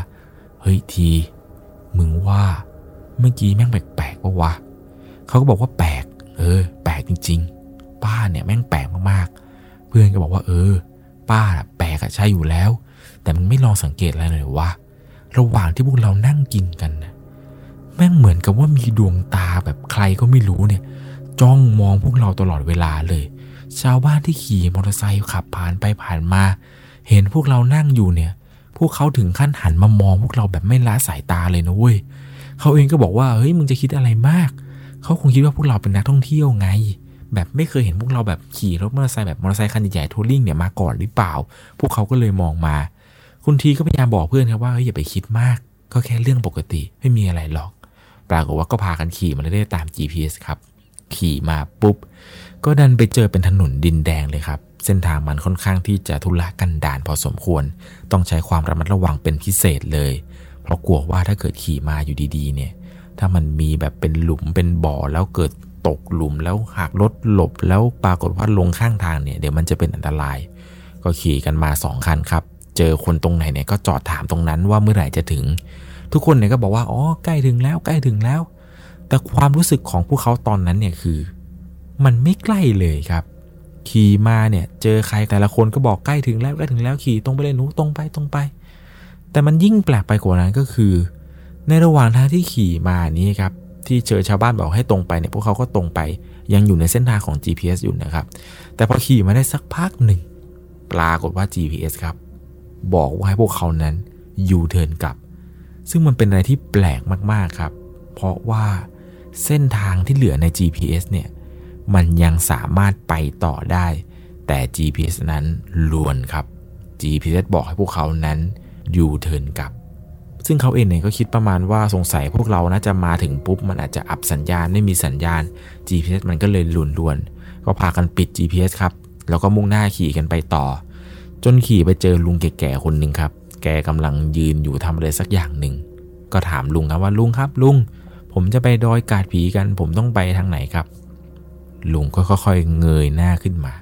เฮ้ยที มึงว่าเมื่อกี้แม่งแปลกๆปะวะเขาก็บอกว่าแปลก เออ แปลกจริง ๆ ป้าเนี่ยแม่งแปลกมากๆ เพื่อนก็บอกว่าเออ ป้าแปลกใช่อยู่แล้ว แต่มันไม่ลองสังเกตอะไรเลยว่า ระหว่างที่พวกเรานั่งกินกันนะแม่งเหมือนกับว่ามีดวงตาแบบใครก็ไม่รู้เนี่ย จ้องมองพวกเราตลอดเวลาเลย ชาวบ้านที่ขี่มอเตอร์ไซค์ขับผ่านไปผ่านมา เห็นพวกเรานั่งอยู่เนี่ย พวกเขาถึงขั้นหันมามองพวกเราแบบไม่ละสายตาเลยนะเว้ยเขาเองก็บอกว่าเฮ้ยมึงจะคิดอะไรมากเขาคงคิดว่าพวกเราเป็นนักท่องเที่ยวไง แบบไม่เคยเห็นพวกเราแบบขี่รถมอเตอร์ไซค์แบบมอเตอร์ไซค์คันใหญ่ๆทัวริงเนี่ยมาก่อนหรือเปล่า พวกเขาก็เลยมองมา คุณทีก็พยายามบอกเพื่อนครับว่าเฮ้ยอย่าไปคิดมาก ก็แค่เรื่องปกติไม่มีอะไรหรอก ปรากฏว่าก็พากันขี่มาเรื่อยๆตาม GPS ครับ ขี่มาปุ๊บ ก็ดันไปเจอเป็นถนนดินแดงเลยครับ เส้นทางมันค่อนข้างที่จะทุรกันดารพอสมควร ต้องใช้ความระมัดระวังเป็นพิเศษเลย เพราะกลัวว่าถ้าเกิดขี่มาอยู่ดีๆ เนี่ย ถ้ามันมีแบบเป็นหลุมเป็นบ่อแล้วเกิด ตกหลุมแล้วหากรถหลบแล้วปรากฏว่าลงข้างทางเนี่ยเดี๋ยวมันจะเป็นอันตราย ก็ขี่กันมาสองคันครับ เจอคนตรงไหนเนี่ยก็จอดถามตรงนั้นว่าเมื่อไหร่จะถึง ทุกคนเนี่ยก็บอกว่าอ๋อใกล้ถึงแล้วใกล้ถึงแล้ว แต่ความรู้สึกของพวกเขาตอนนั้นเนี่ยคือ มันไม่ใกล้เลยครับ ขี่มาเนี่ยเจอใครแต่ละคนก็บอกใกล้ถึงแล้วใกล้ถึงแล้วขี่ตรงไปเลยหนูตรงไปตรงไป แต่มันยิ่งแปลกไปกว่านั้นก็คือ ในระหว่างทางที่ขี่มานี้ครับ ที่เจอชาวบ้านบอกให้ตรงไปเนี่ยพวกเขาก็ตรงไปยังอยู่ในเส้นทางของ GPS อยู่นะครับ แต่พอขี่มาได้สักพักหนึ่ง ปรากฏว่า GPS ครับ บอกว่าให้พวกเขานั้นยูเทิร์นกลับ ซึ่งมันเป็นอะไรที่แปลกมากๆครับ เพราะว่าเส้นทางที่เหลือใน GPS เนี่ยมันยังสามารถไปต่อได้ แต่ GPS นั้นลวนครับ GPS บอกให้พวกเขานั้นยูเทิร์นกลับ ซึ่งเขาเองเนี่ยก็คิดประมาณว่าสงสัยพวกเราน่าจะมาถึงปุ๊บ มันอาจจะอับสัญญาณไม่มีสัญญาณ GPS มันก็เลยหลุนลวน ก็พากันปิด GPS ครับ แล้วก็มุ่งหน้าขี่กันไปต่อ จนขี่ไปเจอลุงแก่ๆคนหนึ่งครับ แกกำลังยืนอยู่ทำอะไรสักอย่างหนึ่ง ก็ถามลุงครับว่าลุงครับลุง ผมจะไปดอยกาดผีกัน ผมต้องไปทางไหนครับ ลุงก็ค่อยๆเงยหน้าขึ้นมา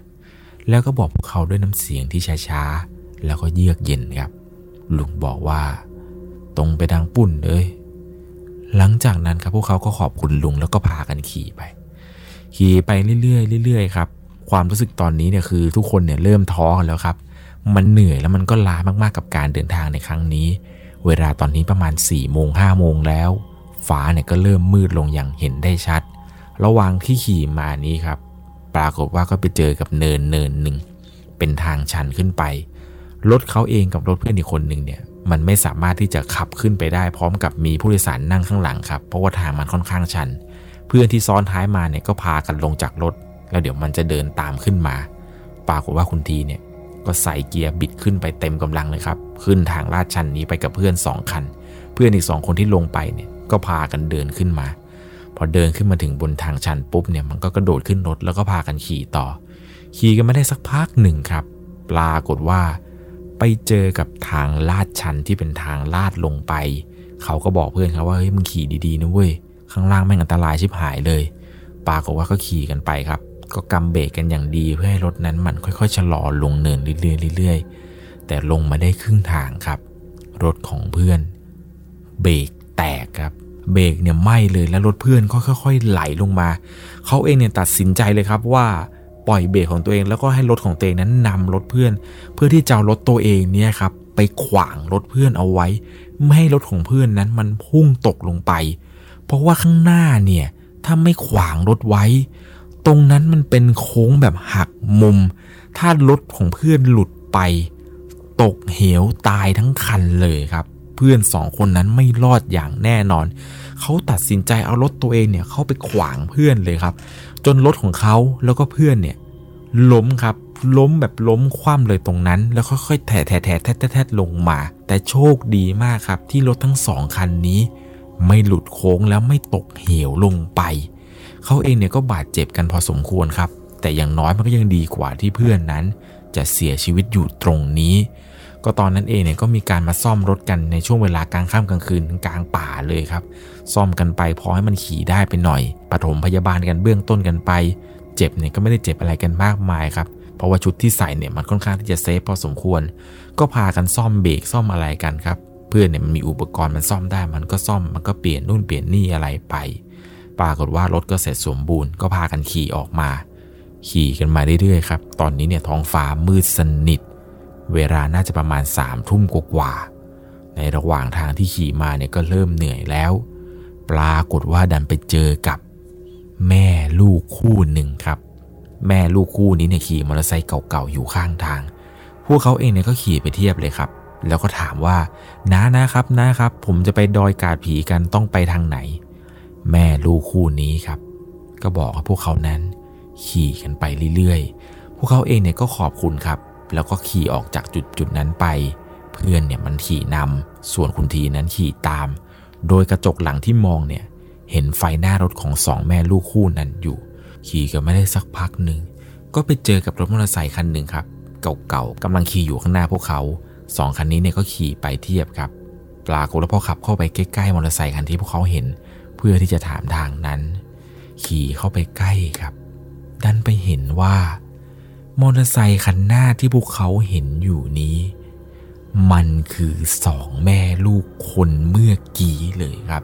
แล้วก็บอกพวกเขาด้วยน้ำเสียงที่ช้าๆแล้วก็เยือกเย็นครับ ลุงบอกว่า ตรงไปทางปุ่นเลย หลังจากนั้นครับพวกเขาก็ขอบคุณลุงแล้วก็พากันขี่ไป ขี่ไปเรื่อยๆเรื่อยๆครับความรู้สึกตอนนี้เนี่ยคือทุกคนเนี่ยเริ่มท้อกันแล้วครับ มันเหนื่อยแล้วมันก็ล้ามากๆกับการเดินทางในครั้งนี้ เวลาตอนนี้ประมาณ4ี่โมงห้าโมงแล้วฟ้าเนี่ยก็เริ่มมืดลงอย่างเห็นได้ชัด ระหว่างที่ขี่มานี้ครับ ปรากฏว่าก็ไปเจอกับเนินเนินหนึ่งเป็นทางชันขึ้นไป รถเขาเองกับรถเพื่อนอีกคนหนึ่งเนี่ย มันไม่สามารถที่จะขับขึ้นไปได้พร้อมกับมีผู้โดยสารนั่งข้างหลังครับ เพราะว่าทางมันค่อนข้างชัน เพื่อนที่ซ้อนท้ายมาเนี่ยก็พากันลงจากรถ แล้วเดี๋ยวมันจะเดินตามขึ้นมา ปรากฏว่าคุณทีเนี่ยก็ใส่เกียร์บิดขึ้นไปเต็มกำลังเลยครับ ขึ้นทางลาดชันนี้ไปกับเพื่อน 2 คัน เพื่อนอีก 2 คนที่ลงไปเนี่ยก็พากันเดินขึ้นมา พอเดินขึ้นมาถึงบนทางชันปุ๊บเนี่ยมันก็กระโดดขึ้นรถแล้วก็พากันขี่ต่อ ขี่กันไม่ได้สักพักหนึ่งครับ ปรากฏว่า ไปเจอกับทางลาดชันที่เป็นทางลาดลงไป เขาก็บอกเพื่อนเขาว่าเฮ้ยมึงขี่ดีๆนะเว้ยข้างล่างแม่งอันตรายชิบหายเลย ปากฏว่าก็ขี่กันไปครับ ก็กำเบรกกันอย่างดีเพื่อให้รถนั้นมันค่อยๆชะลอลงเนินเรื่อยๆเรื่อยๆแต่ลงมาได้ครึ่งทางครับ รถของเพื่อน เบรกแตกครับเบรกเนี่ยไหม้เลยแล้วรถเพื่อนก็ค่อย ๆ ไหลลงมา เขาเองเนี่ยตัดสินใจเลยครับว่า ปล่อยเบรกของตัวเอง แล้วก็ให้รถของตัวเองนั้นนำรถเพื่อน เพื่อที่จะรถตัวเองเนี่ยครับไปขวางรถเพื่อนเอาไว้ ไม่ให้รถของเพื่อนนั้นมันพุ่งตกลงไป เพราะว่าข้างหน้าเนี่ยถ้าไม่ขวางรถไว้ ตรงนั้นมันเป็นโค้งแบบหักมุม ถ้ารถของเพื่อนหลุดไป ตกเหวตายทั้งคันเลยครับเพื่อนสองคนนั้นไม่รอดอย่างแน่นอน เขาตัดสินใจเอารถตัวเองเนี่ยเข้าไปขวางเพื่อนเลยครับ จนรถของเขาแล้วก็เพื่อนเนี่ยล้มครับล้มแบบล้มคว่ำเลยตรงนั้น แล้วค่อยๆแถะแถะแถะแทะแทลงมา แต่โชคดีมากครับ ที่รถทั้งสองคันนี้ ไม่หลุดโค้งแล้วไม่ตกเหวลงไป เขาเองเนี่ยก็บาดเจ็บกันพอสมควรครับ แต่อย่างน้อยมันก็ยังดีกว่าที่เพื่อนนั้น จะเสียชีวิตอยู่ตรงนี้ ก็ตอนนั้นเองเนี่ยก็มีการมาซ่อมรถกันในช่วงเวลากลางค่ำกลางคืนกลางป่าเลยครับ ซ่อมกันไปพอให้มันขี่ได้ไปหน่อยปฐมพยาบาลกันเบื้องต้นกันไป เจ็บเนี่ยก็ไม่ได้เจ็บอะไรกันมากมายครับ เพราะว่าชุดที่ใส่เนี่ยมันค่อนข้างที่จะเซฟพอสมควร ก็พากันซ่อมเบรกซ่อมอะไรกันครับ เพื่อนเนี่ยมันมีอุปกรณ์มันซ่อมได้ มันก็ซ่อมมันก็เปลี่ยนนู่นเปลี่ยนนี่อะไรไป ปรากฏว่ารถก็เสร็จสมบูรณ์ก็พากันขี่ออกมา ขี่กันมาเรื่อยๆครับ ตอนนี้เนี่ยท้องฟ้ามืดสนิท เวลาน่าจะประมาณสามทุ่มกว่าๆในระหว่างทางที่ขี่มาเนี่ยก็เริ่มเหนื่อยแล้ว ปรากฏว่าดันไปเจอกับแม่ลูกคู่หนึ่งครับ แม่ลูกคู่นี้เนี่ยขี่มอเตอร์ไซค์เก่าๆอยู่ข้างทาง พวกเขาเองเนี่ยก็ขี่ไปเทียบเลยครับ แล้วก็ถามว่าน้านะครับนะครับ ผมจะไปดอยกาดผีกันต้องไปทางไหน แม่ลูกคู่นี้ครับ ก็บอกให้พวกเขานั้นขี่กันไปเรื่อยๆ พวกเขาเองเนี่ยก็ขอบคุณครับ แล้วก็ขี่ออกจากจุดจุดนั้นไป เพื่อนเนี่ยมันขี่นำส่วนคุณทีนั้นขี่ตาม โดยกระจกหลังที่มองเนี่ยเห็นไฟหน้ารถของสองแม่ลูกคู่นั้นอยู่ ขี่กันไม่ได้สักพักหนึ่งก็ไปเจอกับรถมอเตอร์ไซค์คันหนึ่งครับ เก่าๆกำลังขี่อยู่ข้างหน้าพวกเขาสองคันนี้เนี่ยก็ขี่ไปเทียบครับปรากฏว่าพอขับเข้าไปใกล้ๆมอเตอร์ไซค์คันที่พวกเขาเห็น เพื่อที่จะถามทางนั้น ขี่เข้าไปใกล้ครับ ดันไปเห็นว่า มอเตอร์ไซค์คันหน้าที่พวกเขาเห็นอยู่นี้ มันคือสองแม่ลูกคนเมื่อกี้เลยครับ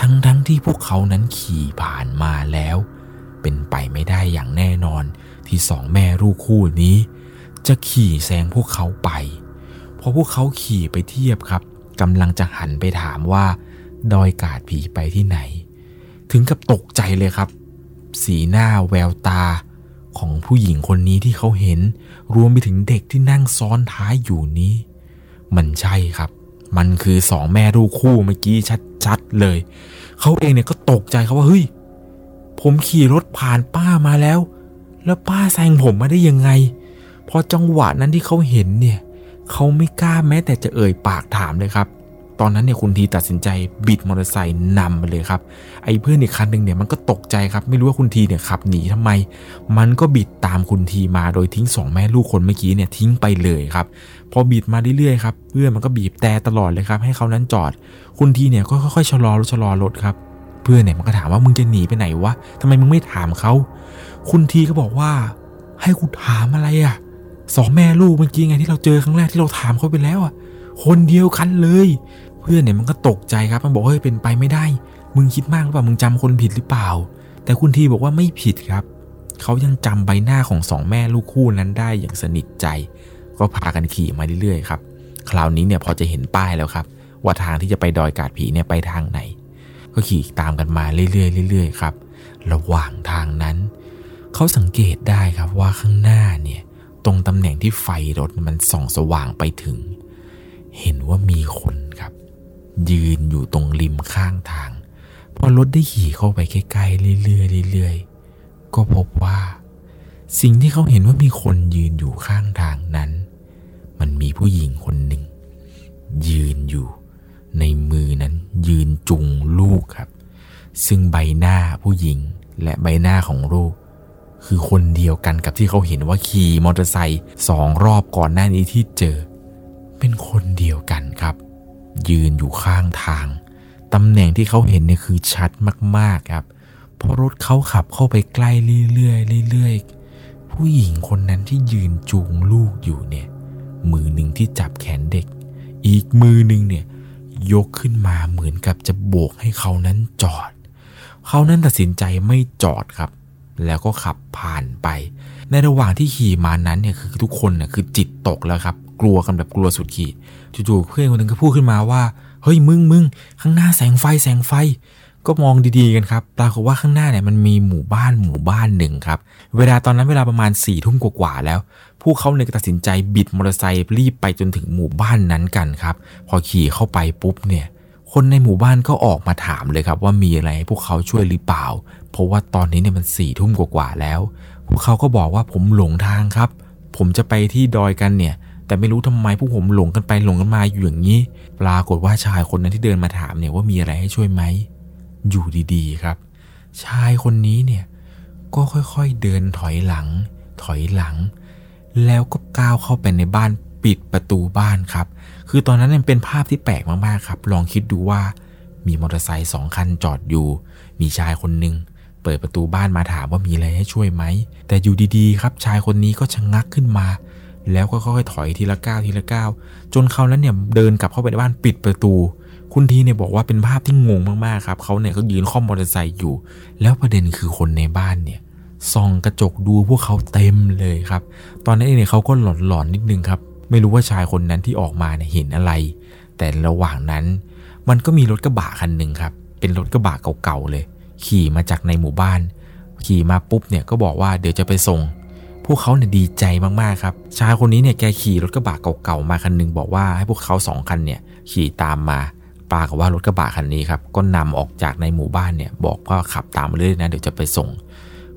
ทั้งทั้งที่พวกเขานั้นขี่ผ่านมาแล้ว เป็นไปไม่ได้อย่างแน่นอนที่สองแม่ลูกคู่นี้ จะขี่แซงพวกเขาไปพอพวกเขาขี่ไปเทียบครับกำลังจะหันไปถามว่า ดอยกาดผีไปที่ไหน ถึงกับตกใจเลยครับ สีหน้าแววตา ของผู้หญิงคนนี้ที่เขาเห็น รวมไปถึงเด็กที่นั่งซ้อนท้ายอยู่นี้ มันใช่ครับ มันคือสองแม่ลูกคู่เมื่อกี้ชัดๆเลย เขาเองเนี่ยก็ตกใจครับว่าเฮ้ยผมขี่รถผ่านป้ามาแล้ว แล้วป้าแซงผมมาได้ยังไง พอจังหวะนั้นที่เขาเห็นเนี่ย เขาไม่กล้าแม้แต่จะเอ่ยปากถามเลยครับ ตอนนั้นเนี่ยคุณทีตัดสินใจบิดมอเตอร์ไซค์นำไปเลยครับ ไอ้เพื่อนอีกคันหนึ่งเนี่ยมันก็ตกใจครับ ไม่รู้ว่าคุณทีเนี่ยขับหนีทำไม มันก็บิดตามคุณทีมาโดยทิ้งสองแม่ลูกคนเมื่อกี้เนี่ยทิ้งไปเลยครับ พอบิดมาเรื่อยๆครับ เพื่อนมันก็บีบแต่ตลอดเลยครับให้เขานั้นจอด คุณทีเนี่ยก็ค่อยๆชะลอรถชะลอรถครับ เพื่อนเนี่ยมันก็ถามว่ามึงจะหนีไปไหนวะทำไมมึงไม่ถามเขาคุณทีก็บอกว่า ให้กูถามอะไรอะ่ะสองแม่ลูกเมื่อกี้ไงที่เราเจอครั้งแรกที่เราถามเขาไปแล้วอะคนเดียวกันเลย พื่อนเนี่ยมันก็ตกใจครับ มันบอกเฮ้ยเป็นไปไม่ได้ มึงคิดมากหรือเปล่า มึงจำคนผิดหรือเปล่า แต่คุณทีบอกว่าไม่ผิดครับ เขายังจำใบหน้าของสองแม่ลูกคู่นั้นได้อย่างสนิทใจ ก็พากันขี่มาเรื่อยๆครับ คราวนี้เนี่ยพอจะเห็นป้ายแล้วครับ ว่าทางที่จะไปดอยกาดผีเนี่ยไปทางไหน ก็ขี่ตามกันมาเรื่อยๆเรื่อยๆครับ ระหว่างทางนั้น เขาสังเกตได้ครับว่าข้างหน้าเนี่ยตรงตำแหน่งที่ไฟรถมันส่องสว่างไปถึง เห็นว่ามีคน ยืนอยู่ตรงริมข้างทาง พอรถได้ขี่เข้าไปใกล้ๆเรื่อยๆเรื่อยๆก็พบว่า สิ่งที่เขาเห็นว่ามีคนยืนอยู่ข้างทางนั้น มันมีผู้หญิงคนหนึ่ง ยืนอยู่ในมือนั้นยืนจุงลูกครับ ซึ่งใบหน้าผู้หญิงและใบหน้าของลูก คือคนเดียวกันกับที่เขาเห็นว่าขี่มอเตอร์ไซค์สองรอบก่อนหน้านี้ที่เจอ เป็นคนเดียวกันครับ ยืนอยู่ข้างทาง ตำแหน่งที่เขาเห็นเนี่ยคือชัดมากๆครับ เพอรถเขาขับเข้าไปใกล้เรื่อยๆเรื่อยๆ ผู้หญิงคนนั้นที่ยืนจูงลูกอยู่เนี่ย มือหนึ่งที่จับแขนเด็ก อีกมือหนึ่งเนี่ยยกขึ้นมาเหมือนกับจะโบกให้เขานั้นจอด เขานั้นตัดสินใจไม่จอดครับ แล้วก็ขับผ่านไป ในระหว่างที่ขี่มานั้นเนี่ยคือทุกคนเนี่ยคือจิตตกแล้วครับ กลัวกันแบบกลัวสุดขีดจู่ๆเพื่อนคนหนึ่งก็พูดขึ้นมาว่าเฮ้ยมึงมึงข้างหน้าแสงไฟแสงไฟ ก็มองดีๆกันครับปรากฏว่าข้างหน้าเนี่ยมันมีหมู่บ้านหมู่บ้านหนึ่งครับ เวลาตอนนั้นเวลาประมาณ4ี่ทุ่มกว่าๆแล้ว พวกเขาเนี่ยตัดสินใจบิดมอเตอร์ไซค์รีบไปจนถึงหมู่บ้านนั้นกันครับ พอขี่เข้าไปปุ๊บเนี่ยคนในหมู่บ้านก็ออกมาถามเลยครับว่ามีอะไรให้พวกเขาช่วยหรือเปล่า เพราะว่าตอนนี้เนี่ยมันสี่ทุ่มกว่าๆแล้ว พวกเขาก็บอกว่าผมหลงทางครับ ผมจะไปที่ดอยกันเนี่ย แต่ไม่รู้ทำไมพวกผมหลงกันไปหลงกันมาอยู่อย่างนี้ ปรากฏว่าชายคนนั้นที่เดินมาถามเนี่ยว่ามีอะไรให้ช่วยไหม อยู่ดีๆครับ ชายคนนี้เนี่ยก็ค่อยๆเดินถอยหลัง ถอยหลัง แล้วก็ก้าวเข้าไปในบ้านปิดประตูบ้านครับ คือตอนนั้นเป็นภาพที่แปลกมากๆครับ ลองคิดดูว่ามีมอเตอร์ไซค์สองคันจอดอยู่ มีชายคนหนึ่ง ปิดประตูบ้านมาถามว่ามีอะไรให้ช่วยไหม แต่อยู่ดีๆ ครับชายคนนี้ก็ชะงงักขึ้นมา แล้วก็ค่อยๆถอยทีละก้าวทีละก้าวจนเขานั้นเนี่ยเดินกลับเข้าไปในบ้านปิดประตู คุณทีเนี่ยบอกว่าเป็นภาพที่งงมากๆครับเขาเนี่ยเขายืนข้อมมอเตอร์ไซค์อยู่ แล้วประเด็นคือคนในบ้านเนี่ยส่องกระจกดูพวกเขาเต็มเลยครับ ตอนนั้นเนี่ยเขาก็หลอนๆนิดนึงครับไม่รู้ว่าชายคนนั้นที่ออกมาเนี่ยเห็นอะไร แต่ระหว่างนั้น มันก็มีรถกระบะคันหนึ่งครับ เป็นรถกระบะเก่าๆเลย ขี่มาจากในหมู่บ้าน ขี่มาปุ๊บเนี่ยก็บอกว่าเดี๋ยวจะไปส่ง พวกเขาเนี่ยดีใจมากๆครับ ชายคนนี้เนี่ยแกขี่รถกระบะเก่าๆมาคันนึงบอกว่าให้พวกเขาสองคันเนี่ยขี่ตามมาปรากฏว่ารถกระบะคันนี้ครับก็นำออกจากในหมู่บ้านเนี่ยบอกว่าขับตามเรื่อยนะเดี๋ยวจะไปส่ง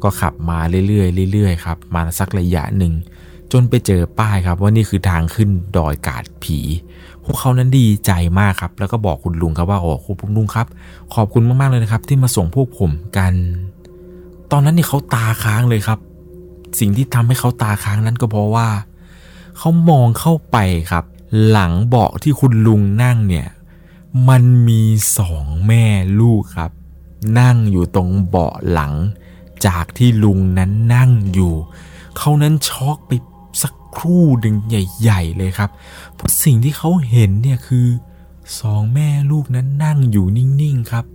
ก็ขับมาเรื่อยๆเรื่อยๆครับมาสักระยะหนึ่งจนไปเจอป้ายครับว่านี่คือทางขึ้นดอยกาดผี พวกเขานั้นดีใจมากครับ แล้วก็บอกคุณลุงครับว่าโอ้คุณลุงครับ ขอบคุณมากๆเลยนะครับ ที่มาส่งพวกผมกัน ตอนนั้นนี่เขาตาค้างเลยครับ สิ่งที่ทำให้เขาตาค้างนั้นก็เพราะว่า เขามองเข้าไปครับ หลังเบาะที่คุณลุงนั่งเนี่ย มันมีสองแม่ลูกครับ นั่งอยู่ตรงเบาะหลัง จากที่ลุงนั้นนั่งอยู่ เขานั้นช็อกไป ครู่หนึ่งใหญ่ ๆ เลยครับ เพราะสิ่งที่เขาเห็นเนี่ยคือสองแม่ลูกนั้นนั่งอยู่นิ่งๆครับ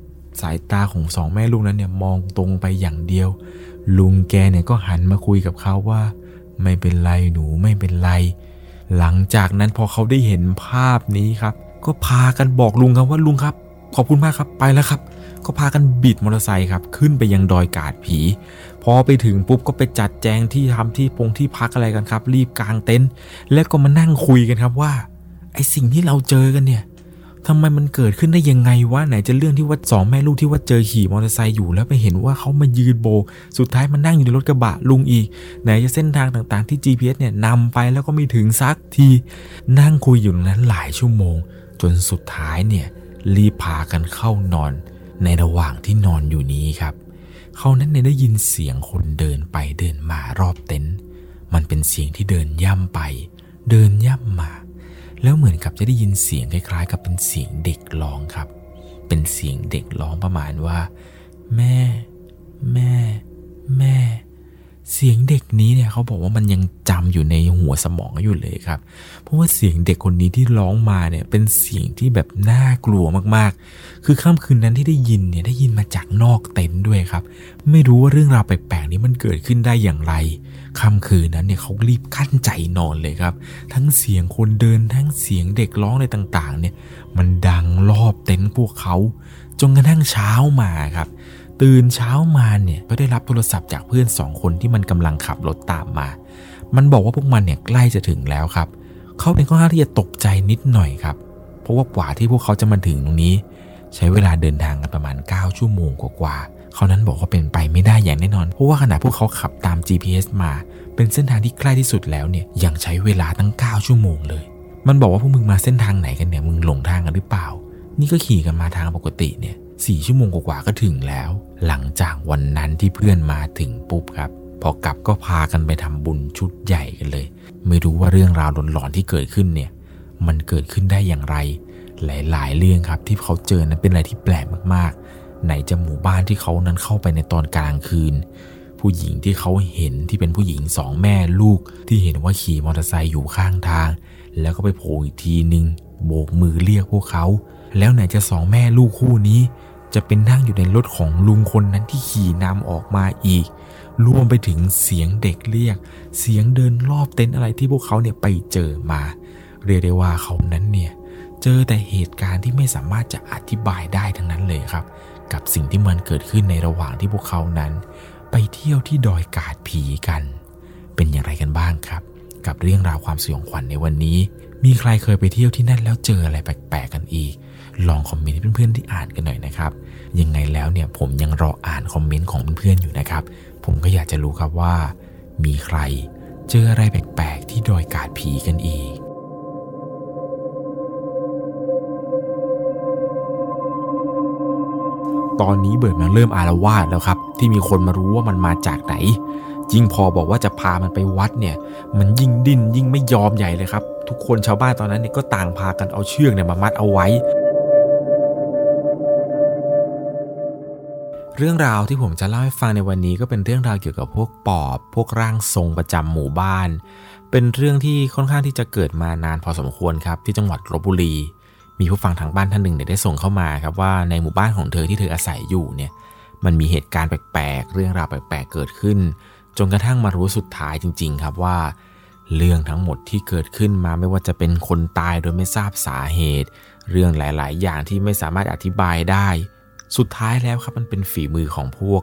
สายตาของสองแม่ลูกนั้นเนี่ยมองตรงไปอย่างเดียว ลุงแกเนี่ยก็หันมาคุยกับเขาว่า ไม่เป็นไรหนูไม่เป็นไร หลังจากนั้นพอเขาได้เห็นภาพนี้ครับ ก็พากันบอกลุงครับว่าลุงครับ ขอบคุณมากครับไปแล้วครับ ก็พากันบิดมอเตอร์ไซค์ครับขึ้นไปยังดอยกาดผี พอไปถึงปุ๊บก็ไปจัดแจงที่ทำที่ปงที่พักอะไรกันครับ รีบกางเต็นท์แล้วก็มานั่งคุยกันครับว่าไอสิ่งที่เราเจอกันเนี่ยทำไมมันเกิดขึ้นได้ยังไงวะไหนจะเรื่องที่ว่าสองแม่ลูกที่ว่าเจอขี่มอเตอร์ไซค์อยู่แล้วไปเห็นว่าเขามายืนโบ สุดท้ายมันนั่งอยู่ในรถกระบะลุงอีก ไหนจะเส้นทางต่างๆที่ GPS เนี่ยนำไปแล้วก็ไม่ถึงซักที นั่งคุยอยู่ตรงนั้นหลายชั่วโมง จนสุดท้ายเนี่ยรีบพากันเข้านอน ในระหว่างที่นอนอยู่นี้ครับ เขานั้นเนี่ยได้ยินเสียงคนเดินไปเดินมารอบเต็นท์มันเป็นเสียงที่เดินย่ำไป เดินย่ำมา แล้วเหมือนกับจะได้ยินเสียงคล้ายๆ กับเป็นเสียงเด็กร้องครับ เป็นเสียงเด็กร้องประมาณว่า แม่ แม่ แม่ เสียงเด็กนี้เนี่ยเขาบอกว่ามันยังจำอยู่ในหัวสมองอยู่เลยครับ เพราะว่าเสียงเด็กคนนี้ที่ร้องมาเนี่ยเป็นเสียงที่แบบน่ากลัวมากๆ คือค่ำคืนนั้นที่ได้ยินเนี่ยได้ยินมาจากนอกเต็นท์ด้วยครับ ไม่รู้ว่าเรื่องราวแปลกๆนี้มันเกิดขึ้นได้อย่างไรค่ำคืนนั้นเนี่ยเขารีบกั้นใจนอนเลยครับ ทั้งเสียงคนเดินทั้งเสียงเด็กร้องอะไรต่างๆ เนี่ยมันดังรอบเต็นท์พวกเขาจนกระทั่งเช้ามาครับ ตื่นเช้ามาเนี่ยก็ได้รับโทรศัพท์จากเพื่อนสองคนที่มันกำลังขับรถตามมา มันบอกว่าพวกมันเนี่ยใกล้จะถึงแล้วครับ เขาเป็นข้อห้าที่จะตกใจนิดหน่อยครับ เพราะว่ากว่าที่พวกเขาจะมาถึงตรงนี้ ใช้เวลาเดินทางกันประมาณ 9 ชั่วโมงกว่าๆเขานั้นบอกว่าเป็นไปไม่ได้อย่างแน่นอน เพราะว่าขณะพวกเขาขับตาม GPS มา เป็นเส้นทางที่ใกล้ที่สุดแล้วเนี่ยยังใช้เวลาตั้ง 9 ชั่วโมงเลย มันบอกว่าพวกมึงมาเส้นทางไหนกันเนี่ยมึงหลงทางกันหรือเปล่า นี่ก็ขี่กันมาทางปกติเนี่ย สี่ชั่วโมงกว่าก็ถึงแล้ว หลังจากวันนั้นที่เพื่อนมาถึงปุ๊บครับ พอกลับก็พากันไปทำบุญชุดใหญ่กันเลย ไม่รู้ว่าเรื่องราวหลอนๆที่เกิดขึ้นเนี่ย มันเกิดขึ้นได้อย่างไร หลายๆ เรื่องครับที่เขาเจอนั้นเป็นอะไรที่แปลกมากๆ ไหนจะหมู่บ้านที่เขานั้นเข้าไปในตอนกลางคืน ผู้หญิงที่เขาเห็นที่เป็นผู้หญิงสองแม่ลูก ที่เห็นว่าขี่มอเตอร์ไซค์อยู่ข้างทาง แล้วก็ไปโผล่อีกทีนึงโบกมือเรียกพวกเขา แล้วไหนจะสองแม่ลูกคู่นี้ จะเป็นนั่งอยู่ในรถของลุงคนนั้นที่ขี่นำออกมาอีก รวมไปถึงเสียงเด็กเรียก เสียงเดินรอบเต็นท์อะไรที่พวกเขาเนี่ยไปเจอมา เรียกได้ว่าเขานั้นเนี่ยเจอแต่เหตุการณ์ที่ไม่สามารถจะอธิบายได้ทั้งนั้นเลยครับ กับสิ่งที่มันเกิดขึ้นในระหว่างที่พวกเขานั้น ไปเที่ยวที่ดอยกาดผีกัน เป็นอย่างไรกันบ้างครับ กับเรื่องราวความสยองขวัญในวันนี้ มีใครเคยไปเที่ยวที่นั่นแล้วเจออะไรแปลกๆกันอีก ลองคอมเมนต์ให้เพื่อนๆที่อ่านกันหน่อยนะครับ ยังไงแล้วเนี่ยผมยังรออ่านคอมเมนต์ของเพื่อนๆอยู่นะครับ ผมก็อยากจะรู้ครับว่า มีใครเจออะไรแปลกๆที่ดอยกาดผีกันอีกตอนนี้เบิร์ดมันเริ่มอารวาสแล้วครับ ที่มีคนมารู้ว่ามันมาจากไหน ยิ่งพอบอกว่าจะพามันไปวัดเนี่ย มันยิ่งดิ้นยิ่งไม่ยอมใหญ่เลยครับ ทุกคนชาวบ้านตอนนั้นเนี่ยก็ต่างพากันเอาเชือกเนี่ยมามัดเอาไว้ เรื่องราวที่ผมจะเล่าให้ฟังในวันนี้ก็เป็นเรื่องราวเกี่ยวกับพวกปอบ พวกร่างทรงประจำหมู่บ้าน เป็นเรื่องที่ค่อนข้างที่จะเกิดมานานพอสมควรครับที่จังหวัดลบบุรี มีผู้ฟังทางบ้านท่านหนึ่งเนี่ยได้ส่งเข้ามาครับว่าในหมู่บ้านของเธอที่เธออาศัยอยู่เนี่ยมันมีเหตุการณ์แปลกๆ เรื่องราวแปลกๆ เกิดขึ้น จนกระทั่งมารู้สุดท้ายจริง ๆ ครับว่า เรื่องทั้งหมดที่เกิดขึ้นมาไม่ว่าจะเป็นคนตายโดยไม่ทราบสาเหตุ เรื่องหลาย ๆ อย่างที่ไม่สามารถอธิบายได้ สุดท้ายแล้วครับมันเป็นฝีมือของพวก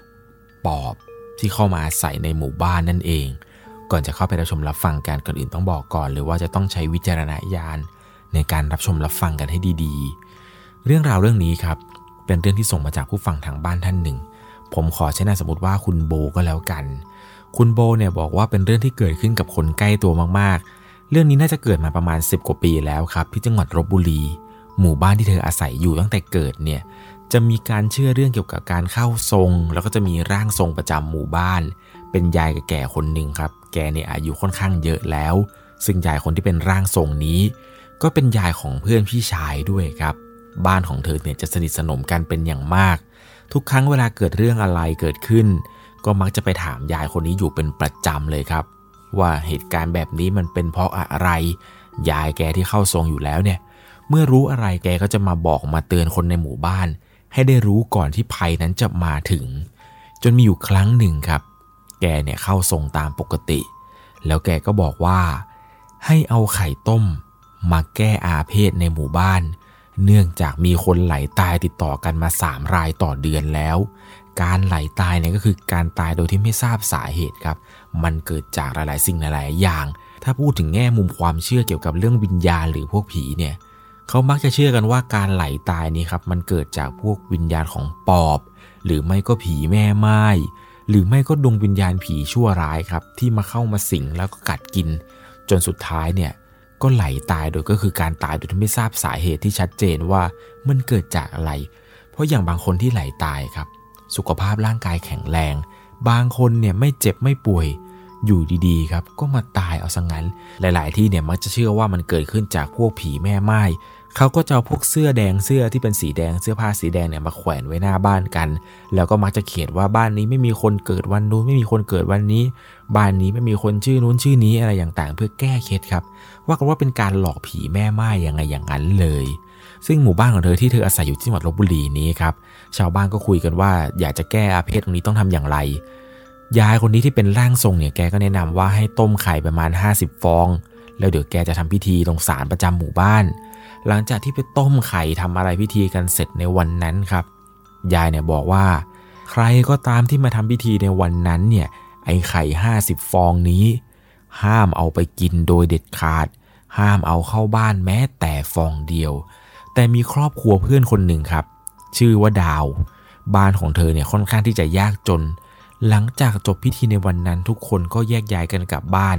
ปอบที่เข้ามาอาศัยในหมู่บ้านนั่นเอง ก่อนจะเข้าไปรับชมรับฟังการก่อนอื่นต้องบอกก่อนเลยว่าจะต้องใช้วิจารณญาณในการรับชมรับฟังกันให้ดีๆ เรื่องราวเรื่องนี้ครับ เป็นเรื่องที่ส่งมาจากผู้ฟังทางบ้านท่านหนึ่ง ผมขอใช้นามสมมติว่าคุณโบก็แล้วกัน คุณโบเนี่ยบอกว่าเป็นเรื่องที่เกิดขึ้นกับคนใกล้ตัวมากๆ เรื่องนี้น่าจะเกิดมาประมาณ 10 กว่าปีแล้วครับที่จังหวัดลบบุรี หมู่บ้านที่เธออาศัยอยู่ตั้งแต่เกิดเนี่ย จะมีการเชื่อเรื่องเกี่ยวกับการเข้าทรง แล้วก็จะมีร่างทรงประจำหมู่บ้าน เป็นยายแก่คนหนึ่งครับ แกเนี่ยอายุค่อนข้างเยอะแล้ว ซึ่งยายคนที่เป็นร่างทรงนี้ ก็เป็นยายของเพื่อนพี่ชายด้วยครับ บ้านของเธอเนี่ยจะสนิทสนมกันเป็นอย่างมาก ทุกครั้งเวลาเกิดเรื่องอะไรเกิดขึ้น ก็มักจะไปถามยายคนนี้อยู่เป็นประจำเลยครับ ว่าเหตุการณ์แบบนี้มันเป็นเพราะอะไร ยายแกที่เข้าทรงอยู่แล้วเนี่ยเมื่อรู้อะไรแกก็จะมาบอกมาเตือนคนในหมู่บ้าน ให้ได้รู้ก่อนที่ภัยนั้นจะมาถึง จนมีอยู่ครั้งหนึ่งครับ แกเนี่ยเข้าทรงตามปกติ แล้วแกก็บอกว่า ให้เอาไข่ต้ม มาแก้อาเพศในหมู่บ้าน เนื่องจากมีคนไหลตายติดต่อกันมาสามรายต่อเดือนแล้ว การไหลตายเนี่ยก็คือการตายโดยที่ไม่ทราบสาเหตุครับ มันเกิดจากหลาย ๆ สิ่งหลาย ๆ อย่าง ถ้าพูดถึงแง่มุมความเชื่อเกี่ยวกับเรื่องวิญญาณหรือพวกผีเนี่ย เขามักจะเชื่อกันว่าการไหลตายนี้ครับมันเกิดจากพวกวิญญาณของปอบ หรือไม่ก็ผีแม่ไม้หรือไม่ก็ดวงวิญญาณผีชั่วร้ายครับ ที่มาเข้ามาสิงแล้วก็กัดกิน จนสุดท้ายเนี่ยก็ไหลตายโดยก็คือการตายโดยที่ไม่ทราบสาเหตุที่ชัดเจนว่ามันเกิดจากอะไร เพราะอย่างบางคนที่ไหลตายครับ สุขภาพร่างกายแข็งแรง บางคนเนี่ยไม่เจ็บไม่ป่วยอยู่ดีๆครับก็มาตายเอาซะงงั้น หลาย ๆ ที่เนี่ยมักจะเชื่อว่ามันเกิดขึ้นจากพวกผีแม่ไม้ เขาก็จะเอาพวกเสื้อแดงเสื้อที่เป็นสีแดงเสื้อผ้าสีแดงเนี่ยมาแขวนไว้หน้าบ้านกัน แล้วก็มักจะเขียนว่าบ้านนี้ไม่มีคนเกิดวันนู้นไม่มีคนเกิดวันนี้ บ้านนี้ไม่มีคนชื่อนู้นชื่อนี้อะไรอย่างๆเพื่อแก้เคล็ดครับ ว่ากันว่าเป็นการหลอกผีแม่ไม้ยังไงอย่างนั้นเลย ซึ่งหมู่บ้านของเธอที่เธออาศัยอยู่ที่จังหวัดลบบุรีนี้ครับชาวบ้านก็คุยกันว่าอยากจะแก้อาเพศตรงนี้ต้องทำอย่างไรยายคนนี้ที่เป็นร่างทรงเนี่ยแกก็แนะนำว่าให้ต้มไข่ประมาณ 50 ฟอง แล้วเดี๋ยวแกจะทำพิธีตรงศาลประจำหมู่บ้าน หลังจากที่ไปต้มไข่ทำอะไรพิธีกันเสร็จในวันนั้นครับ ยายเนี่ยบอกว่า ใครก็ตามที่มาทำพิธีในวันนั้นเนี่ยไอ้ไข่ 50 ฟองนี้ ห้ามเอาไปกินโดยเด็ดขาด ห้ามเอาเข้าบ้านแม้แต่ฟองเดียว แต่มีครอบครัวเพื่อนคนหนึ่งครับ ชื่อว่าดาว บ้านของเธอเนี่ยค่อนข้างที่จะยากจน หลังจากจบพิธีในวันนั้นทุกคนก็แยกย้ายกันกลับบ้าน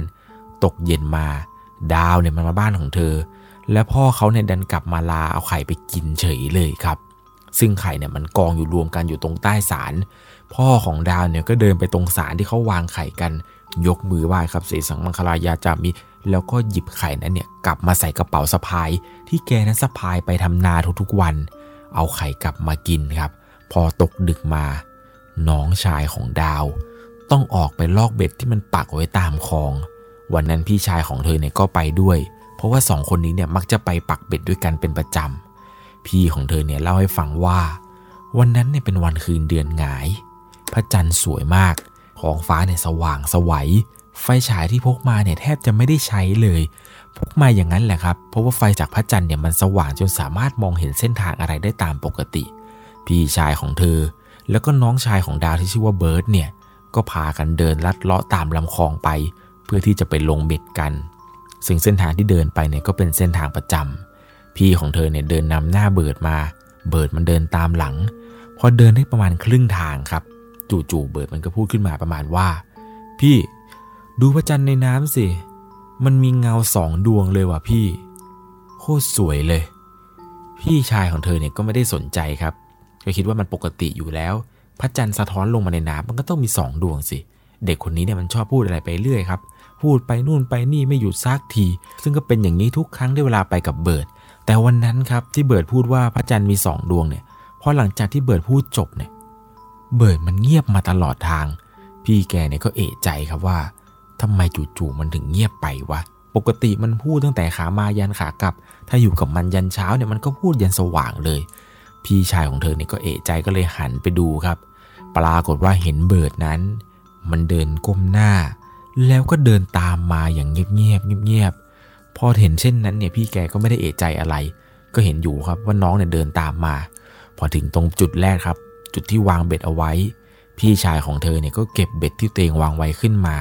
ตกเย็นมา ดาวเนี่ยมันมาบ้านของเธอ และพ่อเขาเนี่ยดันกลับมาลาเอาไข่ไปกินเฉยเลยครับ ซึ่งไข่เนี่ยมันกองอยู่รวมกันอยู่ตรงใต้ศาลพ่อของดาวเนี่ยก็เดินไปตรงศาลที่เขาวางไข่กัน ยกมือไหว้ครับเสสังมังคลายาจามิ แล้วก็หยิบไข่นั้นเนี่ยกลับมาใส่กระเป๋าสะพาย ที่แกนั้นสะพายไปทำนาทุกๆวัน เอาไข่กลับมากินครับ พอตกดึกมา น้องชายของดาว ต้องออกไปลอกเบ็ดที่มันปักไว้ตามคลอง วันนั้นพี่ชายของเธอเนี่ยก็ไปด้วย ราะว่าสองคนนี้เนี่ยมักจะไปปักเบ็ดด้วยกันเป็นประจำ พี่ของเธอเนี่ยเล่าให้ฟังว่า วันนั้นเนี่ยเป็นวันคืนเดือนหงาย พระจันทร์สวยมาก ท้องฟ้าเนี่ยสว่างสวัย ไฟฉายที่พกมาเนี่ยแทบจะไม่ได้ใช้เลย พกมาอย่างนั้นแหละครับ เพราะว่าไฟจากพระจันทร์เนี่ยมันสว่างจนสามารถมองเห็นเส้นทางอะไรได้ตามปกติ พี่ชายของเธอ แล้วก็น้องชายของดาวที่ชื่อว่าเบิร์ดเนี่ย ก็พากันเดินลัดเลาะตามลำคลองไป เพื่อที่จะไปลงเบ็ดกัน ซึ่งเส้นทางที่เดินไปเนี่ยก็เป็นเส้นทางประจำพี่ของเธอเนี่ยเดินนำหน้าเบิดมา เบิดมันเดินตามหลัง พอเดินได้ประมาณครึ่งทางครับ จู่ๆเบิดมันก็พูดขึ้นมาประมาณว่า พี่ดูพระจันทร์ในน้ำสิ มันมีเงาสองดวงเลยว่ะพี่ โคตรสวยเลย พี่ชายของเธอเนี่ยก็ไม่ได้สนใจครับ ก็คิดว่ามันปกติอยู่แล้ว พระจันทร์สะท้อนลงมาในน้ำมันก็ต้องมีสองดวงสิ เด็กคนนี้เนี่ยมันชอบพูดอะไรไปเรื่อยครับ พูดไปนู่นไปนี่ไม่หยุดซักที ซึ่งก็เป็นอย่างนี้ทุกครั้งที่เวลาไปกับเบิร์ดแต่วันนั้นครับที่เบิร์ดพูดว่าพระจันทร์มีสองดวงเนี่ยพอหลังจากที่เบิร์ดพูดจบเนี่ยเบิร์ดมันเงียบมาตลอดทาง พี่แกเนี่ยก็เอะใจครับว่าทำไมจู่ๆมันถึงเงียบไปวะปกติมันพูดตั้งแต่ขามายันขากลับ ถ้าอยู่กับมันยันเช้าเนี่ยมันก็พูดยันสว่างเลย พี่ชายของเธอเนี่ยก็เอะใจก็เลยหันไปดูครับ ปรากฏว่าเห็นเบิร์ดนั้น มันเดินก้มหน้า แล้วก็เดินตามมาอย่างเงียบๆเงียบๆพอเห็นเช่นนั้นเนี่ยพี่แกก็ไม่ได้เอะใจอะไร ก็เห็นอยู่ครับว่าน้องเนี่ยเดินตามมา พอถึงตรงจุดแรกครับ จุดที่วางเบ็ดเอาไว้ พี่ชายของเธอเนี่ยก็เก็บเบ็ดที่ตัวเองวางไว้ขึ้นมา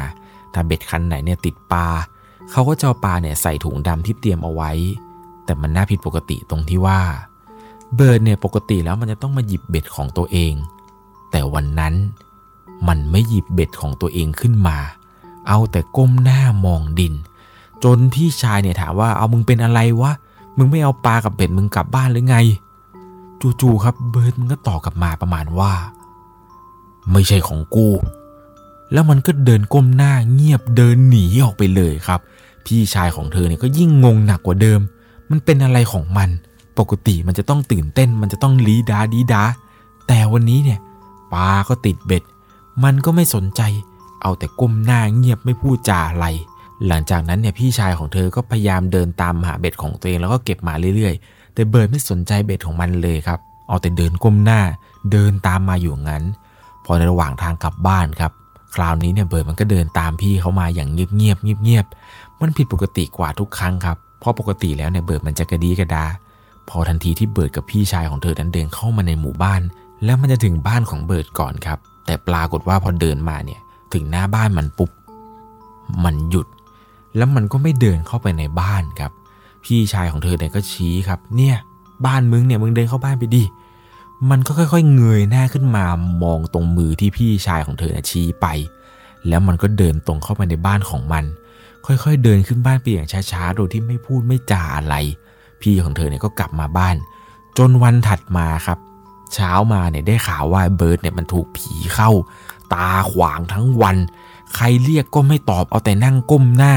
ถ้าเบ็ดคันไหนเนี่ยติดปลาเขาก็จะเอาปลาเนี่ยใส่ถุงดำที่เตรียมเอาไว้ แต่มันน่าผิดปกติตรงที่ว่า เบิร์ดเนี่ยปกติแล้วมันจะต้องมาหยิบเบ็ดของตัวเอง แต่วันนั้นมันไม่หยิบเบ็ดของตัวเองขึ้นมา เอาแต่ก้มหน้ามองดิน จนพี่ชายเนี่ยถามว่าเอ้ามึงเป็นอะไรวะ มึงไม่เอาปลากับเบ็ดมึงกลับบ้านหรือไง จู่ๆครับเบิร์ดมันก็ตอบกลับมาประมาณว่า ไม่ใช่ของกู แล้วมันก็เดินก้มหน้าเงียบเดินหนีออกไปเลยครับ พี่ชายของเธอเนี่ยก็ยิ่งงงหนักกว่าเดิม มันเป็นอะไรของมัน ปกติมันจะต้องตื่นเต้น มันจะต้องลีดาดีดาแต่วันนี้เนี่ยปลาก็ติดเบ็ด มันก็ไม่สนใจ เอาแต่ก้มหน้าเงียบไม่พูดจาอะไร หลังจากนั้นเนี่ยพี่ชายของเธอก็พยายามเดินตามหาเบ็ดของตัวเองแล้วก็เก็บมาเรื่อยๆ แต่เบิร์ดไม่สนใจเบ็ดของมันเลยครับ เอาแต่เดินก้มหน้า เดินตามมาอยู่งั้น พอในระหว่างทางกลับบ้านครับ คราวนี้เนี่ยเบิร์ดมันก็เดินตามพี่เขามาอย่างเงียบเงียบเงียบเงียบมันผิดปกติกว่าทุกครั้งครับ เพราะปกติแล้วเนี่ยเบิร์ดมันจะกระดี๊กระด๊า พอทันทีที่เบิร์ดกับพี่ชายของเธอนั้นเดินเข้ามาในหมู่บ้าน แล้วมันจะถึงบ้านของเบิร์ดก่อนครับ แต่ปรากฏว่าพอเดินมาเนี่ย ถึงหน้าบ้านมันปุ๊บ มันหยุด แล้วมันก็ไม่เดินเข้าไปในบ้านครับ พี่ชายของเธอเนี่ยก็ชี้ครับ เนี่ย บ้านมึงเนี่ยมึงเดินเข้าบ้านไปดิ มันก็ค่อยๆเงยหน้าขึ้นมามองตรงมือที่พี่ชายของเธอเชี้ไป แล้วมันก็เดินตรงเข้าไปในบ้านของมัน ค่อยๆเดินขึ้นบ้านไปอย่างช้าๆ โดยที่ไม่พูดไม่จาอะไร พี่ของเธอเนี่ยก็กลับมาบ้าน จนวันถัดมาครับ เช้ามาเนี่ยได้ข่าวว่าเบิร์ดเนี่ยมันถูกผีเข้า ตาขวางทั้งวัน ใครเรียกก็ไม่ตอบเอาแต่นั่งก้มหน้า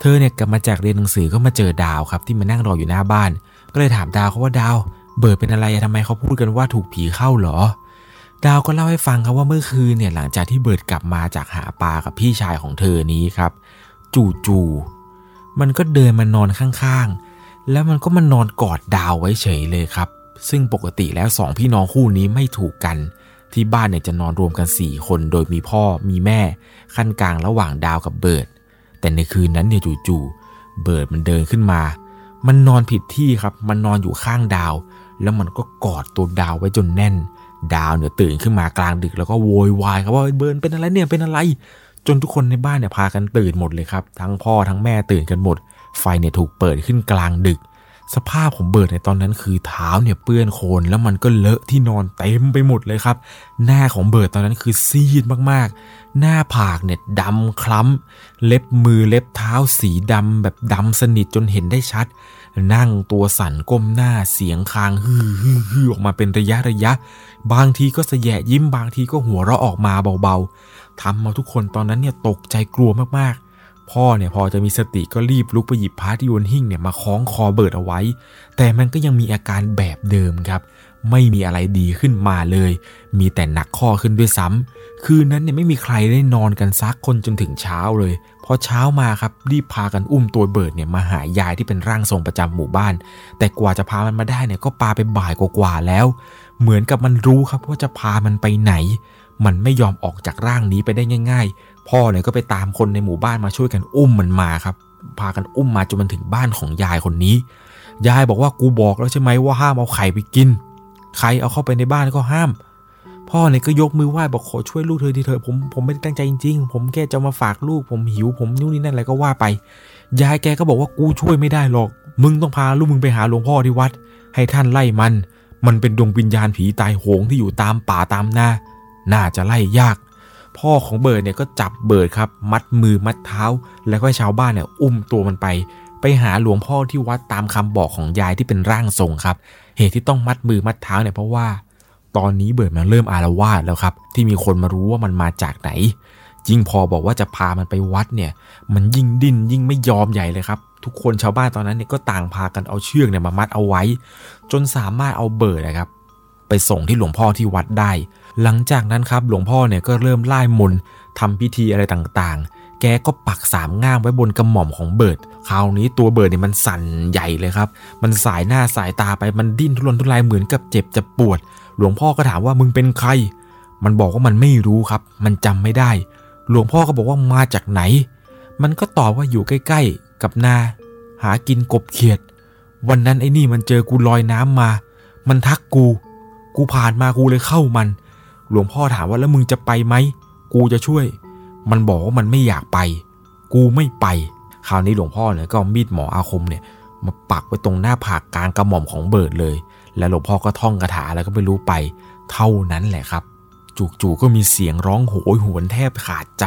เธอเนี่ยกลับมาจากเรียนหนังสือก็มาเจอดาวครับ ที่มานั่งรออยู่หน้าบ้าน ก็เลยถามดาวเขาว่าดาว เบิร์ดเป็นอะไรอะทำไมเขาพูดกันว่าถูกผีเข้าเหรอ ดาวก็เล่าให้ฟังครับว่าเมื่อคืนเนี่ยหลังจากที่เบิร์ดกลับมาจากหาปลากับพี่ชายของเธอนี้ครับ จู่ๆมันก็เดินมานอนข้างๆ แล้วมันก็มานอนกอดดาวไว้เฉยเลยครับ ซึ่งปกติแล้วสองพี่น้องคู่นี้ไม่ถูกกัน ที่บ้านเนี่ยจะนอนรวมกัน 4 คนโดยมีพ่อมีแม่ขั้นกลางระหว่างดาวกับเบิร์ด แต่ในคืนนั้นเนี่ยจู่ๆเบิร์ดมันเดินขึ้นมา มันนอนผิดที่ครับ มันนอนอยู่ข้างดาว แล้วมันก็กอดตัวดาวไว้จนแน่น ดาวเนี่ยตื่นขึ้นมากลางดึกแล้วก็โวยวายครับว่าเบิร์นเป็นอะไรเนี่ยเป็นอะไร จนทุกคนในบ้านเนี่ยพากันตื่นหมดเลยครับ ทั้งพ่อทั้งแม่ตื่นกันหมด ไฟเนี่ยถูกเปิดขึ้นกลางดึก สภาพของเบิร์ดในตอนนั้นคือเท้าเนี่ยเปื้อนโคลนแล้วมันก็เลอะที่นอนเต็มไปหมดเลยครับ หน้าของเบิร์ดตอนนั้นคือซีดมากๆ หน้าผากเนี่ยดำคล้ำ เล็บมือเล็บเท้าสีดำแบบดำสนิทจนเห็นได้ชัด นั่งตัวสั่นก้มหน้าเสียงครางฮือฮือฮือออกมาเป็นระยะระยะ บางทีก็แสยะยิ้มบางทีก็หัวเราะออกมาเบาๆทำเอาทุกคนตอนนั้นเนี่ยตกใจกลัวมากๆ พ่อเนี่ยพอจะมีสติก็รีบลุกไปหยิบพระที่บนหิ้งเนี่ยมาคล้องคอเบิร์ดเอาไว้ แต่มันก็ยังมีอาการแบบเดิมครับ ไม่มีอะไรดีขึ้นมาเลย มีแต่หนักข้อขึ้นด้วยซ้ำคืนนั้นเนี่ยไม่มีใครได้นอนกันซักคนจนถึงเช้าเลยพอเช้ามาครับรีบพากันอุ้มตัวเบิร์ดเนี่ยมาหายายที่เป็นร่างทรงประจำหมู่บ้าน แต่กว่าจะพามันมาได้เนี่ยก็ปาไปบ่ายกว่าแล้ว เหมือนกับมันรู้ครับว่าจะพามันไปไหน มันไม่ยอมออกจากร่างนี้ไปได้ง่ายๆ พ่อเนี่ยก็ไปตามคนในหมู่บ้านมาช่วยกันอุ้มมันมาครับ พากันอุ้มมาจนมันถึงบ้านของยายคนนี้ ยายบอกว่ากูบอกแล้วใช่ไหมว่าห้ามเอาไข่ไปกิน ใครเอาเข้าไปในบ้านก็ห้าม พ่อเนี่ยก็ยกมือไหว้บอกขอช่วยลูกเธอทีเถอะผมผมไม่ได้ตั้งใจจริงๆ ผมแค่จะมาฝากลูกผมหิวผมนู่นนี่นั่นอะไรก็ว่าไป ยายแกก็บอกว่ากูช่วยไม่ได้หรอก มึงต้องพาลูกมึงไปหาหลวงพ่อที่วัด ให้ท่านไล่มัน มันเป็นดวงวิญญาณผีตายโหงที่อยู่ตามป่าตามนาน่าจะไล่ยาก พ่อของเบิร์ดเนี่ยก็จับเบิร์ดครับ มัดมือมัดเท้า แล้วก็ชาวบ้านเนี่ยอุ้มตัวมันไป ไปหาหลวงพ่อที่วัดตามคำบอกของยายที่เป็นร่างทรงครับ เหตุที่ต้องมัดมือมัดเท้าเนี่ยเพราะว่า ตอนนี้เบิร์ดมันเริ่มอาละวาดแล้วครับ ที่มีคนมารู้ว่ามันมาจากไหน ยิ่งพอบอกว่าจะพามันไปวัดเนี่ย มันยิ่งดิ้นยิ่งไม่ยอมใหญ่เลยครับทุกคนชาวบ้านตอนนั้นเนี่ยก็ต่างพากันเอาเชือกเนี่ยมามัดเอาไว้ จนสามารถเอาเบิร์ดนะครับ ไปส่งที่หลวงพ่อที่วัดได้ หลังจากนั้นครับหลวงพ่อเนี่ยก็เริ่มไล่มนทำพิธีอะไรต่างๆ แกก็ปักสามง่ามไว้บนกระหม่อมของเบิร์ด คราวนี้ตัวเบิร์ดเนี่ยมันสั่นใหญ่เลยครับ มันสายหน้าสายตาไปมันดิ้นทุรนทุรายเหมือนกับเจ็บจะปวด หลวงพ่อก็ถามว่ามึงเป็นใคร มันบอกว่ามันไม่รู้ครับ มันจำไม่ได้ หลวงพ่อก็บอกว่ามาจากไหน มันก็ตอบว่าอยู่ใกล้ๆ กับนา หากินกบเขียด วันนั้นไอ้นี่มันเจอกูลอยน้ำมา มันทักกู กูผ่านมากูเลยเข้ามัน หลวงพ่อถามว่าแล้วมึงจะไปไหม กูจะช่วย มันบอกว่ามันไม่อยากไป กูไม่ไป คราวนี้หลวงพ่อเนี่ยก็มีดหมออาคมเนี่ยมาปักไว้ตรงหน้าผากกลางกระหม่อมของเบิร์ดเลย แล้วหลวงพ่อก็ท่องคาถาแล้วก็ไม่รู้ไป เท่านั้นแหละครับ จู่ๆก็มีเสียงร้องโหยหวนแทบขาดใจ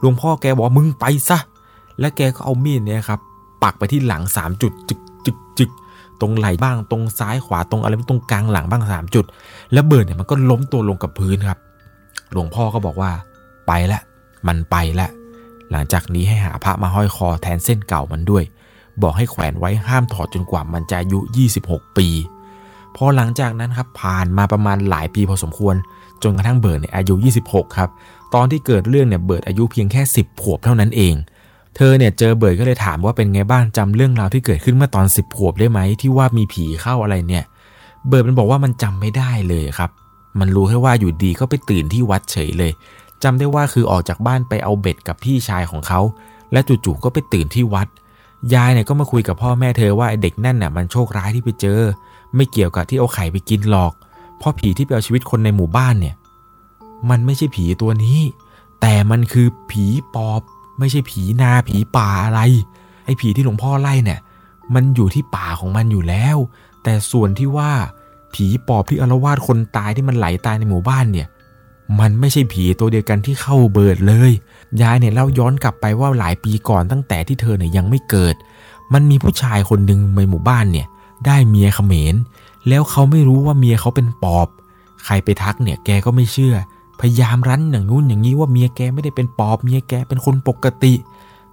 หลวงพ่อแกบอกมึงไปซะ และแกก็เอามีดเนี่ยครับ ปักไปที่หลังสามจุดจึ ตรงไหล่บ้างตรงซ้ายขวาตรงอะไรตรงกลางหลังบ้างสามจุด แล้วเบิร์ดเนี่ยมันก็ล้มตัวลงกับพื้นครับ หลวงพ่อก็บอกว่าไปละมันไปละหลังจากนี้ให้หาพระมาห้อยคอแทนเส้นเก่ามันด้วย บอกให้แขวนไว้ห้ามถอดจนกว่ามันจะอายุ 26 ปีพอหลังจากนั้นครับผ่านมาประมาณหลายปีพอสมควร จนกระทั่งเบิร์ดเนี่ยอายุ 26 ครับ ตอนที่เกิดเรื่องเนี่ยเบิร์ดอายุเพียงแค่ 10 ขวบเท่านั้นเอง เธอเนี่ยเจอเบิร์ดก็เลยถามว่าเป็นไงบ้างจำเรื่องราวที่เกิดขึ้นเมื่อตอน10ขวบได้ไหมที่ว่ามีผีเข้าอะไรเนี่ย เบิร์ดมันบอกว่ามันจำไม่ได้เลยครับ มันรู้แค่ว่าอยู่ดีๆก็ไปตื่นที่วัดเฉยเลยจำได้ว่าคือออกจากบ้านไปเอาเบ็ดกับพี่ชายของเขา และจู่ๆก็ไปตื่นที่วัด ยายเนี่ยก็มาคุยกับพ่อแม่เธอว่าไอเด็กนั่นน่ะมันโชคร้ายที่ไปเจอ ไม่เกี่ยวกับที่เอาไข่ไปกินหรอกเพราะผีที่ไปเอาชีวิตคนในหมู่บ้านเนี่ย มันไม่ใช่ผีตัวนี้ แต่มันคือผีปอบ ไม่ใช่ผีนาผีป่าอะไร ไอ้ผีที่หลวงพ่อไล่เนี่ย มันอยู่ที่ป่าของมันอยู่แล้ว แต่ส่วนที่ว่าผีปอบที่อารวาสคนตายที่มันไหลตายในหมู่บ้านเนี่ย มันไม่ใช่ผีตัวเดียวกันที่เข้าเบิดเลย ยายเนี่ยเล่าย้อนกลับไปว่าหลายปีก่อนตั้งแต่ที่เธอเนี่ยยังไม่เกิด มันมีผู้ชายคนหนึ่งในหมู่บ้านเนี่ย ได้เมียเขมร แล้วเขาไม่รู้ว่าเมียเขาเป็นปอบ ใครไปทักเนี่ยแกก็ไม่เชื่อ พยายามรั้นอย่างนู้นอย่างนี้ว่าเมียแกไม่ได้เป็นปอบเมียแกเป็นคนปกติ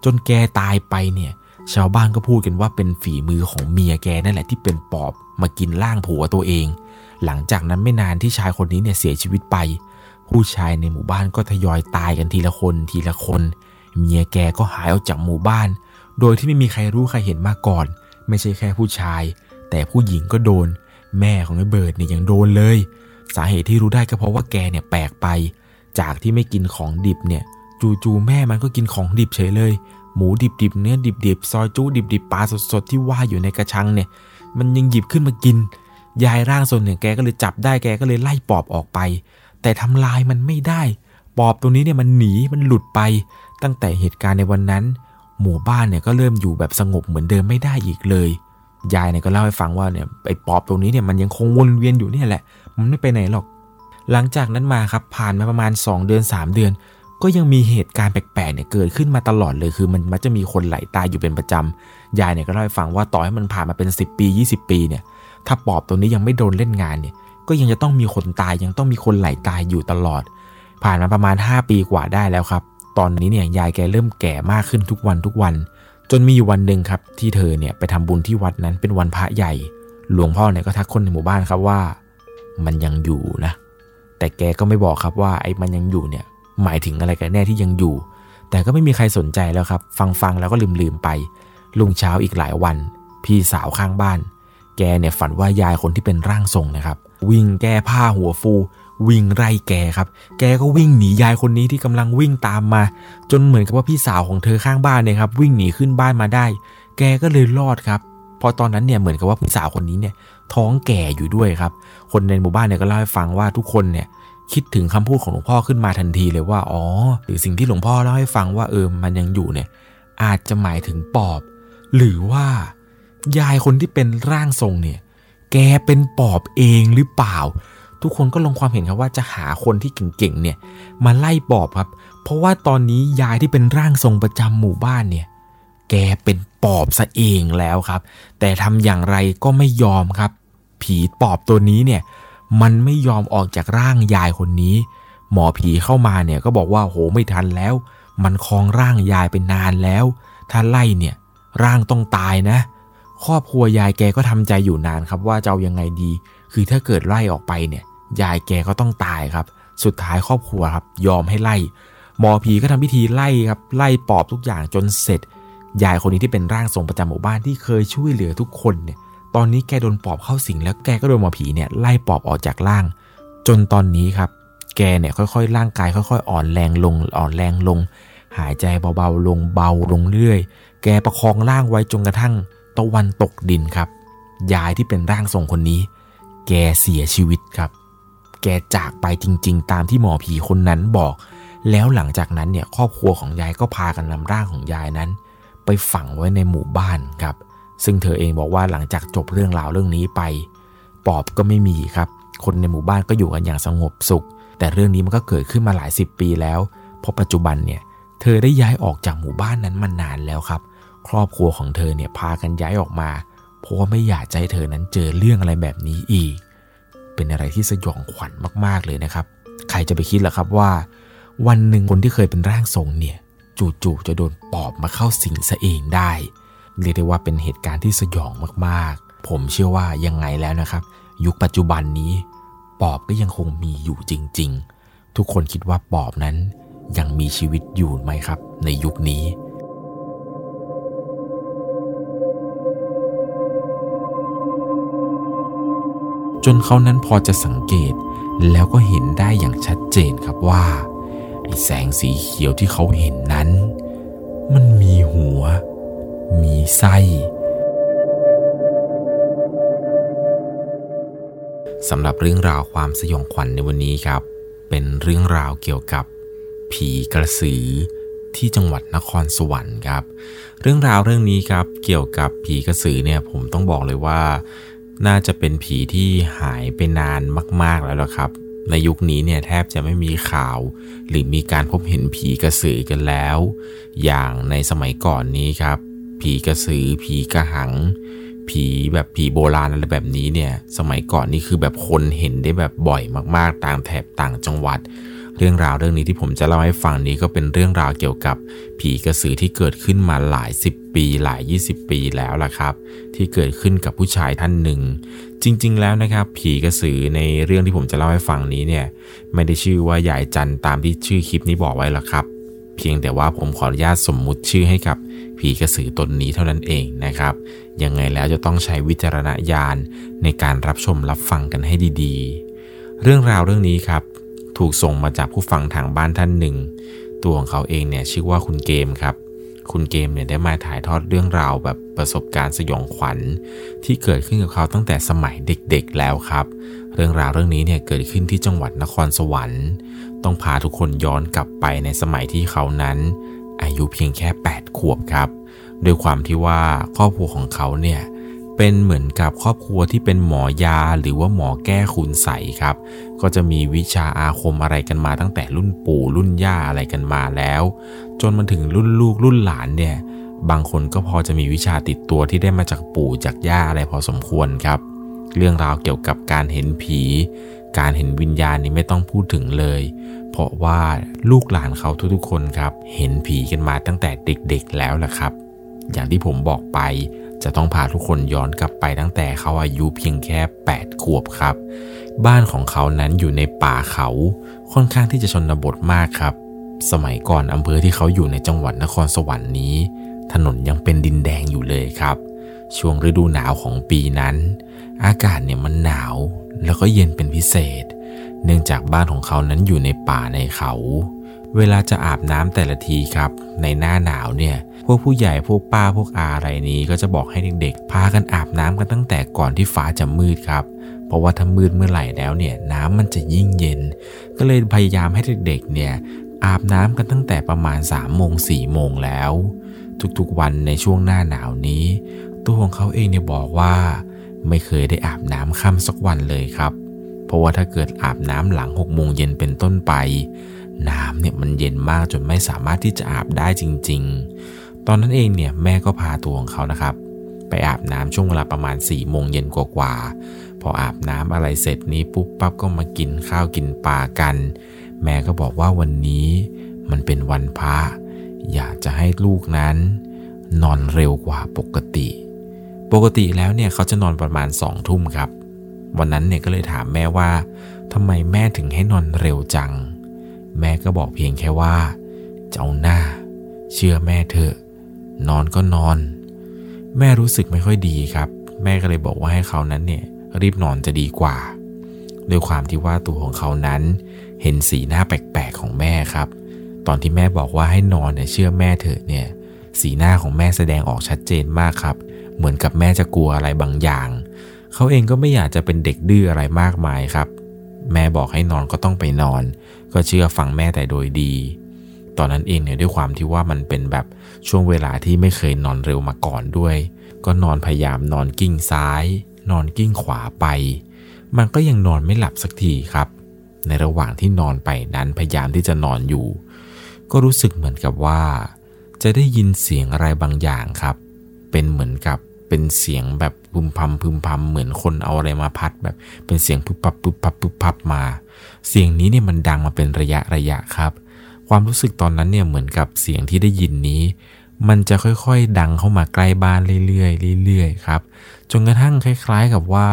จนแกตายไปเนี่ย ชาวบ้านก็พูดกันว่าเป็นฝีมือของเมียแกนั่นแหละที่เป็นปอบมากินร่างผัวตัวเอง หลังจากนั้นไม่นานที่ชายคนนี้เนี่ยเสียชีวิตไป ผู้ชายในหมู่บ้านก็ทยอยตายกันทีละคนทีละคน เมียแกก็หายออกจากหมู่บ้าน โดยที่ไม่มีใครรู้ใครเห็นมาก่อน ไม่ใช่แค่ผู้ชาย แต่ผู้หญิงก็โดน แม่ของไอ้เบิร์ดเนี่ยยังโดนเลย สาเหตุที่รู้ได้ก็เพราะว่าแกเนี่ยแปลกไป จากที่ไม่กินของดิบเนี่ย จู่ๆแม่มันก็กินของดิบเฉยเลย หมูดิบๆเนื้อดิบๆซอยจู้ดิบๆปลาสดๆที่ว่าอยู่ในกระชังเนี่ย มันยังหยิบขึ้นมากิน ยายร่างทรงเนี่ยแกก็เลยจับได้แกก็เลยไล่ปอบออกไป แต่ทำลายมันไม่ได้ ปอบตัวนี้เนี่ยมันหนีมันหลุดไป ตั้งแต่เหตุการณ์ในวันนั้น หมู่บ้านเนี่ยก็เริ่มอยู่แบบสงบเหมือนเดิมไม่ได้อีกเลยยายเนี่ยก็เล่าให้ฟังว่าเนี่ยไอ้ปอบตรงนี้เนี่ยมันยังคงวนเวียนอยู่เนี่ยแหละ มันไม่ไปไหนหรอก หลังจากนั้นมาครับผ่านมาประมาณ 2 เดือน 3 เดือน ก็ยังมีเหตุการณ์แปลกๆเนี่ยเกิดขึ้นมาตลอดเลยคือมันมักจะมีคนไหลตายอยู่เป็นประจำยายเนี่ยก็เล่าให้ฟังว่าต่อให้มันผ่านมาเป็น 10 ปี 20 ปีเนี่ยถ้าปอบตัวนี้ยังไม่โดนเล่นงานเนี่ยก็ยังจะต้องมีคนตายยังต้องมีคนไหลตายอยู่ตลอด ผ่านมาประมาณ 5 ปีกว่าได้แล้วครับ ตอนนี้เนี่ยยายแกเริ่มแก่มากขึ้นทุกวันทุกวัน จนมีอยู่วันหนึ่งครับที่เธอเนี่ยไปทำบุญที่วัดนั้นเป็นวันพระใหญ่ หลวงพ่อเนี่ยก็ทักคนในหมู่บ้านครับว่า มันยังอยู่นะ แต่แกก็ไม่บอกครับว่าไอ้มันยังอยู่เนี่ยหมายถึงอะไรกันแน่ที่ยังอยู่ แต่ก็ไม่มีใครสนใจแล้วครับ ฟังฟังแล้วก็ลืมลืมไป ลุงเช้าอีกหลายวัน พี่สาวข้างบ้าน แกเนี่ยฝันว่ายายคนที่เป็นร่างทรงนะครับ วิ่งแก้ผ้าหัวฟู วิ่งไล่แกครับ แกก็วิ่งหนียายคนนี้ที่กำลังวิ่งตามมา จนเหมือนกับว่าพี่สาวของเธอข้างบ้านเนี่ยครับ วิ่งหนีขึ้นบ้านมาได้ แกก็เลยรอดครับพอตอนนั้นเนี่ยเหมือนกับว่าพี่สาวคนนี้เนี่ย ท้องแก่อยู่ด้วยครับ คนในหมู่บ้านเนี่ยก็เล่าให้ฟังว่าทุกคนเนี่ยคิดถึงคำพูดของหลวงพ่อขึ้นมาทันทีเลยว่าอ๋อหรือสิ่งที่หลวงพ่อเล่าให้ฟังว่าเออมันยังอยู่เนี่ยอาจจะหมายถึงปอบ หรือว่ายายคนที่เป็นร่างทรงเนี่ยแกเป็นปอบเองหรือเปล่า ทุกคนก็ลงความเห็นครับว่าจะหาคนที่เก่งๆเนี่ยมาไล่ปอบครับ เพราะว่าตอนนี้ยายที่เป็นร่างทรงประจำหมู่บ้านเนี่ยแกเป็นปอบซะเองแล้วครับ แต่ทำอย่างไรก็ไม่ยอมครับ ผีปอบตัวนี้เนี่ยมันไม่ยอมออกจากร่างยายคนนี้ หมอผีเข้ามาเนี่ยก็บอกว่าโหไม่ทันแล้ว มันคลองร่างยายเป็นนานแล้ว ถ้าไล่เนี่ยร่างต้องตายนะ ครอบครัวยายแกก็ทำใจอยู่นานครับว่าจะเอายังไงดี คือถ้าเกิดไล่ออกไปเนี่ยยายแกก็ต้องตายครับ สุดท้ายครอบครัวครับยอมให้ไล่ หมอผีก็ทำพิธีไล่ครับไล่ปอบทุกอย่างจนเสร็จ ยายคนนี้ที่เป็นร่างทรงประจำหมู่บ้านที่เคยช่วยเหลือทุกคนเนี่ย ตอนนี้แกโดนปอบเข้าสิงแล้วแกก็โดนหมอผีเนี่ยไล่ปอบออกจากร่าง จนตอนนี้ครับ แกเนี่ยค่อยๆร่างกายค่อยๆ อ่อนแรงลงอ่อนแรงลง หายใจเบาๆลงเบาลงเรื่อย แกประคองร่างไว้จนกระทั่งตะวันตกดินครับ ยายที่เป็นร่างทรงคนนี้ แกเสียชีวิตครับ แกจากไปจริงๆ ตามที่หมอผีคนนั้นบอก แล้วหลังจากนั้นเนี่ยครอบครัวของยายก็พากันนำร่างของยายนั้น ไปฝังไว้ในหมู่บ้านครับ ซึ่งเธอเองบอกว่าหลังจากจบเรื่องราวเรื่องนี้ไป ปอบก็ไม่มีครับ คนในหมู่บ้านก็อยู่กันอย่างสงบสุข แต่เรื่องนี้มันก็เกิดขึ้นมาหลายสิบปีแล้ว เพราะปัจจุบันเนี่ยเธอได้ย้ายออกจากหมู่บ้านนั้นมานานแล้วครับ ครอบครัวของเธอเนี่ยพากันย้ายออกมา เพราะว่าไม่อยากใจเธอนั้นเจอเรื่องอะไรแบบนี้อีก เป็นอะไรที่สยองขวัญมากๆเลยนะครับ ใครจะไปคิดล่ะครับว่า วันหนึ่งคนที่เคยเป็นร่างทรงเนี่ย จู่ๆจะโดนปอบมาเข้าสิงซะเองได้ เรียกได้ว่าเป็นเหตุการณ์ที่สยองมากๆ ผมเชื่อว่ายังไงแล้วนะครับ ยุคปัจจุบันนี้ ปอบก็ยังคงมีอยู่จริง ๆ ทุกคนคิดว่าปอบนั้นยังมีชีวิตอยู่ไหมครับ ในยุคนี้จนเขานั้นพอจะสังเกตแล้วก็เห็นได้อย่างชัดเจนครับว่าไอแสงสีเขียวที่เขาเห็นนั้น มันมีหัว มีไส้ สำหรับเรื่องราวความสยองขวัญในวันนี้ครับ เป็นเรื่องราวเกี่ยวกับผีกระสือที่จังหวัดนครสวรรค์ครับ เรื่องราวเรื่องนี้ครับเกี่ยวกับผีกระสือเนี่ยผมต้องบอกเลยว่า น่าจะเป็นผีที่หายไปนานมาก ๆแล้วละครับ ในยุคนี้เนี่ยแทบจะไม่มีข่าว หรือมีการพบเห็นผีกระสือกันแล้ว อย่างในสมัยก่อนนี้ครับ ผีกระสือ ผีกระหัง ผีแบบผีโบราณอะไรแบบนี้เนี่ย สมัยก่อนนี่คือแบบคนเห็นได้แบบบ่อยมากๆ ต่างแถบต่างจังหวัด เรื่องราวเรื่องนี้ที่ผมจะเล่าให้ฟังนี้ก็เป็นเรื่องราวเกี่ยวกับผีกระสือที่เกิดขึ้นมาหลายสิบปีหลาย 20 ปีแล้วล่ะครับ ที่เกิดขึ้นกับผู้ชายท่านหนึ่ง จริง ๆ แล้วนะครับ ผีกระสือในเรื่องที่ผมจะเล่าให้ฟังนี้เนี่ยไม่ได้ชื่อว่ายายจันตามที่ชื่อคลิปนี้บอกไว้หรอกครับ เพียงแต่ว่าผมขออนุญาตสมมุติชื่อให้กับผีกระสือตนนี้เท่านั้นเองนะครับ ยังไงแล้วจะต้องใช้วิจารณญาณในการรับชมรับฟังกันให้ดีๆ เรื่องราวเรื่องนี้ครับ ถูกส่งมาจากผู้ฟังทางบ้านท่านหนึ่ง ตัวของเขาเองเนี่ยชื่อว่าคุณเกมครับ คุณเกมเนี่ยได้มาถ่ายทอดเรื่องราวแบบประสบการณ์สยองขวัญ ที่เกิดขึ้นกับเขาตั้งแต่สมัยเด็กๆแล้วครับ รื่องราวเรื่องนี้เนี่ยเกิดขึ้นที่จังหวัดนครสวรรค์ ต้องพาทุกคนย้อนกลับไปในสมัยที่เขานั้น อายุเพียงแค่ 8 ขวบครับด้วยความที่ว่าครอบครัวของเขาเนี่ยเป็นเหมือนกับครอบครัวที่เป็นหมอยาหรือว่าหมอแก้คุณใสครับ ก็จะมีวิชาอาคมอะไรกันมาตั้งแต่รุ่นปู่รุ่นย่าอะไรกันมาแล้ว จนมาถึงรุ่นลูกรุ่นหลานเนี่ยบางคนก็พอจะมีวิชาติดตัวที่ได้มาจากปู่จากย่าอะไรพอสมควรครับ เรื่องราวเกี่ยวกับการเห็นผี การเห็นวิญญาณนี่ไม่ต้องพูดถึงเลย เพราะว่าลูกหลานเขาทุกๆคนครับ เห็นผีกันมาตั้งแต่เด็กๆแล้วแหละครับ อย่างที่ผมบอกไปจะต้องพาทุกคนย้อนกลับไปตั้งแต่เขาอายุเพียงแค่ 8 ขวบครับ บ้านของเขานั้นอยู่ในป่าเขาค่อนข้างที่จะชนบทมากครับ สมัยก่อนอำเภอที่เขาอยู่ในจังหวัดนครสวรรค์นี้ ถนนยังเป็นดินแดงอยู่เลยครับ ช่วงฤดูหนาวของปีนั้น อากาศเนี่ยมันหนาวแล้วก็เย็นเป็นพิเศษ เนื่องจากบ้านของเขานั้นอยู่ในป่าในเขา เวลาจะอาบน้ำแต่ละทีครับ ในหน้าหนาวเนี่ยพวกผู้ใหญ่พวกป้าพวกอาอะไรนี้ก็จะบอกให้เด็กๆ พากันอาบน้ำกันตั้งแต่ก่อนที่ฟ้าจะมืดครับ เพราะว่าถ้ามืดเมื่อไหร่แล้วเนี่ยน้ำมันจะยิ่งเย็น ก็เลยพยายามให้เด็กๆเนี่ยอาบน้ำกันตั้งแต่ประมาณ3ามโมงสี่โมงแล้ว ทุกๆวันในช่วงหน้าหนาวนี้ ตัวของเขาเองเนี่ยบอกว่า ไม่เคยได้อาบน้ำค่ำสักวันเลยครับ เพราะว่าถ้าเกิดอาบน้ำหลัง6โมงเย็นเป็นต้นไป น้ำเนี่ยมันเย็นมากจนไม่สามารถที่จะอาบได้จริง ๆ ตอนนั้นเองเนี่ยแม่ก็พาตัวของเขานะครับ ไปอาบน้ำช่วงเวลาประมาณ4ี่โมงเย็นกว่าๆพออาบน้ำอะไรเสร็จนี้ปุ๊บปั๊บก็มากินข้าวกินปลากัน แม่ก็บอกว่าวันนี้มันเป็นวันพระอยากจะให้ลูกนั้น นอนเร็วกว่าปกติ ปกติแล้วเนี่ยเขาจะนอนประมาณสองทุ่มครับ วันนั้นเนี่ยก็เลยถามแม่ว่าทำไมแม่ถึงให้นอนเร็วจัง แม่ก็บอกเพียงแค่ว่า เจ้าหน้า เชื่อแม่เถอะ นอนก็นอน แม่รู้สึกไม่ค่อยดีครับ แม่ก็เลยบอกว่าให้เขานั้นเนี่ยรีบนอนจะดีกว่าด้วยความที่ว่าตัวของเขานั้น เห็นสีหน้าแปลกๆของแม่ครับ ตอนที่แม่บอกว่าให้นอนเนี่ยเชื่อแม่เถอะเนี่ย สีหน้าของแม่แสดงออกชัดเจนมากครับ เหมือนกับแม่จะกลัวอะไรบางอย่าง เขาเองก็ไม่อยากจะเป็นเด็กดื้ออะไรมากมายครับ แม่บอกให้นอนก็ต้องไปนอน ก็เชื่อฟังแม่แต่โดยดี ตอนนั้นเองเนี่ยด้วยความที่ว่ามันเป็นแบบช่วงเวลาที่ไม่เคยนอนเร็วมาก่อนด้วย ก็นอนพยายามนอนกิ้งซ้าย นอนกิ้งขวาไป มันก็ยังนอนไม่หลับสักทีครับ ในระหว่างที่นอนไปนั้นพยายามที่จะนอนอยู่ ก็รู้สึกเหมือนกับว่าจะได้ยินเสียงอะไรบางอย่างครับ เป็นเหมือนกับ เป็นเสียงแบบพึมพำพึมพำเหมือนคนเอาอะไรมาพัดแบบเป็นเสียงปุ๊บปับปุ๊บปับปุ๊บปับมา เสียงนี้เนี่ยมันดังมาเป็นระยะระยะครับ ความรู้สึกตอนนั้นเนี่ยเหมือนกับเสียงที่ได้ยินนี้ มันจะค่อยๆ ดังเข้ามาใกล้บ้านเรื่อยๆเรื่อยๆครับจนกระทั่งคล้าย ๆกับว่า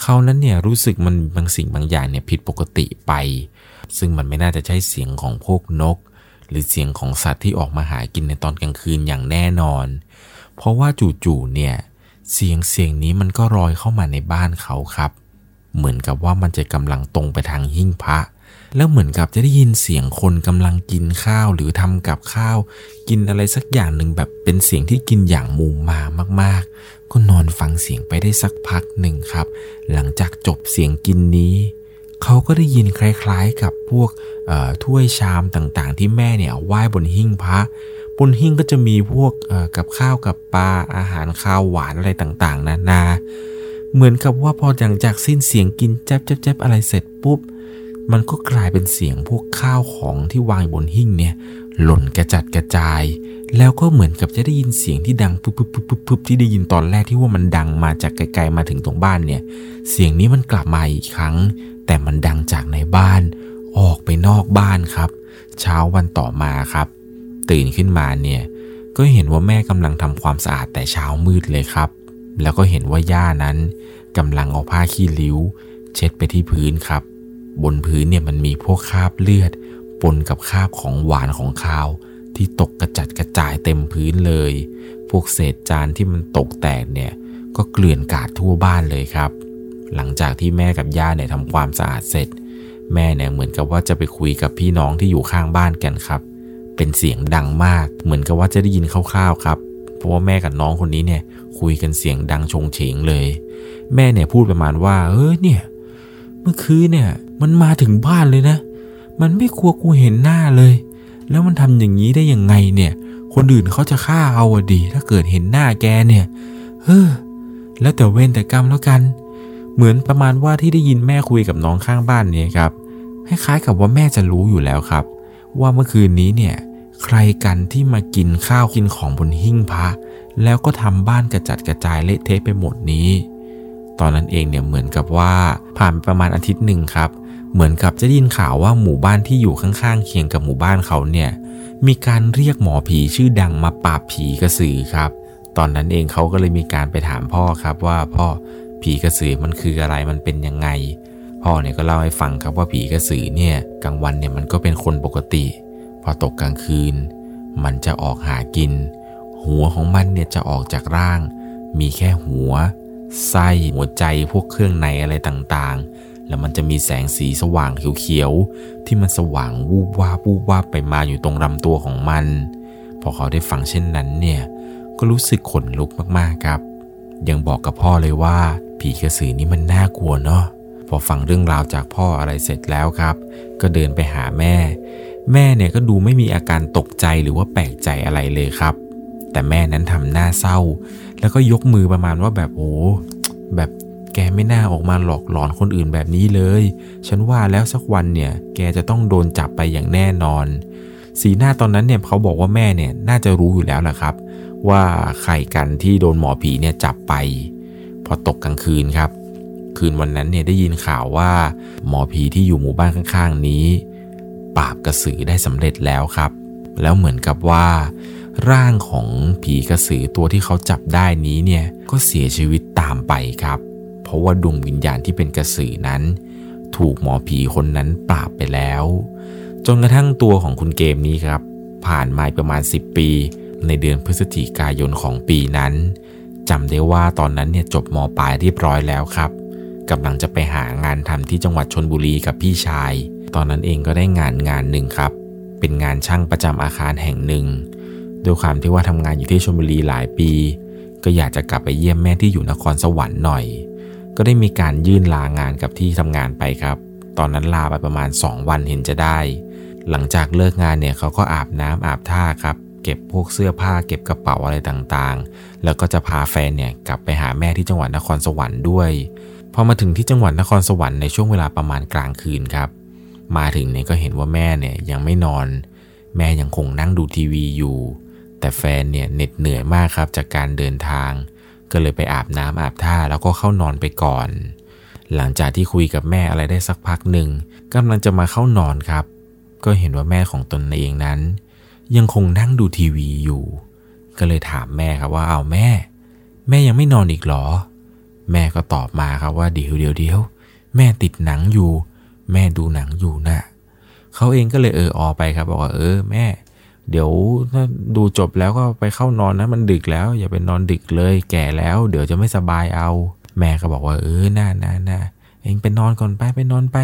เขานั้นเนี่ยรู้สึกมันบางสิ่งบางอย่างเนี่ยผิดปกติไป ซึ่งมันไม่น่าจะใช่เสียงของพวกนก หรือเสียงของสัตว์ที่ออกมาหากินในตอนกลางคืนอย่างแน่นอน เพราะว่าจู่ๆเนี่ย เสียงเสียงนี้มันก็ลอยเข้ามาในบ้านเขาครับ เหมือนกับว่ามันจะกำลังตรงไปทางหิ้งพระ แล้วเหมือนกับจะได้ยินเสียงคนกำลังกินข้าวหรือทำกับข้าว กินอะไรสักอย่างหนึ่งแบบเป็นเสียงที่กินอย่างมูมามากๆ ก็นอนฟังเสียงไปได้สักพักหนึ่งครับ หลังจากจบเสียงกินนี้เขาก็ได้ยินคล้ายๆกับพวกถ้วยชามต่างๆ ที่แม่เนี่ยไหว้บนหิ้งพระ บนหิ้งก็จะมีพวกกับข้าวกับปลาอาหารข้าวหวานอะไรต่างๆ นานา เหมือนกับว่าพอหลังจากสิ้นเสียงกินแจ๊บแจ๊บอะไรเสร็จปุ๊บ มันก็กลายเป็นเสียงพวกข้าวของที่วางบนหิ้งเนี่ย หล่นกระจัดกระจาย แล้วก็เหมือนกับจะได้ยินเสียงที่ดังปุ๊บปุ๊บปุ๊บปุ๊บปุ๊บที่ได้ยินตอนแรกที่ว่ามันดังมาจากไกลๆมาถึงตรงบ้านเนี่ย เสียงนี้มันกลับมาอีกครั้ง แต่มันดังจากในบ้าน ออกไปนอกบ้านครับ เช้าวันต่อมาครับ ตื่นขึ้นมาเนี่ยก็เห็นว่าแม่กำลังทำความสะอาดแต่เช้ามืดเลยครับ แล้วก็เห็นว่าย่านั้นกำลังเอาผ้าขี้ริ้ว เช็ดไปที่พื้นครับ บนพื้นเนี่ยมันมีพวกคราบเลือด ปนกับคราบของหวานของข้าว ที่ตกกระจัดกระจายเต็มพื้นเลย พวกเศษจานที่มันตกแตกเนี่ยก็เกลื่อนกาดทั่วบ้านเลยครับ หลังจากที่แม่กับย่าเนี่ยทำความสะอาดเสร็จ แม่เนี่ยเหมือนกับว่าจะไปคุยกับพี่น้องที่อยู่ข้างบ้านกันครับ เป็นเสียงดังมาก เหมือนกับว่าจะได้ยินคร่าวๆครับ เพราะว่าแม่กับน้องคนนี้เนี่ยคุยกันเสียงดังชงเฉงเลย แม่เนี่ยพูดประมาณว่า เออเนี่ย เมื่อคืนเนี่ย มันมาถึงบ้านเลยนะ มันไม่กลัวกูเห็นหน้าเลย แล้วมันทำอย่างนี้ได้ยังไงเนี่ย คนอื่นเขาจะฆ่าเอาอะดี ถ้าเกิดเห็นหน้าแกเนี่ยเฮ้อแล้วแต่เว้นแต่กรรมแล้วกัน เหมือนประมาณว่าที่ได้ยินแม่คุยกับน้องข้างบ้านเนี่ยครับคล้ายๆกับว่าแม่จะรู้อยู่แล้วครับ ว่าเมื่อคืนนี้เนี่ยใครกันที่มากินข้าวกินของบนหิ้งพระแล้วก็ทำบ้านกระจัดกระจายเละเทะไปหมดนี้ ตอนนั้นเองเนี่ยเหมือนกับว่าผ่านไปประมาณอาทิตย์หนึ่งครับ เหมือนกับจะได้ยินข่าวว่าหมู่บ้านที่อยู่ข้างๆเคียงกับหมู่บ้านเขาเนี่ยมีการเรียกหมอผีชื่อดังมาปราบผีกระสือครับ ตอนนั้นเองเขาก็เลยมีการไปถามพ่อครับว่าพ่อผีกระสือมันคืออะไรมันเป็นยังไง พ่อเนี่ยก็เล่าให้ฟังครับว่าผีกระสือเนี่ยกลางวันเนี่ยมันก็เป็นคนปกติ พอตกกลางคืน มันจะออกหากิน หัวของมันเนี่ยจะออกจากร่าง มีแค่หัว ไส้หัวใจพวกเครื่องในอะไรต่างๆ แล้วมันจะมีแสงสีสว่างเขียวๆที่มันสว่างวูบวาบวูบวาบไปมาอยู่ตรงลำตัวของมัน พอเขาได้ฟังเช่นนั้นเนี่ยก็รู้สึกขนลุกมากๆครับ ยังบอกกับพ่อเลยว่า ผีกระสือนี่มันน่ากลัวเนาะ อฟังเรื่องราวจากพ่ออะไรเสร็จแล้วครับ ก็เดินไปหาแม่ แม่เนี่ยก็ดูไม่มีอาการตกใจหรือว่าแปลกใจอะไรเลยครับ แต่แม่นั้นทำหน้าเศร้า แล้วก็ยกมือประมาณว่าแบบโอ้แบบแกไม่น่าออกมาหลอกหลอนคนอื่นแบบนี้เลย ฉันว่าแล้วสักวันเนี่ย แกจะต้องโดนจับไปอย่างแน่นอน สีหน้าตอนนั้นเนี่ยเขาบอกว่าแม่เนี่ยน่าจะรู้อยู่แล้วแหละครับ ว่าใครกันที่โดนหมอผีเนี่ยจับไป พอตกกลางคืนครับ คืนวันนั้นเนี่ยได้ยินข่าวว่า หมอผีที่อยู่หมู่บ้านข้าง ๆ นี้ปราบกระสือได้สำเร็จแล้วครับ แล้วเหมือนกับว่า ร่างของผีกระสือตัวที่เขาจับได้นี้เนี่ยก็เสียชีวิตตามไปครับ เพราะว่าดวงวิญญาณที่เป็นกระสือนั้น ถูกหมอผีคนนั้นปราบไปแล้ว จนกระทั่งตัวของคุณเกมนี้ครับ ผ่านมาประมาณ 10 ปี ในเดือนพฤศจิกายนของปีนั้นจำได้ว่าตอนนั้นเนี่ยจบมปลายเรียบร้อยแล้วครับ กำลังจะไปหางานทำที่จังหวัดชนบุรีกับพี่ชาย ตอนนั้นเองก็ได้งานงานหนึ่งครับ เป็นงานช่างประจำอาคารแห่งหนึ่งด้วยความที่ว่าทำงานอยู่ที่ชลบุรีหลายปี ก็อยากจะกลับไปเยี่ยมแม่ที่อยู่นครสวรรค์หน่อย ก็ได้มีการยื่นลางานกับที่ทำงานไปครับ ตอนนั้นลาไปประมาณ 2 วันเห็นจะได้ หลังจากเลิกงานเนี่ยเขาก็อาบน้ำอาบท่าครับ เก็บพวกเสื้อผ้าเก็บกระเป๋าอะไรต่างๆ แล้วก็จะพาแฟนเนี่ยกลับไปหาแม่ที่จังหวัดนครสวรรค์ด้วย พอมาถึงที่จังหวัดนครสวรรค์ในช่วงเวลาประมาณกลางคืนครับ มาถึงเนี่ยก็เห็นว่าแม่เนี่ยยังไม่นอน แม่ยังคงนั่งดูทีวีอยู่ แต่แฟนเนี่ยเหน็ดเหนื่อยมากครับจากการเดินทาง ก็เลยไปอาบน้ำอาบท่าแล้วก็เข้านอนไปก่อน หลังจากที่คุยกับแม่อะไรได้สักพักหนึ่งกำลังจะมาเข้านอนครับ ก็เห็นว่าแม่ของตนเองนั้น ยังคงนั่งดูทีวีอยู่ ก็เลยถามแม่ครับว่าเอาแม่ แม่ยังไม่นอนอีกหรอ แม่ก็ตอบมาครับว่าเดี๋ยวเดี๋ยวเดี๋ยวแม่ติดหนังอยู่ แม่ดูหนังอยู่นะเขาเองก็เลยเออออไปครับบอกว่าเออแม่ เดี๋ยวถ้าดูจบแล้วก็ไปเข้านอนนะมันดึกแล้ว อย่าไปนอนดึกเลย แก่แล้ว เดี๋ยวจะไม่สบายเอา แม่ก็บอกว่าเออน่าน่าน่าเองไปนอนก่อนไปไปนอนไป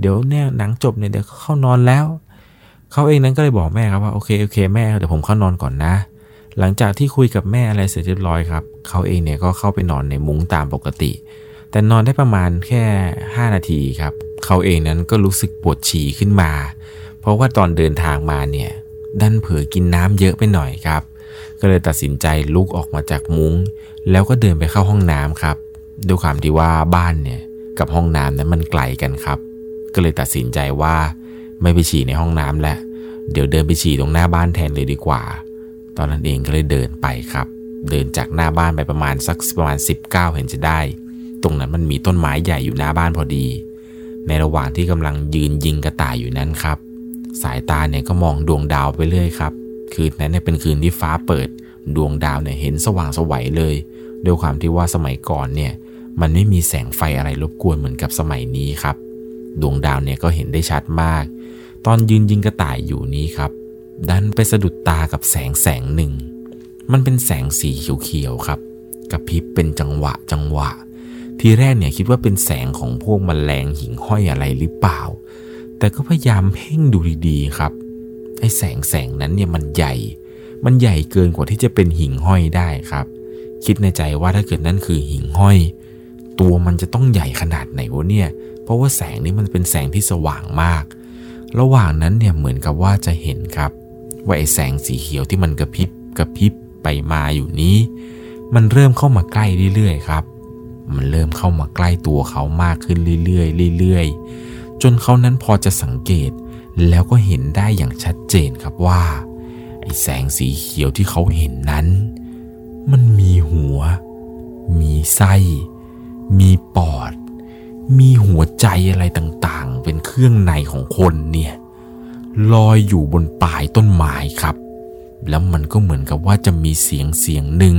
เดี๋ยวเนี่ยหนังจบเนี่ยเดี๋ยวเข้านอนแล้วเขาเองนั้นก็เลยบอกแม่ครับว่าโอเคโอเคแม่เดี๋ยวผมเข้านอนก่อนนะ หลังจากที่คุยกับแม่อะไรเสร็จเรียบร้อยครับเขาเองเนี่ยก็เข้าไปนอนในมุ้งตามปกติ แต่นอนได้ประมาณแค่ 5 นาทีครับเขาเองนั้นก็รู้สึกปวดฉี่ขึ้นมา เพราะว่าตอนเดินทางมาเนี่ยดันเผลอกินน้ำเยอะไปหน่อยครับ ก็เลยตัดสินใจลุกออกมาจากมุง้ง แล้วก็เดินไปเข้าห้องน้ำครับด้วยความที่ว่าบ้านเนี่ยกับห้องน้ำนั้นมันไกลกันครับ ก็เลยตัดสินใจว่าไม่ไปฉี่ในห้องน้ำแล้วเดี๋ยวเดินไปฉี่ตรงหน้าบ้านแทนเลยดีกว่า ตอนนั้นเองก็เลยเดินไปครับ เดินจากหน้าบ้านไปประมาณสักประมาณ 19 เห็นจะได้ ตรงนั้นมันมีต้นไม้ใหญ่อยู่หน้าบ้านพอดี ในระหว่างที่กำลังยืนยิงกระต่ายอยู่นั้นครับ สายตาเนี่ยก็มองดวงดาวไปเรื่อยครับ คืนนั้นเนี่ยเป็นคืนที่ฟ้าเปิด ดวงดาวเนี่ยเห็นสว่างสวัยเลย ด้วยความที่ว่าสมัยก่อนเนี่ยมันไม่มีแสงไฟอะไรรบกวนเหมือนกับสมัยนี้ครับ ดวงดาวเนี่ยก็เห็นได้ชัดมาก ตอนยืนยิงกระต่ายอยู่นี้ครับ ดันไปสะดุดตากับแสงแสงหนึ่ง มันเป็นแสงสีเขียวๆครับกระพริบเป็นจังหวะจังหวะ ทีแรกเนี่ยคิดว่าเป็นแสงของพวกมแมลงหิ่งห้อยอะไรหรือเปล่า แต่ก็พยายามเพ่งดูดีๆครับ ไอ้แสงแสงนั้นเนี่ยมันใหญ่ มันใหญ่เกินกว่าที่จะเป็นหิ่งห้อยได้ครับ คิดในใจว่าถ้าเกิดนั่นคือหิ่งห้อย ตัวมันจะต้องใหญ่ขนาดไหนวะเนี่ย เพราะว่าแสงนี้มันเป็นแสงที่สว่างมาก ระหว่างนั้นเนี่ยเหมือนกับว่าจะเห็นครับ ว่าไอแสงสีเขียวที่มันกระพริบกระพริบไปมาอยู่นี้ มันเริ่มเข้ามาใกล้เรื่อยๆครับ มันเริ่มเข้ามาใกล้ตัวเขามากขึ้นเรื่อยๆเรื่อยๆ จนเขานั้นพอจะสังเกต แล้วก็เห็นได้อย่างชัดเจนครับว่าไอ้แสงสีเขียวที่เขาเห็นนั้น มันมีหัว มีไส้ มีปอด มีหัวใจอะไรต่างๆ เป็นเครื่องในของคนเนี่ย ลอยอยู่บนปลายต้นไม้ครับ แล้วมันก็เหมือนกับว่าจะมีเสียงเสียงหนึ่ง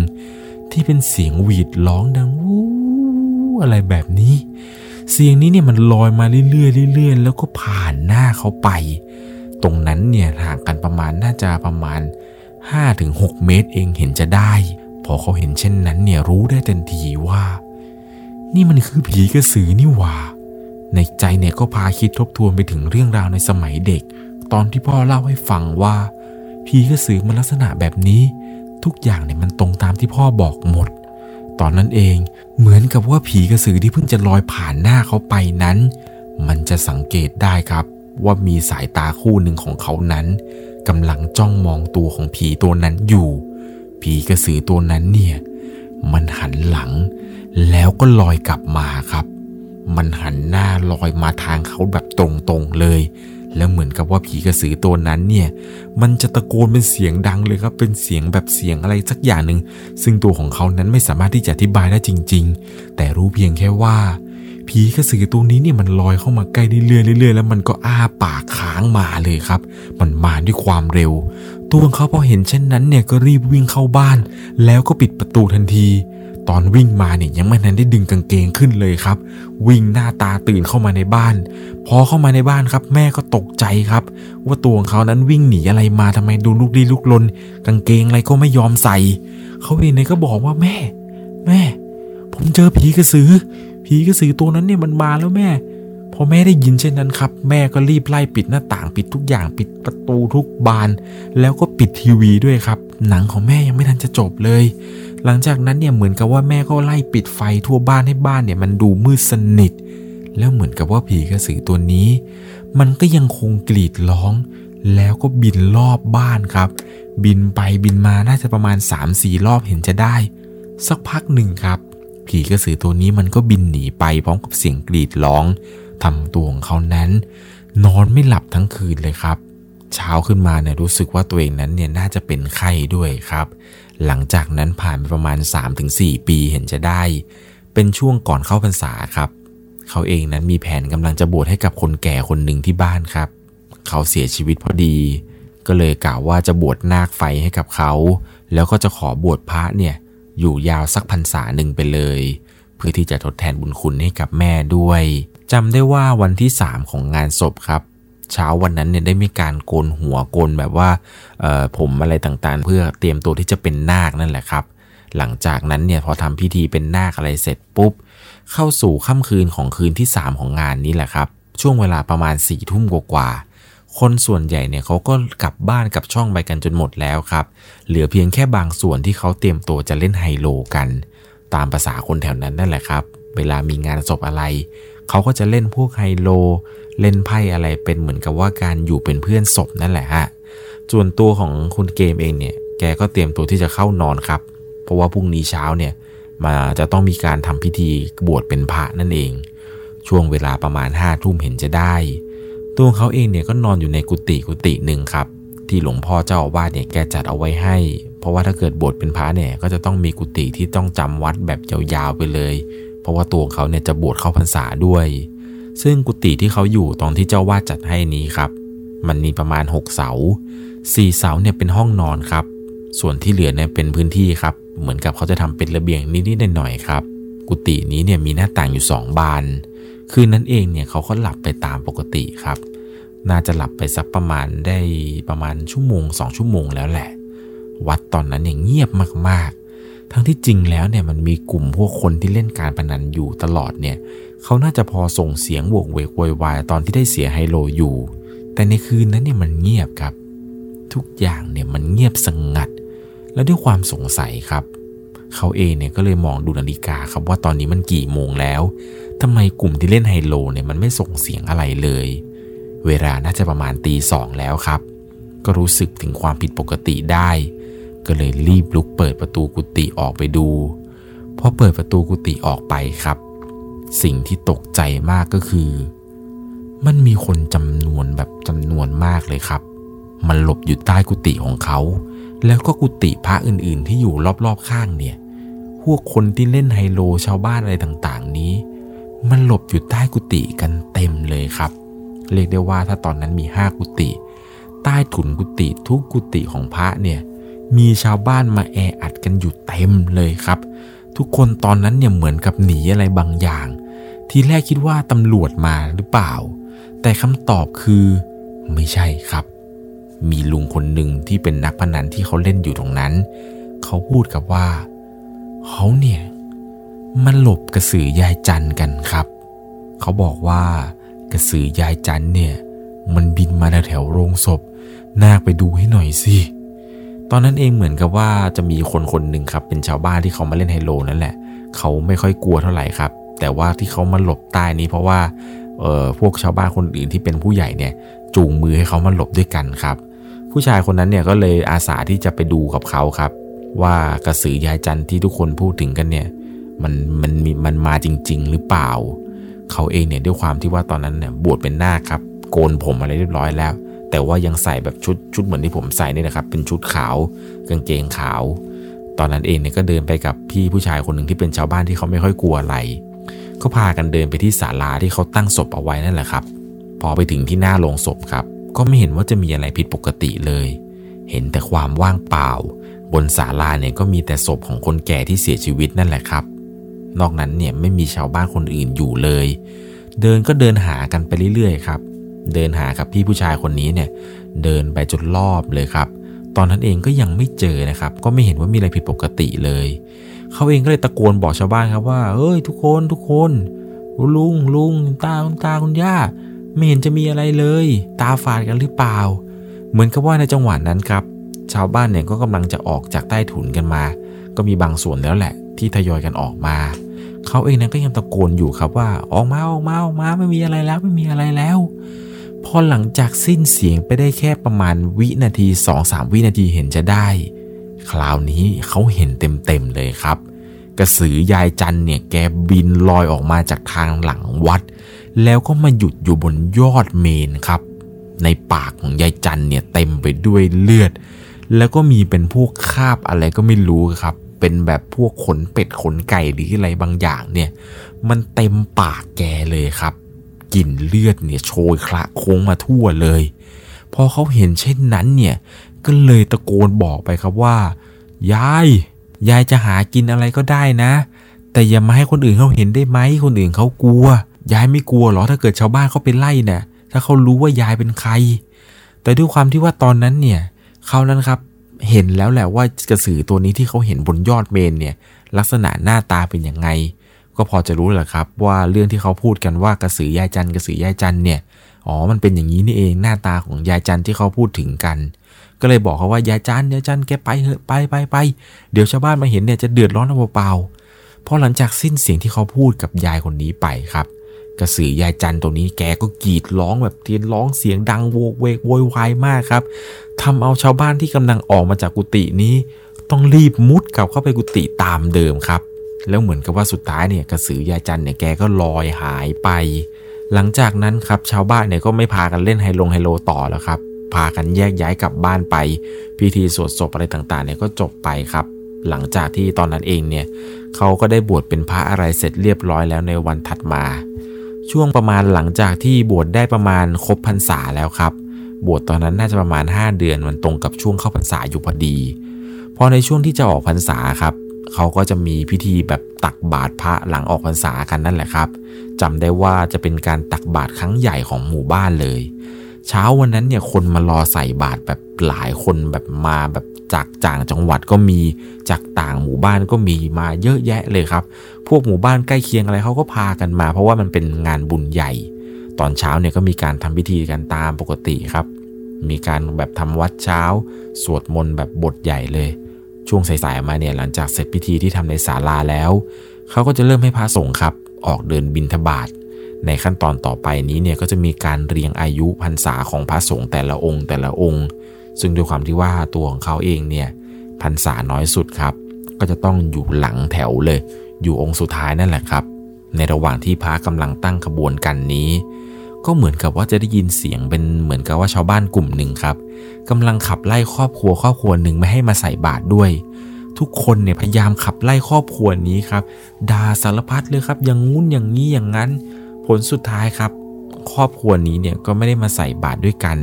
ที่เป็นเสียงหวีดร้องดังวู้อะไรแบบนี้ เสียงนี้เนี่ยมันลอยมาเรื่อยๆเรื่อยๆแล้วก็ผ่านหน้าเขาไป ตรงนั้นเนี่ยห่างกันประมาณน่าจะประมาณ 5-6 เมตรเองเห็นจะได้ พอเขาเห็นเช่นนั้นเนี่ยรู้ได้ทันทีว่า นี่มันคือผีกระสือนี่หว่าในใจเนี่ยก็พาคิดทบทวนไปถึงเรื่องราวในสมัยเด็ก ตอนที่พ่อเล่าให้ฟังว่าผีกระสือมันลักษณะแบบนี้ ทุกอย่างเนี่ยมันตรงตามที่พ่อบอกหมด ตอนนั้นเองเหมือนกับว่าผีกระสือที่เพิ่งจะลอยผ่านหน้าเขาไปนั้น มันจะสังเกตได้ครับ ว่ามีสายตาคู่หนึ่งของเขานั้นกำลังจ้องมองตัวของผีตัวนั้นอยู่ ผีกระสือตัวนั้นเนี่ย มันหันหลัง แล้วก็ลอยกลับมาครับ มันหันหน้าลอยมาทางเขาแบบตรงๆเลย แล้วเหมือนกับว่าผีกระสือตัวนั้นเนี่ย มันจะตะโกนเป็นเสียงดังเลยครับ เป็นเสียงแบบเสียงอะไรสักอย่างหนึ่ง ซึ่งตัวของเขานั้นไม่สามารถที่จะอธิบายได้จริง ๆ แต่รู้เพียงแค่ว่า ผีกระสือตัวนี้เนี่ยมันลอยเข้ามาใกล้เรื่อยๆเรื่อยๆแล้วมันก็อ้าปากค้างมาเลยครับ มันมาด้วยความเร็ว ตัวของเขาพอเห็นเช่นนั้นเนี่ยก็รีบวิ่งเข้าบ้าน แล้วก็ปิดประตูทันที ตอนวิ่งมาเนี่ยยังไม่ทันได้ดึงกางเกงขึ้นเลยครับ วิ่งหน้าตาตื่นเข้ามาในบ้าน พอเข้ามาในบ้านครับ แม่ก็ตกใจครับ ว่าตัวของเขานั้นวิ่งหนีอะไรมาทำไมดูลุกลี้ลุกลน กางเกงอะไรก็ไม่ยอมใส่ เขาเองเนี่ยก็บอกว่าแม่ แม่ ผมเจอผีกระสือ ผีกระสือตัวนั้นเนี่ยมันมาแล้วแม่พอแม่ได้ยินเช่นนั้นครับ แม่ก็รีบไล่ปิดหน้าต่างปิดทุกอย่างปิดประตูทุกบาน แล้วก็ปิดทีวีด้วยครับ หนังของแม่ยังไม่ทันจะจบเลย หลังจากนั้นเนี่ยเหมือนกับว่าแม่ก็ไล่ปิดไฟทั่วบ้านให้บ้านเนี่ยมันดูมืดสนิท แล้วเหมือนกับว่าผีกระสือตัวนี้ มันก็ยังคงกรีดร้อง แล้วก็บินรอบบ้านครับ บินไปบินมาน่าจะประมาณ 3-4 รอบเห็นจะได้ สักพักหนึ่งครับผีกระสือตัวนี้มันก็บินหนีไปพร้อมกับเสียงกรีดร้องทำตัวของเขานั้น นอนไม่หลับทั้งคืนเลยครับ เช้าขึ้นมาเนี่ยรู้สึกว่าตัวเองนั้นเนี่ยน่าจะเป็นไข้ด้วยครับ หลังจากนั้นผ่านไปประมาณ 3-4 ปีเห็นจะได้ เป็นช่วงก่อนเข้าพรรษาครับ เขาเองนั้นมีแผนกำลังจะบวชให้กับคนแก่คนหนึ่งที่บ้านครับ เขาเสียชีวิตพอดี ก็เลยกล่าวว่าจะบวชนาคไฟให้กับเขา แล้วก็จะขอบวชพระเนี่ยอยู่ยาวสักพรรษาหนึ่งไปเลย เพื่อที่จะทดแทนบุญคุณให้กับแม่ด้วยจำได้ว่าวันที่ 3 ของงานศพครับ เช้าวันนั้นเนี่ยได้มีการโกนหัวโกนแบบว่าผมอะไรต่างๆ เพื่อเตรียมตัวที่จะเป็นนาคนั่นแหละครับ หลังจากนั้นเนี่ยพอทำพิธีเป็นนาคอะไรเสร็จปุ๊บ เข้าสู่ค่ำคืนของคืนที่ 3 ของงานนี้แหละครับ ช่วงเวลาประมาณ4ี่ทุ่มกว่าคนส่วนใหญ่เนี่ยเขาก็กลับบ้านกับช่องไปกันจนหมดแล้วครับ เหลือเพียงแค่บางส่วนที่เขาเตรียมตัวจะเล่นไฮโลกัน ตามภาษาคนแถวนั้นนั่นแหละครับ เวลามีงานศพอะไร เขาก็จะเล่นพวกไฮโล เล่นไพ่อะไรเป็นเหมือนกับว่าการอยู่เป็นเพื่อนศพนั่นแหละฮะส่วนตัวของคุณเกมเองเนี่ย แกก็เตรียมตัวที่จะเข้านอนครับ เพราะว่าพรุ่งนี้เช้าเนี่ยมาจะต้องมีการทำพิธีบวชเป็นพระนั่นเอง ช่วงเวลาประมาณห้าทุ่มเห็นจะได้ ตัวเขาเองเนี่ยก็นอนอยู่ในกุฏิกุฏิหนึ่งครับ ที่หลวงพ่อเจ้าอาวาสเนี่ยแกจัดเอาไว้ให้ เพราะว่าถ้าเกิดบวชเป็นพระเนี่ยก็จะต้องมีกุฏิที่ต้องจำวัดแบบยาวๆไปเลย ราะว่าตัวเขาเนี่ยจะบวชเข้าพรรษาด้วย ซึ่งกุฏิที่เขาอยู่ตอนที่เจ้าวาดจัดให้นี้ครับ มันมีประมาณ 6 เสาสี่เสาเนี่ยเป็นห้องนอนครับ ส่วนที่เหลือเนี่ยเป็นพื้นที่ครับ เหมือนกับเขาจะทำเป็นระเบียงนิดๆหน่อยๆครับ กุฏินี้เนี่ยมีหน้าต่างอยู่ 2 บาน คืนนั้นเองเนี่ยเขาก็หลับไปตามปกติครับ น่าจะหลับไปสักประมาณได้ประมาณชั่วโมงสองชั่วโมงแล้วแหละ วัดตอนนั้นเนี่ยเงียบมาก ทั้งที่จริงแล้วเนี่ยมันมีกลุ่มพวกคนที่เล่นการพนันอยู่ตลอดเนี่ยเขาน่าจะพอส่งเสียงโวกเวกโวยวายตอนที่ได้เสียไฮโลอยู่ แต่ในคืนนั้นเนี่ยมันเงียบครับ ทุกอย่างเนี่ยมันเงียบสงงัด และด้วยความสงสัยครับ เขาเองเนี่ยก็เลยมองดูนาฬิกาครับว่าตอนนี้มันกี่โมงแล้วทำไมกลุ่มที่เล่นไฮโลเนี่ยมันไม่ส่งเสียงอะไรเลย เวลาน่าจะประมาณตีสองแล้วครับ ก็รู้สึกถึงความผิดปกติได้ ก็เลยรีบลุกเปิดประตูกุฏิออกไปดูพอเปิดประตูกุฏิออกไปครับ สิ่งที่ตกใจมากก็คือ มันมีคนจำนวนแบบจำนวนมากเลยครับ มันหลบอยู่ใต้กุฏิของเขา แล้วก็กุฏิพระอื่นๆ ที่อยู่รอบๆข้างเนี่ย พวกคนที่เล่นไฮโลชาวบ้านอะไรต่างๆนี้ มันหลบอยู่ใต้กุฏิกันเต็มเลยครับ เรียกได้ว่าถ้าตอนนั้นมีห้ากุฏิใต้ถุนกุฏิทุกกุฏิของพระเนี่ย มีชาวบ้านมาแออัดกันอยู่เต็มเลยครับ ทุกคนตอนนั้นเนี่ยเหมือนกับหนีอะไรบางอย่าง ทีแรกคิดว่าตำรวจมาหรือเปล่า แต่คำตอบคือไม่ใช่ครับ มีลุงคนหนึ่งที่เป็นนักพนันที่เขาเล่นอยู่ตรงนั้น เขาพูดกับว่าเขาเนี่ยมันหลบกระสือยายจันกันครับ เขาบอกว่ากระสือยายจันเนี่ย มันบินมาแถวโรงศพนาคไปดูให้หน่อยสิ ตอนนั้นเองเหมือนกับว่าจะมีคนคนหนึ่งครับเป็นชาวบ้านที่เขามาเล่นไฮโลนั่นแหละ เขาไม่ค่อยกลัวเท่าไหร่ครับ แต่ว่าที่เขามาหลบใต้นี้เพราะว่าเอ่อพวกชาวบ้านคนอื่นที่เป็นผู้ใหญ่เนี่ยจูงมือให้เขามาหลบด้วยกันครับ ผู้ชายคนนั้นเนี่ยก็เลยอาสาที่จะไปดูกับเขาครับ ว่ากระสือยายจันที่ทุกคนพูดถึงกันเนี่ยมันมันมีมันมาจริง ๆ หรือเปล่า เขาเองเนี่ยด้วยความที่ว่าตอนนั้นเนี่ยบวชเป็นนาคครับ โกนผมอะไรเรียบร้อยแล้ว แต่ว่ายังใส่แบบชุดชุดเหมือนที่ผมใส่นี่นะครับ เป็นชุดขาวกางเกงขาว ตอนนั้นเองเนี่ยก็เดินไปกับพี่ผู้ชายคนหนึ่งที่เป็นชาวบ้านที่เขาไม่ค่อยกลัวอะไร ก็พากันเดินไปที่ศาลาที่เขาตั้งศพเอาไว้นั่นแหละครับ พอไปถึงที่หน้าโรงศพครับ ก็ไม่เห็นว่าจะมีอะไรผิดปกติเลย เห็นแต่ความว่างเปล่า บนศาลาเนี่ยก็มีแต่ศพของคนแก่ที่เสียชีวิตนั่นแหละครับ นอกนั้นเนี่ยไม่มีชาวบ้านคนอื่นอยู่เลย เดินก็เดินหากันไปเรื่อยๆครับ เดินหากับพี่ผู้ชายคนนี้เนี่ยเดินไปจนรอบเลยครับ ตอนนั้นเองก็ยังไม่เจอนะครับ ก็ไม่เห็นว่ามีอะไรผิดปกติเลย เขาเองก็เลยตะโกนบอกชาวบ้านครับว่าเอ้ยทุกคนทุกคนลุงลุงตาคุณตาคุณย่าไม่เห็นจะมีอะไรเลย ตาฝาดกันหรือเปล่า เหมือนกับว่าในจังหวะนั้นครับ ชาวบ้านเนี่ยก็กำลังจะออกจากใต้ถุนกันมา ก็มีบางส่วนแล้วแหละ ที่ทยอยกันออกมา เขาเองนั้นก็ยังตะโกนอยู่ครับว่า ออกมาออกมาออกมาไม่มีอะไรแล้วไม่มีอะไรแล้ว พอหลังจากสิ้นเสียงไปได้แค่ประมาณวินาทีสองสามวินาทีเห็นจะได้ คราวนี้เขาเห็นเต็มๆเลยครับ กระสือยายจันเนี่ยแกบินลอยออกมาจากทางหลังวัด แล้วก็มาหยุดอยู่บนยอดเมนครับ ในปากของยายจันเนี่ยเต็มไปด้วยเลือด แล้วก็มีเป็นพวกคาบอะไรก็ไม่รู้ครับเป็นแบบพวกขนเป็ดขนไก่หรืออะไรบางอย่างเนี่ย มันเต็มปากแกเลยครับ กลิ่นเลือดเนี่ยโชยคละโค้งมาทั่วเลย พอเขาเห็นเช่นนั้นเนี่ยก็เลยตะโกนบอกไปครับว่า ยาย ยายจะหากินอะไรก็ได้นะ แต่อย่ามาให้คนอื่นเขาเห็นได้ไหมคนอื่นเขากลัว ยายไม่กลัวหรอถ้าเกิดชาวบ้านเขาไปไล่เนี่ยถ้าเขารู้ว่ายายเป็นใคร แต่ด้วยความที่ว่าตอนนั้นเนี่ยเขานั้นครับเห็นแล้วแหละว่ากระสือตัวนี้ที่เขาเห็นบนยอดเมนเนี่ยลักษณะหน้าตาเป็นยังไง ก็พอจะรู้แหละครับว่าเรื่องที่เขาพูดกันว่ากระสือยายจันกระสือยายจันเนี่ยอ๋อมันเป็นอย่างนี้นี่เองหน้าตาของยายจันที่เขาพูดถึงกัน ก็เลยบอกเขาว่ายายจันยายจันแกไปเถอะไปไปไปเดี๋ยวชาวบ้านมาเห็นเนี่ยจะเดือดร้อนเอาเปล่าๆพอหลังจากสิ้นเสียงที่เขาพูดกับยายคนนี้ไปครับ กระสือยายจันตัวนี้แกก็กรีดร้องแบบเทียนร้องเสียงดังโวกเวกโวยวายมากครับทำเอาชาวบ้านที่กำลังออกมาจากกุฏินี้ ต้องรีบมุดกลับเข้าไปกุฏิตามเดิมครับ แล้วเหมือนกับว่าสุดท้ายเนี่ยกระสือยายจันเนี่ยแกก็ลอยหายไป หลังจากนั้นครับชาวบ้านเนี่ยก็ไม่พากันเล่นไฮโลงไฮโลต่อแล้วครับ พากันแยกย้ายกลับบ้านไป พิธีสวดศพอะไรต่างๆเนี่ยก็จบไปครับ หลังจากที่ตอนนั้นเองเนี่ยเขาก็ได้บวชเป็นพระอะไรเสร็จเรียบร้อยแล้วในวันถัดมา ช่วงประมาณหลังจากที่บวชได้ประมาณครบพรรษาแล้วครับ บวชตอนนั้นน่าจะประมาณ 5 เดือนมันตรงกับช่วงเข้าพรรษาอยู่พอดีพอในช่วงที่จะออกพรรษาครับ เขาก็จะมีพิธีแบบตักบาตรพระหลังออกพรรษากันนั่นแหละครับจำได้ว่าจะเป็นการตักบาตรครั้งใหญ่ของหมู่บ้านเลย เช้าวันนั้นเนี่ยคนมารอใส่บาตรแบบหลายคนแบบมาแบบจากจ่างจังหวัดก็มีจากต่างหมู่บ้านก็มีมาเยอะแยะเลยครับ พวกหมู่บ้านใกล้เคียงอะไรเขาก็พากันมา เพราะว่ามันเป็นงานบุญใหญ่ ตอนเช้าเนี่ยก็มีการทำพิธีกันตามปกติครับ มีการแบบทำวัดเช้า สวดมนต์แบบบทใหญ่เลย ช่วงสายๆมาเนี่ยหลังจากเสร็จพิธีที่ทำในศาลาแล้ว เขาก็จะเริ่มให้พระสงฆ์ครับ ออกเดินบิณฑบาตในขั้นตอนต่อไปนี้เนี่ยก็จะมีการเรียงอายุพรรษาของพระสงฆ์แต่ละองค์แต่ละองค์ ซึ่งด้วยความที่ว่าตัวของเขาเองเนี่ยพรรษาน้อยสุดครับ ก็จะต้องอยู่หลังแถวเลย อยู่องค์สุดท้ายนั่นแหละครับ ในระหว่างที่พระกำลังตั้งขบวนกันนี้ ก็เหมือนกับว่าจะได้ยินเสียงเป็นเหมือนกับว่าชาวบ้านกลุ่มหนึ่งครับกำลังขับไล่ครอบครัวครอบครัวหนึ่งไม่ให้มาใส่บาตรด้วย ทุกคนเนี่ยพยายามขับไล่ครอบครัวนี้ครับด่าสารพัดเลยครับอย่างงุ้นอย่างนี้อย่างนั้น ผลสุดท้ายครับ ครอบครัวนี้เนี่ยก็ไม่ได้มาใส่บาตรด้วยกัน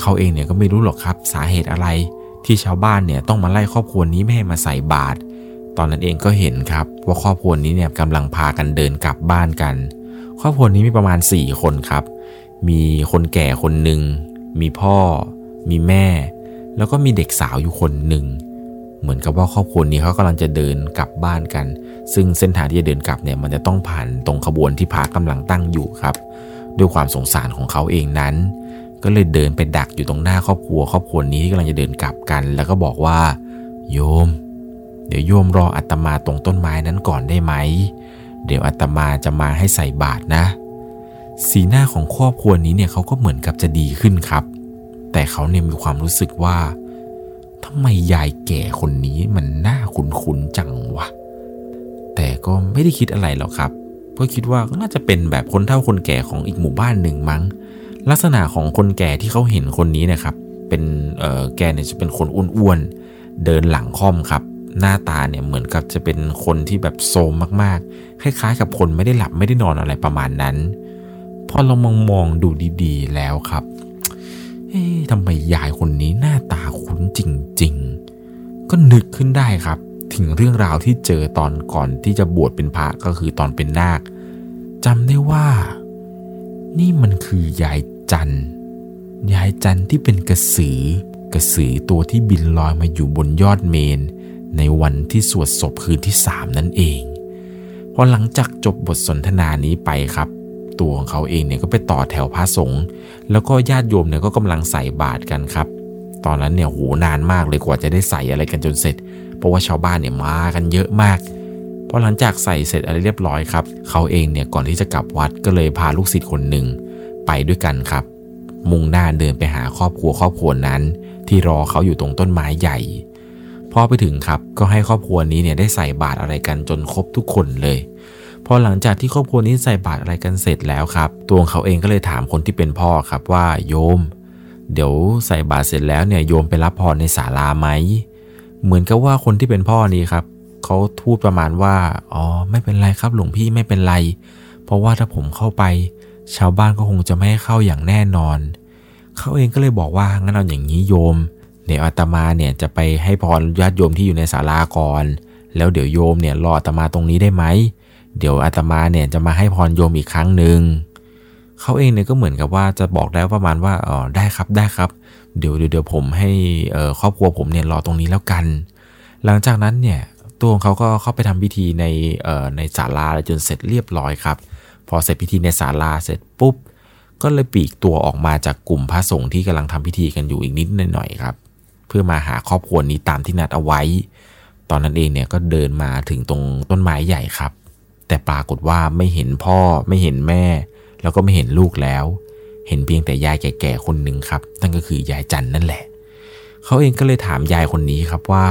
เขาเองเนี่ยก็ไม่รู้หรอกครับสาเหตุอะไร ที่ชาวบ้านเนี่ยต้องมาไล่ครอบครัวนี้ไม่ให้มาใส่บาตรตอนนั้นเองก็เห็นครับว่าครอบครัวนี้เนี่ยกำลังพากันเดินกลับบ้านกัน ครอบครัวนี้มีประมาณ 4 คนครับ มีคนแก่คนหนึ่ง มีพ่อ มีแม่ แล้วก็มีเด็กสาวอยู่คนหนึ่ง เหมือนกับว่าครอบครัวนี้เขากำลังจะเดินกลับบ้านกัน ซึ่งเส้นทางที่จะเดินกลับเนี่ยมันจะต้องผ่านตรงขบวนที่พระกำลังตั้งอยู่ครับ ด้วยความสงสารของเขาเองนั้น ก็เลยเดินไปดักอยู่ตรงหน้าครอบครัว ครอบครัวนี้ที่กำลังจะเดินกลับกัน แล้วก็บอกว่า โยม เดี๋ยวโยมรออาตมาตรงต้นไม้นั้นก่อนได้ไหม เดี๋ยวอาตมาจะมาให้ใส่บาตรนะ สีหน้าของครอบครัวนี้เนี่ยเขาก็เหมือนกับจะดีขึ้นครับ แต่เขาเนี่ยมีความรู้สึกว่าทำไมยายแก่คนนี้มันน่าคุ้นๆจังวะ แต่ก็ไม่ได้คิดอะไรหรอกครับเพราะคิดว่าน่าจะเป็นแบบคนเฒ่าคนแก่ของอีกหมู่บ้านหนึ่งมั้ง ลักษณะของคนแก่ที่เขาเห็นคนนี้นะครับ เป็นเอ่อแกเนี่ยจะเป็นคนอ้วนๆเดินหลังค่อมครับ หน้าตาเนี่ยเหมือนกับจะเป็นคนที่แบบโทรมมากๆ คล้ายๆ กับคนไม่ได้หลับไม่ได้นอนอะไรประมาณนั้นพอเรามองมองดูดีๆ แล้วครับ เอ๊ะทำไมยายคนนี้หน้าตาคุ้นจริง ๆ ก็นึกขึ้นได้ครับ ถึงเรื่องราวที่เจอตอนก่อนที่จะบวชเป็นพระก็คือตอนเป็นนาคจำได้ว่า นี่มันคือยายจันยายจันที่เป็นกระสือกระสือตัวที่บินลอยมาอยู่บนยอดเมน ในวันที่สวดศพคืนที่สามนั่นเอง พอหลังจากจบบทสนทนานี้ไปครับ ตัวของเขาเองเนี่ยก็ไปต่อแถวพระสงฆ์แล้วก็ญาติโยมเนี่ยก็กำลังใส่บาตรกันครับ ตอนนั้นเนี่ยโหนานมากเลยกว่าจะได้ใส่อะไรกันจนเสร็จ เพราะว่าชาวบ้านเนี่ยมากันเยอะมากพอหลังจากใส่เสร็จอะไรเรียบร้อยครับ เขาเองเนี่ยก่อนที่จะกลับวัดก็เลยพาลูกศิษย์คนหนึ่งไปด้วยกันครับ มุ่งหน้าเดินไปหาครอบครัวครอบครัวนั้น ที่รอเขาอยู่ตรงต้นไม้ใหญ่ พอไปถึงครับก็ให้ครอบครัวนี้เนี่ยได้ใส่บาตรอะไรกันจนครบทุกคนเลยพอหลังจากที่ครอบครัวนี้ใส่บาตรอะไรกันเสร็จแล้วครับ ตัวเขาเองก็เลยถามคนที่เป็นพ่อครับว่าโยม เดี๋ยวใส่บาตรเสร็จแล้วเนี่ยโยมไปรับพรในศาลาไหม เหมือนกับว่าคนที่เป็นพ่อนี้ครับเขาพูดประมาณว่า อ๋อไม่เป็นไรครับหลวงพี่ไม่เป็นไร เพราะว่าถ้าผมเข้าไป ชาวบ้านก็คงจะไม่ให้เข้าอย่างแน่นอน เขาเองก็เลยบอกว่างั้นเอาอย่างนี้โยม เดี๋ยวอาตมาเนี่ยจะไปให้พรญาติโยมที่อยู่ในศาลาก่อน แล้วเดี๋ยวโยมเนี่ยรออาตมาตรงนี้ได้ไหม เดี๋ยวอาตมาเนี่ยจะมาให้พรโยมอีกครั้งหนึ่งเขาเองเนี่ยก็เหมือนกับว่าจะบอกได้ประมาณว่าอ๋อได้ครับได้ครับ เดี๋ยวเดี๋ยวผมให้ครอบครัวผมเนี่ยรอตรงนี้แล้วกัน หลังจากนั้นเนี่ยตัวของเขาก็เข้าไปทำพิธีในในศาลาจนเสร็จเรียบร้อยครับ พอเสร็จพิธีในศาลาเสร็จปุ๊บ ก็เลยปีกตัวออกมาจากกลุ่มพระสงฆ์ที่กำลังทำพิธีกันอยู่อีกนิดหน่อยครับ เพื่อมาหาครอบครัวนี้ตามที่นัดเอาไว้ ตอนนั้นเองเนี่ยก็เดินมาถึงตรงต้นไม้ใหญ่ครับ แต่ปรากฏว่าไม่เห็นพ่อไม่เห็นแม่ แล้วก็ไม่เห็นลูกแล้ว เห็นเพียงแต่ยายแก่ๆคนหนึ่งครับนั่นก็คือยายจันนั่นแหละ เขาเองก็เลยถามยายคนนี้ครับว่า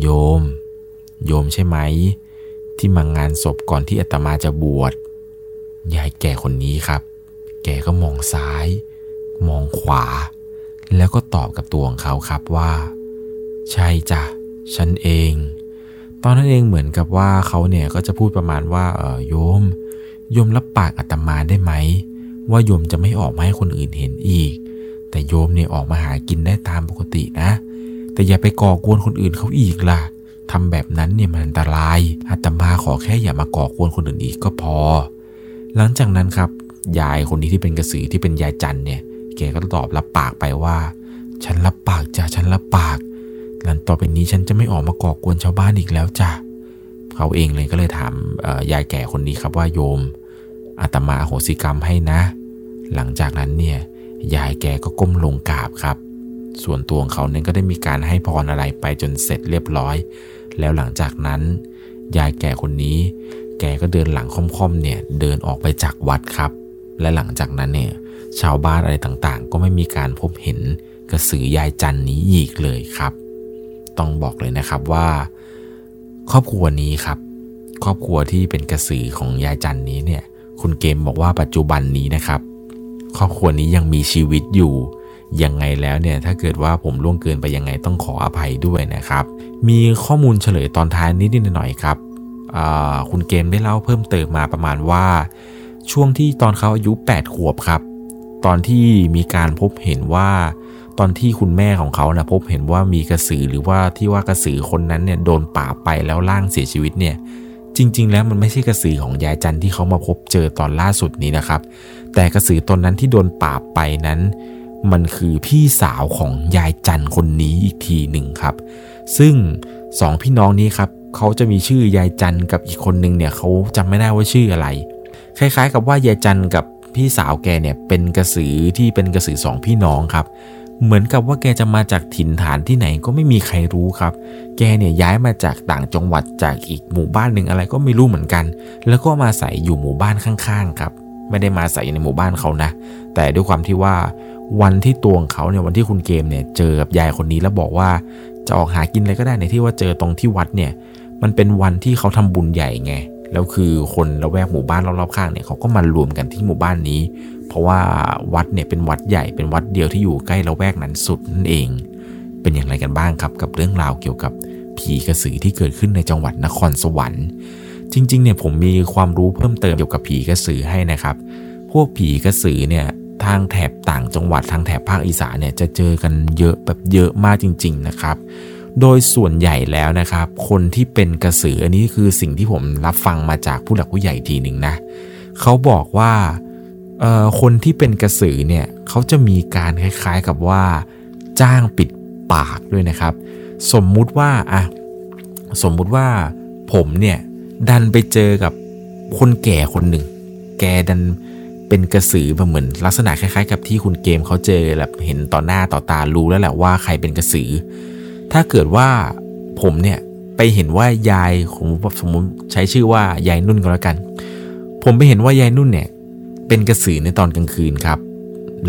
โยม โยมใช่ไหมที่มางานศพก่อนที่อาตมาจะบวชยายแก่คนนี้ครับ แกก็มองซ้าย มองขวา แล้วก็ตอบกับตัวของเขาครับว่า ใช่จ้ะฉันเอง ตอนนั้นเองเหมือนกับว่าเขาเนี่ยก็จะพูดประมาณว่าเออโยม โยมรับปากอาตมาได้ไหม ว่าโยมจะไม่ออกมาให้คนอื่นเห็นอีก แต่โยมเนี่ยออกมาหากินได้ตามปกตินะ แต่อย่าไปก่อกวนคนอื่นเขาอีกล่ะทำแบบนั้นเนี่ยมันอันตรายอาตมาขอแค่อย่ามาก่อกวนคนอื่นอีกก็พอ หลังจากนั้นครับยายคนนี้ที่เป็นกระสือที่เป็นยายจันเนี่ย แกก็ตอบรับปากไปว่า ฉันรับปากจ้ะฉันรับปากหลังต่อไปนี้ฉันจะไม่ออกมาก่อกวนชาวบ้านอีกแล้วจ้ะเขาเองเลยก็เลยถามยายแก่คนนี้ครับว่าโยมอาตมาโหสิกรรมให้นะ หลังจากนั้นเนี่ยยายแกก็ก้มลงกราบครับ ส่วนตัวของเขาเนี่ยก็ได้มีการให้พรอะไรไปจนเสร็จเรียบร้อย แล้วหลังจากนั้น ยายแก่คนนี้ แกก็เดินหลังค่อมๆเนี่ยเดินออกไปจากวัดครับ และหลังจากนั้นเนี่ย ชาวบ้านอะไรต่างๆ ก็ไม่มีการพบเห็นกระสือยายจันนี้อีกเลยครับ ต้องบอกเลยนะครับว่า ครอบครัวนี้ครับ ครอบครัวที่เป็นกระสือของยายจันนี้เนี่ย คุณเกมบอกว่าปัจจุบันนี้นะครับ ครอบครัวนี้ยังมีชีวิตอยู่ยังไงแล้วเนี่ยถ้าเกิดว่าผมล่วงเกินไปยังไงต้องขออภัยด้วยนะครับ มีข้อมูลเฉลยตอนท้ายนิดนิดหน่อยครับคุณเกมได้เล่าเพิ่มเติมมาประมาณว่า ช่วงที่ตอนเขาอายุ 8 ขวบครับ ตอนที่มีการพบเห็นว่า ตอนที่คุณแม่ของเขานะพบเห็นว่ามีกระสือหรือว่าที่ว่ากระสือคนนั้นเนี่ยโดนป่าไปแล้วล่างเสียชีวิตเนี่ยจริง ๆ แล้วมันไม่ใช่กระสือของยายจันที่เขามาพบเจอตอนล่าสุดนี้นะครับ แต่กระสือตนนั้นที่โดนป่าไปนั้น มันคือพี่สาวของยายจันคนนี้อีกทีหนึ่งครับ ซึ่งสองพี่น้องนี้ครับเขาจะมีชื่อยายจันกับอีกคนนึงเนี่ยเขาจำไม่ได้ว่าชื่ออะไร คล้าย ๆ กับว่ายายจันกับ พี่สาวแกเนี่ยเป็นกระสือที่เป็นกระสือสองพี่น้องครับ เหมือนกับว่าแกจะมาจากถิ่นฐานที่ไหนก็ไม่มีใครรู้ครับ แกเนี่ยย้ายมาจากต่างจังหวัดจากอีกหมู่บ้านหนึ่งอะไรก็ไม่รู้เหมือนกัน แล้วก็มาใส่อยู่หมู่บ้านข้างๆครับ ไม่ได้มาใส่ในหมู่บ้านเขานะ แต่ด้วยความที่ว่าวันที่ตัวงเขาเนี่ยวันที่คุณเกมเนี่ยเจอกับยายคนนี้แล้วบอกว่าจะออกหากินอะไรก็ได้ในที่ว่าเจอตรงที่วัดเนี่ย มันเป็นวันที่เขาทำบุญใหญ่ไง แล้วคือคนละแวกหมู่บ้านรอบๆข้างเนี่ยเขาก็มารวมกันที่หมู่บ้านนี้ เพราะว่าวัดเนี่ยเป็นวัดใหญ่เป็นวัดเดียวที่อยู่ใกล้ละแวกนั้นสุดนั่นเอง เป็นอย่างไรกันบ้างครับกับเรื่องราวเกี่ยวกับผีกระสือที่เกิดขึ้นในจังหวัดนครสวรรค์ จริงๆเนี่ยผมมีความรู้เพิ่มเติมเกี่ยวกับผีกระสือให้นะครับ พวกผีกระสือเนี่ยทางแถบต่างจังหวัดทางแถบภาคอีสานเนี่ยจะเจอกันเยอะแบบเยอะมากจริง ๆนะครับ โดยส่วนใหญ่แล้วนะครับ คนที่เป็นกระสืออันนี้คือสิ่งที่ผมรับฟังมาจากผู้หลักผู้ใหญ่ทีหนึ่งนะเขาบอกว่าคนที่เป็นกระสือเนี่ยเขาจะมีการคล้ายๆกับว่า จ้างปิดปากด้วยนะครับ สมมุติว่าอะสมมุติว่าผมเนี่ยดันไปเจอกับคนแก่คนหนึ่ง แกดันเป็นกระสือแบบเหมือนลักษณะคล้ายๆ กับที่คุณเกมเขาเจอแบบเห็นต่อหน้าต่อตารู้แล้วแหละว่าใครเป็นกระสือ ถ้าเกิดว่าผมเนี่ยไปเห็นว่ายายผมสมมติใช้ชื่อว่ายายนุ่นก็แล้วกัน ผมไปเห็นว่ายายนุ่นเนี่ยเป็นกระสือในตอนกลางคืนครับ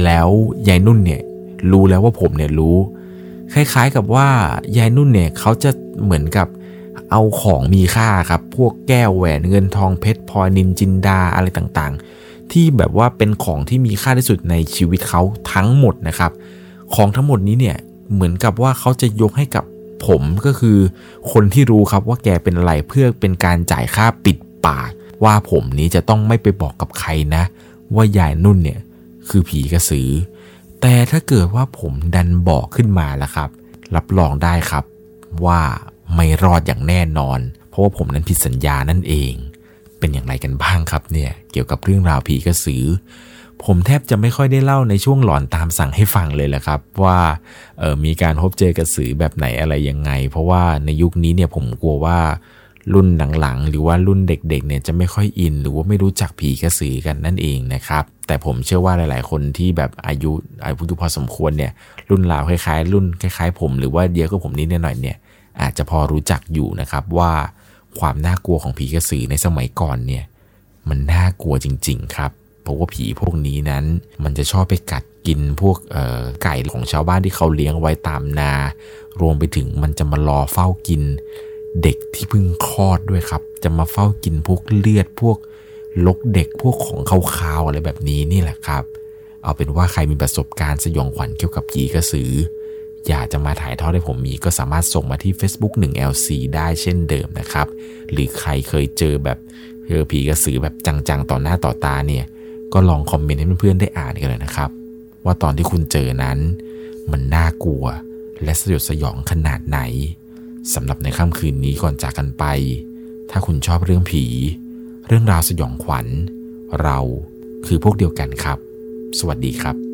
แล้วยายนุ่นเนี่ยรู้แล้วว่าผมเนี่ยรู้ คล้ายๆกับว่ายายนุ่นเนี่ยเขาจะเหมือนกับเอาของมีค่าครับ พวกแก้วแหวนเงินทองเพชรพลอยนินจินดาอะไรต่างๆ ที่แบบว่าเป็นของที่มีค่าที่สุดในชีวิตเขาทั้งหมดนะครับ ของทั้งหมดนี้เนี่ย เหมือนกับว่าเขาจะยกให้กับผมก็คือคนที่รู้ครับว่าแกเป็นอะไรเพื่อเป็นการจ่ายค่าปิดปาก ว่าผมนี้จะต้องไม่ไปบอกกับใครนะ ว่ายายนุ่นเนี่ยคือผีกระสือ แต่ถ้าเกิดว่าผมดันบอกขึ้นมาแล้วครับ รับรองได้ครับว่าไม่รอดอย่างแน่นอน เพราะว่าผมนั้นผิดสัญญานั่นเอง เป็นอย่างไรกันบ้างครับเนี่ยเกี่ยวกับเรื่องราวผีกระสือ ผมแทบจะไม่ค่อยได้เล่าในช่วงหลอนตามสั่งให้ฟังเลยแหละครับ ว่าออมีการพบเจอกระสือแบบไหนอะไรยังไง เพราะว่าในยุคนี้เนี่ยผมกลัวว่ารุ่นหลังๆ หรือว่ารุ่นเด็กๆเนี่ยจะไม่ค่อยอิน หรือว่าไม่รู้จักผีกระสือกันนั่นเองนะครับ แต่ผมเชื่อว่าหลาย ๆ คนที่แบบอายุอายุพอสมควรเนี่ย รุ่นราวคล้ายๆ รุ่นคล้ายๆ ผมหรือว่าเดียวกับผมนิดหน่อยเนี่ย อาจจะพอรู้จักอยู่นะครับว่าความน่ากลัวของผีกระสือในสมัยก่อนเนี่ย มันน่ากลัวจริง ๆ ครับ เพราะว่าผีพวกนี้นั้น มันจะชอบไปกัดกินพวกไก่ของชาวบ้านที่เขาเลี้ยงไว้ตามนา รวมไปถึงมันจะมารอเฝ้ากิน เด็กที่เพิ่งคลอดด้วยครับ จะมาเฝ้ากินพวกเลือดพวกลกเด็กพวกของคาวๆอะไรแบบนี้นี่แหละครับ เอาเป็นว่าใครมีประสบการณ์สยองขวัญเกี่ยวกับผีกระสือ อยากจะมาถ่ายทอดให้ผมมีก็สามารถส่งมาที่ Facebook 1LC ได้เช่นเดิมนะครับ หรือใครเคยเจอแบบเจอผีกระสือแบบจังๆ ต่อหน้าต่อตาเนี่ย ก็ลองคอมเมนต์ให้เพื่อนๆได้อ่านกันเลยนะครับ ว่าตอนที่คุณเจอนั้น มันน่ากลัว และสยดสยองขนาดไหนสำหรับในค่ำคืนนี้ก่อนจากกันไป ถ้าคุณชอบเรื่องผี เรื่องราวสยองขวัญ เราคือพวกเดียวกันครับ สวัสดีครับ